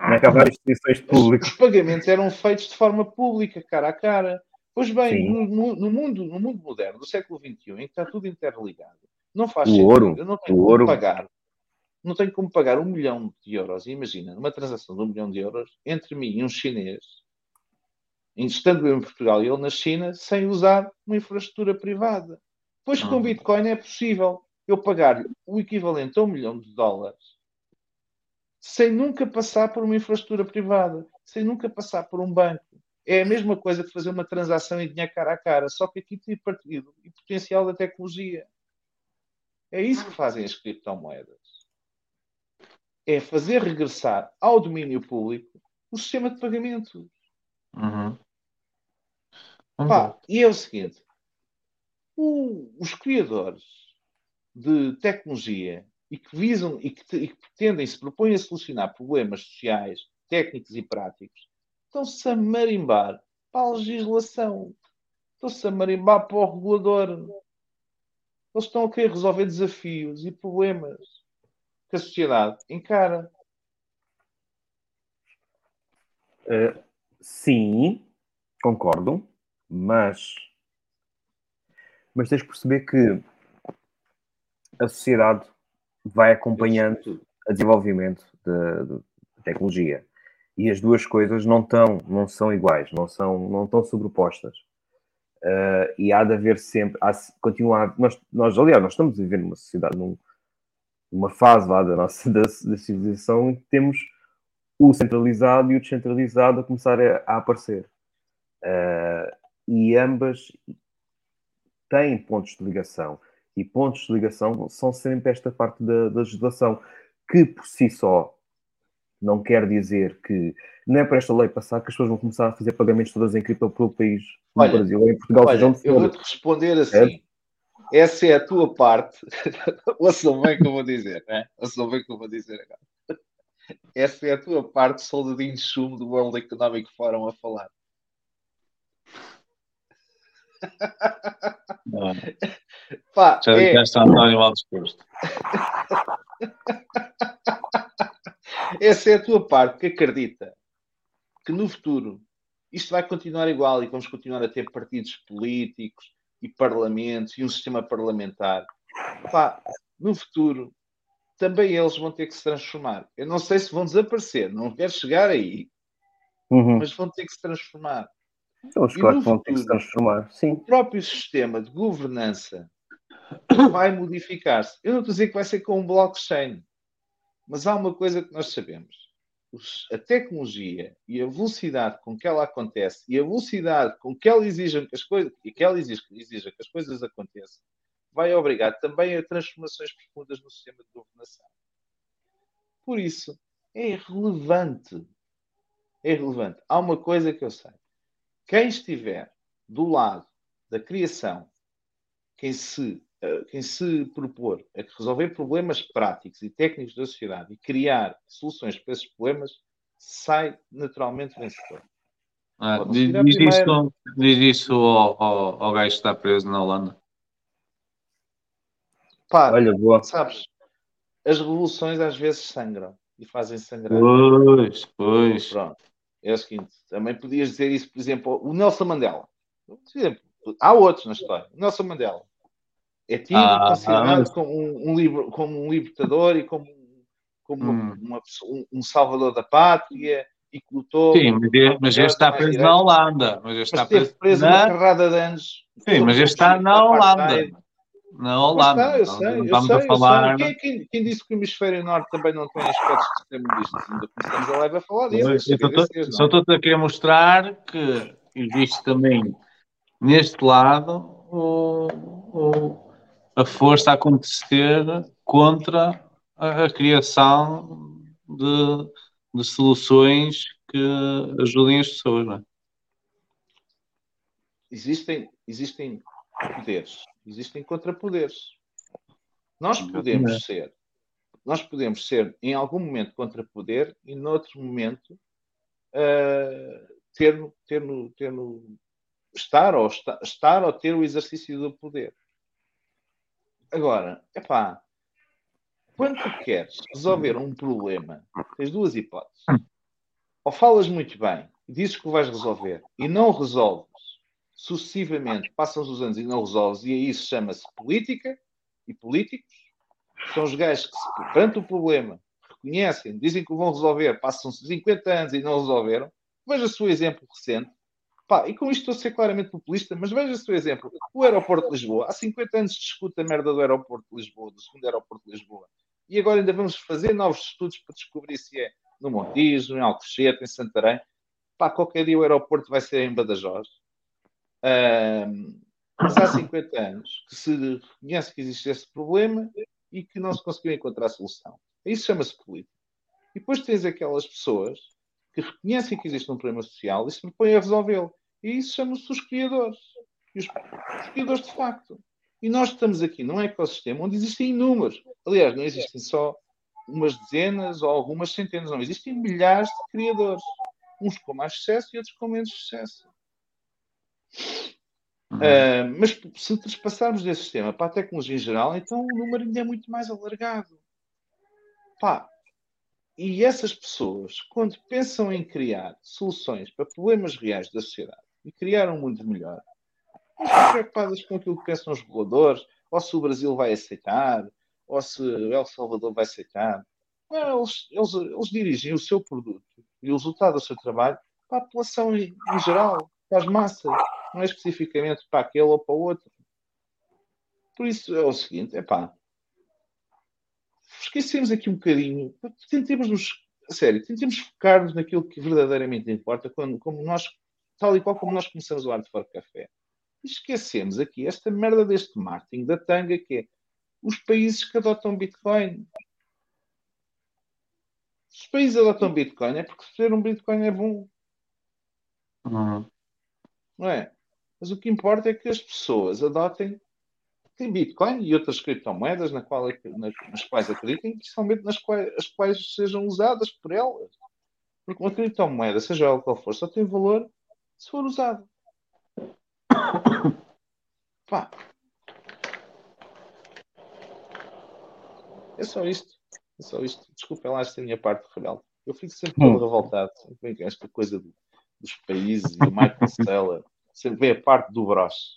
Speaker 6: Não é que há várias definições de público.
Speaker 5: Os pagamentos eram feitos de forma pública, cara a cara. Pois bem, no, no mundo, no mundo moderno, do século XXI, em que está tudo interligado, não faz
Speaker 6: O
Speaker 5: sentido.
Speaker 6: ouro,
Speaker 5: Eu não tenho
Speaker 6: o
Speaker 5: como
Speaker 6: ouro.
Speaker 5: pagar. Não tenho como pagar um milhão de euros. Imagina, numa transação de um milhão de euros entre mim e um chinês, estando eu em Portugal e ele na China, sem usar uma infraestrutura privada. Pois com
Speaker 4: Uhum.
Speaker 5: Bitcoin é possível eu pagar o equivalente a um milhão de dólares sem nunca passar por uma infraestrutura privada, sem nunca passar por um banco. É a mesma coisa que fazer uma transação em dinheiro cara a cara, só que aqui tem partido e potencial da tecnologia. É isso que fazem as criptomoedas. É fazer regressar ao domínio público o sistema de pagamento.
Speaker 4: Uhum.
Speaker 5: Pá, e é o seguinte: o- os criadores de tecnologia e que visam e que, e que pretendem se propõem a solucionar problemas sociais, técnicos e práticos, estão-se a marimbar para a legislação, estão-se a marimbar para o regulador. Eles estão a querer resolver desafios e problemas que a sociedade encara.
Speaker 6: Uh, sim, concordo, mas, mas tens de perceber que a sociedade vai acompanhando o desenvolvimento da da tecnologia e as duas coisas não estão, não são iguais, não são, não estão sobrepostas. Uh, e há de haver sempre, há, continuar, nós, nós, aliás, nós estamos a viver numa sociedade, num, numa fase lá da nossa da, da civilização em que temos o centralizado e o descentralizado a começar a, a aparecer. Uh, e ambas têm pontos de ligação. E pontos de ligação são sempre esta parte da, da legislação, que por si só não quer dizer que não é para esta lei passar que as pessoas vão começar a fazer pagamentos todas em cripto pelo país, no
Speaker 5: Olha,
Speaker 6: Brasil ou em Portugal,
Speaker 5: Olha,
Speaker 6: seja onde
Speaker 5: eu vou-te responder assim. Essa é a tua parte. Ouçam bem o que eu vou dizer, né? Ouçam bem o que eu vou dizer agora. Essa é a tua parte, soldadinho de chumbo do World Economic Forum a falar.
Speaker 4: Não.
Speaker 5: Pá,
Speaker 4: Já
Speaker 5: é,
Speaker 4: disseste António mal disposto.
Speaker 5: essa é a tua parte que acredita que no futuro isto vai continuar igual e vamos continuar a ter partidos políticos e parlamentos e um sistema parlamentar. Pá, no futuro também eles vão ter que se transformar. Eu não sei se vão desaparecer, não quero chegar aí,
Speaker 6: Uhum.
Speaker 5: mas vão ter que se transformar.
Speaker 6: Então, os que vão ter que se transformar. Sim.
Speaker 5: O próprio sistema de governança vai modificar-se. Eu não estou a dizer que vai ser com um blockchain, mas há uma coisa que nós sabemos. Os- A tecnologia e a velocidade com que ela acontece e a velocidade com que ela exige que as coisas, e que ela exige, exija que as coisas aconteçam, vai obrigar também a transformações profundas no sistema de governação. Por isso, é irrelevante. É irrelevante. Há uma coisa que eu sei. Quem estiver do lado da criação, quem se, eh, quem se propor a resolver problemas práticos e técnicos da sociedade e criar soluções para esses problemas, sai naturalmente vencedor.
Speaker 4: Ah, diz, diz isso, diz isso ao, ao, ao gajo que está preso na Holanda.
Speaker 5: Pá,
Speaker 6: Olha, boa.
Speaker 5: sabes, as revoluções às vezes sangram e fazem sangrar.
Speaker 4: Pois, pois.
Speaker 5: Pronto. É o seguinte, também podias dizer isso, por exemplo, o Nelson Mandela. Por exemplo, há outros na história. O Nelson Mandela é tido
Speaker 4: Ah,
Speaker 5: considerado
Speaker 4: mas-
Speaker 5: como um, um como um libertador e como, como
Speaker 4: Hum.
Speaker 5: uma um, salvador da pátria e que lutou.
Speaker 4: Sim, mas, ele- mas este está preso na Holanda. Mas este
Speaker 5: Mas
Speaker 4: está preso,
Speaker 5: preso uma
Speaker 4: na...
Speaker 5: carrada de anos.
Speaker 4: Sim, mas este está na Holanda.
Speaker 5: Pois
Speaker 4: Holanda.
Speaker 5: está, eu
Speaker 4: Não-
Speaker 5: sei,
Speaker 4: não
Speaker 5: eu
Speaker 4: estamos
Speaker 5: sei,
Speaker 4: a
Speaker 5: eu
Speaker 4: falar.
Speaker 5: sei. Quem, quem- quem disse que o hemisfério norte também não tem aspectos extremistas? Ainda começamos a leva a falar disso.
Speaker 4: Eu só
Speaker 5: não é?
Speaker 4: estou a querer mostrar que existe também neste lado o- o- a força a acontecer contra a, a criação de, de soluções que ajudem as pessoas. Não é?
Speaker 5: existem, existem poderes, existem contrapoderes. Nós podemos ser, nós podemos ser em algum momento contrapoder e noutro momento ah, ter, no- ter, no, ter no, estar, ou esta- estar ou ter o exercício do poder. Agora, epá, quando tu queres resolver um problema, tens duas hipóteses. Ou falas muito bem dizes que o vais resolver e não resolves sucessivamente, passam os anos e não resolves, e aí isso chama-se política e políticos. São os gajos que, se, perante o problema, reconhecem, dizem que o vão resolver, passam 50 anos e não resolveram. Veja o exemplo recente. Pá, e com isto estou a ser claramente populista, mas veja o exemplo. O aeroporto de Lisboa. Há 50 anos discute a merda do aeroporto de Lisboa, do segundo aeroporto de Lisboa. E agora ainda vamos fazer novos estudos para descobrir se é no Montijo, em Alcochete, em Santarém. Pá, qualquer dia o aeroporto vai ser em Badajoz. Mas há 50 anos que se reconhece que existe esse problema e que não se conseguiu encontrar solução. Isso chama-se política. E depois tens aquelas pessoas que reconhecem que existe um problema social e se propõem a resolvê-lo. E isso chama-se os criadores. E os, os criadores de facto. E nós estamos aqui num ecossistema onde existem inúmeros. Aliás, não existem só umas dezenas ou algumas centenas, não. Existem milhares de criadores. Uns com mais sucesso e outros com menos sucesso. Uh, mas se transpassarmos desse sistema para a tecnologia em geral, então o número ainda é muito mais alargado. Pá, e essas pessoas, quando pensam em criar soluções para problemas reais da sociedade e criar um mundo melhor, não estão preocupadas com aquilo que pensam os reguladores, ou se o Brasil vai aceitar, ou se o El Salvador vai aceitar. Não, eles, eles, eles dirigem o seu produto e o resultado do seu trabalho para a população em, em geral, para as massas. Não é especificamente para aquele ou para o outro. Por isso é o seguinte, é pá. Esquecemos aqui um bocadinho. Tentemos nos. Sério, tentemos focar-nos naquilo que verdadeiramente importa, quando, como nós, tal e qual como nós começamos o Arte Fora Café. E esquecemos aqui esta merda deste marketing da tanga que é os países que adotam Bitcoin. Se os países adotam Bitcoin é porque ter um Bitcoin é bom,
Speaker 4: Uhum.
Speaker 5: não é? Mas o que importa é que as pessoas adotem tem Bitcoin e outras criptomoedas na qual, na- nas quais acreditem, principalmente nas quais, as quais sejam usadas por elas. Porque uma criptomoeda, seja ela qual for, só tem valor se for usada. Pá. É só isto. É só isto. Desculpem lá esta minha parte, Folhal. Eu fico sempre todo revoltado sempre vem com esta coisa do- dos países e do Michael Stella. Sempre vem a parte do broche.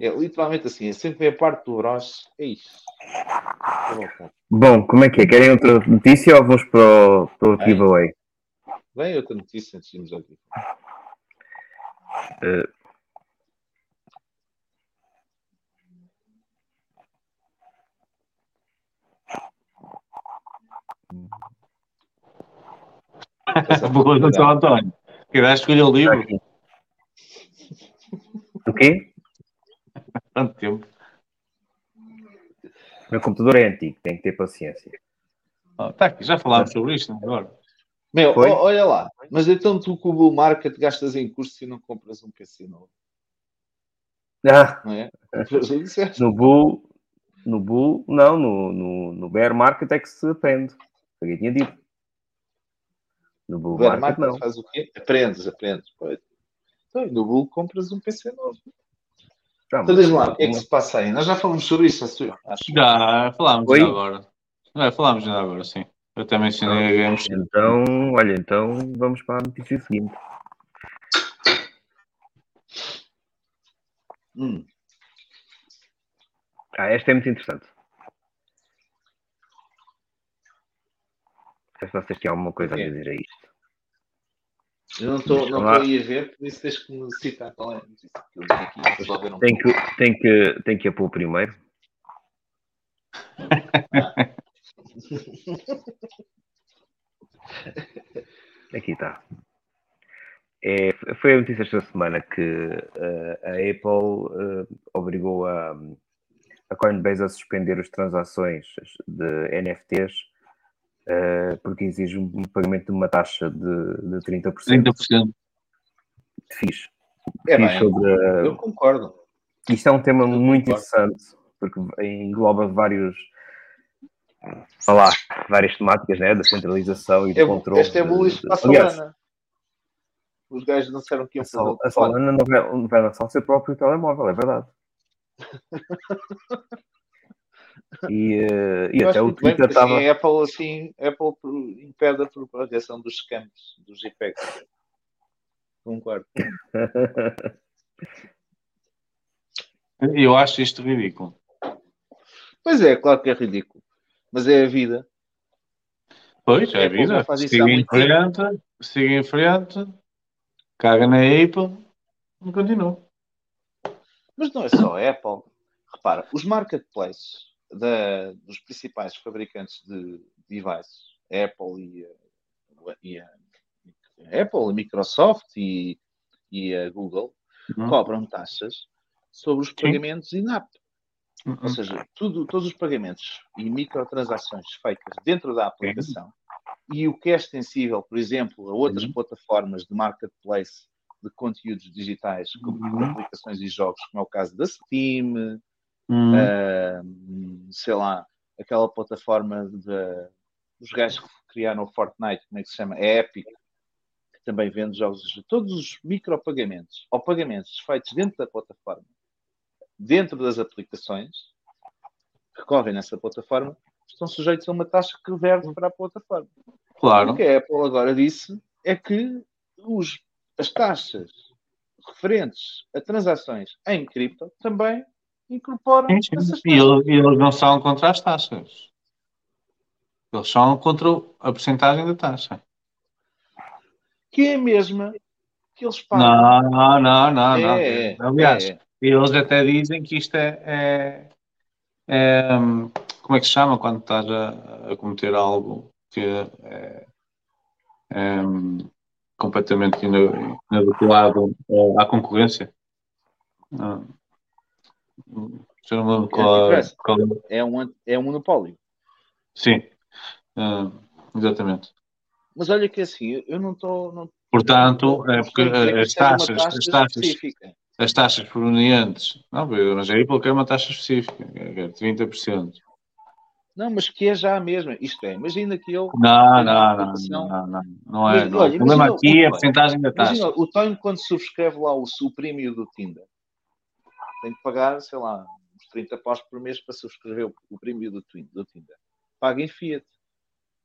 Speaker 5: É literalmente assim, é sempre vem a parte do broche. É revoltado.
Speaker 6: Bom, como é que é? Querem outra notícia ou vamos para o, para o
Speaker 5: Bem.
Speaker 6: giveaway?
Speaker 5: Vem outra notícia antes de irmos ao.
Speaker 6: Eh,
Speaker 4: Boa noite ao António. Queres escolher o livro?
Speaker 6: O quê?
Speaker 4: Tanto tempo.
Speaker 6: O meu computador é antigo, tem que ter paciência.
Speaker 4: Oh, tá aqui, já falámos sobre isto agora.
Speaker 5: Meu,
Speaker 6: Foi?
Speaker 5: olha lá. Mas então tu com o Bull Market gastas em curso e não compras um PC novo,
Speaker 6: Ah,
Speaker 5: não é?
Speaker 6: No Bull, no Bull, não, no, no, no Bear Market é que se aprende. Eu tinha dito. No Bull
Speaker 5: O Bear
Speaker 6: Market,
Speaker 5: Market
Speaker 6: não.
Speaker 5: faz o quê? Aprendes, aprendes. Pois. Então, no Bull compras um PC novo.
Speaker 6: Ah,
Speaker 5: Então
Speaker 6: mas-
Speaker 5: diz lá, o que é que se passa aí? Nós já falamos sobre isso, acho.
Speaker 4: Já falámos
Speaker 6: Oi?
Speaker 4: já agora. É, falámos já agora, sim. Eu também mencionei a Games.
Speaker 6: Então, olha, então vamos para a notícia seguinte.
Speaker 5: Hum.
Speaker 6: Ah, esta é muito interessante. Não sei se vocês têm alguma coisa a
Speaker 5: Ok.
Speaker 6: dizer a isto.
Speaker 5: Eu não estou não
Speaker 6: lá.
Speaker 5: estou aí a ver, por isso tens que me citar qual é a notícia que eu vi aqui. Depois vou ver
Speaker 6: Tem que, tem que, tem que ir para o primeiro. Aqui está. É, foi a notícia esta semana que eh, a Apple eh, obrigou a, a Coinbase a suspender as transações de NFTs porque exige um pagamento de uma taxa de, de 30%,
Speaker 4: 30%.
Speaker 6: de FIIs.
Speaker 5: É
Speaker 6: FIIs
Speaker 5: bem,
Speaker 6: sobre a-
Speaker 5: eu concordo.
Speaker 6: isto é um tema
Speaker 5: Eu
Speaker 6: muito
Speaker 5: concordo.
Speaker 6: interessante, porque engloba vários, lá, várias temáticas, né? Da centralização e do
Speaker 5: É,
Speaker 6: controle.
Speaker 5: esta é bullish
Speaker 6: de-
Speaker 5: para a
Speaker 6: Aliás,
Speaker 5: Solana. Os gajos não disseram que iam
Speaker 6: a
Speaker 5: fazer.
Speaker 6: A Solana não vai, não vai lançar o seu próprio telemóvel, é verdade. E, eh, e até o Twitter
Speaker 5: porque assim,
Speaker 6: estava.
Speaker 5: a Apple, assim, Apple impede a propagação dos scams, dos JPEGs. Concordo.
Speaker 4: Eu acho isto ridículo.
Speaker 5: Pois é, claro que é ridículo. Mas é a vida.
Speaker 4: Pois, é a
Speaker 5: já
Speaker 4: vida. Siga em frente, siga em frente, caga na Apple e continua.
Speaker 5: Mas não é só a Apple. Repara, os marketplaces da- dos principais fabricantes de devices, a Apple e a, e a- a Apple, a Microsoft e, e a Google,
Speaker 4: Uhum.
Speaker 5: cobram taxas sobre os pagamentos in-app.
Speaker 4: Uhum.
Speaker 5: Ou seja, tudo, todos os pagamentos e microtransações feitas dentro da aplicação e o que é extensível, por exemplo, a outras
Speaker 4: Uhum.
Speaker 5: plataformas de marketplace de conteúdos digitais, como
Speaker 4: Uhum.
Speaker 5: aplicações e jogos, como é o caso da Steam,
Speaker 4: Hum.
Speaker 5: ah, sei lá, aquela plataforma de, dos gajos que criaram o Fortnite, como é que se chama? É Epic, que também vende jogos. Todos os micropagamentos ou pagamentos feitos dentro da plataforma, dentro das aplicações que correm nessa plataforma, estão sujeitos a uma taxa que verte para a plataforma.
Speaker 4: Claro.
Speaker 5: O que a Apple agora disse é que os, as taxas referentes a transações em cripto também incorporam
Speaker 4: Sim, sim.
Speaker 5: essas
Speaker 4: E eles, eles não são contra as taxas. Eles são contra a porcentagem da taxa.
Speaker 5: Que é a mesma que eles pagam.
Speaker 4: Não, não, não, não.
Speaker 5: É, é,
Speaker 4: Aliás,
Speaker 5: é.
Speaker 4: eles até dizem que isto é, é- é, hum, como é que se chama quando estás a, a cometer algo que é, é, hum, completamente ina- inadequado eh, à concorrência? Não. Já não lembro qual,
Speaker 5: Antitrust.
Speaker 4: qual é.
Speaker 5: É um, é um monopólio.
Speaker 4: Sim, Ah, exatamente.
Speaker 5: Mas olha que assim, eu- não estou. Não,
Speaker 4: Portanto, é porque as
Speaker 5: é
Speaker 4: taxas,
Speaker 5: taxa
Speaker 4: as taxas,
Speaker 5: específica.
Speaker 4: as taxas provenientes, não, mas a Apple quer uma taxa específica, que é 30%.
Speaker 5: Não, mas que é já a mesma. Isto é, imagina que eu.
Speaker 4: Não, não, não, não, não, não é.
Speaker 5: Mas,
Speaker 4: não.
Speaker 5: olha,
Speaker 4: o problema aqui é a porcentagem da taxa.
Speaker 5: Imagina, o Tonho, quando subscreve lá o, o premium do Tinder, tem que pagar, sei lá, uns 30 paus por mês para subscrever o, o premium do, do Tinder. Paga em Fiat.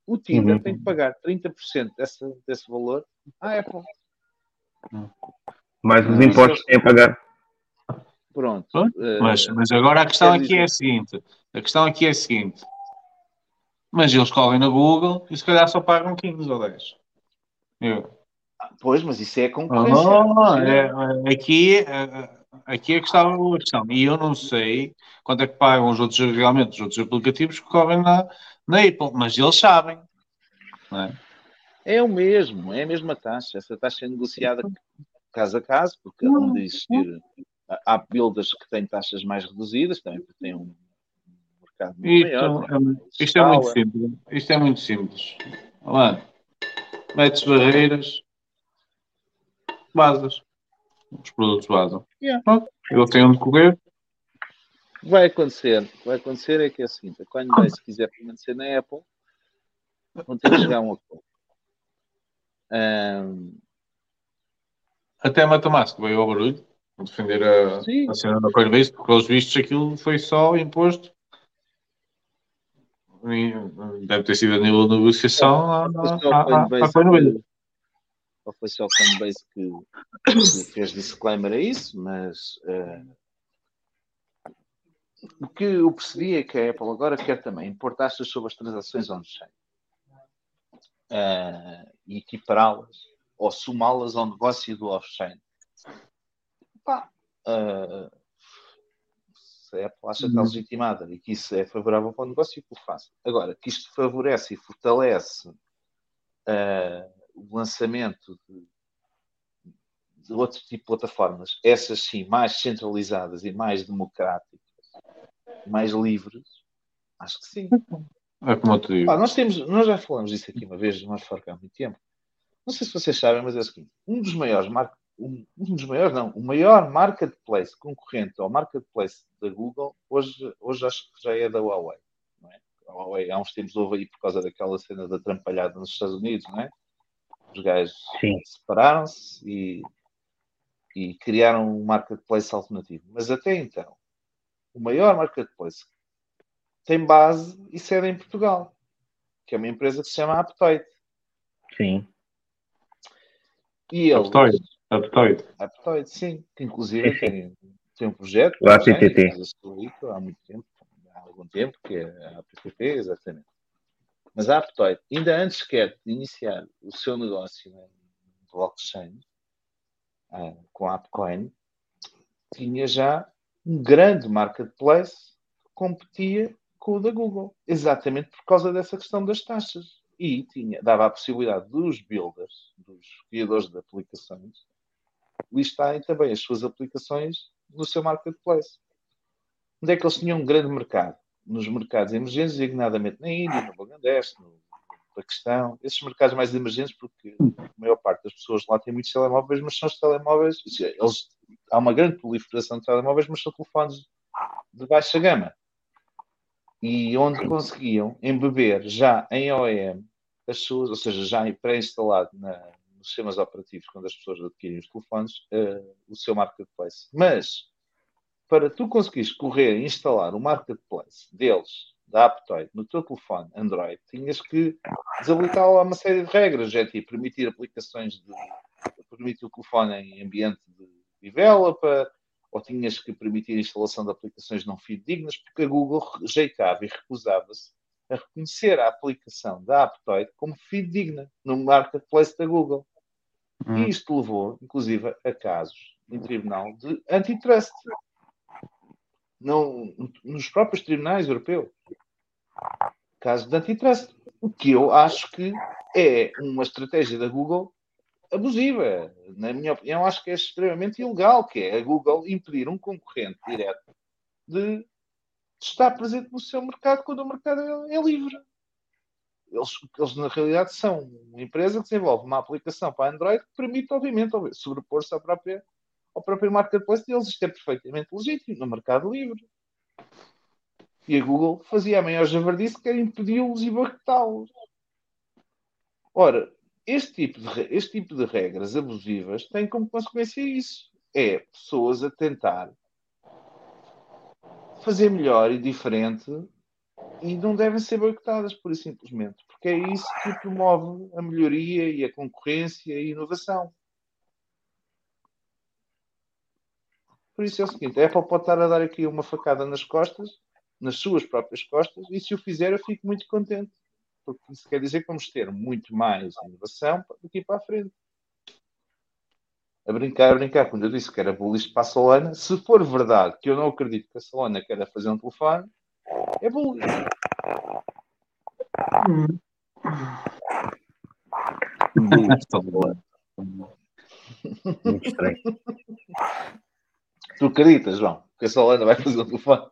Speaker 5: O Tinder
Speaker 6: Uhum.
Speaker 5: tem que pagar 30% desse, desse valor à Apple.
Speaker 6: Mais os
Speaker 5: Não,
Speaker 6: impostos que têm a pagar.
Speaker 5: Pronto. Eh,
Speaker 4: Mas, mas agora a questão aqui é a seguinte: a questão aqui é a seguinte. Mas eles correm na Google e se calhar só pagam 15 ou 10. Eu.
Speaker 5: Pois, mas isso é a concorrência.
Speaker 4: Oh, é, é, aqui, é, aqui é que está a questão. E eu não sei quanto é que pagam os outros, realmente, os outros aplicativos que correm na, na Apple, mas eles sabem. É?
Speaker 5: É o mesmo, é a mesma taxa. Essa taxa é negociada caso a caso, porque onde existir. Há builders que têm taxas mais reduzidas, também porque têm um mercado muito
Speaker 4: Isto,
Speaker 5: maior.
Speaker 4: é,
Speaker 5: têm
Speaker 4: isto é muito simples. Isto é muito simples. Olha, metes barreiras, vazas. Os produtos vazam.
Speaker 5: Yeah.
Speaker 4: Pronto, eles têm onde correr.
Speaker 5: O que vai acontecer? O que vai acontecer é que é o seguinte: a Coinbase, se quiser permanecer na Apple, vão ter que chegar a um acordo. Ahm,
Speaker 4: Até a Matamasco veio ao barulho defender a,
Speaker 5: Sim.
Speaker 4: a cena da Coinbase, porque pelos vistos aquilo foi só imposto. E Deve ter sido a nível de negociação à, Coinbase
Speaker 5: ou foi só a Coinbase que, que fez disclaimer a isso, mas eh, o que eu percebi é que a Apple agora quer também impor taxas sobre as transações on-chain eh, e equipará-las ou somá-las ao negócio do off-chain. Pá, eh, se a Apple acha que está legitimada e que isso é favorável para o negócio, que o faça. Agora, que isto favorece e fortalece eh, o lançamento de, de outro tipo de plataformas, essas sim mais centralizadas e mais democráticas, mais livres, acho que sim.
Speaker 4: É como eu te digo.
Speaker 5: Nós, temos, nós já falamos disso aqui uma vez, nós fora há muito tempo. Não sei se vocês sabem, mas é o seguinte: um dos maiores, mar... um, um dos maiores, não, o maior marketplace concorrente ao marketplace da Google, hoje, hoje acho que já é da Huawei. Não é? A Huawei há uns tempos houve aí por causa daquela cena da trampalhada nos Estados Unidos, não é? Os gajos
Speaker 6: Sim.
Speaker 5: separaram-se e, e criaram um marketplace alternativo. Mas até então, o maior marketplace tem base e sede em Portugal, que é uma empresa que se chama Aptoide.
Speaker 6: Sim.
Speaker 5: E eles,
Speaker 4: Aptoide. Aptoide.
Speaker 5: Aptoide, sim, que inclusive tem, tem um projeto
Speaker 6: O APTT.
Speaker 5: há muito tempo, há algum tempo, que é a APTT, exatamente. Mas a Aptoide, ainda antes sequer de iniciar o seu negócio em blockchain, ah, com a Appcoin, tinha já um grande marketplace que competia com o da Google, exatamente por causa dessa questão das taxas. E tinha, dava a possibilidade dos builders, dos criadores de aplicações, listarem também as suas aplicações no seu marketplace. Onde é que eles tinham um grande mercado? Nos mercados emergentes, designadamente na Índia, no Bangladesh, no Paquistão, esses mercados mais emergentes, porque a maior parte das pessoas lá tem muitos telemóveis, mas são os telemóveis, eles, há uma grande proliferação de telemóveis, mas são telefones de baixa gama. E onde conseguiam embeber já em OEM as suas, ou seja, já pré-instalado nos sistemas operativos, quando as pessoas adquirem os telefones, eh, o seu marketplace. Mas, para tu conseguires correr e instalar o marketplace deles, da Aptoide, no teu telefone Android, tinhas que desabilitar lá uma série de regras, é tipo permitir aplicações de permitir o telefone em ambiente de developer, ou tinhas que permitir a instalação de aplicações não fidedignas, porque a Google rejeitava e recusava-se a reconhecer a aplicação da Aptoide como fidedigna no marketplace da Google.
Speaker 8: Hum.
Speaker 5: E isto levou, inclusive, a casos em tribunal de antitrust. Não, nos próprios tribunais europeus. Casos de antitrust. O que eu acho que é uma estratégia da Google abusiva. Na minha opinião, acho que é extremamente ilegal, que é a Google impedir um concorrente direto de estar presente no seu mercado quando o mercado é, é livre. Eles, eles, na realidade, são uma empresa que desenvolve uma aplicação para Android que permite, obviamente, sobrepor-se à própria, ao próprio marketplace deles. Isto é perfeitamente legítimo no mercado livre. E a Google fazia a maior javardice que era impedi-los e boicotá-los. Ora, este tipo, de, este tipo de regras abusivas tem como consequência isso. É pessoas a tentar fazer melhor e diferente e não devem ser boicotadas, por isso simplesmente, porque é isso que promove a melhoria e a concorrência e a inovação. Por isso é o seguinte, a Apple pode estar a dar aqui uma facada nas costas, nas suas próprias costas, e se o fizer eu fico muito contente, porque isso quer dizer que vamos ter muito mais inovação daqui para a frente. A brincar, a brincar, quando eu disse que era bullish para a Solana, se for verdade que eu não acredito que a Solana queira fazer um telefone, é bullish.
Speaker 6: Muito estranho.
Speaker 5: Tu acreditas, João, que a Solana vai fazer um telefone?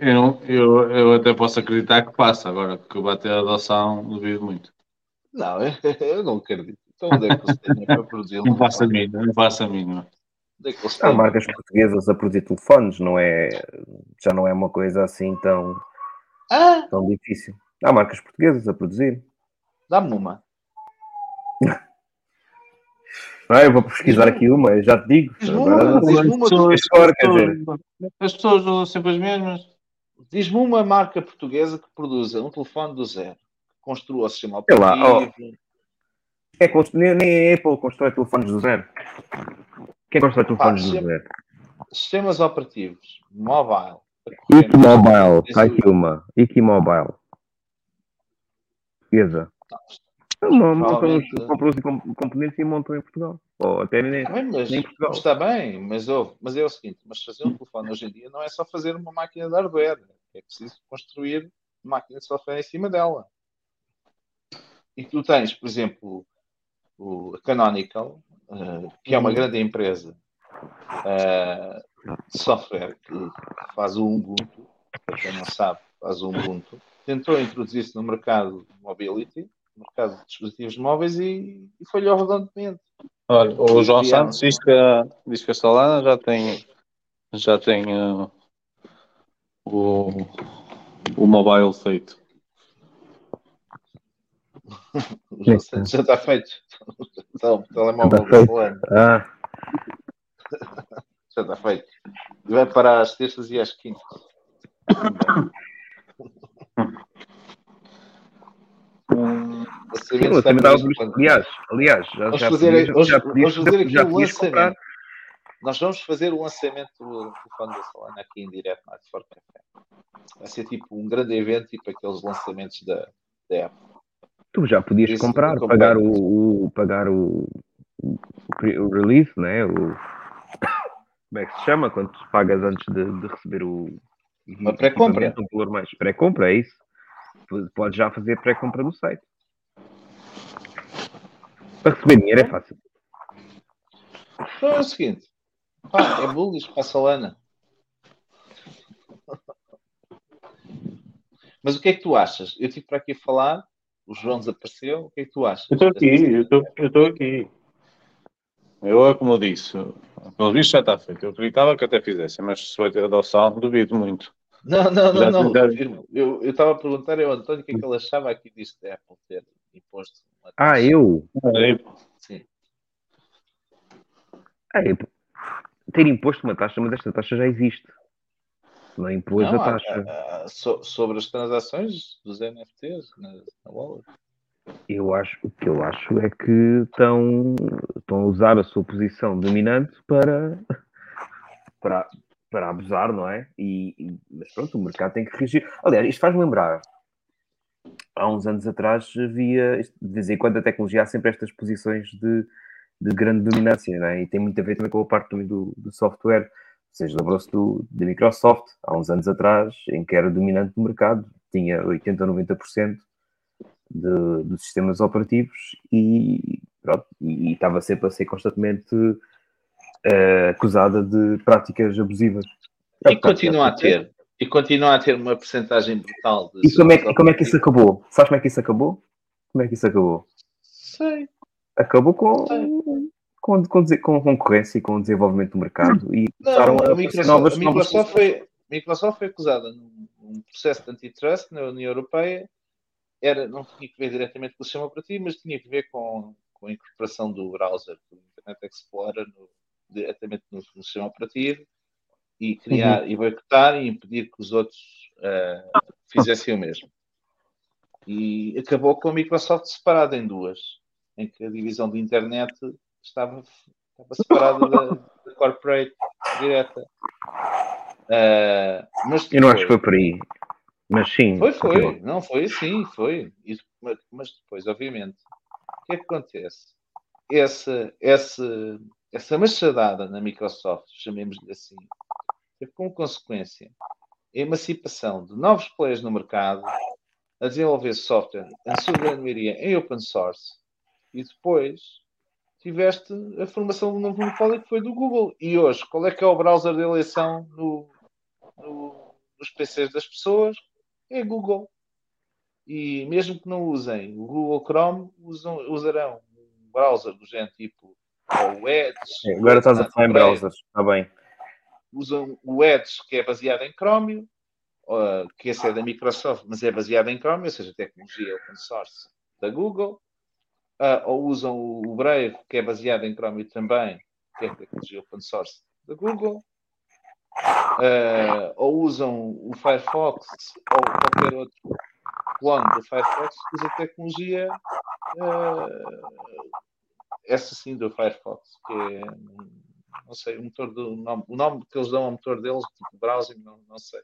Speaker 4: Eu, não- eu, eu até posso acreditar que passa, agora que bater a adoção duvido muito.
Speaker 5: Não, eu não acredito. Então onde é que eles têm para produzir um
Speaker 4: Não passa a mínima, não passa a mínima.
Speaker 5: É
Speaker 6: Há marcas portuguesas a produzir telefones, não é, já não é uma coisa assim tão,
Speaker 5: Ah,
Speaker 6: tão difícil. Há marcas portuguesas a produzir.
Speaker 5: dá-me uma.
Speaker 6: Ah, eu vou pesquisar aqui uma, eu já te digo.
Speaker 5: Diz-me
Speaker 6: Agora,
Speaker 5: uma,
Speaker 6: dizer,
Speaker 4: As pessoas usam sempre as mesmas.
Speaker 5: diz-me uma marca portuguesa que produza um telefone do zero, que construa o sistema operativo.
Speaker 6: é, nem, nem a Apple constrói telefones do zero. Quem constrói telefones do
Speaker 5: sempre-
Speaker 6: zero?
Speaker 5: Sistemas operativos, mobile.
Speaker 6: Iki Mobile, está aqui uma. Iki Mobile. Portuguesa. Uma- Montam compram os com- componentes e montam em Portugal. Ou até nem,
Speaker 5: mas,
Speaker 6: nem em Portugal.
Speaker 5: está bem, mas, ouve, mas é o seguinte, mas fazer um telefone hoje em dia não é só fazer uma máquina de hardware, é preciso construir uma máquina de software em cima dela. E tu tens, por exemplo, o a Canonical, eh, que é uma grande empresa eh, de software que faz o Ubuntu, para quem não sabe, faz o Ubuntu, tentou introduzir-se no mercado de mobility, mercado de dispositivos móveis e, e falhou redondamente.
Speaker 4: Olha, o João
Speaker 5: Criaram.
Speaker 4: Santos diz que, a- diz que a Solana já tem, já tem uh, o, o mobile feito.
Speaker 5: O João Santos já está feito. Está o telemóvel
Speaker 6: Já está feito. Ah,
Speaker 5: Já está feito. E vai parar às terças e às quintas.
Speaker 6: sim, eu também estava por isto. Aliás, aliás, já,
Speaker 5: Vamos
Speaker 6: já
Speaker 5: fazer,
Speaker 6: podias,
Speaker 5: hoje,
Speaker 6: já podias,
Speaker 5: vamos fazer aqui
Speaker 6: já
Speaker 5: o
Speaker 6: podias comprar.
Speaker 5: lançamento. Nós vamos fazer o lançamento do telefone da Solana aqui em direto na Café. Vai ser tipo um grande evento, tipo aqueles lançamentos da, da Apple.
Speaker 6: Tu já podias
Speaker 5: Isso,
Speaker 6: comprar, pagar o, o- pagar o, o, o release, né? O, como é que se chama? Quando pagas antes de, de receber o
Speaker 5: Uma pré-compra.
Speaker 6: um valor mais pré-compra, é isso? Tu Podes já fazer pré-compra no site. Para receber dinheiro é fácil.
Speaker 5: Então é o seguinte. Pá, é bullish para a Solana. Mas o que é que tu achas? Eu estive para aqui a falar, o João desapareceu, o que é que tu achas?
Speaker 4: Eu estou aqui, eu estou- eu estou aqui. Eu, é como eu disse, pelo visto já está feito. Eu acreditava que até fizesse, mas se vai ter adoção, duvido muito.
Speaker 5: Não, não, não,
Speaker 4: Já
Speaker 5: não. Eu estava a perguntar ao António o que é que ele achava aqui disto da Apple ter imposto uma
Speaker 6: Ah, eu?
Speaker 5: Sim.
Speaker 6: Ah, eu ter imposto uma taxa, mas esta taxa já existe. Não impôs
Speaker 5: Não,
Speaker 6: a taxa.
Speaker 5: há- há so- sobre as transações dos NFTs na, na wallet.
Speaker 6: Eu acho, o que eu acho é que estão, estão a usar a sua posição dominante para, para, para abusar, não é? E, e- mas pronto, o mercado tem que reagir. Aliás, isto faz-me lembrar. há uns anos atrás havia, de vez em quando, a tecnologia há sempre estas posições de, de grande dominância, não é? e tem muito a ver também com a parte do, do software. Lembrou-se do- da Microsoft, há uns anos atrás, em que era dominante do mercado, tinha 80 ou 90% de, dos sistemas operativos e, pronto, e, e estava sempre a ser constantemente eh, acusada de práticas abusivas.
Speaker 5: E continua a ter. E continua a ter uma percentagem brutal de.
Speaker 6: E como é, que- e como é que isso acabou? Sabes como é que isso acabou? Como é que isso acabou?
Speaker 5: Sei.
Speaker 6: Acabou com, com, com, dese- com concorrência e com o desenvolvimento do mercado e
Speaker 5: Não, a Microsoft,
Speaker 6: novas,
Speaker 5: a
Speaker 6: novas
Speaker 5: Microsoft foi, a Microsoft foi acusada num, num processo de antitrust na União Europeia. Era, não tinha que ver diretamente com o sistema operativo, mas tinha que ver com, com a incorporação do browser do Internet Explorer no- diretamente no, no sistema operativo e criar
Speaker 6: Uhum.
Speaker 5: e boicotar e impedir que os outros eh, fizessem o mesmo. E acabou com a Microsoft separada em duas, em que a divisão de internet estava, estava separada da, da corporate direta. Ah, mas
Speaker 6: Eu não acho que foi por aí. Mas sim.
Speaker 5: foi, foi.
Speaker 6: continua.
Speaker 5: Não, foi sim, foi. E- mas, mas depois, obviamente, o que é que acontece? Essa, essa, essa machadada na Microsoft, chamemos-lhe assim, teve como consequência a emancipação de novos players no mercado a desenvolver software, a sua grande maioria em open source, e depois tiveste a formação de um novo monopólio que foi do Google. E hoje, qual é que é o browser de eleição no, no- nos PCs das pessoas? É Google. E mesmo que não usem o Google Chrome, usam, usarão um browser do género tipo ou o Edge.
Speaker 6: É, Agora estás a falar em browsers, está bem.
Speaker 5: Usam o Edge, que é baseado em Chromium, que esse é da Microsoft, mas é baseado em Chromium, ou seja, tecnologia open source da Google. Uh, ou usam o Brave, que é baseado em Chromium também, que é tecnologia open source da Google. Uh, ou usam o Firefox ou qualquer outro clone do Firefox que usa tecnologia uh, essa sim do Firefox, que é não sei, o motor do nome, o nome que eles dão ao motor deles, tipo browsing, não, não sei.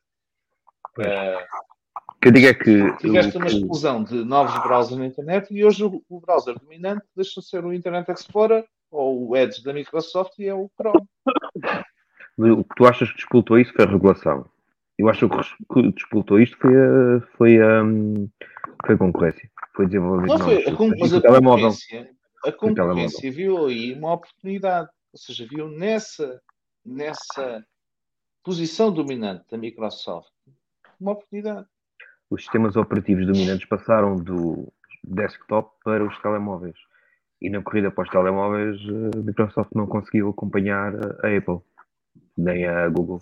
Speaker 6: O que eu digo é que.
Speaker 5: tiveste uma explosão de novos browsers na internet e hoje o, o browser dominante deixa de ser o Internet Explorer ou o Edge da Microsoft e é o Chrome.
Speaker 6: O que tu achas que disputou isso foi a regulação. Eu acho que o que disputou isto foi a, foi a, foi a concorrência. Foi desenvolver
Speaker 5: Não foi, a, a concorrência viu aí uma oportunidade, ou seja, viu nessa, nessa posição dominante da Microsoft uma oportunidade.
Speaker 6: Os sistemas operativos dominantes passaram do desktop para os telemóveis. E na corrida para os telemóveis, a Microsoft não conseguiu acompanhar a Apple, nem a Google.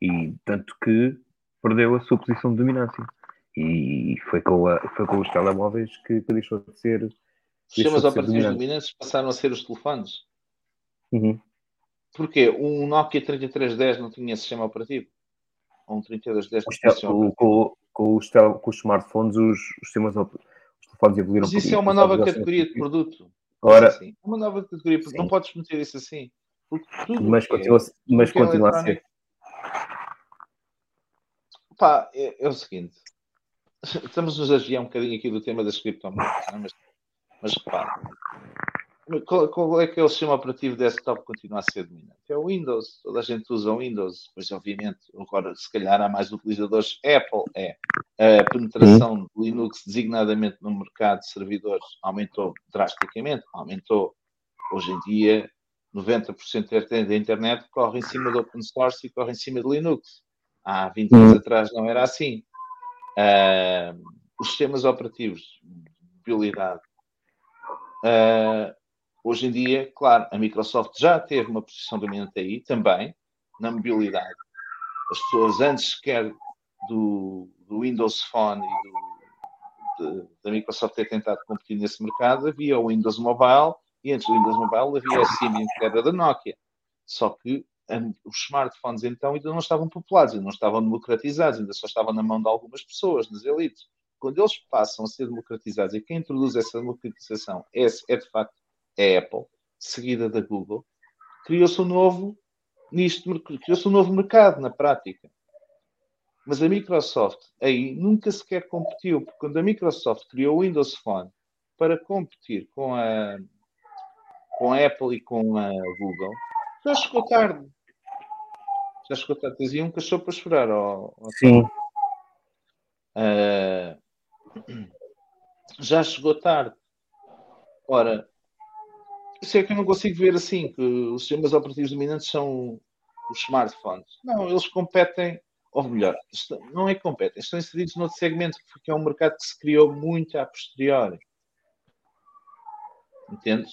Speaker 6: E tanto que perdeu a sua posição de dominância. E foi com, a- foi com os telemóveis que, que deixou de ser.
Speaker 5: Sistemas
Speaker 6: ser
Speaker 5: operativos
Speaker 6: dominante.
Speaker 5: dominantes passaram a ser os telefones.
Speaker 6: Uhum.
Speaker 5: Porquê? Um Nokia 3310 não tinha sistema operativo? Ou um 3210 não tinha sistema
Speaker 6: com, com- com os com os smartphones, os, os sistemas os telefones evoluíram.
Speaker 5: Mas isso
Speaker 6: por-
Speaker 5: é uma
Speaker 6: por
Speaker 5: nova
Speaker 6: causa
Speaker 5: categoria de produto.
Speaker 6: Ora,
Speaker 5: assim. É uma nova categoria de produto. Não podes meter isso assim. Porque
Speaker 6: mas
Speaker 5: é-
Speaker 6: continua, mas
Speaker 5: é
Speaker 6: continua a ser.
Speaker 5: Pá, é, é o seguinte. Estamos nos a desviar um bocadinho aqui do tema das criptomoedas, não é? mas, mas repara. Qual, qual é que é o sistema operativo desktop que continua a ser dominante? É o Windows. Toda a gente usa o Windows. Pois, obviamente, agora, se calhar, há mais utilizadores. Apple é. A penetração de Linux, designadamente no mercado de servidores, aumentou drasticamente. Aumentou. Hoje em dia, 90% da internet corre em cima do open source e corre em cima de Linux. Há 20 anos
Speaker 6: Uhum.
Speaker 5: atrás não era assim. Ah, os sistemas operativos de mobilidade. Ah, hoje em dia, claro, a Microsoft já teve uma posição dominante aí também, na mobilidade. As pessoas antes sequer do, do Windows Phone e do, de- da Microsoft ter tentado competir nesse mercado, havia o Windows Mobile e antes do Windows Mobile havia a Symbian, que era da Nokia. Só que os smartphones então ainda não estavam populares, ainda não estavam democratizados, ainda só estavam na mão de algumas pessoas, nas elites. Quando eles passam a ser democratizados e quem introduz essa democratização é, é de facto a Apple, seguida da Google, criou-se um novo merc- criou-se um novo mercado na prática. Mas a Microsoft aí nunca sequer competiu, porque quando a Microsoft criou o Windows Phone para competir com a, com a Apple e com a Google, já chegou tarde. Já chegou tarde. Tens aí um cachorro para chorar. ó- ó-
Speaker 6: Sim.
Speaker 5: Ah, já chegou tarde. Ora, isso é que eu não consigo ver assim, que os sistemas operativos dominantes são os smartphones. Não, eles competem, ou melhor, não é que competem, estão inseridos noutro segmento, porque é um mercado que se criou muito a posteriori. Entendes?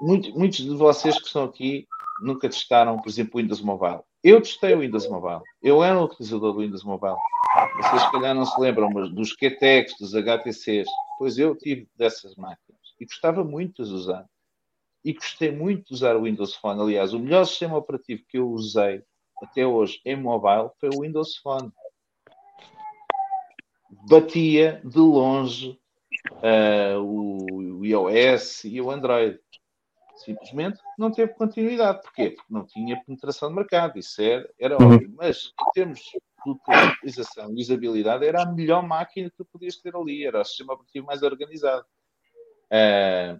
Speaker 5: Muito- muitos de vocês que estão aqui nunca testaram, por exemplo, o Windows Mobile. Eu testei o Windows Mobile. Eu era um utilizador do Windows Mobile. Vocês, se calhar, não se lembram, mas dos QTEX, dos HTCs. Pois eu tive dessas máquinas e gostava muito de as usar. E gostei muito de usar o Windows Phone. Aliás, o melhor sistema operativo que eu usei até hoje em mobile foi o Windows Phone. Batia de longe ah, o, o iOS e o Android. Simplesmente não teve continuidade. Porquê? Porque não tinha penetração de mercado. Isso era, era
Speaker 6: Uhum.
Speaker 5: óbvio. Mas, em termos utilização e usabilidade, era a melhor máquina que tu podias ter ali. Era o sistema operativo mais organizado. Ah,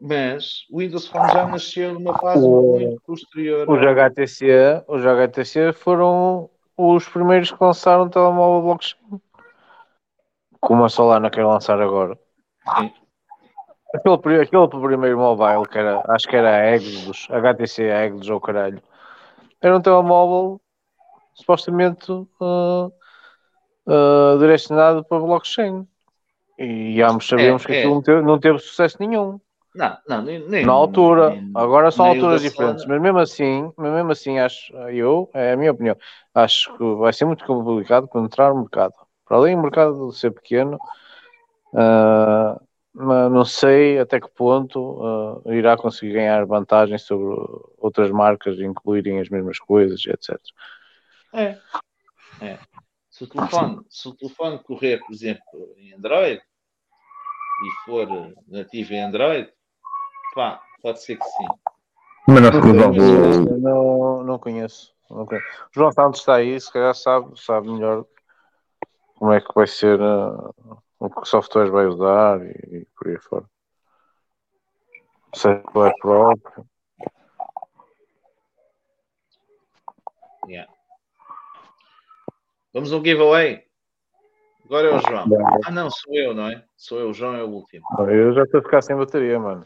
Speaker 5: mas o Windows Phone já nasceu numa fase
Speaker 4: O-
Speaker 5: muito posterior.
Speaker 4: Os HTC, os HTC foram os primeiros que lançaram o telemóvel blockchain. Como a Solana quer lançar agora.
Speaker 5: Sim.
Speaker 4: Aquele, aquele primeiro mobile que era, acho que era a Exodus, HTC Exodus ou caralho. Era um telemóvel supostamente uh, uh, direcionado para blockchain. E ambos sabemos que
Speaker 5: é.
Speaker 4: aquilo não teve, não teve sucesso nenhum.
Speaker 5: Não, não, nem,
Speaker 4: Na altura,
Speaker 5: nem-
Speaker 4: agora são alturas diferentes, mas mesmo assim, mas mesmo assim acho, eu, é a minha opinião, acho que vai ser muito complicado penetrar o mercado. Para além do mercado ser pequeno, mas não sei até que ponto ah, irá conseguir ganhar vantagem sobre outras marcas incluírem as mesmas coisas, etc.
Speaker 5: É. é. Se, o telefone, se o telefone correr, por exemplo, em Android e for nativo em Android, pá, pode ser que sim.
Speaker 6: Mas não
Speaker 5: Não sei,
Speaker 6: resolve
Speaker 5: mas
Speaker 6: o-
Speaker 4: Eu Não, não conheço. Não conheço. O João Santos está aí, se calhar sabe, sabe melhor como é que vai ser, ah, o que softwares vai usar e, e por aí fora. Se é próprio.
Speaker 5: Yeah. Vamos um giveaway. Agora é o João. Ah, não, sou eu, não é? Sou eu, o João é o último.
Speaker 4: Eu já estou a ficar sem bateria, mano.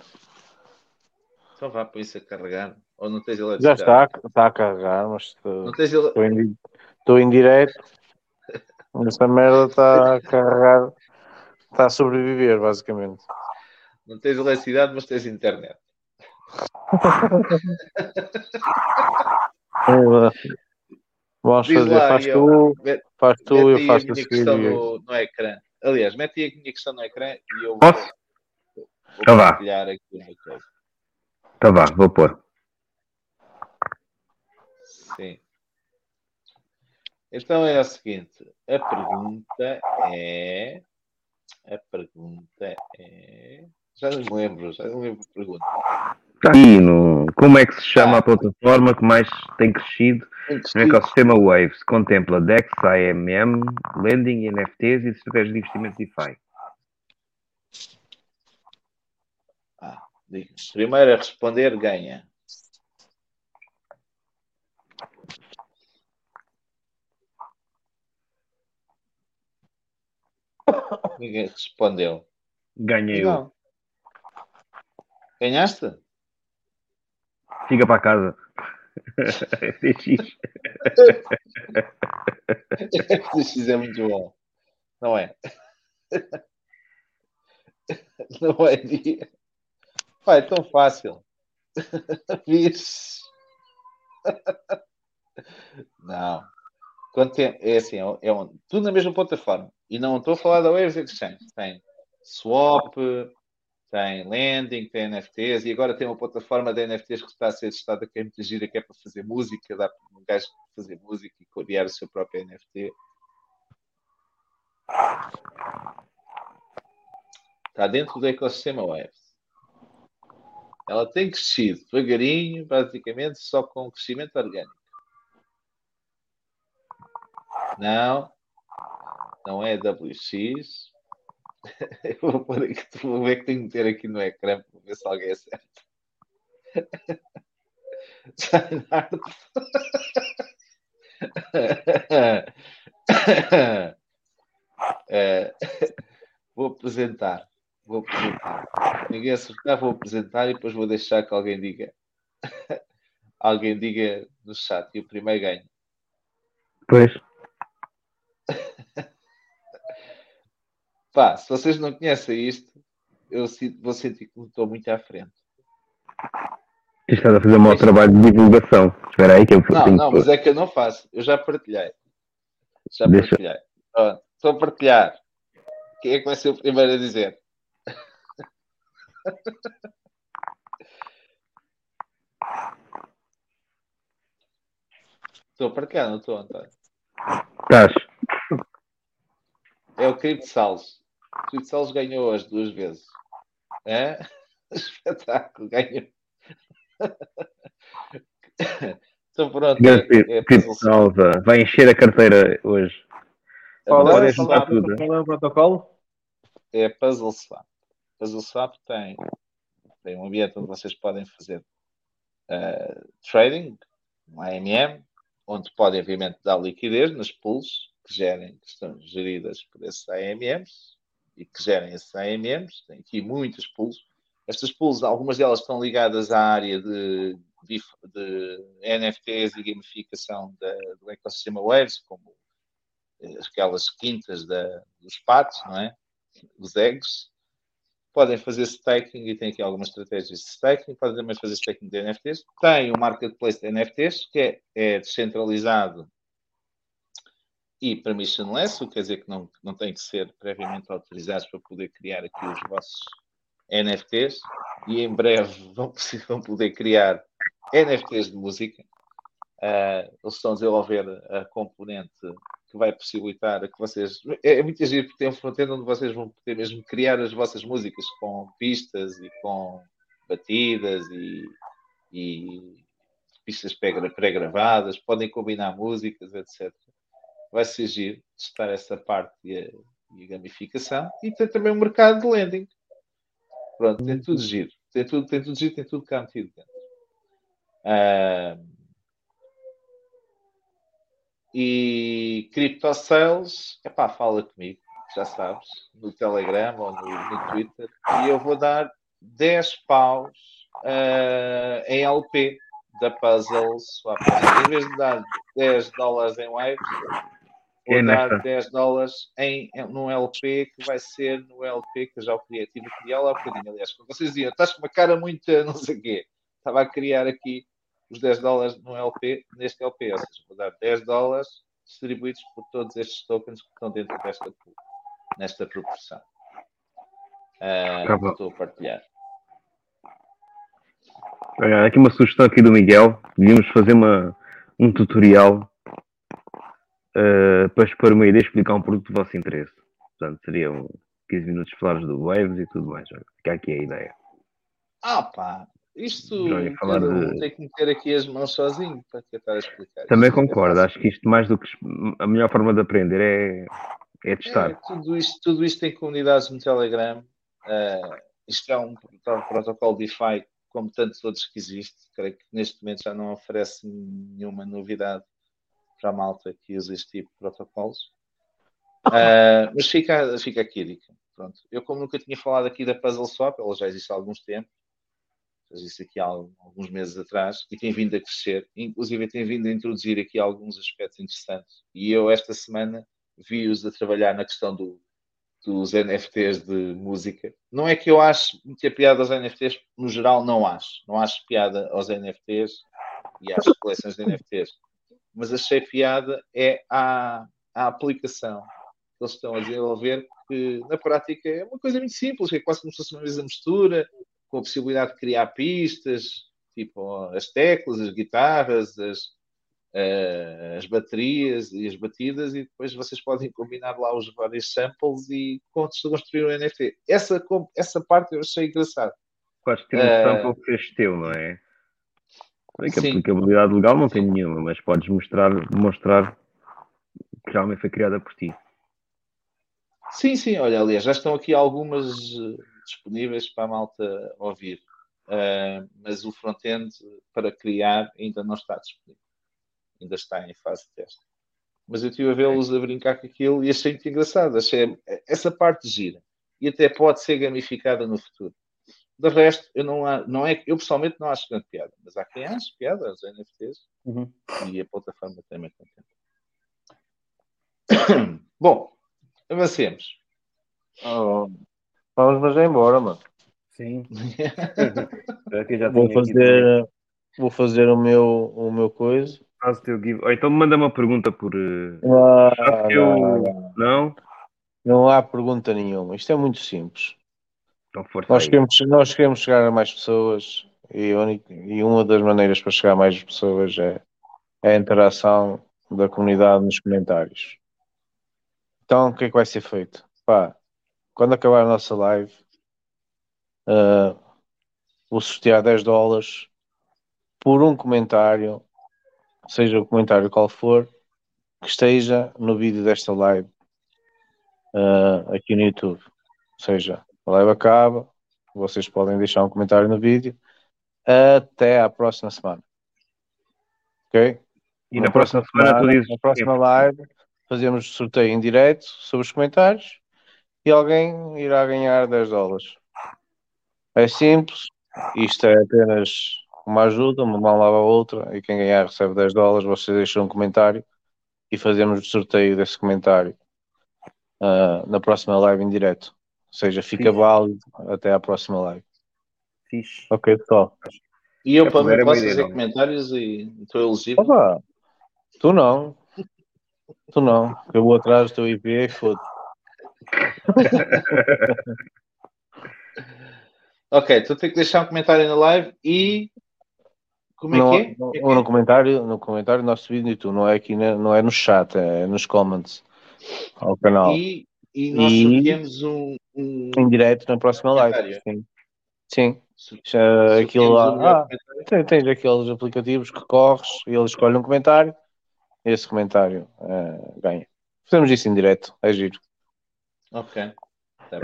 Speaker 5: Então vá para isso a carregar. Ou não tens
Speaker 4: Já
Speaker 5: eletricidade?
Speaker 4: está, está a carregar, mas
Speaker 5: Não tens
Speaker 4: estou em, estou em direto. Esta merda está a carregar, está a sobreviver, basicamente.
Speaker 5: Não tens eletricidade, mas tens internet.
Speaker 4: Vamos
Speaker 5: Diz
Speaker 4: fazer,
Speaker 5: lá,
Speaker 4: faz
Speaker 5: eu-
Speaker 4: tu,
Speaker 5: mete-
Speaker 4: faz tu, eu faço
Speaker 5: a minha
Speaker 4: seguir.
Speaker 5: questão no, no ecrã. Aliás, mete aí a minha questão no ecrã e eu
Speaker 6: Posso?
Speaker 5: vou, vou
Speaker 6: Então vá.
Speaker 5: partilhar aqui o meu coisa.
Speaker 6: Então vá, vou pôr.
Speaker 5: Sim. Então é o seguinte, a pergunta é. A pergunta é. Já não me lembro, já não me lembro a pergunta.
Speaker 6: Está aqui no. Como é que se chama a plataforma que mais tem crescido no ecossistema Waves? Contempla DEX, AMM, Lending, NFTs e estratégias de investimento DeFi.
Speaker 5: Ah, digo. Primeiro a responder ganha. Ninguém respondeu.
Speaker 6: Ganhei.
Speaker 5: Não. Ganhaste?
Speaker 6: Fica para casa. FTX.
Speaker 5: FTX é muito bom. Não é? Não é dia. Pá, é tão fácil. Não. Quanto tempo? É assim, é, é um- tudo na mesma plataforma. E não estou a falar da Waves Exchange. Tem swap, tem lending, tem NFTs e agora tem uma plataforma de NFTs que está a ser testada que é muito gira, que é para fazer música, dá para um gajo fazer música e criar o seu próprio NFT. Está dentro do ecossistema Waves. Ela tem crescido devagarinho, basicamente só com crescimento orgânico. Não. Não é WX. Eu vou, pôr aqui, vou ver que tenho que meter aqui no ecrã para ver se alguém acerta. Zainard. É, vou apresentar. Vou apresentar. Ninguém acertar, vou apresentar e depois vou deixar que alguém diga. alguém diga no chat e o primeiro ganha.
Speaker 6: Pois.
Speaker 5: Pá, se vocês não conhecem isto, eu vou sentir que estou muito à frente.
Speaker 6: Estás a fazer um mau trabalho de divulgação. Espera aí que eu
Speaker 5: Não, não, mas é que eu não faço. Eu já partilhei. Já
Speaker 6: Deixa-
Speaker 5: partilhei. Pronto, estou a partilhar. Quem é que vai ser o primeiro a dizer? Estou a partilhar, não estou, António?
Speaker 6: Estás.
Speaker 5: É o Cripto Salles. Salles ganhou as duas vezes. É? Espetáculo, ganhou. Então pronto. É, é
Speaker 6: Tipo, Salva, vai encher a carteira hoje.
Speaker 5: Qual é?
Speaker 6: é juntar
Speaker 5: Qual é?
Speaker 6: tudo.
Speaker 10: Qual é o protocolo?
Speaker 5: é Puzzle Swap. Puzzle Swap tem, tem um ambiente onde vocês podem fazer eh, trading, um AMM, onde podem, obviamente, dar liquidez nas pools que gerem, que estão geridas por esses AMMs e que gerem esses AMMs. Tem aqui muitas pools. Estas pools, algumas delas estão ligadas à área de, de, NFTs e gamificação da- do ecossistema Waves, como eh, aquelas quintas da, dos patos, não é? Os eggs. Podem fazer staking e tem aqui algumas estratégias de staking. Podem também fazer staking de NFTs. Tem um marketplace de NFTs que é, é descentralizado e permissionless, o que quer dizer que não, não têm que ser previamente autorizados para poder criar aqui os vossos NFTs. E em breve vão, vão poder criar NFTs de música. Ah, eles estão a desenvolver a componente que vai possibilitar que vocês. É, é muito giro porque tem um front-end onde vocês vão poder mesmo criar as vossas músicas com pistas e com batidas e, e pistas pré- pré-gravadas, podem combinar músicas, etc. Vai ser giro testar essa parte e a, e a gamificação. E tem também um mercado de lending. Pronto, tem tudo giro. Tem tudo, tem tudo giro, tem tudo cá metido dentro. Ah, e Crypto Sales, epá, fala comigo, já sabes, no Telegram ou no, no Twitter, e eu vou dar 10 paus ah, em LP da Puzzle Swap. Em vez de dar 10 dólares em Waves, vou
Speaker 6: É
Speaker 5: dar
Speaker 6: nesta.
Speaker 5: 10 dólares em, em, num LP que vai ser no LP que eu já o criei. Tive a criar lá há bocadinho, aliás. Quando vocês diziam, estás com uma cara muito não sei o quê. Estava a criar aqui os 10 dólares no LP, neste LP. Ou seja, vou dar 10 dólares distribuídos por todos estes tokens que estão dentro desta nesta proporção. Ah,
Speaker 6: Tá bom.
Speaker 5: estou a partilhar.
Speaker 6: Olha, aqui uma sugestão aqui do Miguel. Devíamos fazer uma, um tutorial eh, para, para uma ideia explicar um produto do vosso interesse. Portanto, seriam 15 minutos falares do Waves e tudo mais. Olha, Fica aqui a ideia.
Speaker 5: Ah pá, isto
Speaker 6: falar de-
Speaker 5: tem que meter aqui as mãos sozinho para tentar explicar.
Speaker 6: Também
Speaker 5: Isto é
Speaker 6: concordo. Acho que isto, mais do que a melhor forma de aprender é, é
Speaker 5: É,
Speaker 6: testar.
Speaker 5: tudo, isto, tudo isto tem comunidades no Telegram. Ah, isto é um, tá, um protocolo DeFi como tantos outros que existem. Creio que neste momento já não oferece nenhuma novidade para a malta que usa este tipo de protocolos. Ah, mas fica, fica aqui a dica. Pronto. Eu, como nunca tinha falado aqui da Puzzle Swap, ela já existe há alguns tempos, já existe aqui há alguns meses atrás, e tem vindo a crescer. Inclusive, tem vindo a introduzir aqui alguns aspectos interessantes. E eu, esta semana, vi-os a trabalhar na questão do, dos NFTs de música. Não é que eu acho muita piada aos NFTs, no geral não acho. Não acho piada aos NFTs e às coleções de NFTs. Mas achei piada é à, à aplicação que eles estão a desenvolver, que na prática é uma coisa muito simples, é quase como se fosse uma mesa mistura, com a possibilidade de criar pistas, tipo as teclas, as guitarras, as, eh, as baterias e as batidas, e depois vocês podem combinar lá os vários samples e con- construir um NFT. Essa, essa parte eu achei engraçada.
Speaker 6: Quase ter um
Speaker 5: Eh,
Speaker 6: sample que fez teu, não é? Bem que
Speaker 5: Sim.
Speaker 6: aplicabilidade legal não tem nenhuma, mas podes mostrar, demonstrar que realmente foi criada por ti.
Speaker 5: Sim, sim, olha, aliás, já estão aqui algumas eh, disponíveis para a malta ouvir. Uh, mas o front-end para criar ainda não está disponível. Ainda está em fase de teste. Mas eu estive a vê-los a brincar com aquilo e achei muito engraçado. Achei essa parte gira. E até pode ser gamificada no futuro. De resto, eu não, há, não é, eu pessoalmente não acho grande piada, mas há quem ache piada, os NFTs,
Speaker 6: Uhum.
Speaker 5: e a plataforma também contenta. Bom, avancemos.
Speaker 4: Oh, vamos, mas é embora, mano.
Speaker 6: Sim. Aqui já
Speaker 4: Vou
Speaker 6: tenho aqui
Speaker 4: fazer, vou fazer o meu, o meu coisa.
Speaker 6: Faz o teu give. Ou então manda uma pergunta por. eh,
Speaker 4: Não,
Speaker 6: chat que
Speaker 4: não,
Speaker 6: eu-
Speaker 4: não.
Speaker 6: Não?
Speaker 4: Não há pergunta nenhuma. Isto é muito simples.
Speaker 6: Então força
Speaker 4: Nós
Speaker 6: aí.
Speaker 4: queremos, nós queremos chegar a mais pessoas e, única- e uma das maneiras para chegar a mais pessoas é, é a interação da comunidade nos comentários. Então, o que é que vai ser feito? Pá, quando acabar a nossa live, ah, vou sortear 10 dólares por um comentário, seja o comentário qual for, que esteja no vídeo desta live ah, aqui no YouTube. Ou seja, a live acaba, vocês podem deixar um comentário no vídeo. Até à próxima semana. Ok?
Speaker 6: E na próxima semana tu dizes-
Speaker 4: Na próxima live fazemos sorteio em direto sobre os comentários e alguém irá ganhar 10 dólares. É simples, isto é apenas uma ajuda, uma mão lava a outra, e quem ganhar recebe 10 dólares, você deixa um comentário e fazemos o sorteio desse comentário ah, na próxima live em direto. Ou seja, fica
Speaker 6: Fixe.
Speaker 4: válido até à próxima live.
Speaker 6: Fixe.
Speaker 4: Ok, pessoal.
Speaker 5: E eu
Speaker 6: É,
Speaker 5: para
Speaker 6: é
Speaker 5: mim posso fazer
Speaker 6: não.
Speaker 5: comentários e estou elegível.
Speaker 4: Opa, tu não. Tu não. Eu vou atrás do teu IP e foda
Speaker 5: Ok, então tenho que deixar um comentário na live e. Como é
Speaker 4: não,
Speaker 5: que é?
Speaker 4: no-
Speaker 5: Como é que
Speaker 4: ou
Speaker 5: é?
Speaker 4: no comentário, no comentário do nosso vídeo e tu, não é aqui, não é no chat, é nos comments ao canal.
Speaker 5: E, e nós
Speaker 4: E-
Speaker 5: um. um
Speaker 4: Em direto na próxima live. Sim. Sim. Já, aquilo lá. Ah, tem- tens aqueles aplicativos que corres e ele escolhe um comentário. Esse comentário eh, ganha. Fazemos isso em direto, é giro.
Speaker 5: Ok. Tá.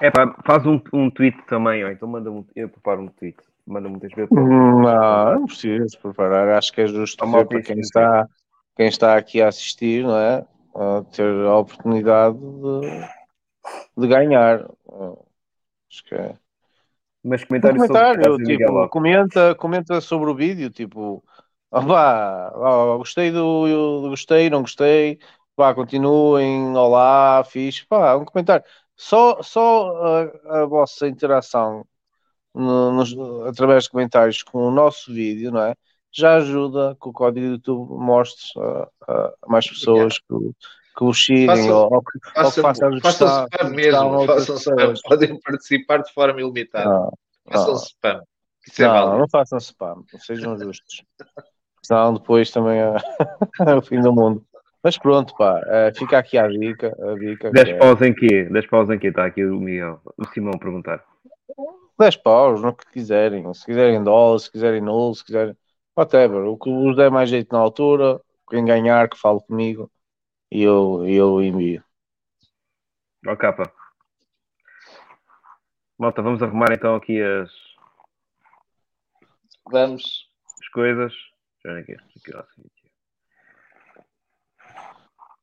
Speaker 6: É pá, faz um, um tweet também, ou então manda um, eu preparo um tweet. Manda muitas vezes.
Speaker 4: Não, não precisas preparar. Acho que é justo para quem está, quem está aqui a assistir, não é? A ter a oportunidade de, de ganhar. Acho que é.
Speaker 6: Mas
Speaker 4: Um
Speaker 6: comentários sobre
Speaker 4: comentário,
Speaker 6: Cássio Miguel
Speaker 4: tipo, comenta, comenta sobre o vídeo, tipo, opá, ó, gostei do, gostei, não gostei, pá, continuem, olá, fixe, pá, um comentário. Só, só a, a vossa interação no- nos- através de comentários com o nosso vídeo, não é? Já ajuda que o código do YouTube mostre a, a- a mais pessoas que, o- que o sigam
Speaker 5: Façam-
Speaker 4: ou, ou que, ou
Speaker 5: Façam,
Speaker 4: façam
Speaker 5: façam spam mesmo. Façam spam. Podem participar de forma ilimitada.
Speaker 4: Não,
Speaker 5: Façam
Speaker 4: não.
Speaker 5: spam. Isso é
Speaker 4: Não,
Speaker 5: válido.
Speaker 4: não façam spam, sejam justos. Senão depois também é, é o fim do mundo. Mas pronto, pá, eh, fica aqui a dica. A dica que
Speaker 6: 10
Speaker 4: é
Speaker 6: paus em quê? 10 paus em quê? Está aqui o Miguel, o Simão a perguntar.
Speaker 4: 10 paus, no que quiserem. Se quiserem dólares, se quiserem nulo, se quiserem. Whatever. O que vos der mais jeito na altura, quem ganhar, que fale comigo e eu, eu envio.
Speaker 6: Ó capa. Malta, vamos arrumar então aqui as,
Speaker 5: Vamos.
Speaker 6: as coisas. Deixa eu ver aqui. aqui, ó, assim, aqui.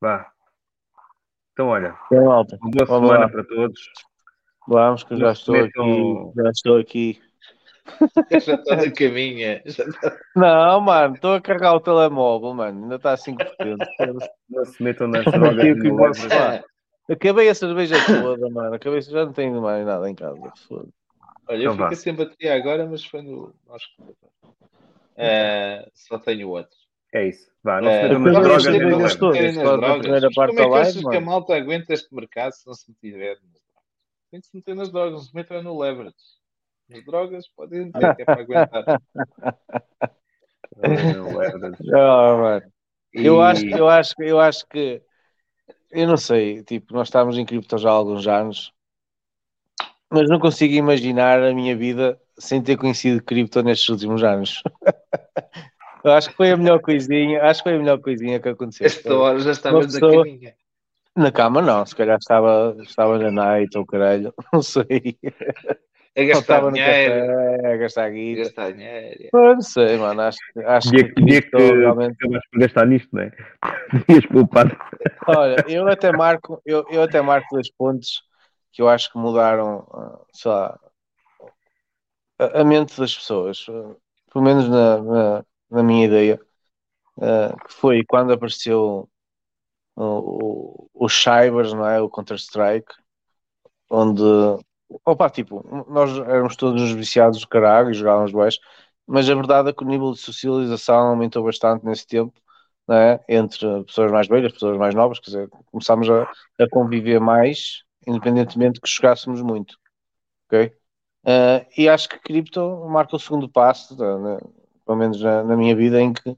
Speaker 6: Vá. Então, olha,
Speaker 4: Bem, malta,
Speaker 6: boa semana
Speaker 4: lá.
Speaker 6: para todos.
Speaker 4: Vamos, que eu já estou aqui. Já estou aqui.
Speaker 5: Já está na caminha. Já está-
Speaker 4: Não, mano, estou a carregar o telemóvel, mano. Ainda está a 5%.
Speaker 6: Não se metam nas drogas
Speaker 4: Aqui, o que
Speaker 6: no
Speaker 4: posso
Speaker 6: leverage.
Speaker 4: falar? Acabei a cerveja toda, mano. Acabei, já não tenho mais nada em casa. Foda.
Speaker 5: Olha, eu
Speaker 6: Então vá.
Speaker 5: fiquei sem bateria agora, mas foi no. Acho que. Eh, só tenho outro.
Speaker 6: É isso. Vá, não se
Speaker 5: Eh,
Speaker 6: metam
Speaker 4: Depois
Speaker 6: nas drogas e no leverage.
Speaker 4: todas.
Speaker 5: meterem nas
Speaker 4: na
Speaker 5: drogas. como é
Speaker 4: da
Speaker 5: que achas que a malta aguenta este mercado se não se tiver nas drogas? Tem que se meter nas drogas, não se metam no leverage. Nas drogas podem meter, que é para aguentar.
Speaker 4: Ah, mano. Eu acho, eu acho, que- eu acho que eu não sei, tipo, nós estamos em cripto já há alguns anos, mas não consigo imaginar a minha vida sem ter conhecido cripto nestes últimos anos. Eu acho que foi a melhor coisinha, acho que foi a melhor coisinha que aconteceu.
Speaker 5: Esta hora já estavas na caminha.
Speaker 4: Na cama não, se calhar estava, estava na night ou caralho, não sei.
Speaker 5: A gastar dinheiro.
Speaker 4: café, a gastar
Speaker 5: A
Speaker 4: guita.
Speaker 5: gastar dinheiro.
Speaker 4: Pô, Não sei, mano, acho, acho
Speaker 6: Dia,
Speaker 4: que
Speaker 6: dia que
Speaker 4: realmente
Speaker 6: acabaste por gastar nisto, não é? Dias poupado.
Speaker 4: Olha, eu até marco, eu, eu até marco dois pontos que eu acho que mudaram, ah, sei lá, a, a mente das pessoas, ah, pelo menos na, na, na minha ideia, ah, que foi quando apareceu o, o, o não é? O Counter-Strike, onde, opa, tipo, nós éramos todos viciados do caralho e jogávamos baixo, mas a verdade é que o nível de socialização aumentou bastante nesse tempo não é? entre pessoas mais velhas, pessoas mais novas, quer dizer, começámos a, a conviver mais, independentemente de que jogássemos muito, ok? Ah, e acho que cripto marca o segundo passo, tá, né, pelo menos na, na minha vida, em que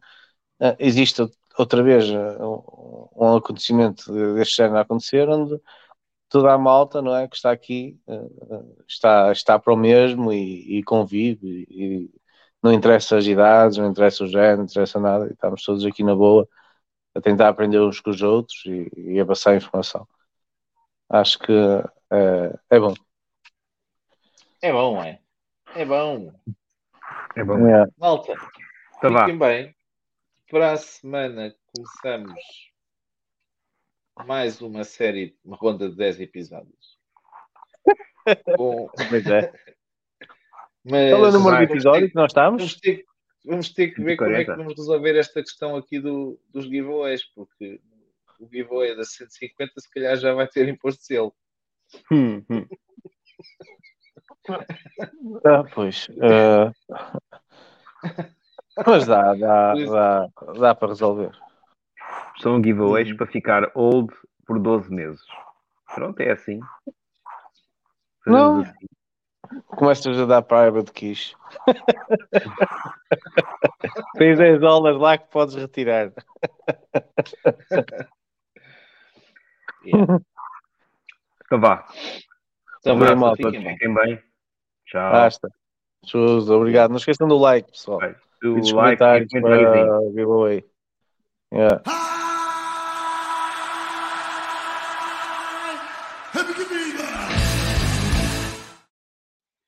Speaker 4: ah, existe outra vez um, um acontecimento deste género a acontecer, onde toda a malta, não é, que está aqui, ah, ah, está, está para o mesmo e, e convive e, não interessa as idades, não interessa o género, não interessa nada, e estamos todos aqui na boa a tentar aprender uns com os outros e, e a passar informação. Acho que é, é bom.
Speaker 5: É bom, é. É bom.
Speaker 6: É bom.
Speaker 4: É.
Speaker 5: Malta,
Speaker 6: vá.
Speaker 5: fiquem bem. Para a semana começamos mais uma série, uma ronda de 10 episódios. Com...
Speaker 4: Pois é.
Speaker 5: Mas
Speaker 4: Qual é o número de
Speaker 5: vamos
Speaker 4: episódio
Speaker 5: ter-
Speaker 4: que nós estamos?
Speaker 5: Vamos ter, vamos ter que ver como é que
Speaker 6: 40.
Speaker 5: vamos resolver esta questão aqui do, dos giveaways, porque o giveaway da 150 se calhar já vai ter imposto selo.
Speaker 6: Hum, hum.
Speaker 4: Ah, pois. eh, mas dá, dá, dá, dá para resolver.
Speaker 6: São giveaways para ficar old por 12 meses. Pronto, é assim.
Speaker 4: Não.
Speaker 6: Assim.
Speaker 4: Começas a dar private keys. Tens 10 dólares lá que podes retirar.
Speaker 6: Então vá.
Speaker 5: Então,
Speaker 6: Um abraço
Speaker 5: fiquem bem.
Speaker 6: fiquem bem. Tchau.
Speaker 4: Basta. Shows, obrigado. Não esqueçam do like, pessoal.
Speaker 6: O
Speaker 4: E dos
Speaker 6: like
Speaker 4: comentários para o giveaway. Yeah.